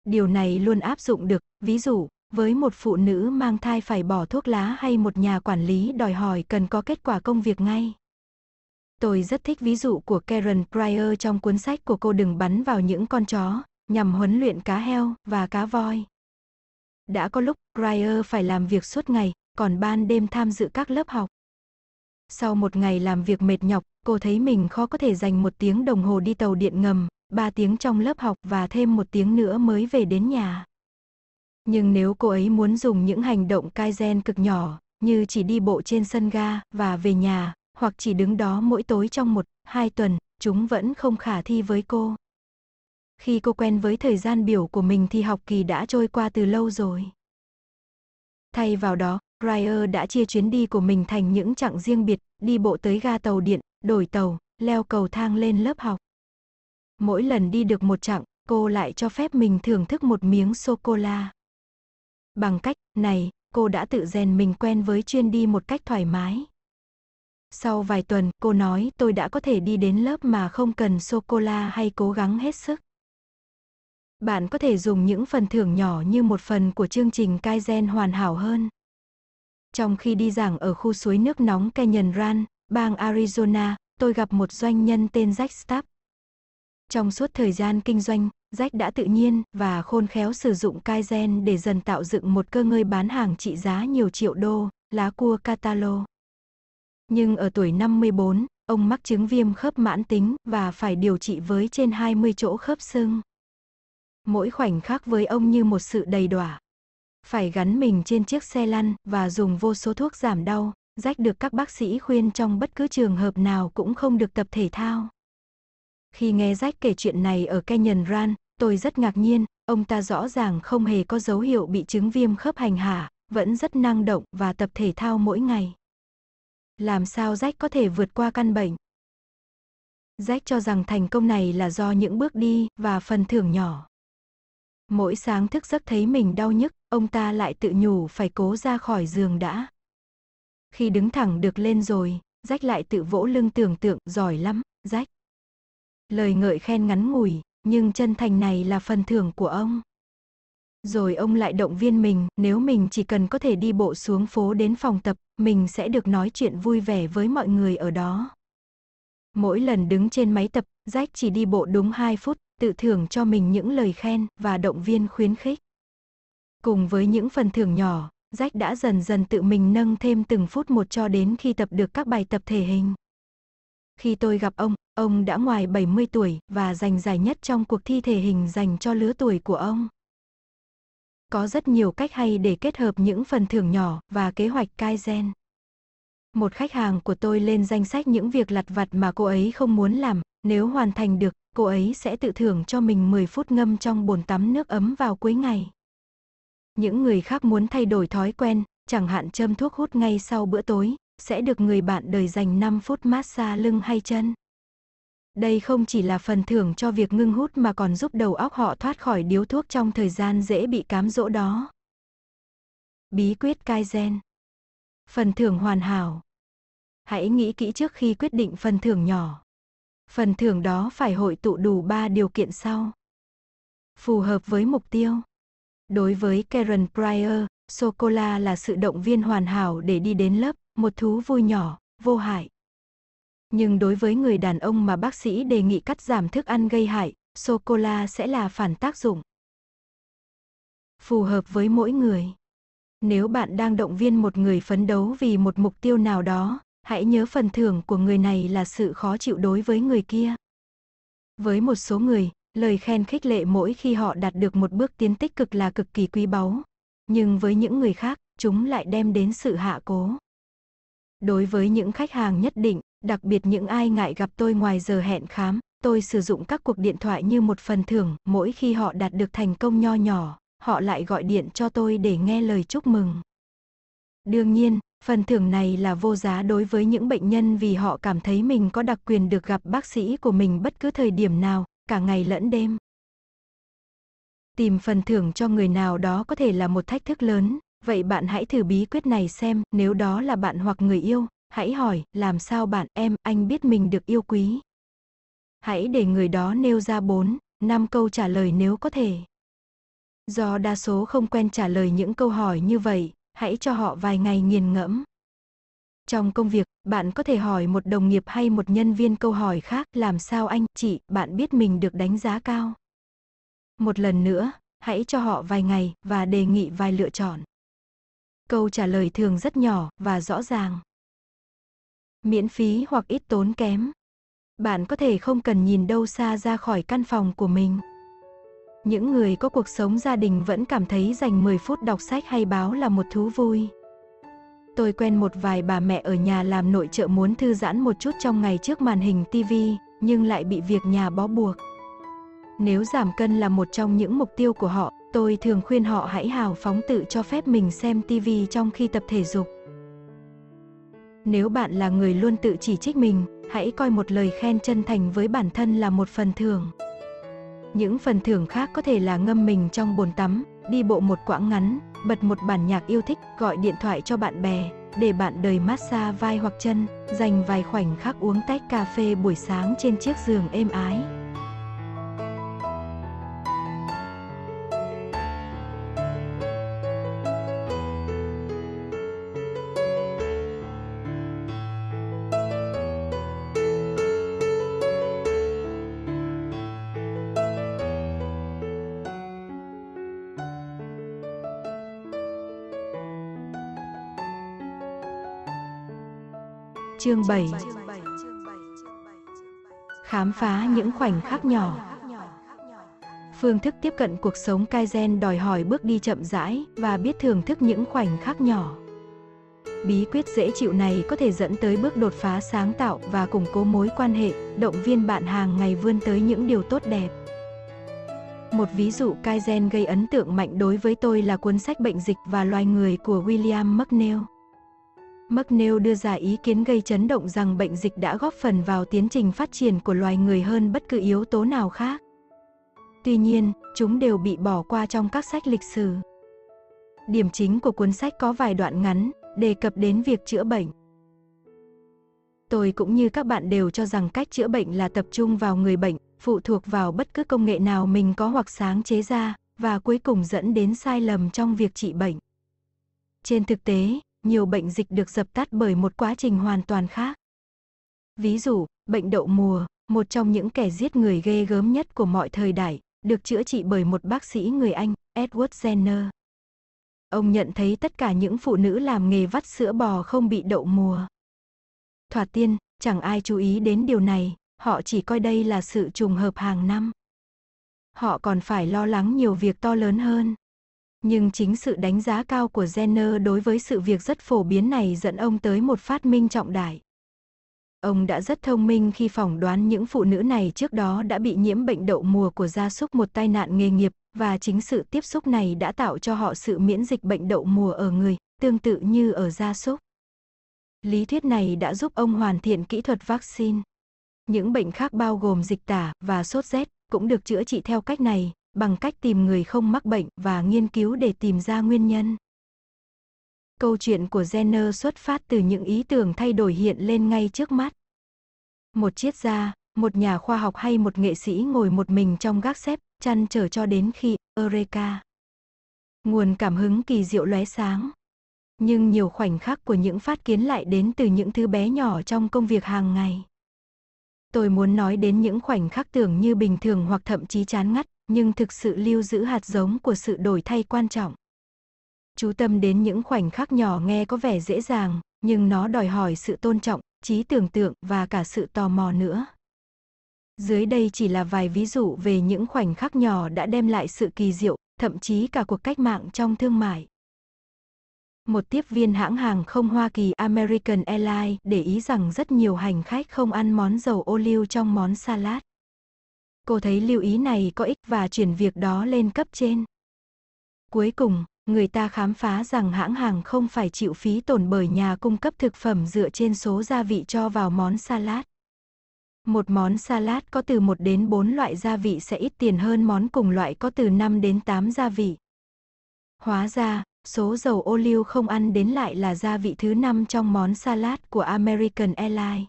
Điều này luôn áp dụng được, ví dụ, với một phụ nữ mang thai phải bỏ thuốc lá hay một nhà quản lý đòi hỏi cần có kết quả công việc ngay. Tôi rất thích ví dụ của Karen Pryor trong cuốn sách của cô đừng bắn vào những con chó, nhằm huấn luyện cá heo và cá voi. Đã có lúc Pryor phải làm việc suốt ngày, còn ban đêm tham dự các lớp học. Sau một ngày làm việc mệt nhọc, cô thấy mình khó có thể dành một tiếng đồng hồ đi tàu điện ngầm, ba tiếng trong lớp học và thêm một tiếng nữa mới về đến nhà. Nhưng nếu cô ấy muốn dùng những hành động Kaizen cực nhỏ, như chỉ đi bộ trên sân ga và về nhà, hoặc chỉ đứng đó mỗi tối trong một, hai tuần, chúng vẫn không khả thi với cô. Khi cô quen với thời gian biểu của mình thì học kỳ đã trôi qua từ lâu rồi. Thay vào đó, Ryer đã chia chuyến đi của mình thành những chặng riêng biệt, đi bộ tới ga tàu điện, đổi tàu, leo cầu thang lên lớp học. Mỗi lần đi được một chặng, cô lại cho phép mình thưởng thức một miếng sô-cô-la. Bằng cách này, cô đã tự rèn mình quen với chuyên đi một cách thoải mái. Sau vài tuần, cô nói tôi đã có thể đi đến lớp mà không cần sô-cô-la hay cố gắng hết sức. Bạn có thể dùng những phần thưởng nhỏ như một phần của chương trình Kaizen hoàn hảo hơn. Trong khi đi giảng ở khu suối nước nóng Canyon Run, bang Arizona, tôi gặp một doanh nhân tên Jack Stapp. Trong suốt thời gian kinh doanh, Jack đã tự nhiên và khôn khéo sử dụng Kaizen để dần tạo dựng một cơ ngơi bán hàng trị giá nhiều triệu đô, lá cua Catalo. Nhưng ở tuổi 54, ông mắc chứng viêm khớp mãn tính và phải điều trị với trên 20 chỗ khớp xương. Mỗi khoảnh khắc với ông như một sự đầy đọa. Phải gắn mình trên chiếc xe lăn và dùng vô số thuốc giảm đau, rách được các bác sĩ khuyên trong bất cứ trường hợp nào cũng không được tập thể thao. Khi nghe rách kể chuyện này ở Canyon Run, tôi rất ngạc nhiên, ông ta rõ ràng không hề có dấu hiệu bị chứng viêm khớp hành hạ, vẫn rất năng động và tập thể thao mỗi ngày. Làm sao Rách có thể vượt qua căn bệnh? Jack cho rằng thành công này là do những bước đi và phần thưởng nhỏ. Mỗi sáng thức giấc thấy mình đau nhức, ông ta lại tự nhủ phải cố ra khỏi giường đã. Khi đứng thẳng được lên rồi, rách lại tự vỗ lưng tưởng tượng giỏi lắm, rách. Lời ngợi khen ngắn ngủi, nhưng chân thành này là phần thưởng của ông. Rồi ông lại động viên mình, nếu mình chỉ cần có thể đi bộ xuống phố đến phòng tập, mình sẽ được nói chuyện vui vẻ với mọi người ở đó. Mỗi lần đứng trên máy tập, Jack chỉ đi bộ đúng 2 phút, tự thưởng cho mình những lời khen và động viên khuyến khích. Cùng với những phần thưởng nhỏ, Jack đã dần dần tự mình nâng thêm từng phút một cho đến khi tập được các bài tập thể hình. Khi tôi gặp ông, ông đã ngoài 70 tuổi và giành giải nhất trong cuộc thi thể hình dành cho lứa tuổi của ông. Có rất nhiều cách hay để kết hợp những phần thưởng nhỏ và kế hoạch Kaizen. Một khách hàng của tôi lên danh sách những việc lặt vặt mà cô ấy không muốn làm, nếu hoàn thành được, cô ấy sẽ tự thưởng cho mình 10 phút ngâm trong bồn tắm nước ấm vào cuối ngày. Những người khác muốn thay đổi thói quen, chẳng hạn châm thuốc hút ngay sau bữa tối, sẽ được người bạn đời dành 5 phút massage lưng hay chân. Đây không chỉ là phần thưởng cho việc ngưng hút mà còn giúp đầu óc họ thoát khỏi điếu thuốc trong thời gian dễ bị cám dỗ đó. Bí quyết Kaizen Phần thưởng hoàn hảo Hãy nghĩ kỹ trước khi quyết định phần thưởng nhỏ. Phần thưởng đó phải hội tụ đủ 3 điều kiện sau. Phù hợp với mục tiêu. Đối với Karen Pryor, sô-cô-la là sự động viên hoàn hảo để đi đến lớp, một thú vui nhỏ, vô hại. Nhưng đối với người đàn ông mà bác sĩ đề nghị cắt giảm thức ăn gây hại, sô-cô-la sẽ là phản tác dụng. Phù hợp với mỗi người. Nếu bạn đang động viên một người phấn đấu vì một mục tiêu nào đó, hãy nhớ phần thưởng của người này là sự khó chịu đối với người kia. Với một số người, lời khen khích lệ mỗi khi họ đạt được một bước tiến tích cực là cực kỳ quý báu. Nhưng với những người khác, chúng lại đem đến sự hạ cố. Đối với những khách hàng nhất định, đặc biệt những ai ngại gặp tôi ngoài giờ hẹn khám, tôi sử dụng các cuộc điện thoại như một phần thưởng, mỗi khi họ đạt được thành công nho nhỏ, họ lại gọi điện cho tôi để nghe lời chúc mừng. Đương nhiên, phần thưởng này là vô giá đối với những bệnh nhân vì họ cảm thấy mình có đặc quyền được gặp bác sĩ của mình bất cứ thời điểm nào, cả ngày lẫn đêm. Tìm phần thưởng cho người nào đó có thể là một thách thức lớn, vậy bạn hãy thử bí quyết này xem, nếu đó là bạn hoặc người yêu, hãy hỏi, làm sao bạn, em, anh biết mình được yêu quý. Hãy để người đó nêu ra 4, 5 câu trả lời nếu có thể. Do đa số không quen trả lời những câu hỏi như vậy, hãy cho họ vài ngày nghiền ngẫm. Trong công việc, bạn có thể hỏi một đồng nghiệp hay một nhân viên câu hỏi khác làm sao anh, chị, bạn biết mình được đánh giá cao. Một lần nữa, hãy cho họ vài ngày và đề nghị vài lựa chọn. Câu trả lời thường rất nhỏ và rõ ràng. Miễn phí hoặc ít tốn kém. Bạn có thể không cần nhìn đâu xa ra khỏi căn phòng của mình. Những người có cuộc sống gia đình vẫn cảm thấy dành 10 phút đọc sách hay báo là một thú vui. Tôi quen một vài bà mẹ ở nhà làm nội trợ muốn thư giãn một chút trong ngày trước màn hình TV, nhưng lại bị việc nhà bó buộc. Nếu giảm cân là một trong những mục tiêu của họ, tôi thường khuyên họ hãy hào phóng tự cho phép mình xem TV trong khi tập thể dục. Nếu bạn là người luôn tự chỉ trích mình, hãy coi một lời khen chân thành với bản thân là một phần thưởng. Những phần thưởng khác có thể là ngâm mình trong bồn tắm, đi bộ một quãng ngắn, bật một bản nhạc yêu thích, gọi điện thoại cho bạn bè, để bạn đời massage vai hoặc chân, dành vài khoảnh khắc uống tách cà phê buổi sáng trên chiếc giường êm ái. Chương 7 Khám phá những khoảnh khắc nhỏ Phương thức tiếp cận cuộc sống Kaizen đòi hỏi bước đi chậm rãi và biết thưởng thức những khoảnh khắc nhỏ. Bí quyết dễ chịu này có thể dẫn tới bước đột phá sáng tạo và củng cố mối quan hệ, động viên bạn hàng ngày vươn tới những điều tốt đẹp. Một ví dụ Kaizen gây ấn tượng mạnh đối với tôi là cuốn sách Bệnh dịch và loài người của William McNeill. McNeil đưa ra ý kiến gây chấn động rằng bệnh dịch đã góp phần vào tiến trình phát triển của loài người hơn bất cứ yếu tố nào khác. Tuy nhiên, chúng đều bị bỏ qua trong các sách lịch sử. Điểm chính của cuốn sách có vài đoạn ngắn, đề cập đến việc chữa bệnh. Tôi cũng như các bạn đều cho rằng cách chữa bệnh là tập trung vào người bệnh, phụ thuộc vào bất cứ công nghệ nào mình có hoặc sáng chế ra, và cuối cùng dẫn đến sai lầm trong việc trị bệnh. Trên thực tế, nhiều bệnh dịch được dập tắt bởi một quá trình hoàn toàn khác. Ví dụ, bệnh đậu mùa, một trong những kẻ giết người ghê gớm nhất của mọi thời đại, được chữa trị bởi một bác sĩ người Anh, Edward Jenner. Ông nhận thấy tất cả những phụ nữ làm nghề vắt sữa bò không bị đậu mùa. Thoạt tiên, chẳng ai chú ý đến điều này, họ chỉ coi đây là sự trùng hợp hàng năm. Họ còn phải lo lắng nhiều việc to lớn hơn. Nhưng chính sự đánh giá cao của Jenner đối với sự việc rất phổ biến này dẫn ông tới một phát minh trọng đại. Ông đã rất thông minh khi phỏng đoán những phụ nữ này trước đó đã bị nhiễm bệnh đậu mùa của gia súc một tai nạn nghề nghiệp, và chính sự tiếp xúc này đã tạo cho họ sự miễn dịch bệnh đậu mùa ở người, tương tự như ở gia súc. Lý thuyết này đã giúp ông hoàn thiện kỹ thuật vaccine. Những bệnh khác bao gồm dịch tả và sốt rét cũng được chữa trị theo cách này, bằng cách tìm người không mắc bệnh và nghiên cứu để tìm ra nguyên nhân. Câu chuyện của Jenner xuất phát từ những ý tưởng thay đổi hiện lên ngay trước mắt. Một triết gia, một nhà khoa học hay một nghệ sĩ ngồi một mình trong gác xếp, chăn trở cho đến khi Eureka. Nguồn cảm hứng kỳ diệu lóe sáng. Nhưng nhiều khoảnh khắc của những phát kiến lại đến từ những thứ bé nhỏ trong công việc hàng ngày. Tôi muốn nói đến những khoảnh khắc tưởng như bình thường hoặc thậm chí chán ngắt, nhưng thực sự lưu giữ hạt giống của sự đổi thay quan trọng. Chú tâm đến những khoảnh khắc nhỏ nghe có vẻ dễ dàng, nhưng nó đòi hỏi sự tôn trọng, trí tưởng tượng và cả sự tò mò nữa. Dưới đây chỉ là vài ví dụ về những khoảnh khắc nhỏ đã đem lại sự kỳ diệu, thậm chí cả cuộc cách mạng trong thương mại. Một tiếp viên hãng hàng không Hoa Kỳ American Airlines để ý rằng rất nhiều hành khách không ăn món dầu ô liu trong món salad. Cô thấy lưu ý này có ích và chuyển việc đó lên cấp trên. Cuối cùng, người ta khám phá rằng hãng hàng không phải chịu phí tổn bởi nhà cung cấp thực phẩm dựa trên số gia vị cho vào món salad. Một món salad có từ 1 đến 4 loại gia vị sẽ ít tiền hơn món cùng loại có từ 5 đến 8 gia vị. Hóa ra, số dầu ô liu không ăn đến lại là gia vị thứ 5 trong món salad của American Airlines.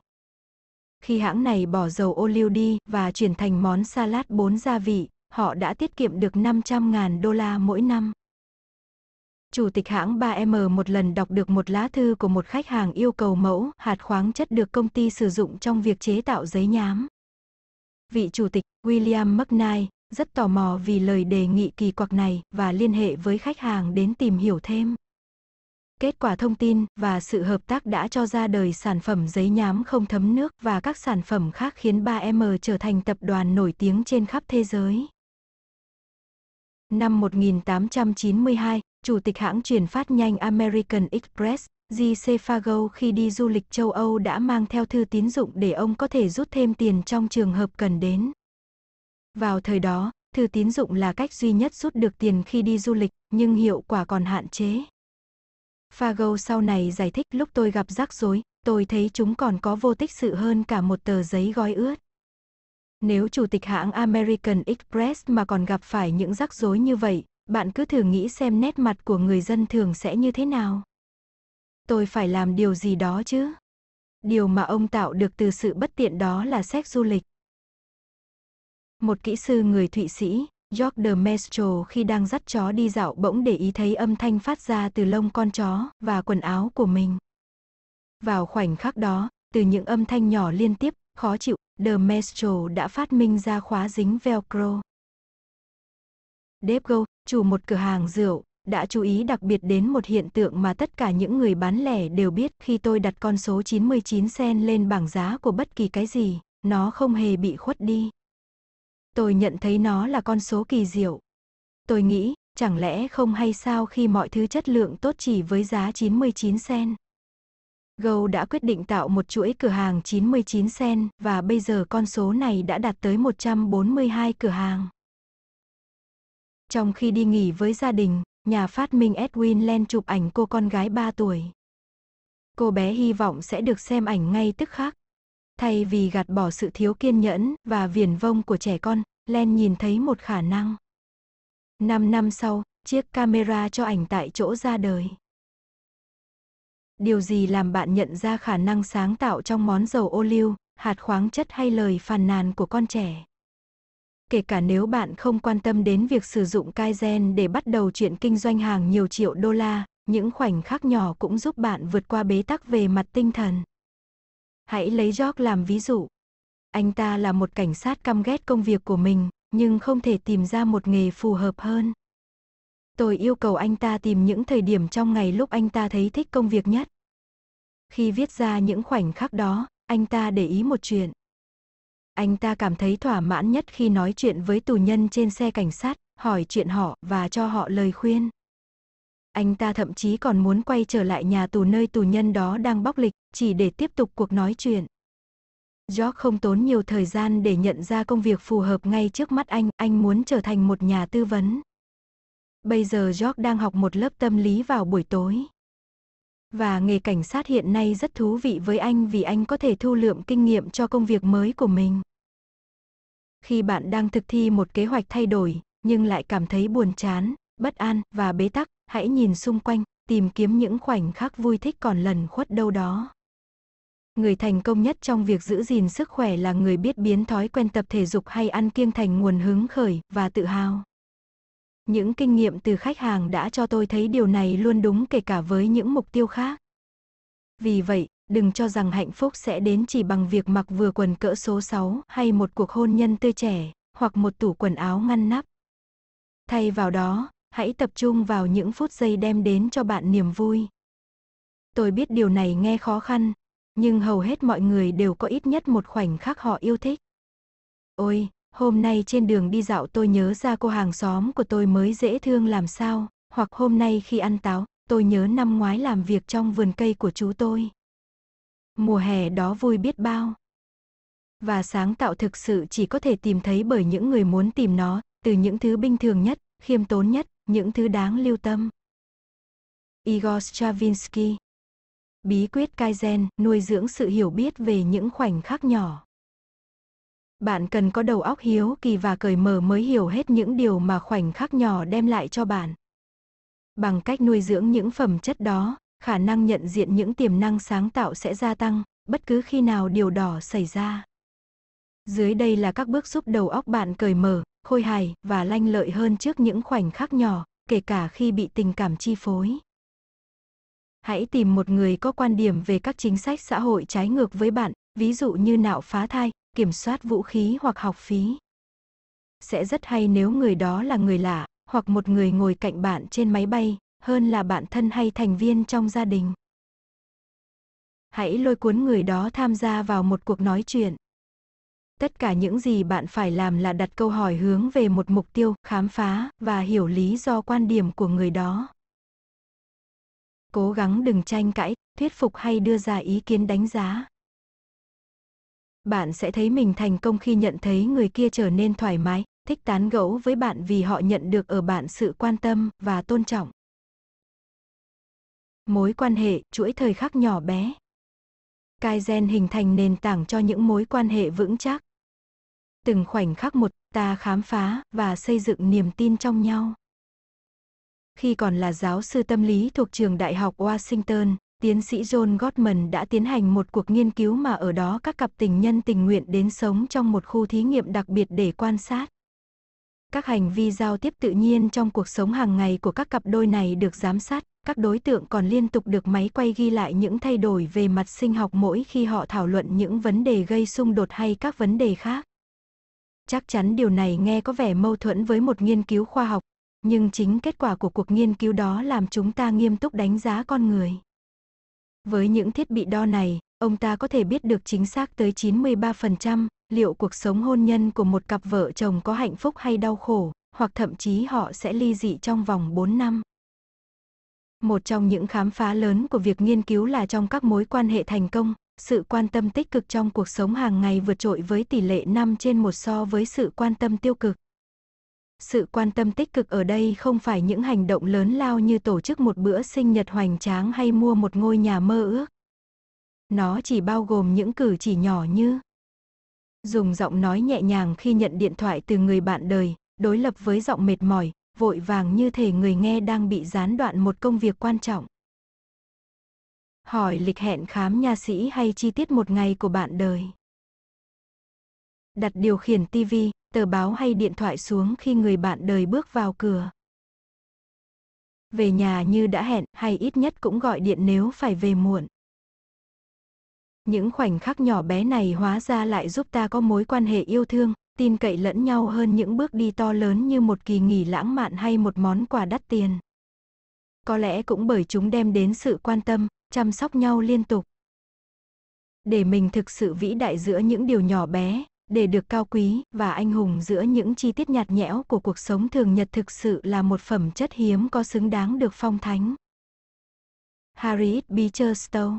Khi hãng này bỏ dầu ô liu đi và chuyển thành món salad 4 gia vị, họ đã tiết kiệm được 500.000 đô la mỗi năm. Chủ tịch hãng 3M một lần đọc được một lá thư của một khách hàng yêu cầu mẫu hạt khoáng chất được công ty sử dụng trong việc chế tạo giấy nhám. Vị chủ tịch, William McKnight, rất tò mò vì lời đề nghị kỳ quặc này và liên hệ với khách hàng đến tìm hiểu thêm. Kết quả thông tin và sự hợp tác đã cho ra đời sản phẩm giấy nhám không thấm nước và các sản phẩm khác khiến 3M trở thành tập đoàn nổi tiếng trên khắp thế giới. Năm 1892, Chủ tịch hãng truyền phát nhanh American Express, J.C. Fargo khi đi du lịch châu Âu đã mang theo thư tín dụng để ông có thể rút thêm tiền trong trường hợp cần đến. Vào thời đó, thư tín dụng là cách duy nhất rút được tiền khi đi du lịch, nhưng hiệu quả còn hạn chế. Fargo sau này giải thích lúc tôi gặp rắc rối, tôi thấy chúng còn có vô tích sự hơn cả một tờ giấy gói ướt. Nếu chủ tịch hãng American Express mà còn gặp phải những rắc rối như vậy, bạn cứ thử nghĩ xem nét mặt của người dân thường sẽ như thế nào. Tôi phải làm điều gì đó chứ? Điều mà ông tạo được từ sự bất tiện đó là sách du lịch. Một kỹ sư người Thụy Sĩ, George de Maestro khi đang dắt chó đi dạo bỗng để ý thấy âm thanh phát ra từ lông con chó và quần áo của mình. Vào khoảnh khắc đó, từ những âm thanh nhỏ liên tiếp, khó chịu, de Maestro đã phát minh ra khóa dính Velcro. Dave Go, chủ một cửa hàng rượu, đã chú ý đặc biệt đến một hiện tượng mà tất cả những người bán lẻ đều biết khi tôi đặt con số 99 sen lên bảng giá của bất kỳ cái gì, nó không hề bị khuất đi. Tôi nhận thấy nó là con số kỳ diệu. Tôi nghĩ, chẳng lẽ không hay sao khi mọi thứ chất lượng tốt chỉ với giá 99 sen? Go đã quyết định tạo một chuỗi cửa hàng 99 sen và bây giờ con số này đã đạt tới 142 cửa hàng. Trong khi đi nghỉ với gia đình, nhà phát minh Edwin Len chụp ảnh cô con gái 3 tuổi. Cô bé hy vọng sẽ được xem ảnh ngay tức khắc. Thay vì gạt bỏ sự thiếu kiên nhẫn và viển vông của trẻ con, Len nhìn thấy một khả năng. năm năm sau, chiếc camera cho ảnh tại chỗ ra đời. Điều gì làm bạn nhận ra khả năng sáng tạo trong món dầu ô liu, hạt khoáng chất hay lời phàn nàn của con trẻ? kể cả nếu bạn không quan tâm đến việc sử dụng Kaizen để bắt đầu chuyện kinh doanh hàng nhiều triệu đô la, những khoảnh khắc nhỏ cũng giúp bạn vượt qua bế tắc về mặt tinh thần. Hãy lấy George làm ví dụ. Anh ta là một cảnh sát căm ghét công việc của mình, nhưng không thể tìm ra một nghề phù hợp hơn. Tôi yêu cầu anh ta tìm những thời điểm trong ngày lúc anh ta thấy thích công việc nhất. Khi viết ra những khoảnh khắc đó, anh ta để ý một chuyện. Anh ta cảm thấy thỏa mãn nhất khi nói chuyện với tù nhân trên xe cảnh sát, hỏi chuyện họ và cho họ lời khuyên. Anh ta thậm chí còn muốn quay trở lại nhà tù nơi tù nhân đó đang bóc lịch, chỉ để tiếp tục cuộc nói chuyện. George không tốn nhiều thời gian để nhận ra công việc phù hợp ngay trước mắt anh, anh muốn trở thành một nhà tư vấn. Bây giờ George đang học một lớp tâm lý vào buổi tối. Và nghề cảnh sát hiện nay rất thú vị với anh vì anh có thể thu lượm kinh nghiệm cho công việc mới của mình. Khi bạn đang thực thi một kế hoạch thay đổi, nhưng lại cảm thấy buồn chán, bất an và bế tắc, hãy nhìn xung quanh, tìm kiếm những khoảnh khắc vui thích còn lần khuất đâu đó. Người thành công nhất trong việc giữ gìn sức khỏe là người biết biến thói quen tập thể dục hay ăn kiêng thành nguồn hứng khởi và tự hào. Những kinh nghiệm từ khách hàng đã cho tôi thấy điều này luôn đúng kể cả với những mục tiêu khác. Vì vậy, đừng cho rằng hạnh phúc sẽ đến chỉ bằng việc mặc vừa quần cỡ số 6 hay một cuộc hôn nhân tươi trẻ, hoặc một tủ quần áo ngăn nắp. Thay vào đó, hãy tập trung vào những phút giây đem đến cho bạn niềm vui. Tôi biết điều này nghe khó khăn, nhưng hầu hết mọi người đều có ít nhất một khoảnh khắc họ yêu thích. Ôi, hôm nay trên đường đi dạo tôi nhớ ra cô hàng xóm của tôi mới dễ thương làm sao, hoặc hôm nay khi ăn táo, tôi nhớ năm ngoái làm việc trong vườn cây của chú tôi. Mùa hè đó vui biết bao. Và sáng tạo thực sự chỉ có thể tìm thấy bởi những người muốn tìm nó, từ những thứ bình thường nhất, khiêm tốn nhất, những thứ đáng lưu tâm. Igor Stravinsky Bí quyết Kaizen, nuôi dưỡng sự hiểu biết về những khoảnh khắc nhỏ. Bạn cần có đầu óc hiếu kỳ và cởi mở mới hiểu hết những điều mà khoảnh khắc nhỏ đem lại cho bạn. Bằng cách nuôi dưỡng những phẩm chất đó, khả năng nhận diện những tiềm năng sáng tạo sẽ gia tăng, bất cứ khi nào điều đỏ xảy ra. Dưới đây là các bước giúp đầu óc bạn cởi mở, khôi hài và lanh lợi hơn trước những khoảnh khắc nhỏ, kể cả khi bị tình cảm chi phối. Hãy tìm một người có quan điểm về các chính sách xã hội trái ngược với bạn, ví dụ như nạo phá thai, kiểm soát vũ khí hoặc học phí. Sẽ rất hay nếu người đó là người lạ, hoặc một người ngồi cạnh bạn trên máy bay, hơn là bạn thân hay thành viên trong gia đình. Hãy lôi cuốn người đó tham gia vào một cuộc nói chuyện. Tất cả những gì bạn phải làm là đặt câu hỏi hướng về một mục tiêu, khám phá và hiểu lý do quan điểm của người đó. Cố gắng đừng tranh cãi, thuyết phục hay đưa ra ý kiến đánh giá. Bạn sẽ thấy mình thành công khi nhận thấy người kia trở nên thoải mái, thích tán gẫu với bạn vì họ nhận được ở bạn sự quan tâm và tôn trọng. Mối quan hệ, chuỗi thời khắc nhỏ bé. Kaizen hình thành nền tảng cho những mối quan hệ vững chắc. Từng khoảnh khắc một, ta khám phá và xây dựng niềm tin trong nhau. Khi còn là giáo sư tâm lý thuộc trường Đại học Washington, tiến sĩ John Gottman đã tiến hành một cuộc nghiên cứu mà ở đó các cặp tình nhân tình nguyện đến sống trong một khu thí nghiệm đặc biệt để quan sát. Các hành vi giao tiếp tự nhiên trong cuộc sống hàng ngày của các cặp đôi này được giám sát, các đối tượng còn liên tục được máy quay ghi lại những thay đổi về mặt sinh học mỗi khi họ thảo luận những vấn đề gây xung đột hay các vấn đề khác. Chắc chắn điều này nghe có vẻ mâu thuẫn với một nghiên cứu khoa học, nhưng chính kết quả của cuộc nghiên cứu đó làm chúng ta nghiêm túc đánh giá con người. Với những thiết bị đo này, ông ta có thể biết được chính xác tới 93% liệu cuộc sống hôn nhân của một cặp vợ chồng có hạnh phúc hay đau khổ, hoặc thậm chí họ sẽ ly dị trong vòng 4 năm. Một trong những khám phá lớn của việc nghiên cứu là trong các mối quan hệ thành công, sự quan tâm tích cực trong cuộc sống hàng ngày vượt trội với tỷ lệ 5 trên 1 so với sự quan tâm tiêu cực. Sự quan tâm tích cực ở đây không phải những hành động lớn lao như tổ chức một bữa sinh nhật hoành tráng hay mua một ngôi nhà mơ ước. Nó chỉ bao gồm những cử chỉ nhỏ như dùng giọng nói nhẹ nhàng khi nhận điện thoại từ người bạn đời, đối lập với giọng mệt mỏi, vội vàng như thể người nghe đang bị gián đoạn một công việc quan trọng. Hỏi lịch hẹn khám nha sĩ hay chi tiết một ngày của bạn đời. Đặt điều khiển TV, tờ báo hay điện thoại xuống khi người bạn đời bước vào cửa. Về nhà như đã hẹn hay ít nhất cũng gọi điện nếu phải về muộn. Những khoảnh khắc nhỏ bé này hóa ra lại giúp ta có mối quan hệ yêu thương, tin cậy lẫn nhau hơn những bước đi to lớn như một kỳ nghỉ lãng mạn hay một món quà đắt tiền. Có lẽ cũng bởi chúng đem đến sự quan tâm, chăm sóc nhau liên tục. Để mình thực sự vĩ đại giữa những điều nhỏ bé, để được cao quý và anh hùng giữa những chi tiết nhạt nhẽo của cuộc sống thường nhật thực sự là một phẩm chất hiếm có xứng đáng được phong thánh. Harriet Beecher Stowe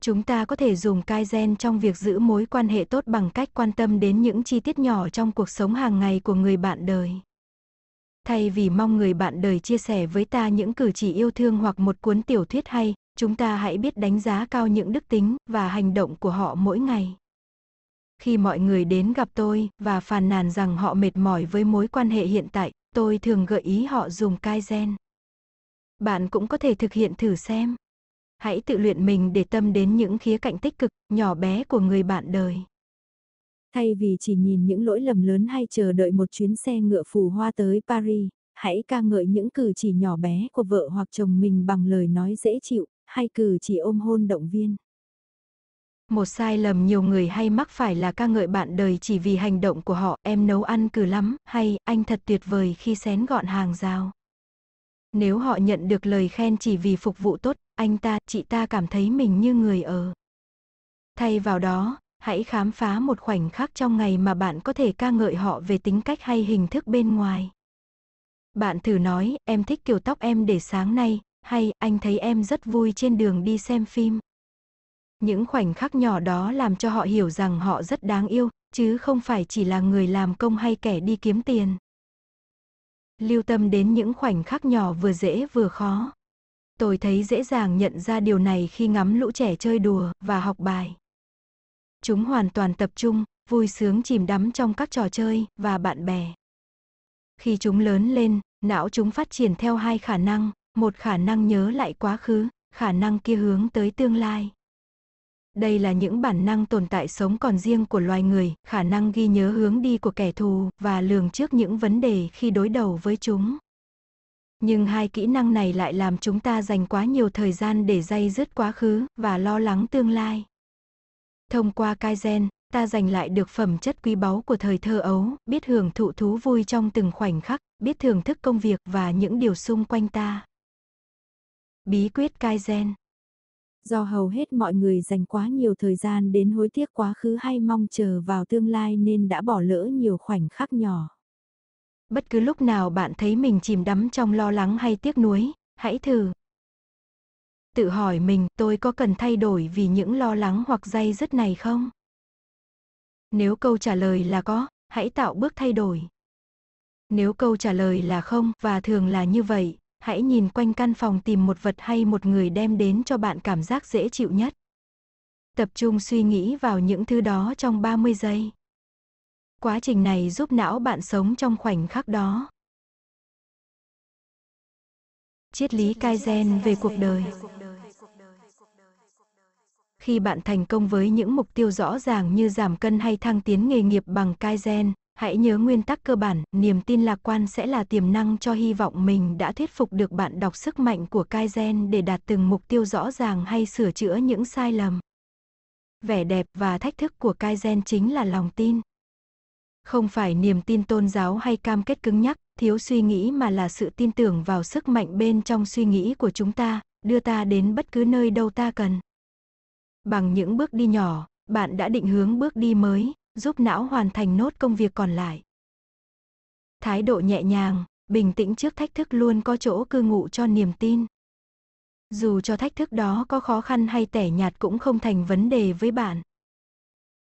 Chúng ta có thể dùng Kaizen trong việc giữ mối quan hệ tốt bằng cách quan tâm đến những chi tiết nhỏ trong cuộc sống hàng ngày của người bạn đời. Thay vì mong người bạn đời chia sẻ với ta những cử chỉ yêu thương hoặc một cuốn tiểu thuyết hay, chúng ta hãy biết đánh giá cao những đức tính và hành động của họ mỗi ngày. Khi mọi người đến gặp tôi và phàn nàn rằng họ mệt mỏi với mối quan hệ hiện tại, tôi thường gợi ý họ dùng Kaizen. Bạn cũng có thể thực hiện thử xem. Hãy tự luyện mình để tâm đến những khía cạnh tích cực, nhỏ bé của người bạn đời. Thay vì chỉ nhìn những lỗi lầm lớn hay chờ đợi một chuyến xe ngựa phù hoa tới Paris, hãy ca ngợi những cử chỉ nhỏ bé của vợ hoặc chồng mình bằng lời nói dễ chịu, hay cử chỉ ôm hôn động viên. Một sai lầm nhiều người hay mắc phải là ca ngợi bạn đời chỉ vì hành động của họ, em nấu ăn cử lắm, hay anh thật tuyệt vời khi xén gọn hàng rào. Nếu họ nhận được lời khen chỉ vì phục vụ tốt, anh ta, chị ta cảm thấy mình như người ở. Thay vào đó, hãy khám phá một khoảnh khắc trong ngày mà bạn có thể ca ngợi họ về tính cách hay hình thức bên ngoài. Bạn thử nói, em thích kiểu tóc em để sáng nay, hay anh thấy em rất vui trên đường đi xem phim. Những khoảnh khắc nhỏ đó làm cho họ hiểu rằng họ rất đáng yêu, chứ không phải chỉ là người làm công hay kẻ đi kiếm tiền. Lưu tâm đến những khoảnh khắc nhỏ vừa dễ vừa khó. Tôi thấy dễ dàng nhận ra điều này khi ngắm lũ trẻ chơi đùa và học bài. Chúng hoàn toàn tập trung, vui sướng chìm đắm trong các trò chơi và bạn bè. Khi chúng lớn lên, não chúng phát triển theo hai khả năng, một khả năng nhớ lại quá khứ, khả năng kia hướng tới tương lai. Đây là những bản năng tồn tại sống còn riêng của loài người, khả năng ghi nhớ hướng đi của kẻ thù và lường trước những vấn đề khi đối đầu với chúng. Nhưng hai kỹ năng này lại làm chúng ta dành quá nhiều thời gian để dây dứt quá khứ và lo lắng tương lai. Thông qua Kaizen, ta giành lại được phẩm chất quý báu của thời thơ ấu, biết hưởng thụ thú vui trong từng khoảnh khắc, biết thưởng thức công việc và những điều xung quanh ta. Bí quyết Kaizen Do hầu hết mọi người dành quá nhiều thời gian đến hối tiếc quá khứ hay mong chờ vào tương lai nên đã bỏ lỡ nhiều khoảnh khắc nhỏ. Bất cứ lúc nào bạn thấy mình chìm đắm trong lo lắng hay tiếc nuối, hãy thử. Tự hỏi mình, tôi có cần thay đổi vì những lo lắng hoặc dây dứt này không? Nếu câu trả lời là có, hãy tạo bước thay đổi. Nếu câu trả lời là không, và thường là như vậy, hãy nhìn quanh căn phòng tìm một vật hay một người đem đến cho bạn cảm giác dễ chịu nhất. Tập trung suy nghĩ vào những thứ đó trong 30 giây. Quá trình này giúp não bạn sống trong khoảnh khắc đó. Triết lý Kaizen về cuộc đời khi bạn thành công với những mục tiêu rõ ràng như giảm cân hay thăng tiến nghề nghiệp bằng Kaizen, Hãy nhớ nguyên tắc cơ bản, niềm tin lạc quan sẽ là tiềm năng cho hy vọng mình đã thuyết phục được bạn đọc sức mạnh của Kaizen để đạt từng mục tiêu rõ ràng hay sửa chữa những sai lầm. Vẻ đẹp và thách thức của Kaizen chính là lòng tin. Không phải niềm tin tôn giáo hay cam kết cứng nhắc, thiếu suy nghĩ mà là sự tin tưởng vào sức mạnh bên trong suy nghĩ của chúng ta, đưa ta đến bất cứ nơi đâu ta cần. Bằng những bước đi nhỏ, bạn đã định hướng bước đi mới, giúp não hoàn thành nốt công việc còn lại. Thái độ nhẹ nhàng, bình tĩnh trước thách thức luôn có chỗ cư ngụ cho niềm tin. Dù cho thách thức đó có khó khăn hay tẻ nhạt cũng không thành vấn đề với bạn.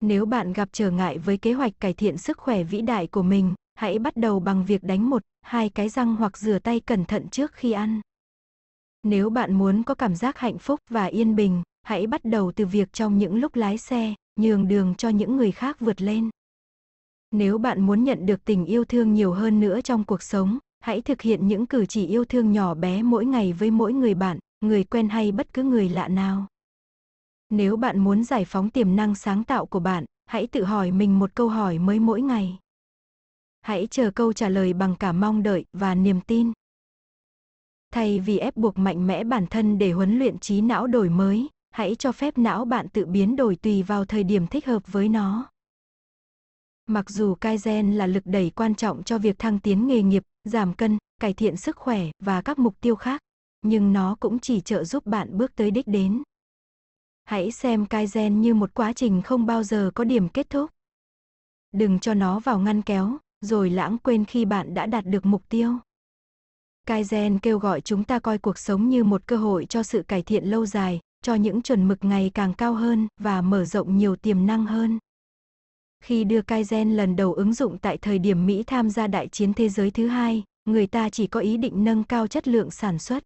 Nếu bạn gặp trở ngại với kế hoạch cải thiện sức khỏe vĩ đại của mình, hãy bắt đầu bằng việc đánh một, hai cái răng hoặc rửa tay cẩn thận trước khi ăn. Nếu bạn muốn có cảm giác hạnh phúc và yên bình, hãy bắt đầu từ việc trong những lúc lái xe, nhường đường cho những người khác vượt lên. Nếu bạn muốn nhận được tình yêu thương nhiều hơn nữa trong cuộc sống, hãy thực hiện những cử chỉ yêu thương nhỏ bé mỗi ngày với mỗi người bạn, người quen hay bất cứ người lạ nào. Nếu bạn muốn giải phóng tiềm năng sáng tạo của bạn, hãy tự hỏi mình một câu hỏi mới mỗi ngày. Hãy chờ câu trả lời bằng cả mong đợi và niềm tin. Thay vì ép buộc mạnh mẽ bản thân để huấn luyện trí não đổi mới, hãy cho phép não bạn tự biến đổi tùy vào thời điểm thích hợp với nó. Mặc dù Kaizen là lực đẩy quan trọng cho việc thăng tiến nghề nghiệp, giảm cân, cải thiện sức khỏe và các mục tiêu khác, nhưng nó cũng chỉ trợ giúp bạn bước tới đích đến. Hãy xem Kaizen như một quá trình không bao giờ có điểm kết thúc. Đừng cho nó vào ngăn kéo, rồi lãng quên khi bạn đã đạt được mục tiêu. Kaizen kêu gọi chúng ta coi cuộc sống như một cơ hội cho sự cải thiện lâu dài, cho những chuẩn mực ngày càng cao hơn và mở rộng nhiều tiềm năng hơn. Khi đưa Kaizen lần đầu ứng dụng tại thời điểm Mỹ tham gia đại chiến thế giới thứ hai, người ta chỉ có ý định nâng cao chất lượng sản xuất.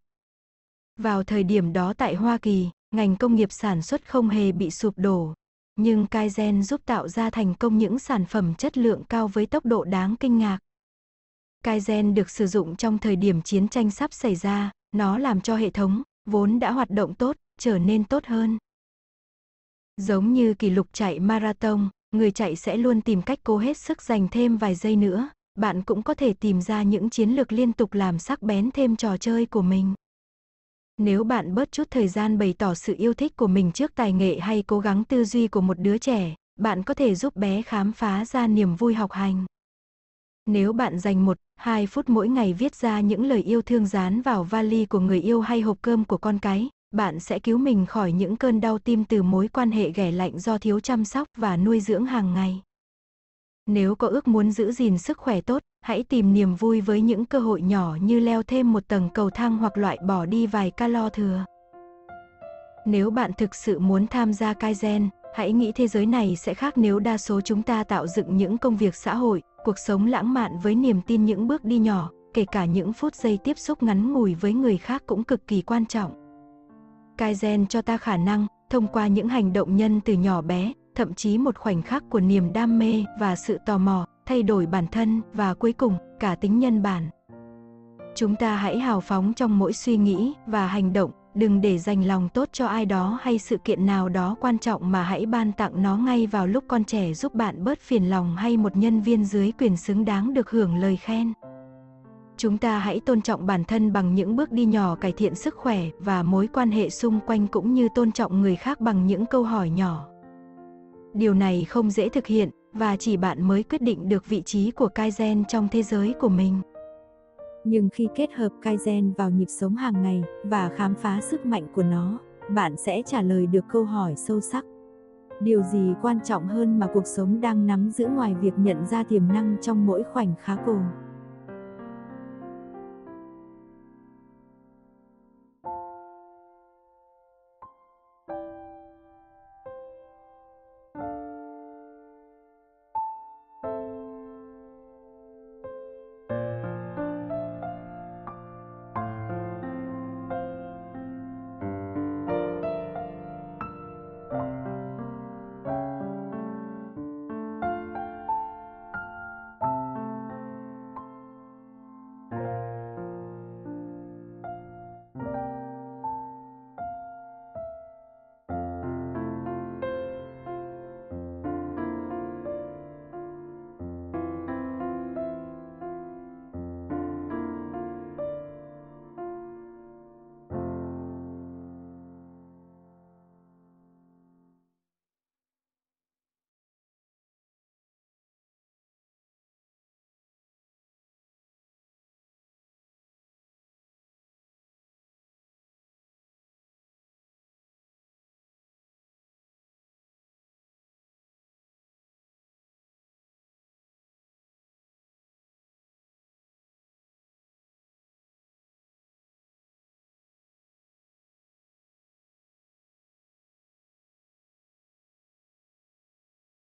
Vào thời điểm đó tại Hoa Kỳ, ngành công nghiệp sản xuất không hề bị sụp đổ, nhưng Kaizen giúp tạo ra thành công những sản phẩm chất lượng cao với tốc độ đáng kinh ngạc. Kaizen được sử dụng trong thời điểm chiến tranh sắp xảy ra, nó làm cho hệ thống, vốn đã hoạt động tốt, trở nên tốt hơn. Giống như kỷ lục chạy marathon, người chạy sẽ luôn tìm cách cố hết sức dành thêm vài giây nữa, bạn cũng có thể tìm ra những chiến lược liên tục làm sắc bén thêm trò chơi của mình. Nếu bạn bớt chút thời gian bày tỏ sự yêu thích của mình trước tài nghệ hay cố gắng tư duy của một đứa trẻ, bạn có thể giúp bé khám phá ra niềm vui học hành. Nếu bạn dành một, hai phút mỗi ngày viết ra những lời yêu thương dán vào vali của người yêu hay hộp cơm của con cái, bạn sẽ cứu mình khỏi những cơn đau tim từ mối quan hệ ghẻ lạnh do thiếu chăm sóc và nuôi dưỡng hàng ngày. Nếu có ước muốn giữ gìn sức khỏe tốt, hãy tìm niềm vui với những cơ hội nhỏ như leo thêm một tầng cầu thang hoặc loại bỏ đi vài calo thừa. Nếu bạn thực sự muốn tham gia Kaizen, hãy nghĩ thế giới này sẽ khác nếu đa số chúng ta tạo dựng những công việc xã hội, cuộc sống lãng mạn với niềm tin những bước đi nhỏ, kể cả những phút giây tiếp xúc ngắn ngủi với người khác cũng cực kỳ quan trọng. Kaizen cho ta khả năng, thông qua những hành động nhân từ nhỏ bé, thậm chí một khoảnh khắc của niềm đam mê và sự tò mò, thay đổi bản thân và cuối cùng, cả tính nhân bản. Chúng ta hãy hào phóng trong mỗi suy nghĩ và hành động, đừng để dành lòng tốt cho ai đó hay sự kiện nào đó quan trọng mà hãy ban tặng nó ngay vào lúc con trẻ giúp bạn bớt phiền lòng hay một nhân viên dưới quyền xứng đáng được hưởng lời khen. Chúng ta hãy tôn trọng bản thân bằng những bước đi nhỏ cải thiện sức khỏe và mối quan hệ xung quanh cũng như tôn trọng người khác bằng những câu hỏi nhỏ. Điều này không dễ thực hiện và chỉ bạn mới quyết định được vị trí của Kaizen trong thế giới của mình. Nhưng khi kết hợp Kaizen vào nhịp sống hàng ngày và khám phá sức mạnh của nó, bạn sẽ trả lời được câu hỏi sâu sắc. Điều gì quan trọng hơn mà cuộc sống đang nắm giữ ngoài việc nhận ra tiềm năng trong mỗi khoảnh khắc cùng?